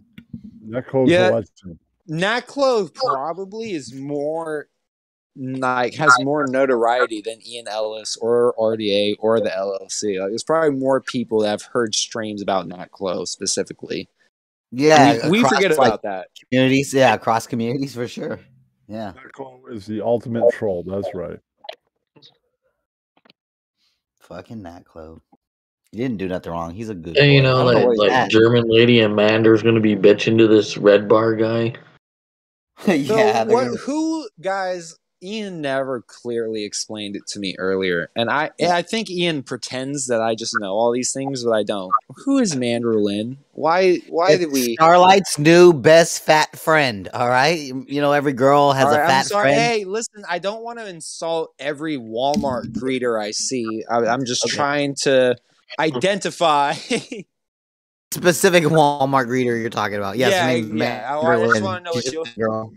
That close Yeah. election. Nat Clo probably is more like has more notoriety than Ian Ellis or RDA or the LLC. Like, there's probably more people that have heard streams about Nat Clo specifically. Yeah, we, we forget like, about that. communities. Yeah, across communities for sure. Yeah. That Chloe is the ultimate troll. That's right. Fucking that Natclo. He didn't do nothing wrong. He's a good. And you boy. I know, don't like, where he's like at. German lady and Mander's gonna be bitching to this red bar guy. yeah, So what, gonna- who guys? Ian never clearly explained it to me earlier, and I and I think Ian pretends that I just know all these things, but I don't. Who is Mandarin? Why? Why It's did we? Starlight's new best fat friend. All right, you know every girl has a right, I'm fat sorry. friend. Hey, listen, I don't want to insult every Walmart greeter I see. I, I'm just Okay. trying to identify. Specific Walmart greeter you're talking about. Yes, Yeah, yeah, I- oh, I just wanna know She's what a girl.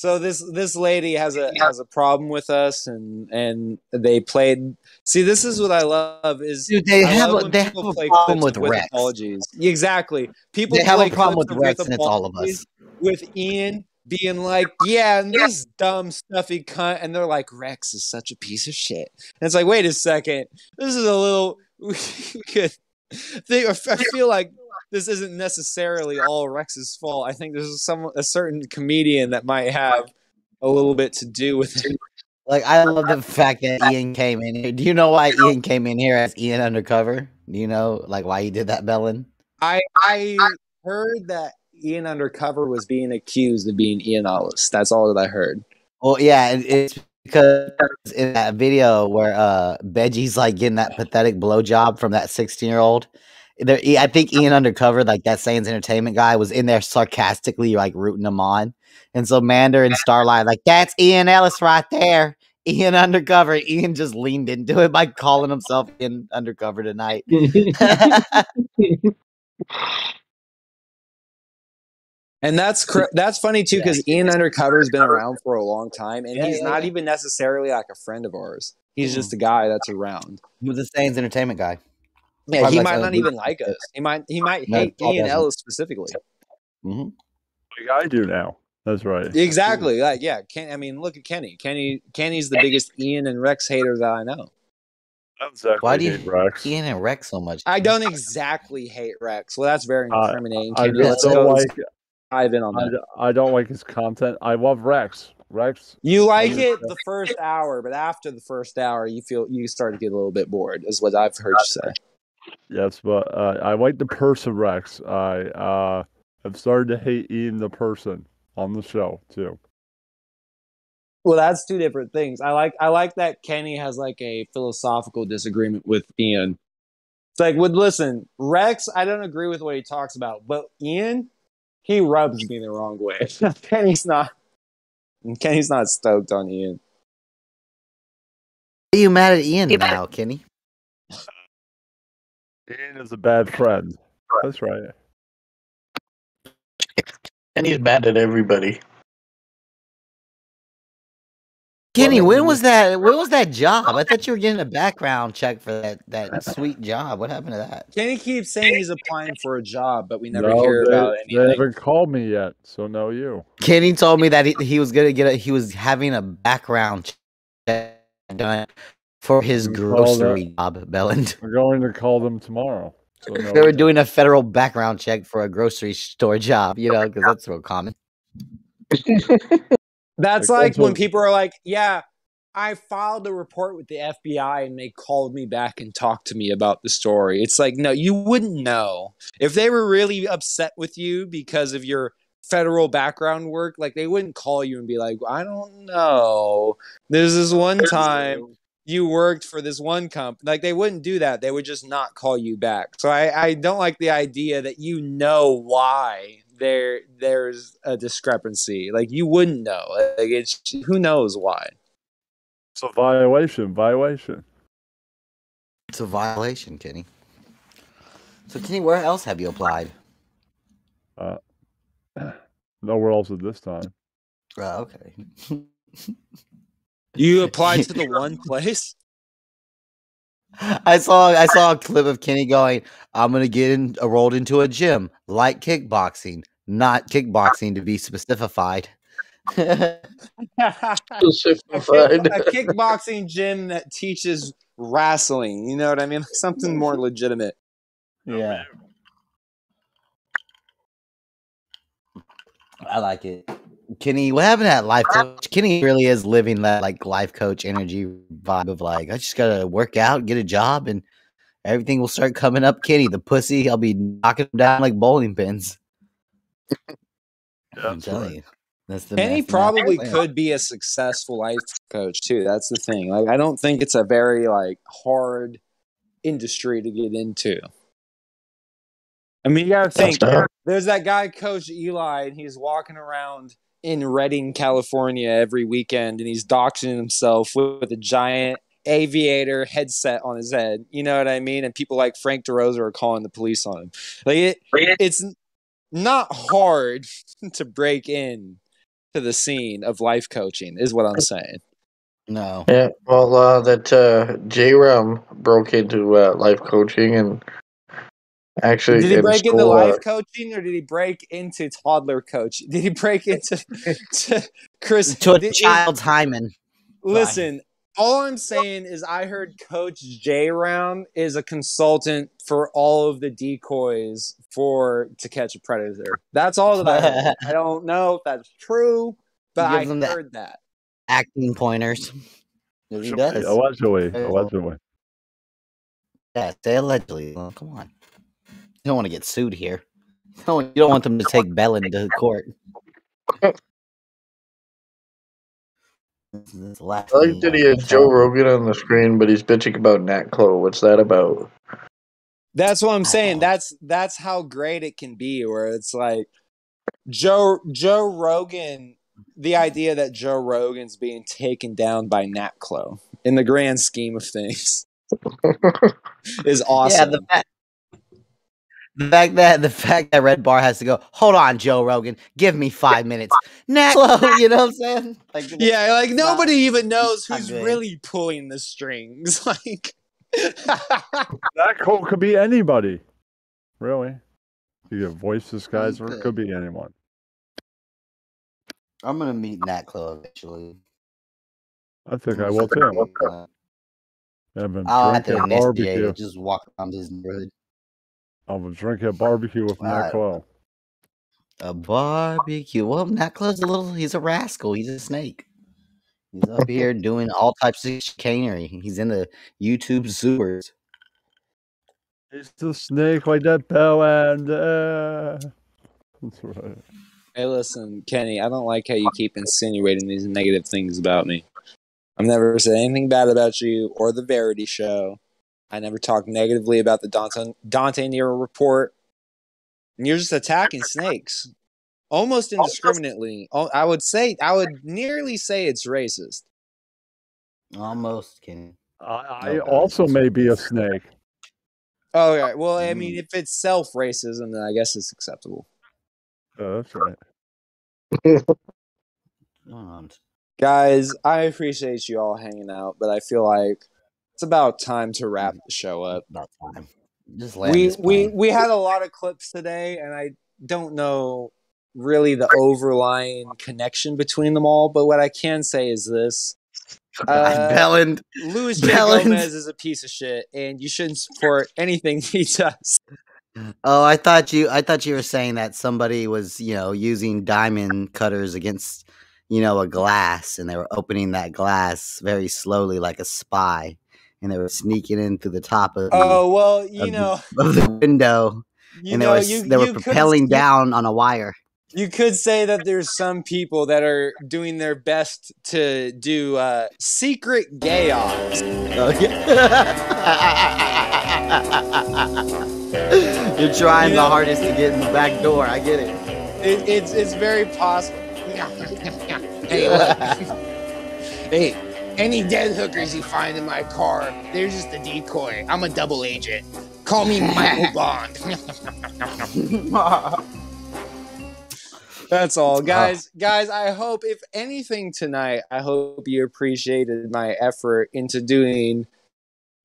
So this this lady has a has a problem with us, and and they played. See, this is what I love is Dude, they I have love a- they have a problem clips with Rex. apologies. Exactly, people They have a problem with of- Rex, and it's all of us. With Ian being like, yeah, and this dumb stuffy cunt, and they're like, Rex is such a piece of shit. And it's like, wait a second, this is a little we could. They, I feel like this isn't necessarily all Rex's fault. I think there's some a certain comedian that might have a little bit to do with it. Like I love the fact that Ian came in here. Do you know why Ian came in here as Ian Undercover? Do you know like why he did that, Bellin? I I heard that Ian Undercover was being accused of being Ian Ellis. That's all that I heard. Well, yeah, it's because in that video where uh Beggie's like getting that pathetic blowjob from that 16 year old. There, I think Ian Undercover, like that Sayans Entertainment guy, was in there sarcastically like rooting him on. And so Mander and Starlight, like, that's Ian Ellis right there. Ian Undercover. Ian just leaned into it by calling himself Ian Undercover tonight. And that's cr- that's funny too because Ian Undercover's been around for a long time, and Yeah, he's yeah, not yeah. even necessarily like a friend of ours. He's just a guy that's around. He was a Sayans Entertainment guy. Yeah, Probably he might not even like us. He might he might No, hate Paul Ian doesn't. Ellis specifically. Mm-hmm. Like I do now. That's right. Exactly. Like yeah, Ken, I mean, look at Kenny. Kenny Kenny's the biggest Ian and Rex hater that I know. Exactly. Why do you hate Rex. Ian and Rex so much? I don't exactly hate Rex. Well, that's very incriminating. I Kenny, just let's don't go like. dive in on I, that. d- I don't like his content. I love Rex. Rex. You like it the first hour, but after the first hour, you feel you start to get a little bit bored. Is what I've heard you say. Yes, but uh, I like the person Rex. I uh, have started to hate Ian the person on the show too. Well, that's two different things. I like I like that Kenny has like a philosophical disagreement with Ian. It's like, would listen, Rex. I don't agree with what he talks about, but Ian, he rubs me the wrong way. Kenny's not. Kenny's not stoked on Ian. Are you mad at Ian now, Kenny? Ian is a bad friend. That's right. And he's mad at everybody. Kenny, when was that? When was that job? I thought you were getting a background check for that that sweet job. What happened to that? Kenny keeps saying he's applying for a job, but we never no, hear they, about they haven't called me yet, so no you. Kenny told me that he, he was gonna get a he was having a background check done for his Call grocery job, Belland. We're going to call them tomorrow. So no, They were doing a federal background check for a grocery store job, you know, because that's real common. That's Like, like when people are like, "Yeah, I filed a report with the FBI and they called me back and talked to me about the story." It's like, no, you wouldn't know if they were really upset with you because of your federal background work. Like, they wouldn't call you and be like, "I don't know." There's this one time you worked for this one company. Like, they wouldn't do that. They would just not call you back. So I, I don't like the idea that you know why there there's a discrepancy. Like you wouldn't know. Like it's who knows why. It's a violation. Violation. It's a violation, Kenny. So, Kenny, where else have you applied? Uh, nowhere else at this time. Uh, okay. You applied to the one place. I saw I saw a clip of Kenny going, "I'm gonna get in, uh, rolled into a gym like kickboxing, not kickboxing to be specified." Specified. kick- a kickboxing gym that teaches wrestling. You know what I mean? Something more legitimate. Yeah. I like it. Kenny, what happened to that life coach? Kenny really is living that like life coach energy vibe of like, I just gotta work out, get a job, and everything will start coming up. Kenny, the pussy, I'll be knocking him down like bowling pins. I'm telling you. That's the Kenny probably could be a successful life coach too. That's the thing. Like I don't think it's a very like hard industry to get into. I mean, you gotta think. There's that guy, Coach Eli, and he's walking around in Redding, California, every weekend, and he's doxing himself with, with a giant aviator headset on his head. You know what I mean? And people like Frank DeRosa are calling the police on him. Like it, it's not hard to break in to the scene of life coaching, is what I'm saying. No. Yeah, well, uh, that uh, J Rum broke into uh, life coaching and actually Did he break into school, uh, life coaching or did he break into toddler coach? Did he break into to Chris To a did- child's hymen. Listen, all I'm saying is I heard Coach J Round is a consultant for all of the decoys for to catch a predator. That's all that I heard. I don't know if that's true, but I them the heard that. acting pointers. Yes, he does. Allegedly. Yeah. Allegedly. Yeah, say allegedly. Well, come on. You don't want to get sued here. No, you don't want them to take Bellin to court. This the last I like thing that he I has Joe. Rogan on the screen, but he's bitching about Nat Chloe. What's that about? That's what I'm saying. That's that's how great it can be where it's like Joe Joe Rogan the idea that Joe Rogan's being taken down by Natclo in the grand scheme of things is awesome. Yeah, the fact, the fact that the fact that Red Bar has to go. Hold on, Joe Rogan. Give me five minutes. Naclo, you know what I'm saying? Like, yeah, like nobody even knows who's really pulling the strings. Like That quote could be anybody. Really. You get voice disguise, or it could be anyone. I'm gonna meet Natclo eventually. I think I will too. I've been I'll have to oh, drinking initiate barbecue. Just walk around his neighborhood. I've drink drinking barbecue with Wow. Matt Quell. A barbecue. Well, Matt Natclo's a little. He's a rascal. He's a snake. He's up here doing all types of chicanery. He's in the YouTube sewers. It's the snake like that bell and uh... That's right. Hey, listen, Kenny, I don't like how you keep insinuating these negative things about me. I've never said anything bad about you or the Verity Show. I never talked negatively about the Dante, Dante Nero report. And you're just attacking snakes. almost indiscriminately. Al- I would say, I would nearly say it's racist. Almost can. I also may be a snake. Oh, yeah. Well, I mean, if it's self racism, then I guess it's acceptable. Oh, that's right. Guys, I appreciate you all hanging out, but I feel like it's about time to wrap the show up. About time. Just we we we had a lot of clips today, and I don't know really the overlying connection between them all. But what I can say is this: uh, Belland. Luis J. Belland. Gomez is a piece of shit, and you shouldn't support anything he does. Oh, I thought you. I thought you were saying that somebody was, you know, using diamond cutters against, you know, a glass, and they were opening that glass very slowly, like a spy, and they were sneaking in through the top of the, Oh well, of you the- know, of the window, You and they know, were you- they were you could- propelling you- down on a wire. you could say that there's some people that are doing their best to do uh, secret gay ops. You're trying You the hardest to get in the back door. I get it. It, it's it's very possible. hey, hey, any dead hookers you find in my car, they're just a decoy. I'm a double agent. Call me Michael Bond. That's all, guys. Guys, I hope if anything tonight, I hope you appreciated my effort into doing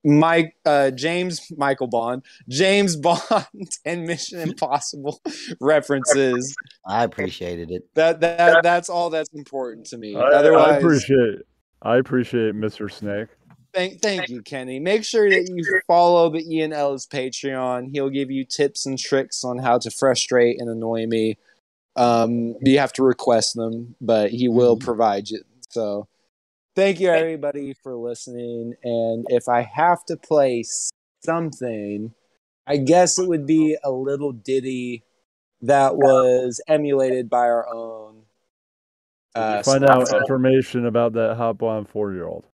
Mike, uh, James Michael Bond, James Bond, and Mission Impossible references. I appreciated it. That that that's all that's important to me. I, I Otherwise, appreciate I appreciate Mr. Snake. Thank, thank you, Kenny. Make sure that you follow the Ian Ellis Patreon. He'll give you tips and tricks on how to frustrate and annoy me. Um, you have to request them, but he will provide you. So, thank you everybody for listening. And if I have to play something, I guess it would be a little ditty that was emulated by our own. Uh, Find out smartphone. information about that hot blonde four year old.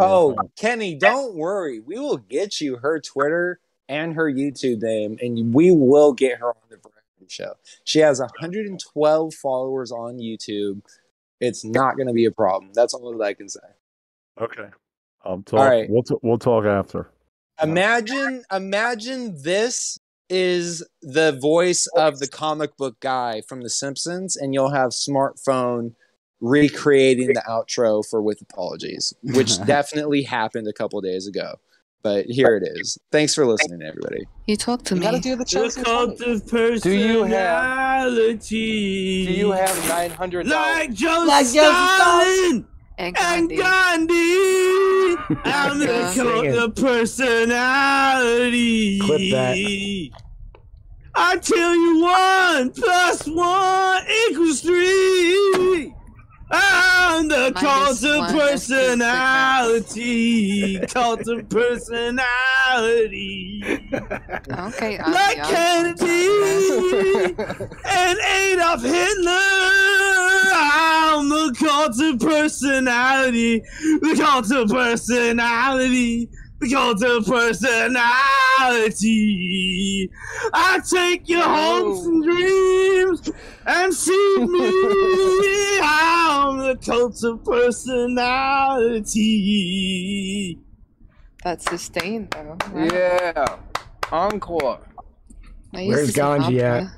Oh, Kenny, don't worry. We will get you her Twitter and her YouTube name, and we will get her on the Variety Show. She has 112 followers on YouTube. It's not going to be a problem. That's all that I can say. Okay. Um, talk, All right. We'll, t- we'll talk after. Imagine, imagine this is the voice of the comic book guy from The Simpsons, and you'll have smartphone recreating the outro for With Apologies, which definitely happened a couple days ago. But here it is. Thanks for listening, everybody. You talk to You me. gotta do the shows The cult of Do you have? Do you have nine hundred Like Joe Like Joseph Stalin and Gandhi. I'm the cult of personality. Clip that. I tell you one plus one equals three. I'm the Minus cult of one, that's two personality. cult of personality. Okay, I'm Like the Kennedy and Adolf Hitler. I'm the cult of personality. The cult of personality. The cult of personality. I take your hopes and dreams and see me. I'm the cult of personality. That's sustained though. Right? Yeah. Encore. Where's to sing Ganji opera. at?